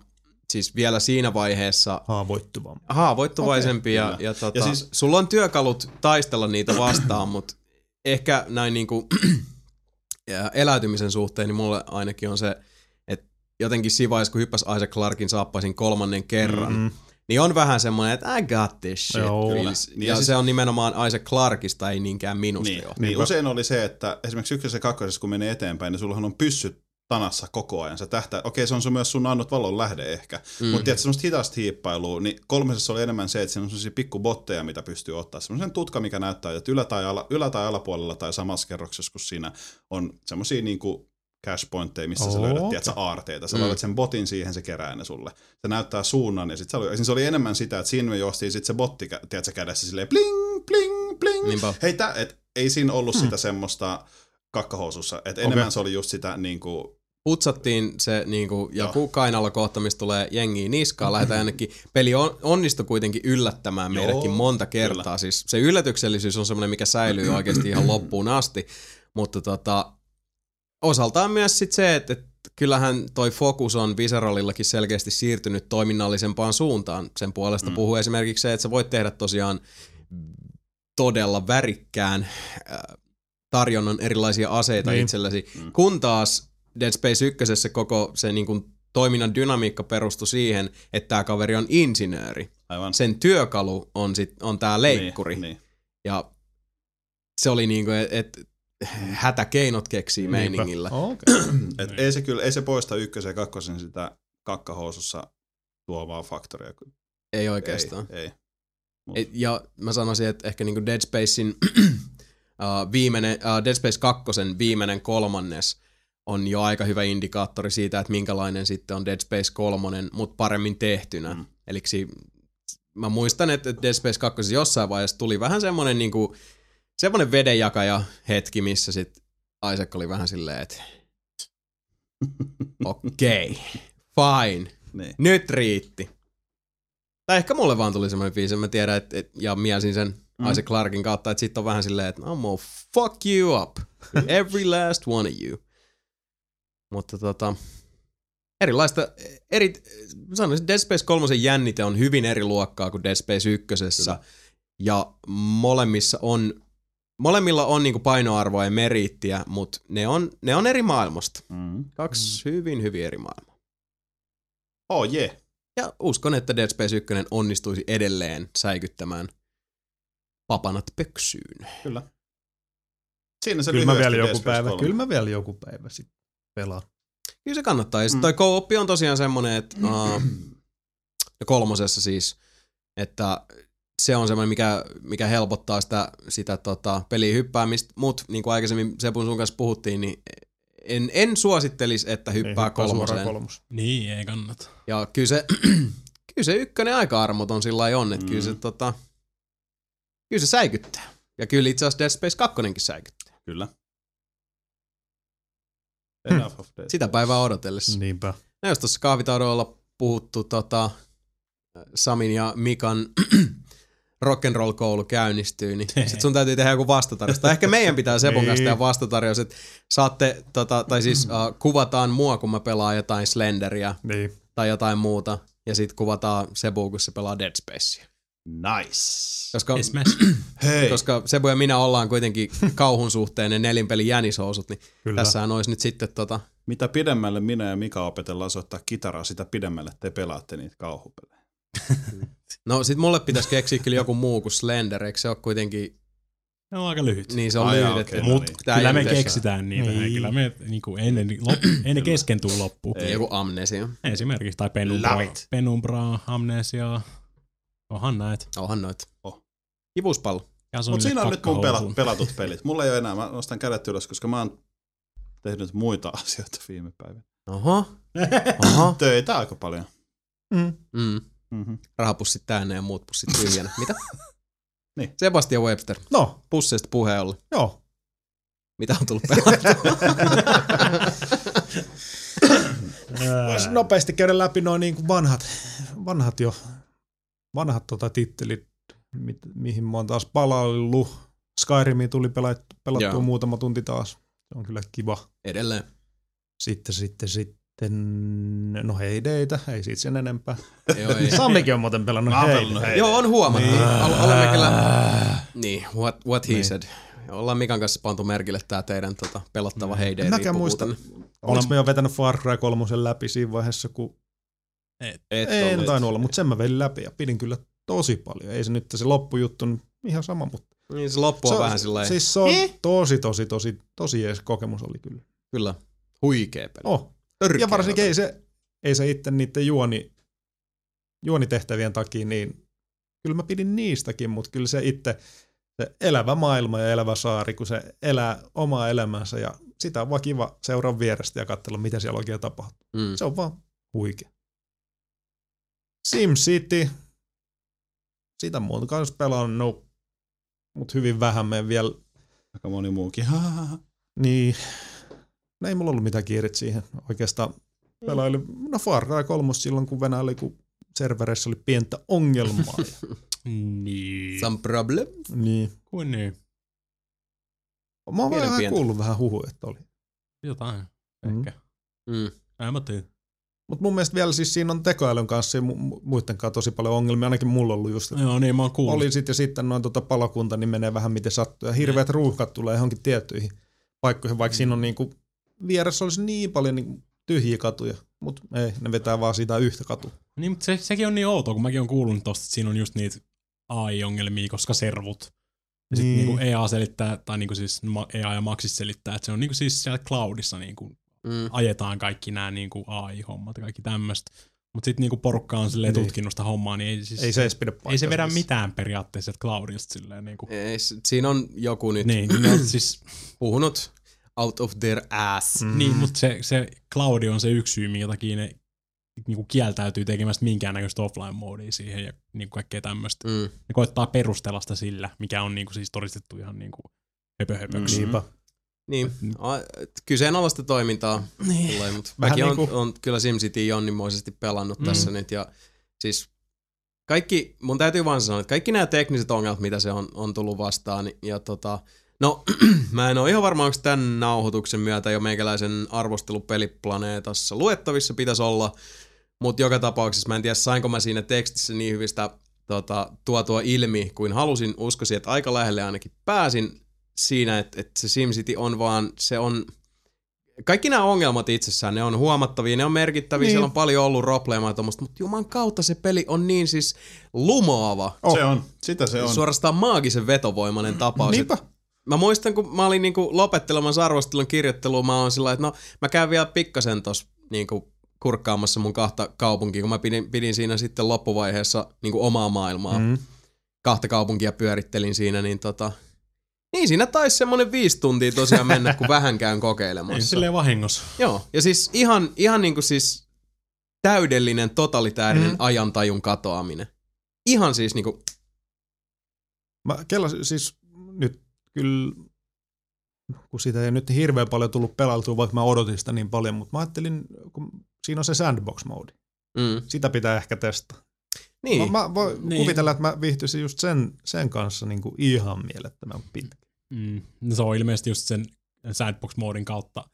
A: siis vielä siinä vaiheessa
D: Haavoittuvampi.
A: haavoittuvaisempi
C: Okei,
A: ja,
C: kyllä.
A: ja, tota,
C: Ja
A: siis- sulla on työkalut taistella niitä vastaan, mutta ehkä näin niinku ja eläytymisen suhteen, niin mulle ainakin on se, että jotenkin siinä vaiheessa, kun hyppäs Isaac Clarkin saappaisin kolmannen kerran,
D: Mm.
A: niin on vähän semmoinen, että I got this shit.
D: Joo.
A: feels.
C: Niin,
A: ja,
C: ja
A: ja
C: siis-
A: se on nimenomaan Isaac Clarkista, ei niinkään minusta
C: Niin,
A: jo.
C: niin usein oli se, että esimerkiksi ykkösessä ja kakkosessa, kun menee eteenpäin, niin sullahan on pyssyt tanassa koko ajan. Se tähtää, okei, se on sun myös sun annot valon lähde ehkä. Mm. Mutta tiedätkö, semmoista hitaasta hiippailua, niin kolmesessa oli enemmän se, että siinä on semmoisia pikkubotteja, mitä pystyy ottaa. Semmoisen tutka, mikä näyttää, että ylä- tai, ala, ylä- tai alapuolella tai samassa kerroksessa, kun siinä on semmoisia niinku cash pointteja, missä oh, sä löydät, tiedätkö, aarteita. Sä
A: Mm.
C: löydät sen botin siihen, se kerää ne sulle. Se näyttää suunnan, ja sit se oli, siis se oli enemmän sitä, että siinä me juostiin sit se botti, tiedätkö, kädessä silleen bling, bling, bling.
A: Niinpä.
C: Hei, tää, et, ei siinä ollut sitä semmoista kakkahousussa. Et enemmän
D: Okei.
C: se oli just sitä niinku,
A: putsattiin se niinku, joku kainalokohta, mistä tulee jengiä niskaan, lähdetään jonnekin. Peli on, onnistui kuitenkin yllättämään
C: Joo,
A: meidätkin monta kertaa.
C: kyllä.
A: Siis se yllätyksellisyys on semmoinen, mikä säilyy oikeasti ihan loppuun asti. Mutta tota, osaltaan myös sit se, että, että kyllähän toi fokus on Visceralillakin selkeästi siirtynyt toiminnallisempaan suuntaan. Sen puolesta mm. puhuu esimerkiksi se, että sä voit tehdä tosiaan todella värikkään äh, tarjonnan erilaisia aseita. Niin. itsellesi, mm. kun taas Dead Space 1 koko se niin kuin toiminnan dynamiikka perustui siihen, että tämä kaveri on insinööri.
C: Aivan.
A: Sen työkalu on, sit, on tämä leikkuri.
C: Niin, niin.
A: Ja se oli niinku, että et, hätäkeinot keksii meiningillä.
D: Okei.
C: Et ei se kyllä, ei se poista ykkösen ja kakkosen sitä kakkahousussa tuovaa faktoria.
A: Ei oikeastaan.
C: Ei, ei.
A: Et, ja mä sanoisin, että ehkä niinku Dead Spacein uh, viimeinen, uh, Dead Space 2 viimeinen kolmannes on jo aika hyvä indikaattori siitä, että minkälainen sitten on Dead Space 3, mutta paremmin tehtynä. Mm. Eli mä muistan, että Dead Space 2 jossain vaiheessa tuli vähän semmoinen niinku, semmoinen vedenjakaja hetki, missä sit Isaac oli vähän silleen, että okei, okay, fine,
C: Niin.
A: nyt riitti. Tai ehkä mulle vaan tuli semmoinen fiilis, mä tiedän, että, et, ja miesin sen mm. Isaac Clarkin kautta, että sitten on vähän silleen, että I'm gonna fuck you up. Every last one of you. Mutta tota, erilaista, eri, sanoisin, Dead Space 3 jännite on hyvin eri luokkaa kuin Dead Space 1. Ja molemmissa on, molemmilla on niinku painoarvoa ja meriittiä, mutta ne on, ne on eri maailmasta.
C: Mm.
A: Kaksi mm. hyvin, hyvin eri maailmaa.
C: Oh yeah.
A: Ja uskon, että Dead Space 1 onnistuisi edelleen säikyttämään papanat pöksyyn.
C: Kyllä. Siinä se
D: Kyllä mä vielä joku päivä,
C: 3.
D: kyllä mä vielä joku päivä sitten pelaan.
A: Kyllä se kannattaa. Ja sit toi co on tosiaan semmonen, että uh, kolmosessa siis, että se on semmoinen, mikä, mikä helpottaa sitä, sitä tota, peliin hyppäämistä, mutta niin kuin aikaisemmin Sepun sun kanssa puhuttiin, niin en, en suosittelisi, että hyppää
D: Ei, hyppää
A: kolmoseen.
D: kolmos.
B: Niin, ei kannata.
A: Ja kyllä se, kyllä se ykkönen aika armoton sillä lailla on, että mm. kyllä se tota, kyllä se säikyttää. Ja kyllä itse asiassa Dead Space 2 säikyttää.
C: Kyllä. Enough of
A: Sitä päivää odotellessa.
D: Niinpä.
A: No jos tuossa kahvitaudoilla puhuttu tota, Samin ja Mikan rock'n'roll koulu käynnistyy, niin sit sun täytyy tehdä joku vastatarjous. Tai ehkä meidän pitää Sepon kanssa
D: Niin.
A: tehdä vastatarjous, että saatte, tota, tai siis uh, kuvataan mua, kun mä pelaan jotain Slenderia
D: Niin.
A: tai jotain muuta, ja sit kuvataan Sebu, kun se pelaa Dead Spacea.
C: Nice.
A: Koska,
C: Hei.
A: koska Sebu ja minä ollaan kuitenkin kauhun suhteen ne nelinpelin jänishousut, niin
D: Kyllä.
A: tässähän olisi nyt sitten tota,
C: Mitä pidemmälle minä ja Mika opetellaan soittaa kitaraa, sitä pidemmälle te pelaatte niitä kauhupelejä.
A: No sit mulle pitäisi keksiä kyllä joku muu kuin Slender, eikö se ole kuitenkin,
B: ne on aika lyhyt.
A: niin se on
C: Ai
A: lyhyt,
C: okei, no
B: Mut
C: niin.
A: tää
B: kyllä
A: ei
B: me keksitään niitä.
D: Ei.
B: Kyllä me niinku ennen, lop, ennen kesken tuu loppuun.
A: Niin joku amnesia.
B: Esimerkiksi, tai
C: Love
B: Penumbra,
C: it.
B: Penumbraa, Amnesiaa. Onhan näet.
A: Onhan noit.
C: Oh.
A: Kivuspallo.
C: Mutta siinä on nyt mun pela- pelatut pelit. Mulla ei ole enää, mä nostan kädet ylös, koska mä oon tehnyt muita asioita viime päivinä.
A: Oho. Oho.
C: Töitä aika paljon.
D: Mm.
A: Mm.
C: Mm-hmm.
A: Rahapussit täynnä ja muut pussit tyhjänä. Mitä?
C: Niin.
A: Sebastian Webster.
D: No,
A: Pusseista puheen ollen.
D: joo.
A: Mitä on tullut pelattua?
D: Voisi nopeasti käydä läpi noin niin kuin vanhat, vanhat jo, vanhat tota tittelit, mit, mihin mä oon taas palaillut. Skyrimi tuli pelattu, pelattua
A: Joo.
D: muutama tunti taas. Se on kyllä kiva.
A: Edelleen.
D: Sitten, sitten, sitten, no heideitä, ei siitä sen enempää.
A: Joo, ei.
D: Sammikin on muuten pelannut heitä.
A: Joo, on huomattu.
D: Niin.
A: Ol- olemme kyllä... Niin, what, what he
D: Niin.
A: said. Ollaan Mikan kanssa pantu merkille tää teidän tota, pelottava heide
D: En mäkään muista, oliko me jo vetänyt Far Cry 3 läpi siinä vaiheessa, kun
A: Et
D: ei
A: ollut.
D: tainnut olla, mutta sen mä vedin läpi ja pidin kyllä tosi paljon. Ei se nyt se loppujuttu niin ihan sama, mutta
A: Niin se loppu on
D: se,
A: vähän sillä
D: Siis se on tosi, tosi, tosi, tosi jees kokemus oli kyllä.
A: Kyllä. Huikee peli.
D: Oh.
A: Törkeä
D: Ja varsinkin ei se, ei se itse niiden juoni, juonitehtävien takia, niin kyllä mä pidin niistäkin, mutta kyllä se itse, se elävä maailma ja elävä saari, kun se elää omaa elämänsä ja sitä on vaan kiva seuraa vierestä ja katsella, mitä siellä oikein tapahtuu.
A: Mm.
D: Se on vaan huikea. SimCity, sitä muuta kanssa pelannut, mutta hyvin vähän me vielä,
C: Aika moni muukin.
D: niin, no ei mulla ollut mitään kiiret siihen oikeastaan. Pelailin, no Far Cry 3 silloin kun Venäjällä kun servereissä oli pientä ongelmaa.
B: Niin.
A: Some problem?
D: niin.
B: Kuin niin.
D: Mä oon vähän kuullut vähän huhuja, että oli.
B: Jotain.
D: Mm.
B: Ehkä.
A: Mm.
B: En mä tiedä.
D: Mutta mun mielestä vielä siis siinä on tekoälyn kanssa ja mu- mu- muiden kanssa tosi paljon ongelmia. Ainakin mulla on ollut just,
B: Joo, niin mä oon kuullut.
D: oli sit ja sitten noin tota palokunta, niin menee vähän miten sattuu. Ja hirveät ruuhkat tulee johonkin tiettyihin paikkoihin, vaikka siinä on niinku, vieressä olisi niin paljon niinku tyhjiä katuja. Mutta ei, ne vetää vaan siitä yhtä katua.
B: Niin, mutta se, sekin on niin outoa, kun mäkin on kuullut tosta, että siinä on just niitä AI-ongelmia, koska servut. Ja sitten
D: Niin.
B: niin. EA selittää, tai niinku siis EA ja Maxis selittää, että se on niinku siis siellä cloudissa niinku
A: Mm.
B: ajetaan kaikki nämä niinku AI-hommat ja kaikki tämmöistä. Mutta sitten niinku porukka on silleen
D: Niin.
B: tutkinut sitä hommaa, niin ei, siis,
D: Ei se edes pidä
B: ei se vedä mitään periaatteessa cloudista silleen niinku.
A: Ei, siinä on joku nyt
B: Niin, ne on siis,
A: puhunut out of their ass.
D: Mm.
B: niin, mutta se, se cloudi on se yksi syy, minkä takia ne niinku kieltäytyy tekemästä minkäännäköistä offline-moodia siihen ja niinku kaikkea tämmöistä.
A: Mm.
B: Ne koittaa perustella sitä sillä, mikä on niinku siis todistettu ihan niinku höpöhöpöksi.
A: Mm.
D: Niinpä.
A: Niin, a- kyseenalaista toimintaa
B: Niin.
A: tulee, mutta
D: Vähän
A: mäkin on,
D: niinku-
A: on kyllä SimCity jonnimoisesti pelannut
B: Mm.
A: tässä nyt ja siis kaikki, mun täytyy vaan sanoa, että kaikki nämä tekniset ongelmat, mitä se on, on tullut vastaan niin- ja tota, no mä en ole ihan varma, onko tämän nauhoituksen myötä jo meikäläisen arvostelu peliplaneetassa luettavissa pitäisi olla, mutta joka tapauksessa mä en tiedä, sainko mä siinä tekstissä niin hyvistä tota, tuotua ilmi kuin halusin, uskoisin, että aika lähelle ainakin pääsin siinä, että, että se SimCity on vaan, se on, kaikki nämä ongelmat itsessään, ne on huomattavia, ne on merkittäviä, niin. siellä on paljon ollut robleemaa ja tommoista, mutta juman kautta se peli on niin siis lumoava,
C: Oh. Se on, sitä se on.
A: suorastaan maagisen vetovoimainen tapaus.
D: Niinpä.
A: Mä muistan, kun mä olin niinku lopettelemassa arvostelun kirjoittelua, mä oon sillä että no mä käyn vielä pikkasen tossa niinku kurkkaamassa mun kahta kaupunkia, kun mä pidin, pidin siinä sitten loppuvaiheessa niinku omaa maailmaa.
D: Mm.
A: Kahta kaupunkia pyörittelin siinä, niin tota... Niin siinä taisi semmonen viisi tuntia tosiaan mennä, kun vähän käyn
B: Ei
A: kokeilemassa.
B: silleen vahingossa.
A: Joo, ja siis ihan, ihan niinku siis täydellinen totalitäärinen
D: Mm.
A: ajantajun katoaminen. Ihan siis niinku,
D: Mä kellasin siis nyt kyllä, kun siitä ei nyt hirveän paljon tullut pelattua, vaikka mä odotin sitä niin paljon, mutta mä ajattelin, kun siinä on se sandbox-moodi.
A: mm,
D: Sitä pitää ehkä testata.
A: niin.
D: Mä, mä voin
B: Niin.
D: niin. kuvitella, että mä viihtyisin just sen, sen kanssa niin kuin ihan mielettömän pitkä.
B: Mm. No se on ilmeisesti just sen sandbox-moodin kautta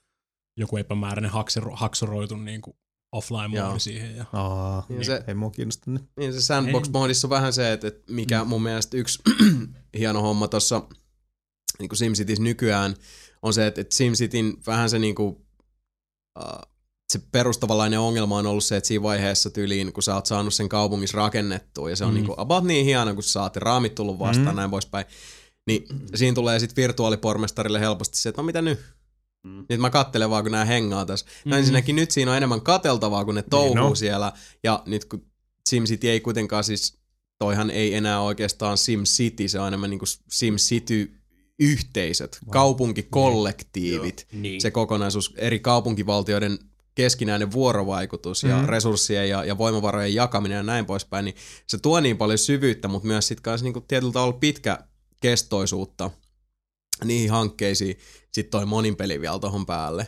B: joku epämääräinen haksero, haksoroitu niinku offline-moodi
A: Joo.
B: siihen. Ja...
D: Aa,
A: Niin
D: niin
A: se-
D: ei mua kiinnosta nyt.
A: Niin se sandbox-moodissa on vähän se, että, että mikä mun mielestä yksi hieno homma tuossa niin kuin SimCityssä nykyään on se, että, että SimCityn vähän se niin kuin, uh, se perustavanlainen ongelma on ollut se, että siinä vaiheessa tyyliin, kun sä oot saanut sen kaupungissa rakennettua, ja se on
B: Mm.
A: mm. niin kuin about niin hieno, kun sä saat ja raamit tullut vastaan,
D: Mm.
A: mm. näin poispäin, niin siinä tulee sitten virtuaalipormestarille helposti se, että no mitä nyt?
C: Mm.
A: Nyt mä kattelen vaan, kun nämä hengaa tässä. No
B: Mhm.
A: ensinnäkin nyt siinä on enemmän kateltavaa, kun ne touhuu
D: no.
A: siellä. Ja nyt kun SimCity ei kuitenkaan siis, toihan ei enää oikeastaan SimCity, se on enemmän niin kuin SimCity-yhteisöt, kaupunkikollektiivit,
B: Niin.
A: se kokonaisuus, eri kaupunkivaltioiden keskinäinen vuorovaikutus ja
D: Mhm.
A: resurssien ja, ja voimavarojen jakaminen ja näin poispäin, niin se tuo niin paljon syvyyttä, mutta myös sitten kanssa niinku tietyllä tavalla pitkäkestoisuutta niihin hankkeisiin. Sitten toi monin peli vielä tohon päälle.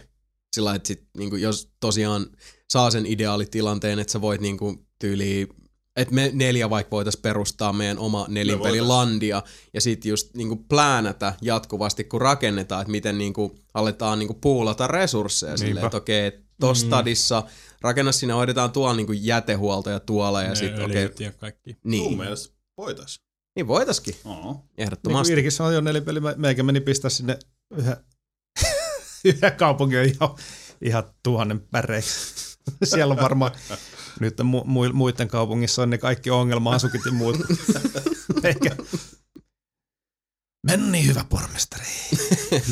A: Sillä että sit, niinku, jos tosiaan saa sen ideaalitilanteen, että sä voit niinku, tyyliin että me neljä vaikka voitaisiin perustaa meidän oma nelinpelilandia ja sitten just niinku pläänätä jatkuvasti, kun rakennetaan, että miten niinku aletaan niinku puulata resursseja silleen,
D: Niinpä.
A: että okei, okay, tuossa
B: Mm.
A: stadissa rakenna sinne, hoidetaan tuolla niinku jätehuolto ja tuolla ja sitten okei,
B: ja kaikki.
C: Mun
A: niin,
C: mielestä voitais.
A: Niin voitaskin,
C: Oo.
D: Niin
A: ehdottomasti.
D: kuin Irkissä on jo nelipeli, meikä meni pistää sinne yhden, yhden kaupungin ihan, ihan tuhannen päreiksi. Siellä on varmaan nyt mu, mu, muiden kaupungissa on ne kaikki ongelma-asukit ja muut. Eikä. Men niin hyvä pormestari.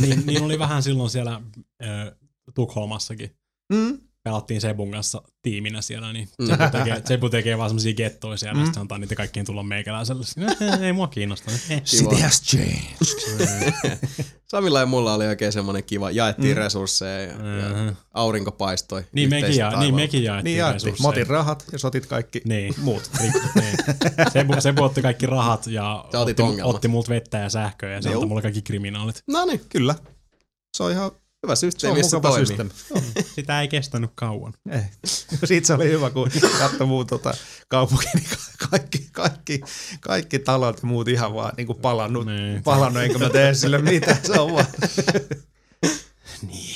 B: niin, niin oli vähän silloin siellä ö, Tukholmassakin.
D: Mm.
B: Pelattiin Sebun kanssa tiiminä siellä, niin
A: Mm.
B: Sebu tekee, Sebu tekee vaan semmosia gettoja siellä,
D: Mm.
B: sitten antaa niitä kaikkien tulla meikäläiselle. Sitten, Ei mua kiinnosta. Eh.
A: Kiva.
D: has changed.
A: Samilla ja mulla oli oikein semmoinen kiva, jaettiin
D: Mm.
A: resursseja ja, ja
B: Mhm.
A: aurinko paistoi.
B: Niin mekin, ja, niin mekin jaettiin
D: Niin jaettiin.
B: resursseja.
D: Mä otin rahat ja sotit kaikki
B: Niin.
D: muut.
B: Rik- niin. Sebu, Sebu otti kaikki rahat ja otti, otti multa vettä ja sähköä ja se antoi mulle kaikki kriminaalit.
A: No niin,
D: Kyllä. Se on ihan
A: hyvä
D: se on
A: systeemi, missä
D: mukava
A: toimii.
D: systeemi.
B: Sitä ei kestänyt kauan.
D: Ei. Siitä se oli hyvä, kun katsoi muu tota, kaupunki, niin ka- kaikki, kaikki, kaikki talot ja muut ihan vaan niin kuin palannut,
B: Niin.
D: palannut, enkä mä tee sille mitään, se on vaan.
B: Niin.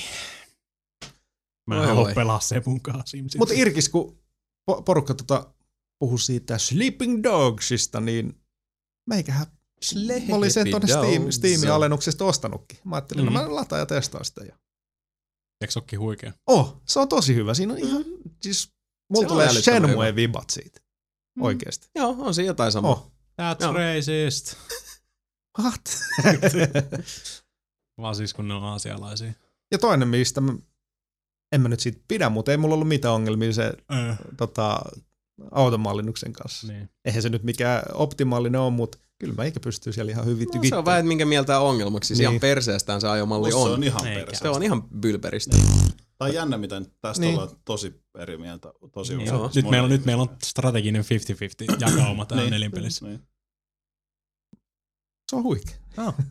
B: Mä en halua pelaa kanssa Simsit.
D: Mutta Irkis, kun po- porukka tota puhui siitä Sleeping Dogsista, niin meikähän mä olin sen tuonne Steam. Steamin alennuksesta ostanutkin. Mä ajattelin,
B: Mhm.
D: mm. no mä lataan ja testaan sitä. Ja...
B: Eikö se ookin huikea?
D: Oh, se on tosi hyvä. Siinä on ihan, siis mulla
A: on
D: tulee
A: älyttömän
D: Shenmue-vibat siitä.
A: Mm.
D: Oikeesti.
A: Joo, on se jotain samaa.
D: Oh.
B: That's
A: Joo.
B: racist.
D: What?
B: Vaan siis kun ne on aasialaisia.
D: ja toinen, mistä mä, en mä nyt siitä pidä, mutta ei mulla ollut mitään ongelmia se
B: Äh.
D: tota, automallinnuksen kanssa.
B: Niin.
D: Eihän se nyt mikään optimaalinen ole, mutta kyllä mä eikä pystyy siellä ihan hyvin
A: No, se on vähän, minkä mieltä on ongelmaksi. Siis ihan
D: Niin.
A: perseestään se ajomalli
C: Musta se
A: on.
C: on ihan
B: Eikä.
C: perse.
A: Se on ihan bylperistä.
C: Tai jännä, miten tästä
D: Niin.
C: ollaan tosi eri mieltä. Tosi
B: Niin,
C: usein.
B: joo. nyt, meillä on, nyt meillä on strateginen 50-50 jakauma täällä
C: Niin.
B: nelinpelissä.
C: Niin.
D: Se on huikea.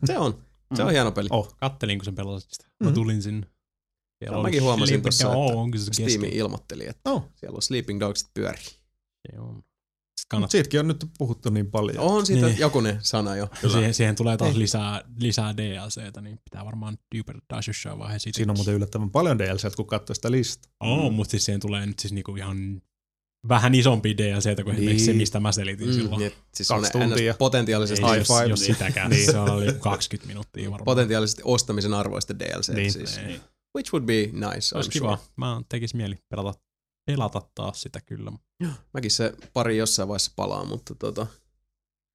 A: Se on. Se on
C: Mm.
A: hieno peli.
D: Oh.
B: Kattelin, kun sen pelasit sitä. Mä
D: Mhm.
B: tulin sinne. Siellä
A: No,
B: oli
A: mäkin huomasin tossa, että Steam ilmoitteli, että
D: Oh.
A: siellä on Sleeping Dogs pyörii.
B: Se on. Kannattaa.
D: siitäkin on nyt puhuttu niin paljon.
A: On siitä
B: Niin.
A: jokunen sana jo.
B: Siihen, siihen tulee taas
D: Ei.
B: lisää, lisää DLCtä, niin pitää varmaan Deeper Dash jossain vaiheessa siitä.
D: Siinä on muuten yllättävän paljon DLC, kun katsoo sitä listaa.
B: Oo,
C: Mm.
B: mutta siis siihen tulee nyt siis niinku ihan vähän isompi DLCtä kuin
D: Niin.
B: esimerkiksi se, mistä mä selitin
A: Mm,
B: silloin.
A: niin, siis
D: Kaksi tuntia.
A: potentiaalisesti,
B: Ei,
D: High
B: jos,
D: five.
B: jos
C: Niin.
B: sitäkään.
D: Niin.
B: Se oli 20 minuuttia varmaan.
A: potentiaalisesti ostamisen arvoista DLC.
D: Niin.
A: Siis.
C: Niin.
A: Which would be nice,
B: olisi
A: I'm
B: kiva.
A: sure.
B: Mä tekis mieli pelata, pelata taas sitä kyllä.
A: Mäkin se pari jossain vaiheessa palaa, mutta tota...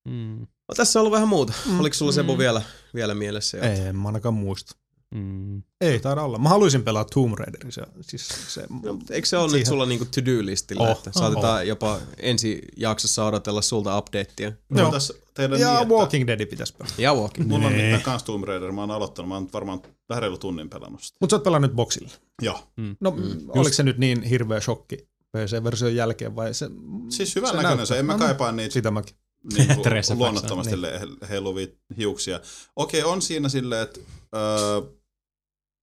B: Mm.
A: No, tässä on ollut vähän muuta.
D: Mm.
A: Oliko sulla Sebu
B: Mm.
A: vielä, vielä mielessä?
D: Ei, en mä ainakaan muista.
B: Mm.
D: Ei taida olla. Mä haluaisin pelaa Tomb Raiderin. Se, siis se,
A: No, eikö se ole nyt
D: Siihen-
A: sulla niinku to-do-listillä,
D: Oh,
A: että saatetaan jopa ensi jaksossa odotella sulta updatea?
C: Mulla
D: Joo.
C: Tehdä
D: ja
C: niin, että
D: Walking Dead pitäisi pelata.
A: Ja Walking.
C: mulla on mitään kans Tomb Raider. Mä oon aloittanut. Mä oon varmaan vähän reilu tunnin pelannut sitä.
D: Mutta sä oot pelannut boksilla.
C: Joo.
D: No,
A: Mm.
D: mm, oliko se nyt niin hirveä shokki PC-version jälkeen vai se...
C: Siis hyvän
D: se
C: näköinen
D: näyttää?
C: se. En mä
D: No niin,
C: kaipaa niitä
D: Sitä mäkin.
C: niin kuin luonnottomasti le- heiluvia hiuksia. Okei, on siinä silleen, että öö,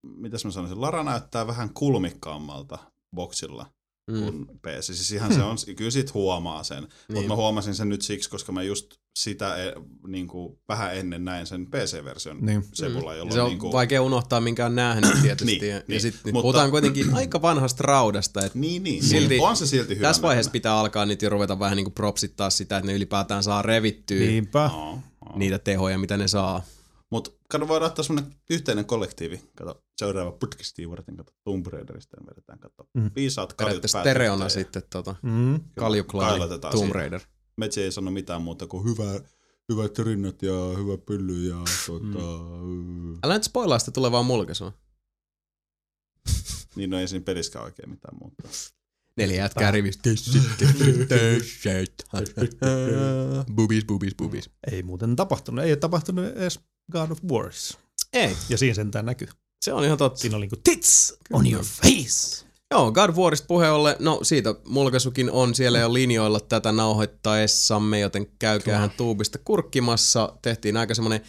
C: mitäs mä sanoisin, Lara näyttää vähän kulmikkaammalta boksilla
A: Mm.
C: kuin PC. Siis ihan se on, kyllä sit huomaa sen. Niin. Mutta
A: Niin.
C: mä huomasin sen nyt siksi, koska mä just sitä e, niin kuin, vähän ennen näin sen PC-version
D: Niin.
C: Sebulla,
A: Ja
C: jolloin
A: se on
C: niin kuin,
A: vaikea unohtaa, minkä on nähnyt tietysti.
C: Niin,
A: ja,
C: niin.
A: sit nyt
C: Mutta-
A: puhutaan kuitenkin aika vanhasta raudasta. Että
C: Niin, niin.
A: Silti-
C: Silti, on se silti hyvä.
A: tässä vaiheessa pitää alkaa nyt jo ruveta vähän niin kuin propsittaa sitä, että ne ylipäätään saa revittyä
D: Niinpä.
C: No, no.
A: niitä tehoja, mitä ne saa.
C: Mutta kato, voidaan ottaa semmoinen yhteinen kollektiivi. Kato, seuraava podcastiin varten, kato, Tomb Raiderista ja vedetään, kato.
D: Mm.
C: Mm. Viisaat kaljut
A: Periaatteessa stereona
C: ja
A: sitten tota,
D: Mm.
A: kaljuklaali Tomb
C: siitä. Metsi ei sano mitään muuta kuin hyvä, hyvät rinnat ja hyvä pylly ja tota, mm.
A: Älä nyt spoilaa sitä tulevaa mulkaisua.
C: Niin no ei siinä peliskään oikein mitään muuta.
A: Neljä jätkää rivistä. Boobies, boobies, boobies.
D: Ei muuten tapahtunut. Ei ole tapahtunut edes God of Wars.
A: Ei,
D: Ja siinä sentään näkyy.
A: se on ihan totta.
D: Siinä oli niinku tits on your face.
A: Joo, God Warista puheen ollen, no siitä mulkaisukin on siellä jo linjoilla tätä nauhoittaessamme, joten käykäähän tuubista kurkkimassa. Tehtiin aika semmonen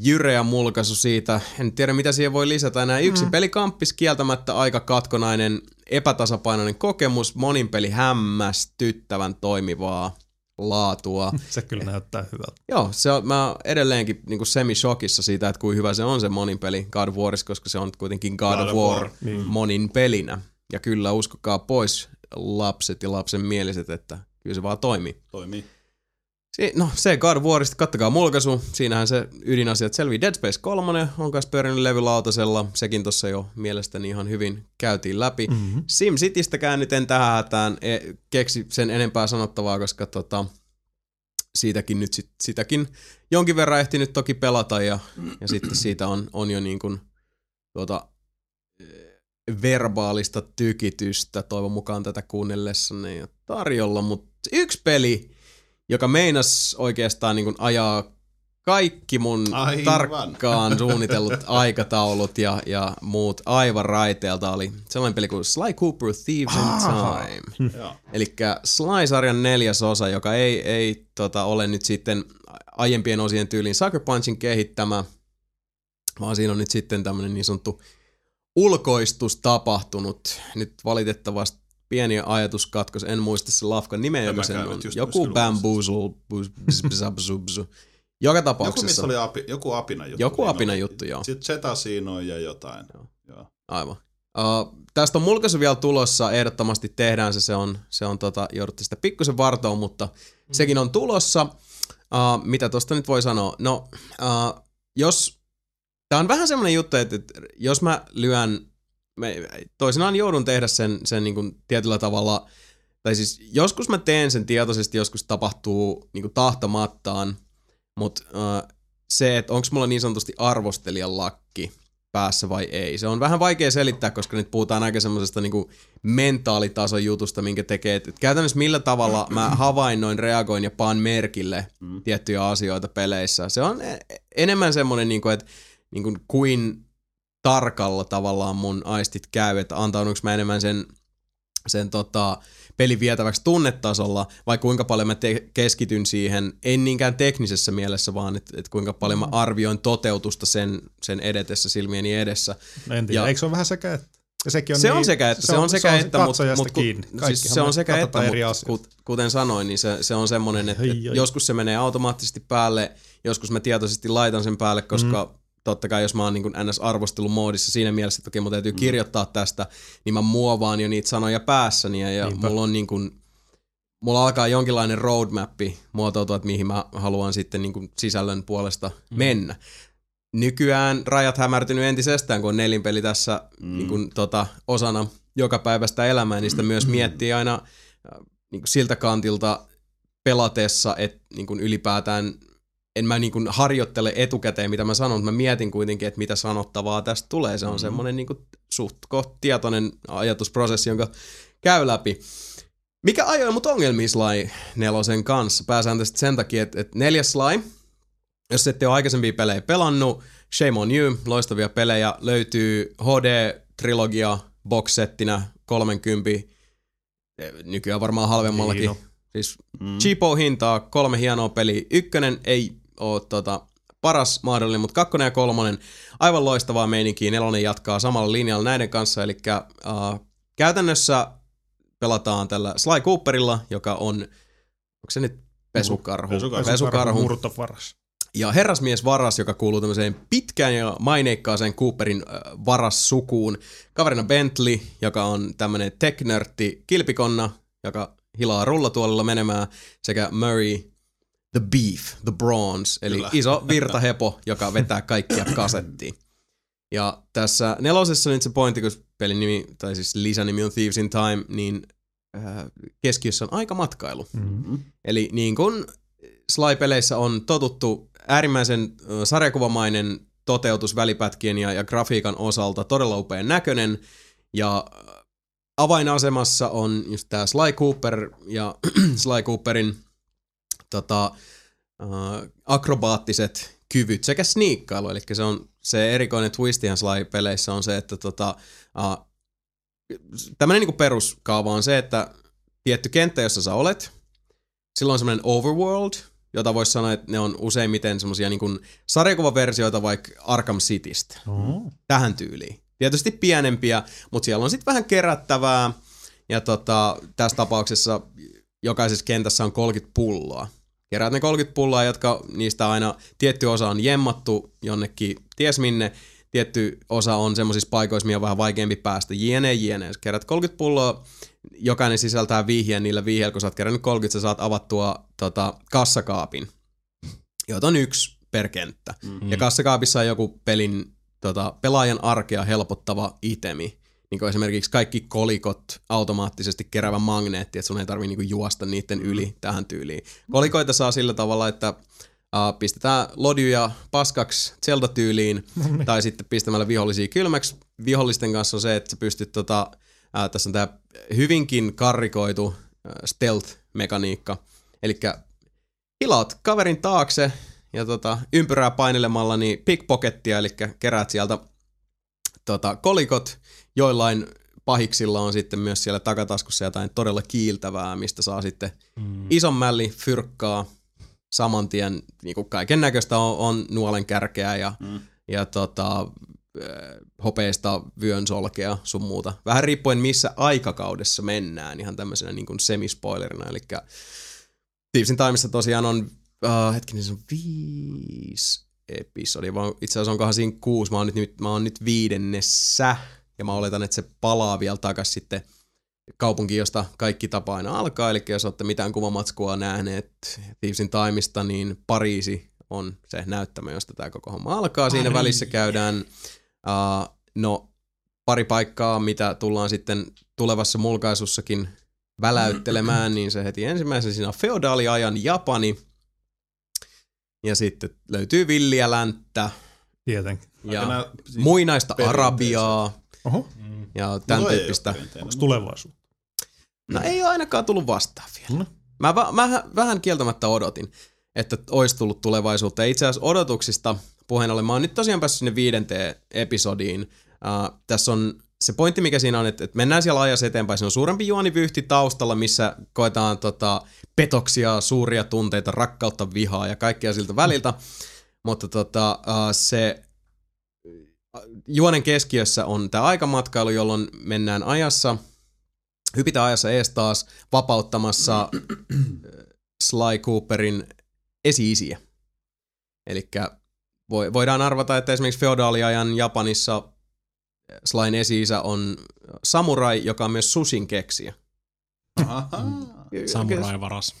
A: jyreä mulkaisu siitä. En tiedä, mitä siihen voi lisätä enää. Yksi mm. pelikamppis kieltämättä aika katkonainen, epätasapainoinen kokemus, monin peli hämmästyttävän toimivaa laatua.
D: Se kyllä näyttää hyvältä.
A: Joo, se on, mä oon edelleenkin niin semi-shokissa siitä, että kuinka hyvä se on se monin peli God of koska se on kuitenkin God, God of War,
D: Niin.
A: monin pelinä. Ja kyllä uskokaa pois lapset ja lapsen mieliset, että kyllä se vaan toimii.
C: Toimii.
A: Si- no se God Warista, kattakaa mulkaisu. Siinähän se ydinasiat selvii. Dead Space 3 on kanssa pyörinyt levylautasella. Sekin tuossa jo mielestäni ihan hyvin käytiin läpi.
D: Mm-hmm.
A: SimCitystäkään nyt en tähän hätään e- keksi sen enempää sanottavaa, koska tota, siitäkin nyt sit, sitäkin jonkin verran ehtinyt toki pelata ja, ja sitten siitä on, on jo niin kuin tuota, eh, verbaalista tykitystä toivon mukaan tätä kuunnellessanne jo tarjolla, mutta yksi peli, joka meinas oikeastaan niin ajaa kaikki mun
C: Aivan.
A: tarkkaan suunnitellut aikataulut ja, ja muut aivan raiteelta oli sellainen peli kuin Sly Cooper Thieves in Time. Eli Sly-sarjan neljäs osa, joka ei, ei tota, ole nyt sitten aiempien osien tyyliin Sucker Punchin kehittämä, vaan siinä on nyt sitten tämmöinen niin sanottu ulkoistus tapahtunut. Nyt valitettavasti pieni ajatuskatkos, en muista se lafkan nimeä, joka sen on. Joku bamboozle, joka
C: Joku,
A: tapauksessa.
C: missä oli api, joku apina juttu.
A: Joku apina juttu, joo.
C: Sitten Zeta siinä on ja jotain.
A: Joo.
C: Joo.
A: Aivan. Uh, tästä on mulkaisu vielä tulossa, ehdottomasti tehdään se, se on, se on tota, joudutte sitä pikkusen vartoon, mutta mm. sekin on tulossa. Uh, mitä tuosta nyt voi sanoa? No, uh, jos, tää on vähän semmoinen juttu, että, että jos mä lyön, me, toisinaan joudun tehdä sen, sen niin kuin tietyllä tavalla, tai siis joskus mä teen sen tietoisesti, joskus tapahtuu niin kuin tahtomattaan, mutta uh, se, että onko mulla niin sanotusti arvostelijan lakki päässä vai ei. Se on vähän vaikea selittää, koska nyt puhutaan aika semmoisesta niinku mentaalitason jutusta, minkä tekee. Et käytännössä millä tavalla mä havainnoin, reagoin ja paan merkille mm. tiettyjä asioita peleissä. Se on e- enemmän semmoinen, niinku, että niinku, kuin tarkalla tavallaan mun aistit käy, että antaudunko mä enemmän sen, sen tota, pelin vietäväksi tunnetasolla, vai kuinka paljon mä te- keskityn siihen, en niinkään teknisessä mielessä, vaan että et kuinka paljon mä arvioin toteutusta sen, sen edetessä silmieni edessä.
D: No en tiedä,
A: Ja-
D: eikö se ole vähän sekä että? Ja sekin on
A: se
D: niin,
A: on sekä että, se on sekä että, mutta
D: katsojasta
A: mut,
D: kiinni.
A: siis se on sekä että, mutta kuten sanoin, niin se, se on semmoinen, että, että joskus se menee automaattisesti päälle, joskus mä tietoisesti laitan sen päälle, koska mm. Totta kai jos mä oon niin kuin NS-arvostelumoodissa siinä mielessä, että okei, mun täytyy mm. kirjoittaa tästä, niin mä muovaan jo niitä sanoja päässäni ja, ja
D: Niinpä.
A: mulla on niin kuin, mulla alkaa jonkinlainen roadmappi muotoutua, että mihin mä haluan sitten niin kuin sisällön puolesta mm. mennä. Nykyään rajat hämärtynyt entisestään, kun on nelinpeli tässä mm. niin kuin, tota, osana joka päivästä elämää, niin sitä myös miettii aina äh, niin kuin siltä kantilta pelatessa, että niin kuin ylipäätään en mä niin kuin harjoittele etukäteen, mitä mä sanon, mutta mä mietin kuitenkin, että mitä sanottavaa tästä tulee. Se on mm. semmoinen niin kuin suht tietoinen ajatusprosessi, jonka käy läpi. Mikä ajoi mut ongelmiin Sly nelosen kanssa? Pääsääntöisesti sen takia, että, että neljäs Sly, jos ette ole aikaisempia pelejä pelannut, shame on you, loistavia pelejä, löytyy HD-trilogia box-settinä 30, eh, nykyään varmaan halvemmallakin.
D: Niin, no.
A: Siis mm. cheapo hintaa, kolme hienoa peliä. Ykkönen ei ole tota, paras mahdollinen, mutta kakkonen ja kolmonen aivan loistavaa meininkiä. Nelonen jatkaa samalla linjalla näiden kanssa, eli uh, käytännössä pelataan tällä Sly Cooperilla, joka on, onko se nyt pesukarhu?
C: Pesukarhu.
A: pesukarhu.
D: Murtovaras.
A: Ja herrasmies Varas, joka kuuluu tämmöiseen pitkään ja maineikkaaseen Cooperin äh, Varas-sukuun. Kaverina Bentley, joka on tämmönen tech-nörtti kilpikonna, joka hilaa rullatuolilla menemään, sekä Murray the Beef, the Bronze, eli
C: Kyllä.
A: iso virtahepo, joka vetää kaikkia kasettiin. Ja tässä nelosessa nyt se pointti, kun pelin nimi, tai siis lisänimi on Thieves in Time, niin äh, keskiössä on aikamatkailu.
D: Mm-hmm.
A: Eli niin kuin Sly-peleissä on totuttu äärimmäisen sarjakuvamainen toteutus välipätkien ja, ja grafiikan osalta, todella upean näköinen. Ja ö, avainasemassa on just tämä Sly Cooper ja Sly Cooperin tota, ö, akrobaattiset kyvyt sekä sniikkailu. Eli se on se erikoinen twist ihan Sly-peleissä on se, että tota, uh, tämmöinen niinku peruskaava on se, että tietty kenttä, jossa sä olet, silloin on semmoinen overworld, jota voisi sanoa, että ne on useimmiten semmoisia niin sarjakuvaversioita vaikka Arkham Citystä.
D: Oh.
A: Tähän tyyliin. Tietysti pienempiä, mutta siellä on sitten vähän kerättävää. Ja tota, tässä tapauksessa jokaisessa kentässä on 30 pulloa. Keräät ne 30 pulloa, jotka niistä aina tietty osa on jemmattu jonnekin ties minne. Tietty osa on semmoisissa paikoissa, mihin on vähän vaikeampi päästä. Jne, jne. Jos kerät 30 pulloa, jokainen sisältää vihjeen. Niillä vihjeillä, kun sä oot kerännyt 30, sä saat avattua tota, kassakaapin, joita on yksi per kenttä. Mm-hmm. Ja kassakaapissa on joku pelin tota, pelaajan arkea helpottava itemi. Niin kuin esimerkiksi kaikki kolikot automaattisesti keräävä magneetti, että sun ei tarvii niinku juosta niiden yli tähän tyyliin. Kolikoita saa sillä tavalla, että uh, pistetään lodjuja paskaksi Zelda-tyyliin, tai sitten pistämällä vihollisia kylmäksi. Vihollisten kanssa on se, että sä pystyt, tota, uh, tässä on tää hyvinkin karrikoitu uh, stealth-mekaniikka. Eli hilaat kaverin taakse ja tota, ympyrää painelemalla niin pickpockettia, eli keräät sieltä tota, kolikot, joillain pahiksilla on sitten myös siellä takataskussa jotain todella kiiltävää, mistä saa sitten mm. ison mälli fyrkkaa saman tien, niin kuin kaiken näköistä on, on nuolen kärkeä ja, mm. ja tota, hopeista vyön solkea sun muuta. Vähän riippuen missä aikakaudessa mennään, ihan tämmöisenä niin kuin semispoilerina, eli Thievesin Timeissa tosiaan on, uh, hetkinen, se on viisi episodia, vaan itse asiassa onkohan siinä kuusi, mä oon nyt, mä oon nyt viidennessä, ja mä oletan, että se palaa vielä takas sitten kaupunki, josta kaikki tapa aina alkaa, eli jos olette mitään kuvamatskua nähneet Thievesin Timeista, niin Pariisi on se näyttämö, josta tämä koko homma alkaa. Siinä
B: Pariisi.
A: välissä käydään, uh, no pari paikkaa, mitä tullaan sitten tulevassa mulkaisussakin väläyttelemään, niin se heti ensimmäisenä siinä on feodaaliajan Japani, ja sitten löytyy villiä länttä
D: Tietenkin.
A: ja
C: nää-
A: muinaista. Arabiaa
D: Oho,
A: ja tämän
C: No
A: tyyppistä.
D: onko tulevaisuutta?
A: No ei ole ainakaan tullut vastaan vielä.
D: No.
A: Mä, va- mä vähän kieltämättä odotin, että olisi tullut tulevaisuutta. Ja itse asiassa odotuksista puheen ollen, mä oon nyt tosiaan päässyt sinne viidenteen episodiin. Uh, tässä on se pointti, mikä siinä on, että, että mennään siellä ajassa eteenpäin. Se on suurempi juonivyyhti taustalla, missä koetaan tota, petoksia, suuria tunteita, rakkautta, vihaa ja kaikkea siltä väliltä. Mutta tota, uh, se juonen keskiössä on tämä aikamatkailu, jolloin mennään ajassa, hypitään ajassa ees taas vapauttamassa äh, Sly Cooperin esi-isiä. Eli voidaan arvata, että esimerkiksi feodaaliajan Japanissa Slyn esi on samurai, joka on myös sushin keksijä.
C: Ahaa.
B: Samurai varas.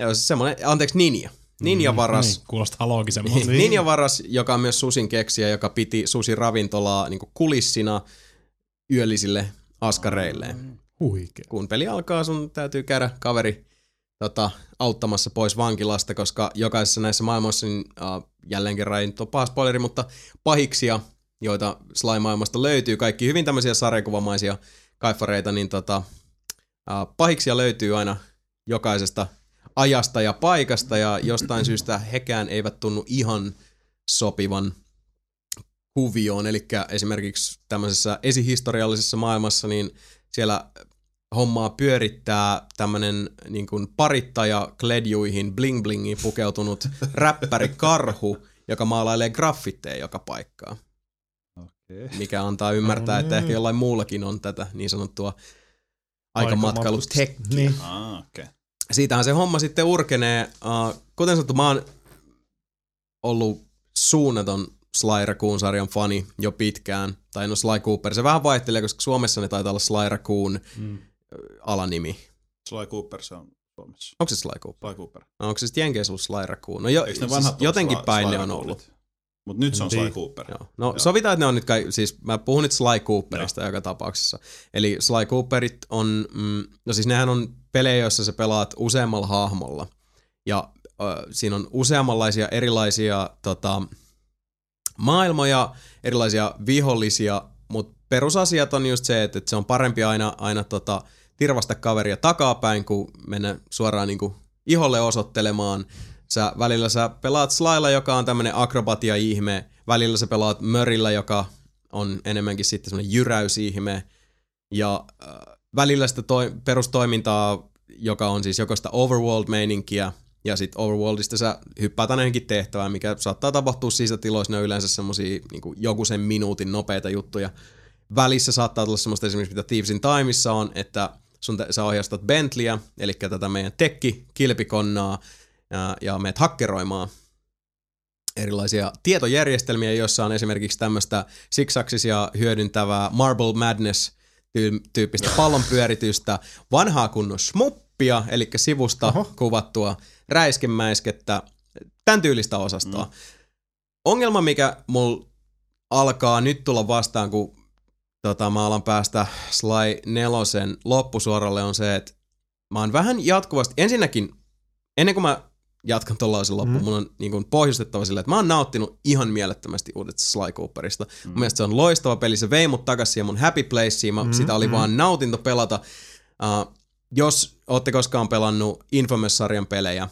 A: Joo, siis semmoinen, anteeksi, ninja. Ninja varas.
B: Niin, kuulostaa loogisemmalta.
A: Niin. Ninja varas, joka on myös susin keksijä, joka piti susi ravintolaa niin kulissina yöllisille askareilleen.
D: Huikea.
A: Kun peli alkaa, sun täytyy käydä kaveri tota, auttamassa pois vankilasta, koska jokaisessa näissä maailmoissa, niin, uh, jälleen kerran ei nyt ole paha spoileri, mutta pahiksia, joita Sly-maailmasta löytyy, kaikki hyvin tämmöisiä sarjakuvamaisia kaifareita, niin tota, uh, pahiksia löytyy aina jokaisesta ajasta ja paikasta, ja jostain syystä hekään eivät tunnu ihan sopivan kuvioon, eli esimerkiksi tämmöisessä esihistoriallisessa maailmassa, niin siellä hommaa pyörittää tämmönen niin kuin parittaja kledjuihin bling blingiin pukeutunut räppäri Karhu, joka maalailee graffitteja joka paikkaan.
C: Okei.
A: Mikä antaa ymmärtää,
D: No
A: että
D: niin.
A: ehkä jollain muullakin on tätä niin sanottua aikamatkailutech.
D: Niin.
C: Ah, okei.
A: Siitähän se homma sitten urkenee. Uh, kuten sanottu, mä oon ollut suunnaton Sly Raccoon-sarjan fani jo pitkään. Tai no Sly Cooper. Se vähän vaihtelee, koska Suomessa ne taitaa olla Sly Raccoon
B: Mm.
A: alanimi.
C: Sly Cooper se on Suomessa.
A: Onko se Sly Cooper?
C: Sly Cooper.
A: No, onko se sitten Jenkeissä ollut Sly Raccoon? No jo,
C: Eikö ne
A: siis jotenkin
C: Sly-
A: päin
C: Sly
A: ne on ollut.
C: Mut nyt se on Sly
D: Niin.
C: Cooper.
A: Joo. No sovitaan, että ne on nyt kai, siis mä puhun nyt Sly Cooperista joka tapauksessa. Eli Sly Cooperit on, mm, no siis nehän on pelejä, joissa sä pelaat useammalla hahmolla. Ja äh, siinä on useammanlaisia erilaisia tota, maailmoja, erilaisia vihollisia, mutta perusasiat on just se, että, että se on parempi aina, aina tota, tirvasta kaveria takapäin, kuin mennä suoraan niinku iholle osoittelemaan. Sä, välillä sä pelaat Slylla, joka on tämmönen akrobatia-ihme, välillä sä pelaat Mörillä, joka on enemmänkin sitten semmoinen jyräysihme, ja äh, välillä sitä toi, perustoimintaa, joka on siis joko sitä overworld-meininkiä, ja sitten overworldista sä hyppäät aina johonkin tehtävään, mikä saattaa tapahtua sisätiloissa, ne on yleensä semmosia niin joku sen minuutin nopeita juttuja. Välissä saattaa tulla semmoista esimerkiksi, mitä Thievesin Timeissa on, että sun te, sä ohjastat Bentleyä, eli tätä meidän tekki, kilpikonnaa, ja, ja meet hakkeroimaan erilaisia tietojärjestelmiä, joissa on esimerkiksi tämmöistä siksaksisia hyödyntävää Marble Madness tyy- tyyppistä pallonpyöritystä, vanhaa kunnon smuppia, eli sivusta. Oho. kuvattua räiskemäiskettä, tämän tyylistä osastoa. Mm. Ongelma, mikä mulla alkaa nyt tulla vastaan, kun tota, mä alan päästä Sly nelosen loppusuoralle, on se, että mä oon vähän jatkuvasti, ensinnäkin, ennen kuin mä jatkan tuollaisen loppuun, mm. mun on niin kuin, pohjustettava silleen, että mä oon nauttinut ihan mielettömästi uudet Sly Cooperista. Mm. Mun mielestä se on loistava peli, se vei mut takaisin siihen mun happy placeen, mä, mm. sitä oli mm. vaan nautinto pelata. Uh, jos ootte koskaan pelannut Infamous-sarjan pelejä,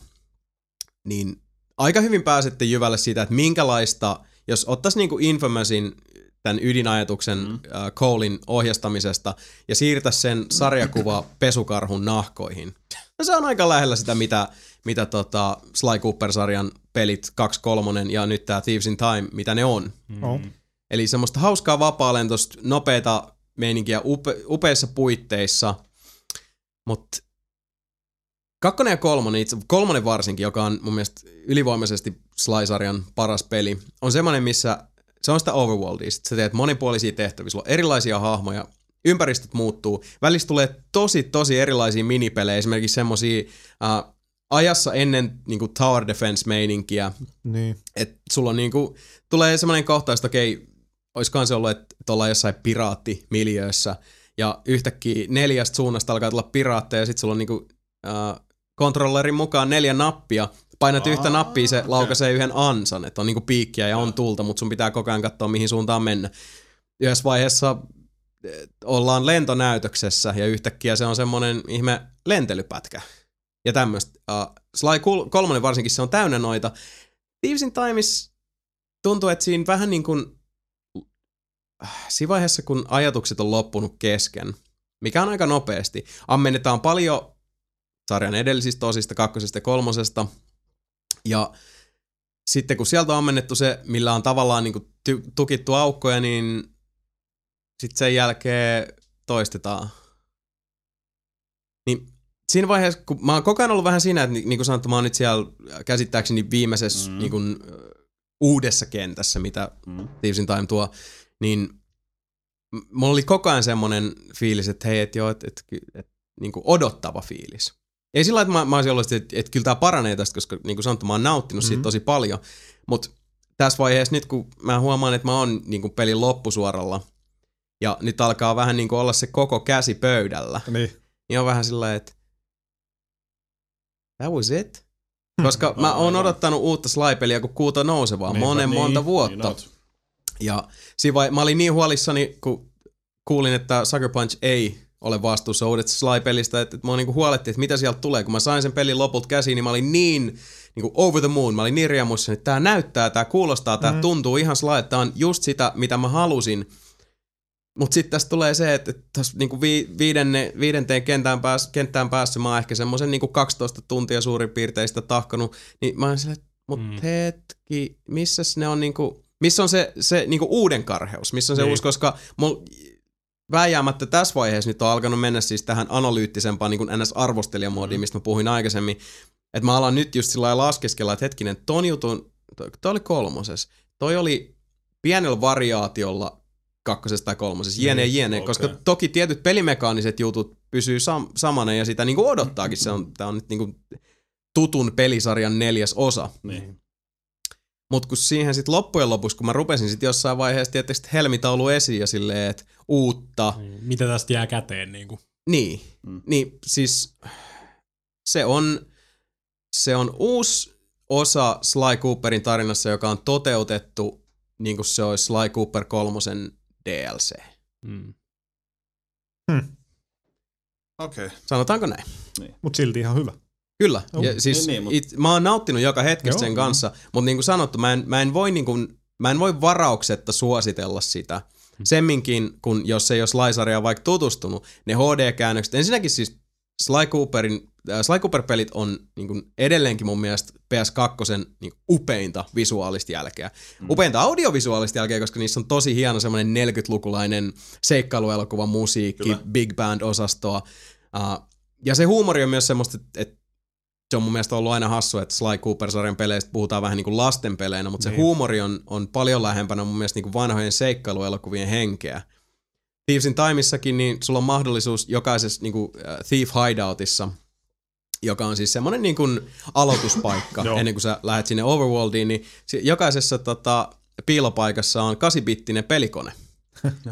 A: niin aika hyvin pääsette jyvälle siitä, että minkälaista, jos ottaisi niinku Infamousin tämän ydinajatuksen mm. uh, Colein ohjastamisesta ja siirtäisi sen sarjakuva pesukarhun nahkoihin. No se on aika lähellä sitä, mitä, mitä tota Sly Cooper-sarjan pelit 2-3 ja nyt tämä Thieves in Time, mitä ne on.
D: Oh.
A: Eli semmoista hauskaa vapaalentoista, nopeita meininkiä upe, upeissa puitteissa, mutta kakkonen ja kolmonen, itse, kolmonen varsinkin, joka on mun mielestä ylivoimaisesti Sly-sarjan paras peli, on semmoinen, missä se on sitä overworldia. Sitten sä teet monipuolisia tehtäviä, sulla on erilaisia hahmoja, ympäristöt muuttuu. Välistä tulee tosi, tosi erilaisia minipelejä, esimerkiksi semmosia uh, ajassa ennen niinku tower defense-meininkiä,
D: Niin.
A: että sulla on niinku, tulee semmoinen kohtaus, että okei, olisikohan se ollut, että ollaan jossain piraattimiljöössä, ja yhtäkkiä neljästä suunnasta alkaa tulla piraatteja, ja sitten sulla on niinku, äh, kontrollerin mukaan neljä nappia, painat
C: Aa,
A: yhtä nappia, se
C: okei.
A: laukaisee yhden ansan, että on niinku piikkiä ja on tulta, mutta sun pitää koko ajan katsoa, mihin suuntaan mennä. Yhdessä vaiheessa ollaan lentonäytöksessä, ja yhtäkkiä se on semmoinen ihme lentelypätkä. Ja tämmöistä. Uh, Sly kol- kolmonen varsinkin, se on täynnä noita. Thieves in Times tuntuu, että siinä vähän niin kuin siinä vaiheessa, kun ajatukset on loppunut kesken, mikä on aika nopeasti, ammennetaan paljon sarjan edellisistä osista, kakkosesta ja kolmosesta, ja sitten kun sieltä on ammennettu se, millä on tavallaan niin kuin ty- tukittu aukkoja, niin sitten sen jälkeen toistetaan. Niin siinä vaiheessa, kun mä oon koko ajan ollut vähän siinä, että ni- niin kuin sanottu, mä oon nyt siellä käsittääkseni viimeisessä
C: Mm.
A: niin kuin, uudessa kentässä, mitä
C: Mm.
A: Thieves in Time tuo, niin mulla oli koko ajan semmoinen fiilis, että hei, että joo, että et, et, niin kuin odottava fiilis. Ei sillä lailla, että mä, mä olisin ollut, että, että kyllä tämä paranee tästä, koska niin kuin sanottu, mä oon nauttinut mm-hmm. siitä tosi paljon, mutta tässä vaiheessa nyt, kun mä huomaan, että mä oon niin kuin pelin loppusuoralla, ja nyt alkaa vähän niin kuin olla se koko käsi pöydällä,
D: Niin.
A: niin on vähän sillä että that was it. Koska mä oon odottanut uutta Sly-peliä kuin kuuta nousevaa
D: Niinpä,
A: monen
C: Niin,
A: monta
C: niin
A: vuotta.
C: oot.
A: Ja siinä vai, mä olin niin huolissani, kun kuulin, että Sucker Punch ei ole vastuussa uudesta Sly-pelistä, että, että mä niinku huolettiin, että mitä sieltä tulee. Kun mä sain sen pelin lopulta käsiin, niin mä olin niin, niin kuin over the moon, mä olin niin riemussa, että tää näyttää, tää kuulostaa, tää mm. tuntuu ihan Sly, että tää on just sitä, mitä mä halusin. Mutta sitten tässä tulee se, että tässä niinku vi, viidenne, viidenteen kentään, pääs, kenttään päässä mä oon ehkä semmoisen niinku 12 tuntia suurin piirtein sitä tahkanut, niin mä oon silleen, mutta
B: Mm.
A: mm. hetki, missäs ne on niinku, missä on se, se niinku uuden karheus, missä on se
D: Niin.
A: uusi, koska mul, vääjäämättä tässä vaiheessa nyt on alkanut mennä siis tähän analyyttisempaan niin NS-arvostelijamoodiin, mistä mä puhuin aikaisemmin, että mä alan nyt just sillä laskeskella, että hetkinen, ton jutun, toi, toi oli kolmoses, toi oli pienellä variaatiolla kakkosessa tai kolmosessa, jene
C: Niin,
A: jene,
C: okei.
A: koska toki tietyt pelimekaaniset jutut pysyy sam- samana ja sitä niinku odottaakin, se on, tää on nyt niinku tutun pelisarjan neljäs osa.
C: Niin.
A: Mutta kun siihen sitten loppujen lopuksi, kun mä rupesin sitten jossain vaiheessa tietysti helmitaulu esiin ja silleen, että uutta,
B: Niin, Mitä tästä jää käteen? Niin kuin?
A: niin,
C: mm.
A: niin siis se on, se on uusi osa Sly Cooperin tarinassa, joka on toteutettu niin kuin se olisi Sly Cooper kolmosen DLC.
B: Mm.
C: Okei. Okay.
A: Sanotaanko näin?
D: Mut silti ihan hyvä.
A: Kyllä.
D: Joo.
A: Ja siis
C: Niin, niin, mut-
A: it, mä oon nauttinut joka hetkestä
D: Joo.
A: sen kanssa, mutta niin kuin sanottu, mä en, mä en voi niin kuin, mä en voi varauksetta suositella sitä. Semminkin, kun jos ei ole Sly-sarjaa vaikka tutustunut, ne HD-käännökset, ensinnäkin siis Sly, Cooperin, Sly Cooper-pelit on niin kuin edelleenkin mun mielestä PS2 niin upeinta visuaalista jälkeä. Mm. Upeinta audiovisuaalista jälkeä, koska niissä on tosi hieno semmoinen 40-lukulainen seikkailuelokuva musiikki,
C: Kyllä.
A: big band-osastoa. Uh, ja se huumori on myös semmoista, että, että se on mun mielestä ollut aina hassu, että Sly Cooper-sarjan peleistä puhutaan vähän niin kuin lasten peleinä, mutta se
D: Niin.
A: huumori on, on paljon lähempänä mun mielestä niin kuin vanhojen seikkailuelokuvien henkeä. Thieves in Timeissakin, niin sulla on mahdollisuus jokaisessa niin kuin, äh, Thief Hideoutissa, joka on siis semmoinen niin kuin aloituspaikka ennen kuin sä lähdet sinne Overworldiin, niin jokaisessa tota, piilopaikassa on kasibittinen pelikone.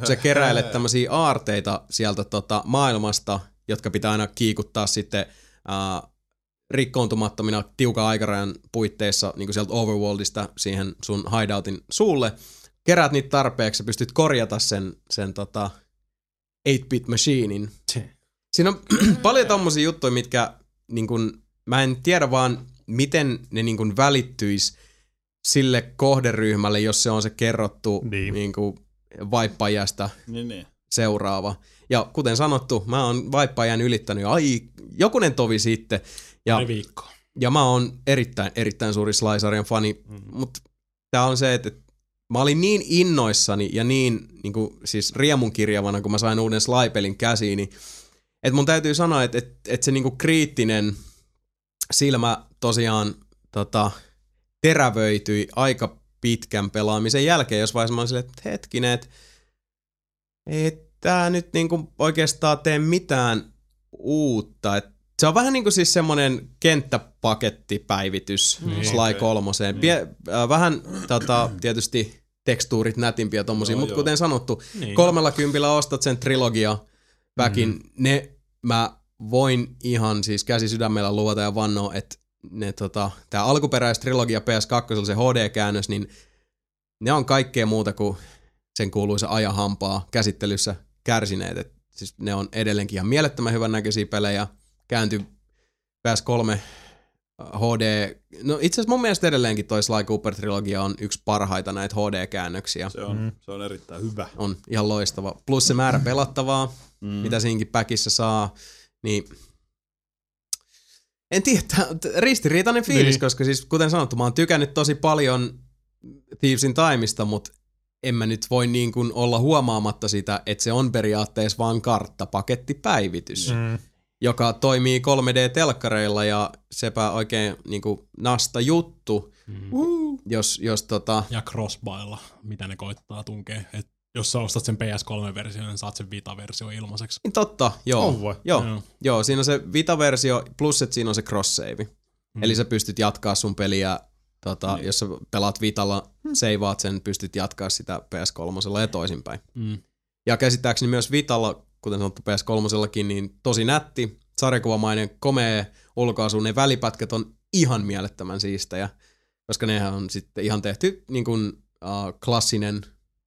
A: Sä keräilet tämmöisiä aarteita sieltä tota, maailmasta, jotka pitää aina kiikuttaa sitten äh, rikkoontumattomina tiukan aikarajan puitteissa niin kuin sieltä Overworldista siihen sun hideoutin suulle. Keräät niitä tarpeeksi, pystyt korjata sen, sen tota 8-bit machinein. Siinä on paljon tommosia juttuja, mitkä niin kun, mä en tiedä vaan, miten ne niin kun välittyis sille kohderyhmälle, jos se on se kerrottu
D: Niin.
A: niin kuin vaippajasta
C: Niin, niin.
A: seuraava. Ja kuten sanottu, mä oon vaippajan ylittänyt ai, jokunen tovi sitten. Ja,
B: Pari viikkoa.
A: ja mä oon erittäin, erittäin suuri Sly-sarjan fani, mm. mutta tää on se, että mä olin niin innoissani ja niin, niin kuin, siis riemunkirjavana, kun mä sain uuden Sly-pelin käsiini, että mun täytyy sanoa, että, että, että se niin kuin kriittinen silmä tosiaan tota, terävöityi aika pitkän pelaamisen jälkeen, jos vaiheessa mä olin silleen, että hetkinen, että ei tää nyt niinku oikeastaan tee mitään uutta. Et se on vähän niinku siis semmonen kenttäpakettipäivitys
B: Niin.
A: Sly kolmoseen. Pie, äh, vähän tota, tietysti tekstuurit nätimpiä tommosia, mutta kuten sanottu,
B: Niin.
A: kolmella kympillä ostat sen trilogia backin, mm. ne mä voin ihan siis käsi sydämellä luvata ja vannoa, että ne tota, tää alkuperäis trilogia PS2, se HD-käännös, niin ne on kaikkea muuta kuin sen kuuluisa ajahampaa käsittelyssä kärsineet. Et siis ne on edelleenkin ihan mielettömän hyvän näköisiä pelejä. Käänty PS3 HD, no itse asiassa mun mielestä edelleenkin toi Sly Cooper-trilogia on yksi parhaita näitä HD-käännöksiä.
C: Se on, se on erittäin hyvä.
A: On ihan loistava. Plus se määrä pelattavaa,
C: Mm.
A: mitä siinkin päkissä saa, niin en tiedä, ristiriitainen fiilis, niin. Koska siis kuten sanottu, mä oon tykännyt tosi paljon Thievesin Timeista, mutta en mä nyt voi niin kuin olla huomaamatta sitä, että se on periaatteessa vaan karttapakettipäivitys, mm. joka toimii 3D-telkkareilla ja sepä oikein niin kuin nasta juttu,
B: Mm.
A: jos, jos tota,
B: Ja crossbailla, mitä ne koittaa tunkea. Et jos sä ostat sen PS3-version, niin saat sen Vita-versio ilmaiseksi.
A: niin totta, joo,
D: vai?
A: joo,
B: Joo.
A: joo, siinä on se Vita-versio, plus että siinä on se cross-save.
B: Mm.
A: Eli sä pystyt jatkaa sun peliä, tota, niin. jos sä pelaat Vitalla, seivaat sen, pystyt jatkaa sitä PS3 ja toisinpäin.
B: Mm.
A: Ja käsittääkseni myös Vitalla, kuten sanottu PS3, niin tosi nätti, sarjakuvamainen, komea ulkoasu, ne välipätkät on ihan mielettömän siistejä, koska nehän on sitten ihan tehty niin kuin uh, klassinen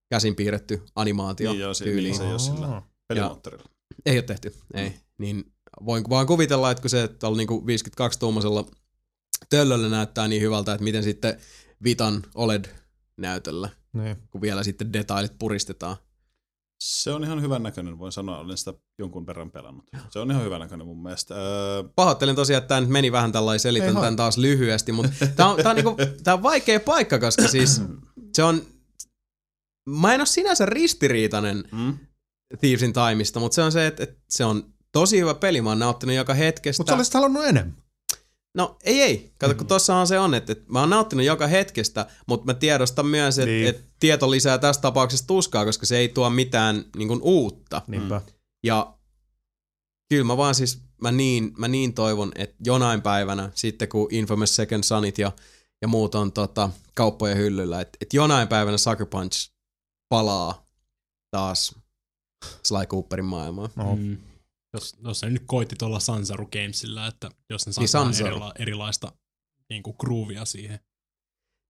A: käsin piirretty animaatio
C: Niin, joo, se,
A: tyyliin.
C: niin, se ei ole sillä pelimoottorilla.
A: Ei ole tehty, ei. Niin voin vaan kuvitella, että kun se tuolla niinku 52-tuumaisella töllöllä näyttää niin hyvältä, että miten sitten Vitan OLED-näytöllä,
D: Niin.
A: kun vielä sitten detailit puristetaan.
C: Se on ihan hyvän näköinen, voin sanoa, olen sitä jonkun verran pelannut. Se on ihan hyvän näköinen mun mielestä. Öö,
A: Pahoittelen tosiaan, että tämä nyt meni vähän tällainen, selitän
D: Ei
A: tämän taas lyhyesti, mutta tämä on, tää on, niinku, tää on vaikea paikka, koska siis se on, mä en ole sinänsä ristiriitainen
C: mm?
A: Thievesin Timeista, mutta se on se, että, että se on tosi hyvä peli, mä oon nauttinut joka hetkestä.
D: Mutta sä olisit halunnut enemmän.
A: No ei ei, kato kun tossahan se on, että, että mä oon nauttinut joka hetkestä, mutta mä tiedostan myös, että,
D: Niin.
A: että tieto lisää tässä tapauksessa tuskaa, koska se ei tuo mitään niin kuin, uutta.
D: Niinpä.
A: Ja kyllä mä vaan siis, mä niin, mä niin toivon, että jonain päivänä, sitten kun Infamous Second Sonit ja, ja muut on tota, kauppojen hyllyllä, että, että jonain päivänä Sucker Punch palaa taas Sly Cooperin maailmaan.
D: No.
B: Mm. Jos, jos se nyt koitti tuolla Sansaru Gamesilla, että jos ne saa
A: Niin,
B: erila, erilaista niin kuin groovia siihen.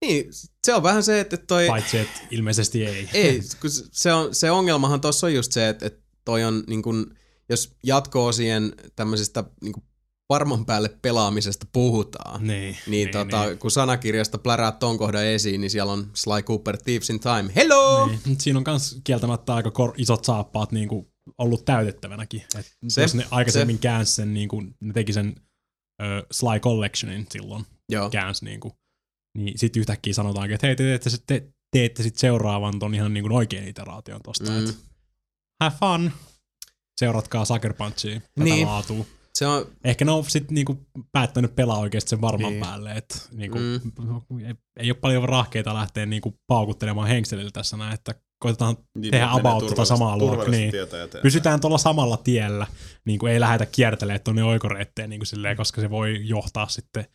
A: Niin, se on vähän se, että toi...
B: Paitsi, että ilmeisesti ei.
A: Ei, kun se, on, se ongelmahan tuossa on just se, että, että toi on niin kun, jos jatko-osien tämmöisestä niin kun varman päälle pelaamisesta puhutaan, niin,
B: Niin,
A: niin, tota, niin. kun sanakirjasta plärää ton kohdan esiin, niin siellä on Sly Cooper Thieves in Time. Hello!
B: Niin. Siinä on myös kieltämättä aika kor- isot saappaat niin kuin ollut täytettävänäkin. Et
A: Se-
B: jos ne aikaisemmin se. käänsi sen, niin kuin, ne teki sen ö, Sly Collectionin silloin,
A: Joo.
B: käänsi niin kuin, niin sitten yhtäkkiä sanotaankin, että hei, te teette, te, teette sitten seuraavan ton ihan niin kuin oikean iteraation tosta.
A: Mm.
B: Mm. Have fun! Seuratkaa Sucker Punchia, tätä
A: niin.
B: laatua.
A: Se on,
B: Ehkä ne on sitten niinku päättänyt pelaa oikeasti sen varman
D: Niin.
B: niin. päälle, että niinku,
A: Mm.
B: ei, ei ole paljon rahkeita lähteä niinku paukuttelemaan henkselillä tässä näin, että koitetaan
C: Niin,
B: tehdä about tota samaa luokkaa. Niin. Pysytään tuolla samalla tiellä, niin kuin ei lähdetä kiertelemään tuonne oikoreitteen, niin kuin silleen, koska se voi johtaa sitten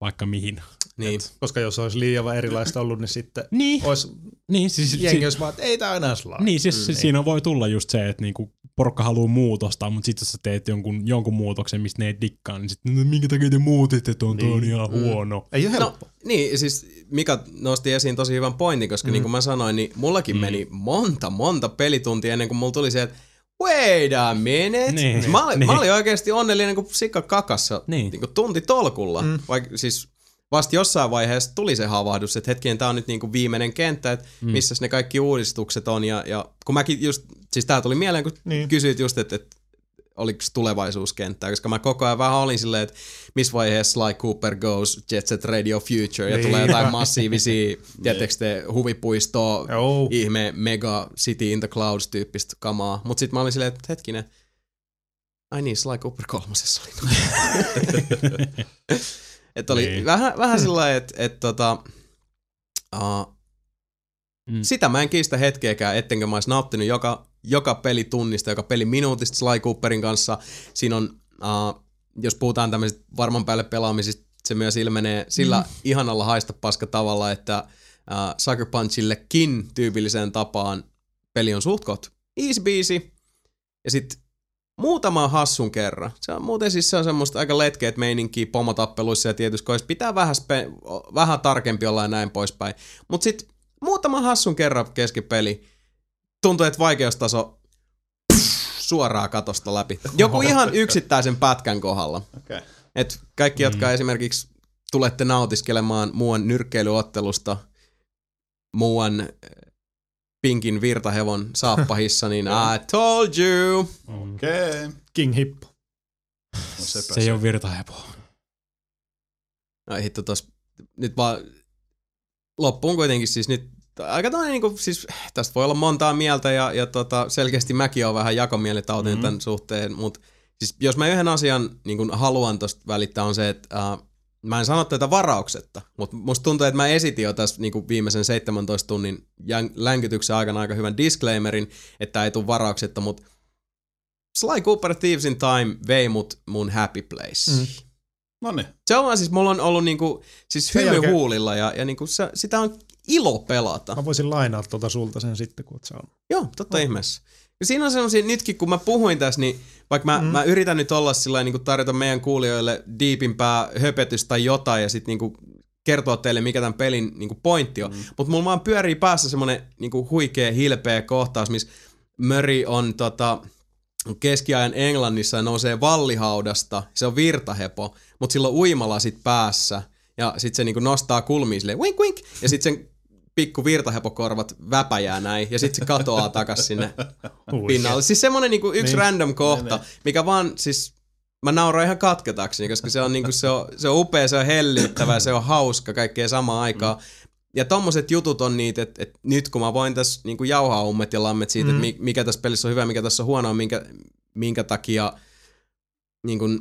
B: vaikka mihin.
A: niin.
D: Koska jos olisi liian erilaista ollut, niin sitten
B: Niin,
D: olisi
B: niin siis,
D: jengi
B: si-
D: olisi vaan, että ei tää enää slaa.
B: niin, siis mm, siinä voi tulla just se, että niinku porukka haluaa muutosta, mutta sitten jos sä teet jonkun, jonkun muutoksen, mistä ne ei dikkaa, niin sitten no, minkä takia te muutitte tuon, niin. on
D: Niin.
B: ihan
A: Mm.
B: huono.
D: Ei ole
A: No,
D: helppo.
A: niin, siis Mika nosti esiin tosi hyvän pointin, koska mm. niin kuin mä sanoin, niin mullakin mm. meni monta, monta pelituntia ennen kuin mulla tuli se, että wait a minute.
B: Niin.
A: Mä, olin,
B: Niin.
A: mä olin oikeasti onnellinen kuin sikka kakassa
B: Niin.
A: niin kuin tunti tolkulla. Mm. Vaikka siis vasta jossain vaiheessa tuli se havahdus, että hetkinen, tää on nyt niin kuin viimeinen kenttä, että mm. missä ne kaikki uudistukset on. Ja, ja kun mäkin just, siis tää tuli mieleen, kun niin. Kysyit just, että, että oliko tulevaisuuskenttää, koska mä koko ajan vähän olin silleen, että missä vaiheessa Sly Cooper goes Jet Set Radio Future ja
D: Niin.
A: tulee jotain massiivisia, tiedättekö te, huvipuistoa,
D: Joo.
A: ihme mega City in the Clouds tyyppistä kamaa. Mut sit mä olin silleen, että hetkinen, ai niin, Sly Cooper kolmosessa oli. että oli
B: Niin.
A: vähän, vähän sillä lailla, että et, tota, uh, mm. sitä mä en kiistä hetkeäkään, ettenkö mä olisi nauttinut joka, joka peli tunnista, joka peli minuutista Sly Cooperin kanssa. Siinä on, uh, jos puhutaan tämmöisistä varman päälle pelaamisista, se myös ilmenee sillä mm. ihanalla haista paska tavalla, että uh, Sucker Punchillekin tyypilliseen tapaan peli on suhtkot easy beasy, ja sitten muutama hassun kerran. Se on muuten siis se on semmoista aika letkeet meininkiä pomotappeluissa ja tietysti kois pitää vähän, spe, vähän tarkempi olla ja näin poispäin. Mutta sitten muutama hassun kerran keskipeli tuntuu, että vaikeustaso suoraan katosta läpi. Joku ihan yksittäisen pätkän kohdalla.
C: Okay.
A: Et kaikki, jotka mm. esimerkiksi tulette nautiskelemaan muuan nyrkkeilyottelusta muuan pinkin virtahevon saappahissa, niin I told you.
C: Okei. Okay.
D: King Hippo.
C: No sepä
B: Se ei ole virtahepo.
A: Ai hitto tos, nyt vaan loppuun kuitenkin siis nyt aika tämmöinen niinku, siis tästä voi olla montaa mieltä ja, ja tota, selkeästi mäkin on vähän jakomielitautinen mm-hmm. tämän suhteen, mutta siis jos mä yhden asian niin haluan tosta välittää on se, että uh, mä en sano tätä varauksetta, mutta musta tuntuu, että mä esitin jo tässä niin viimeisen 17 tunnin länkytyksen aikana aika hyvän disclaimerin, että ei tule varauksetta, mutta Sly Cooper Thieves in Time vei mut mun happy place. Mm.
C: No niin.
A: Se on vaan siis, mulla on ollut niinku, siis hymy jälkeen... huulilla ja, ja niinku se, sitä on ilo pelata.
D: Mä voisin lainaa tuota sulta sen sitten, kun oot saanut.
A: Joo, totta oh. ihmeessä. Ja siinä on semmosia, nytkin kun mä puhuin tässä, niin vaikka mä, mm. mä yritän nyt olla sillä niin tarjota meidän kuulijoille diipimpää höpötystä tai jotain ja sitten niin kertoa teille, mikä tämän pelin niin pointti on. Mm. Mutta mulla vaan pyörii päässä semmonen niin huikea, hilpeä kohtaus, missä Möri on tota, keskiajan Englannissa ja nousee vallihaudasta, se on virtahepo, mutta sillä on uimalasit päässä, ja sitten se niinku nostaa kulmiin silleen, wink wink, ja sitten sen pikku virtahepokorvat väpäjää näin, ja sitten se katoaa takas sinne pinnalle. Siis semmonen niinku yksi niin. random kohta, niin, niin. mikä vaan siis mä nauroin ihan katketakseni, koska se on, niinku, se on, se on upea, se on hellyttävä, se on hauska kaikkea samaan aikaan. Mm. Ja tommoset jutut on niitä, että, että nyt kun mä voin tässä niinku jauhaa ummet ja lammet siitä, mm. että mikä tässä pelissä on hyvä, mikä tässä on huonoa, minkä, minkä takia niin kun,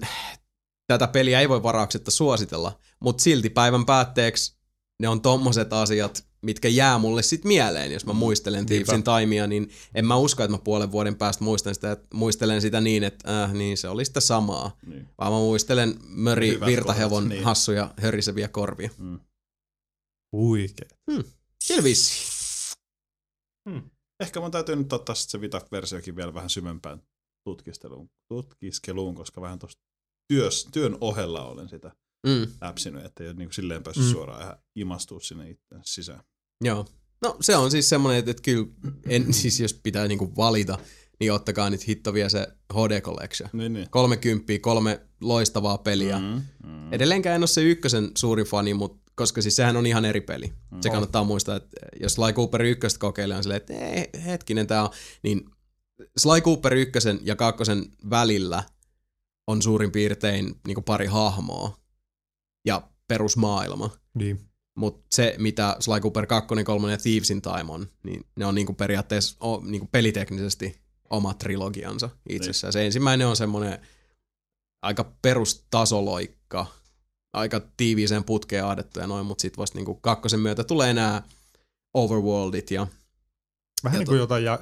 A: tätä peliä ei voi varauksetta suositella, mutta silti päivän päätteeksi ne on tommoset asiat, mitkä jää mulle sit mieleen, jos mä mm. muistelen Thievesin taimia, niin en mä usko, että mä puolen vuoden päästä muistan sitä, että muistelen sitä niin, että äh, niin se oli sitä samaa. Niin. Vaan mä muistelen Möri Hyvät Virtahevon kohdat, niin. hassuja höriseviä korvia. Mm.
D: Huikea.
A: Hmm. Sillä
C: hmm. Ehkä mun täytyy nyt ottaa se Vita-versiokin vielä vähän syvempään tutkiskeluun, tutkiskeluun koska vähän tuosta työn ohella olen sitä mm. läpsinyt, että ei ole niin silleen päässyt mm. suoraan ihan imastua sinne itse sisään.
A: Joo. No se on siis semmoinen, että, että kyllä, en, siis jos pitää niinku valita, niin ottakaa nyt hitto vielä se HD Collection.
C: Niin, niin.
A: 30, kolme loistavaa peliä. Mm, mm. Edelleenkään en ole se ykkösen suurin fani, mutta koska siis sehän on ihan eri peli. Mm. Se kannattaa muistaa, että jos Sly Cooper ykköstä kokeilee, on silleen, että ei, hetkinen tää on, niin Sly Cooper ykkösen ja kakkosen välillä on suurin piirtein niin pari hahmoa ja perusmaailma.
D: Niin.
A: Mutta se, mitä Sly Cooper 2, 3 ja Thievesin Time on, niin ne on niinku periaatteessa o, niinku peliteknisesti oma trilogiansa itsessään. Niin. Se ensimmäinen on semmoinen aika perustasoloikka, aika tiiviiseen putkeen ahdettu ja noin, mutta sitten vasta niinku kakkosen myötä tulee nämä overworldit ja
D: Vähän ja niin kuin jotain ja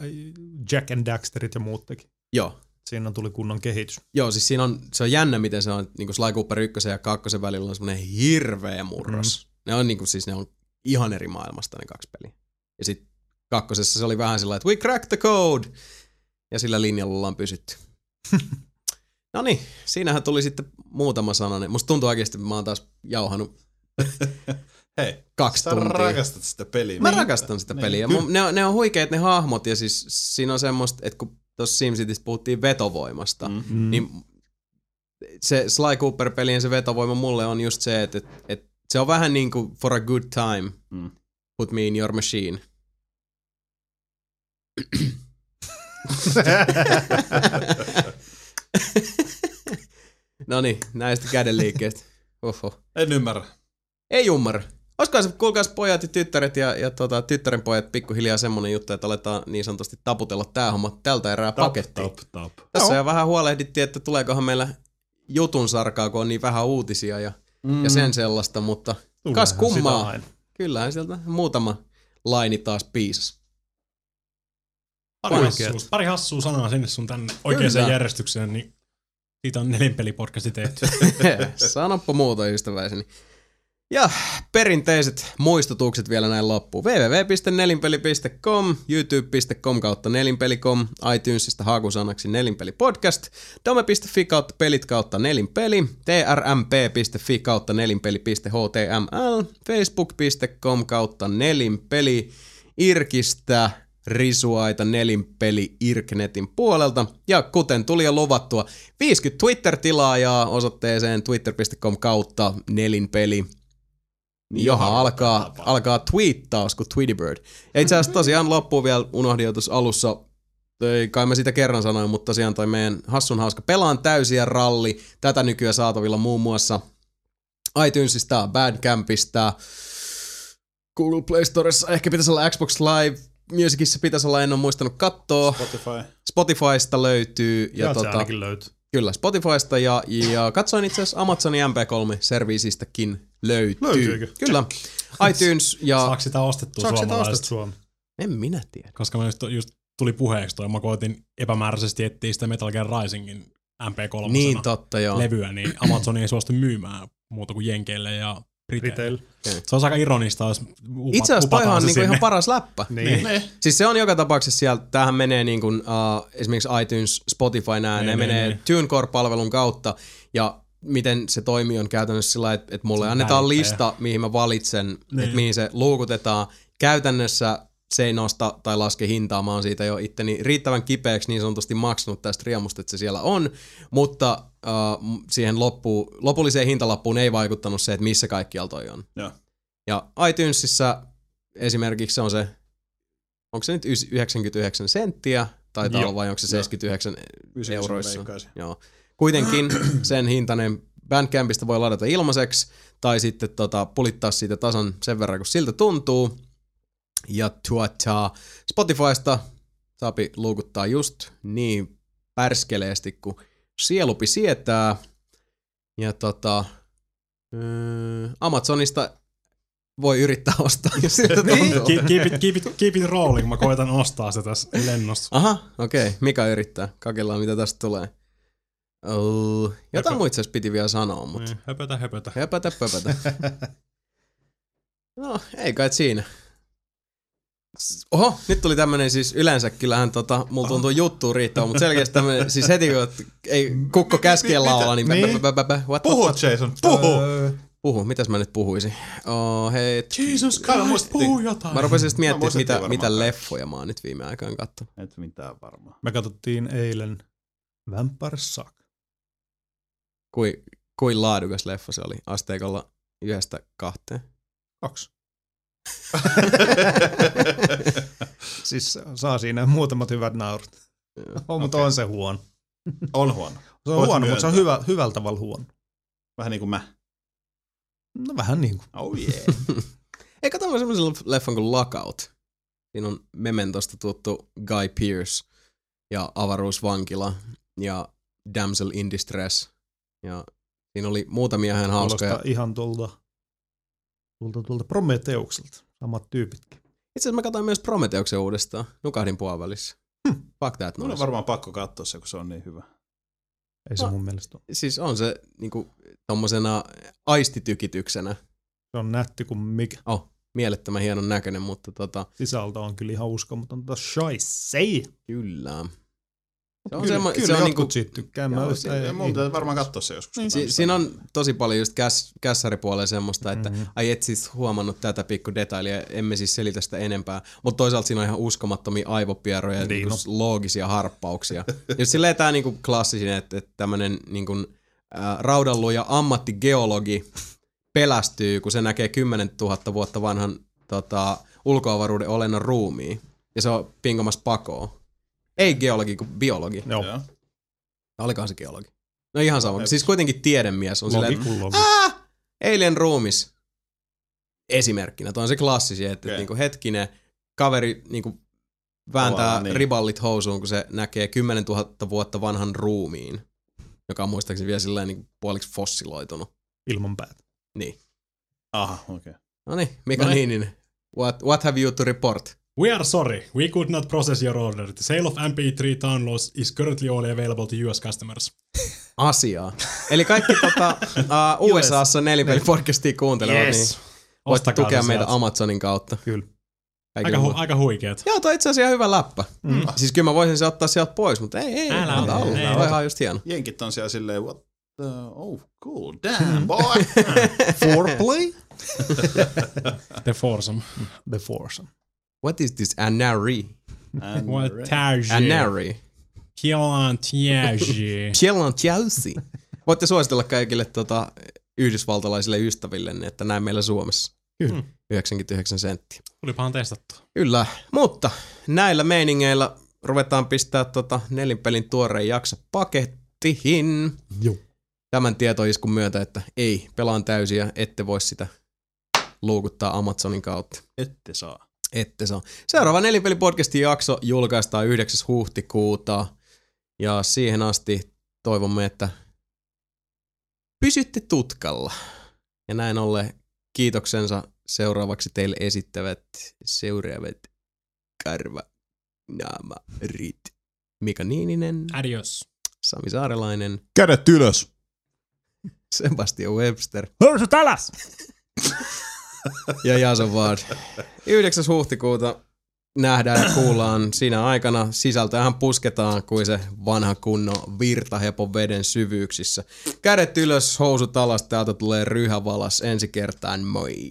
D: Jack and Daxterit ja muut teki.
A: Joo,
D: Siinä tuli kunnon kehitys.
A: Joo, siis siinä on, se on jännä, miten se on, niin kuin Sly Cooper 1 ja 2 välillä on semmoinen hirveä murros. Mm. Ne on niin kuin, siis ne on ihan eri maailmasta ne kaksi peliä. Ja sitten kakkosessa se oli vähän sillä että we cracked the code! Ja sillä linjalla ollaan pysytty. no niin, siinähän tuli sitten muutama sananen. Musta tuntuu oikeasti, että mä oon taas jauhanut
C: Hei,
A: kaksi
C: sä
A: tuntia.
C: rakastat sitä peliä.
A: Mä rakastan sitä niin. peliä. Mun, ne, ne on huikeet ne hahmot ja siis siinä on semmoista, että kun tuossa SimCityssä puhuttiin vetovoimasta, mm-hmm. niin se Sly Cooper-pelien se vetovoima mulle on just se, että, että, että se on vähän niin kuin for a good time, mm. put me in your machine. no niin, näistä kädenliikkeistä. Oho.
C: En ymmärrä.
A: Ei ymmärrä. Olisiko se, kuulkaas pojat ja tyttäret ja, ja tota, tyttären pojat pikkuhiljaa semmonen juttu, että aletaan niin sanotusti taputella tää homma tältä erää tap, pakettiin.
C: Tap, tap.
A: Tässä no. jo vähän huolehdittiin, että tuleekohan meillä jutun sarkaa, kun on niin vähän uutisia ja, mm. ja sen sellaista, mutta Tuleehan kas kummaa. Kyllähän sieltä muutama, laini taas piisas.
B: Pari hassua, pari hassua sanaa sinne sun tänne oikeaan
A: Kyllä.
B: järjestykseen, niin siitä on nelinpelipodcasti tehty.
A: Sanoppa muuta ystäväiseni. Ja perinteiset muistutukset vielä näin loppuun. www.nelinpeli.com, youtube.com kautta nelinpeli.com, iTunesista hakusanaksi nelinpelipodcast, dome.fi kautta pelit kautta nelinpeli, trmp.fi kautta nelinpeli.html, facebook.com kautta nelinpeli, irkistä risuaita nelinpeli Irknetin puolelta. Ja kuten tuli jo luvattua, 50 Twitter-tilaajaa osoitteeseen twitter.com kautta nelinpeli. Johan alkaa, alkaa twiittaus kuin Tweetybird. Ja itse asiassa tosiaan loppuun vielä unohdin alussa, ei kai mä sitä kerran sanoin, mutta tosiaan toi meidän hassun hauska pelaan täysiä ralli. Tätä nykyään saatavilla muun muassa iTunesista, Bandcampista, Google Play Storessa, ehkä pitäisi olla Xbox Live, Musicissa pitäisi olla, en ole muistanut katsoa.
C: Spotify.
A: Spotifysta löytyy. Ja
D: Ja
A: tota,
D: löytyy.
A: Kyllä, Spotifysta ja, ja katsoin itse asiassa Amazonin MP3-serviisistäkin löytyy.
D: Löytyykö?
A: Kyllä. iTunes ja...
B: Saako sitä ostettua
D: Saako sitä
B: suomalaiset?
D: ostet Suomi?
A: En minä tiedä.
B: Koska mä just, just tuli puheeksi toi, mä koitin epämääräisesti etsiä sitä Metal Gear Risingin MP3
A: Niin totta, joo.
B: levyä, niin Amazon ei suostu myymään muuta kuin Jenkeille ja
D: Retail.
B: Se on aika ironista, jos upa,
A: Itse asiassa toihan on niinku ihan paras läppä.
D: Niin.
C: Ne.
A: Siis se on joka tapauksessa siellä, tämähän menee niin kuin, uh, esimerkiksi iTunes, Spotify, nää,
B: Niin,
A: ne
B: niin,
A: menee
B: niin.
A: TuneCore-palvelun kautta, ja miten se toimii on käytännössä sillä, että, että mulle
B: Se
A: annetaan
B: välittäjä.
A: lista, mihin mä valitsen,
B: Niin.
A: että mihin se luukutetaan. Käytännössä se ei nosta tai laske hintaa, mä oon siitä jo itteni riittävän kipeäksi niin sanotusti maksanut tästä riemusta, että se siellä on, mutta uh, siihen loppuun, lopulliseen hintalappuun ei vaikuttanut se, että missä kaikkialla toi on.
C: Joo.
A: Ja iTunesissa esimerkiksi se on se, onko se nyt ys- 99 senttiä,
B: Joo.
A: olla vai onko se 79 euroissa.
C: veikkaisin.
A: Joo. Kuitenkin sen hintainen Bandcampista voi ladata ilmaiseksi, tai sitten tota, pulittaa siitä tasan sen verran, kun siltä tuntuu. Ja tuota, Spotifysta saapi luukuttaa just niin pärskeleesti, kuin sielupi sietää. Ja tota, Amazonista voi yrittää ostaa, jos siltä tuntuu.
B: Keep, keep, it, keep, it, keep it rolling, mä koitan ostaa se tässä lennossa.
A: Aha, okei. Okay. Mika yrittää. Kakellaan, mitä tästä tulee. Oh, jotain muita piti vielä sanoa, mutta
B: Niin, höpötä, höpötä.
A: höpätä, pöpätä. No, ei kai siinä. Oho, nyt tuli tämmönen siis yleensä kyllähän tota, mulla tuntuu juttu riittävä, mutta selkeästi tämmönen, siis heti kun ei kukko käskien laulaa, niin,
D: Niin.
A: bä, bä, bä, bä, what,
C: Puhu,
A: what, what?
C: Jason, puhu!
A: Puhu, mitäs mä nyt puhuisin? Oh, hei,
B: Jesus
C: Kai mä muistettiin.
B: puhuu jotain.
A: mä rupesin sitten miettimään, mitä, mitä leffoja mä oon nyt viime aikoina katsonut.
C: Et mitään varmaan.
D: me katsottiin eilen Vampire Suck.
A: Kui, kuin laadukas leffa se oli asteikolla yhdestä kahteen.
D: Kaksi. siis saa siinä muutamat hyvät naurut. Oh, mutta on se huono.
C: On huono.
D: Se on
C: Voit
D: huono, mutta se on hyvä, hyvällä tavalla huono.
C: Vähän niin kuin mä.
D: No vähän niin kuin.
C: Oh yeah.
A: Ei katsomaan semmoisen leffan kuin Lockout. Siinä on Mementosta tuttu Guy Pearce ja avaruusvankila ja Damsel in Distress. Ja siinä oli muutamia ihan hauskoja.
D: Kuulostaa ihan tuolta, tuolta, tuolta Prometeukselta. Samat tyypitkin.
A: Itse asiassa mä katsoin myös Prometeuksen uudestaan. Nukahdin puolivälissä.
D: Hm.
A: Fuck that
C: Mun on varmaan pakko katsoa se, kun se on niin hyvä.
D: Ei se
A: No.
D: mun mielestä ole.
A: Siis on se niinku tommosena aistitukityksenä.
D: Se on nätti kuin mikä.
A: Oh, mielettömän hienon näköinen, mutta tota,
D: Sisältä on kyllä ihan uskomatonta shaisei.
A: kyllä. Se on,
D: Kyllä,
A: semmo,
D: kyllä
A: se on
D: jotkut
A: niinku,
D: siitä tykkää. Mä
A: Joo,
D: just,
A: se-
D: ei,
C: Mun pitää varmaan katsoa se joskus. kun
A: Si- siinä on tosi paljon just käs, kässäripuolella semmoista, että
D: Mhm.
A: ai et siis huomannut tätä pikku detailia, emme siis selitä sitä enempää. Mutta toisaalta siinä on ihan uskomattomia aivopieroja ja
D: Niin,
A: niinku
D: no.
A: loogisia harppauksia. Just silleen tää niinku klassisin, että, että tämmönen niinku, äh, raudanluja ammattigeologi pelästyy, kun se näkee 10 000 vuotta vanhan tota, ulkoavaruuden olennon ruumiin. Ja se on pingomassa pakoon. Ei geologi, kuin biologi.
D: Joo.
C: Joo.
A: Tai Olikohan se geologi? No ihan sama. Siis kuitenkin tiedemies on
D: Logi
A: silleen,
D: logi.
A: Alien ruumis. Esimerkkinä. Tuo on se klassisi, että okay. niinku hetkinen, kaveri niinku vääntää
C: Tavallaan
A: niin.
C: niin.
A: riballit housuun, kun se näkee 10 000 vuotta vanhan ruumiin, joka on muistaakseni vielä silleen niinku puoliksi fossiloitunut.
D: Ilman päätä.
A: Niin.
C: Aha, okei. Okay.
A: No niin, Mika
C: Noniin.
A: Niininen. What, what have you to report?
B: We are sorry. We could not process your order. The sale of MP3 downloads is currently only available to US customers.
A: Asiaa. Eli kaikki tota, uh, USAssa nelipelipodcastia kuuntelevat,
E: Yes.
A: niin voitte
B: Ostakaa
A: tukea meitä
B: sieltä.
A: Amazonin kautta.
D: Kyllä.
B: Aika, hu- aika huikeet.
A: Joo, toi itse asiassa hyvä läppä. Mm. Siis kyllä mä voisin se ottaa sieltä pois, mutta ei, ei,
B: Älä
A: ota olla.
B: ei ota.
A: ihan just hieno.
C: Jenkit on siellä silleen, what the, oh cool, damn boy.
D: Foreplay?
B: The foursome.
D: The foursome.
A: What is this anari? Anari.
B: Kielan Tiage.
A: Siellä on Chelsea. Voitte suositella kaikille tota, yhdysvaltalaisille ystävillenne, että näin meillä Suomessa.
D: Kyllä.
A: 99 senttiä.
B: Tulipahan testattu.
A: Kyllä, mutta näillä meiningeillä ruvetaan pistää tota nelinpelin tuoreen jakso pakettiin.
D: Joo.
A: Tämän tietoiskun myötä, että ei, pelaan täysiä, ette voi sitä luukuttaa Amazonin kautta.
C: Ette saa.
A: Ette saa. Seuraava Nelinpeli-podcastin jakso julkaistaan 9. huhtikuuta. Ja siihen asti toivomme, että pysytte tutkalla. Ja näin ollen kiitoksensa seuraavaksi teille esittävät seuraavat Karva Naamarit. Mika Niininen,
B: Adios.
A: Sami Saarelainen,
C: Kädet ylös.
A: Sebastian Webster
E: Housut alas!
A: ja Jason Ward. 9. huhtikuuta nähdään ja kuullaan siinä aikana. Sisältöähän pusketaan kuin se vanha kunnon virtahepon veden syvyyksissä. Kädet ylös, housut alas, täältä tulee ryhävalas ensi kertaan, moi!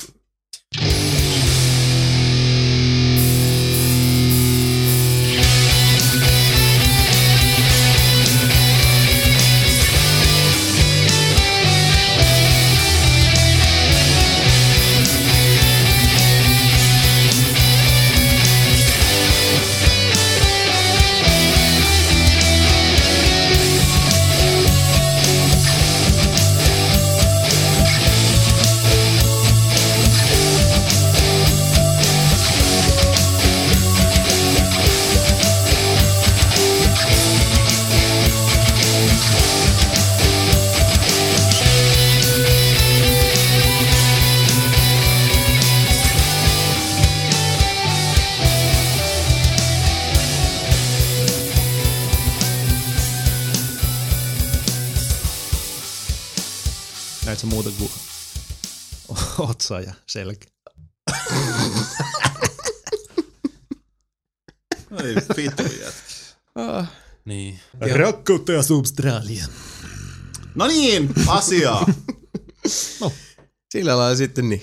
D: Otsa ja selkä.
C: Ei vitu jätkä.
A: Ah,
B: Niin.
D: Rakkautta ja substraalia.
C: No niin, asiaa.
A: sillä lailla sitten niin.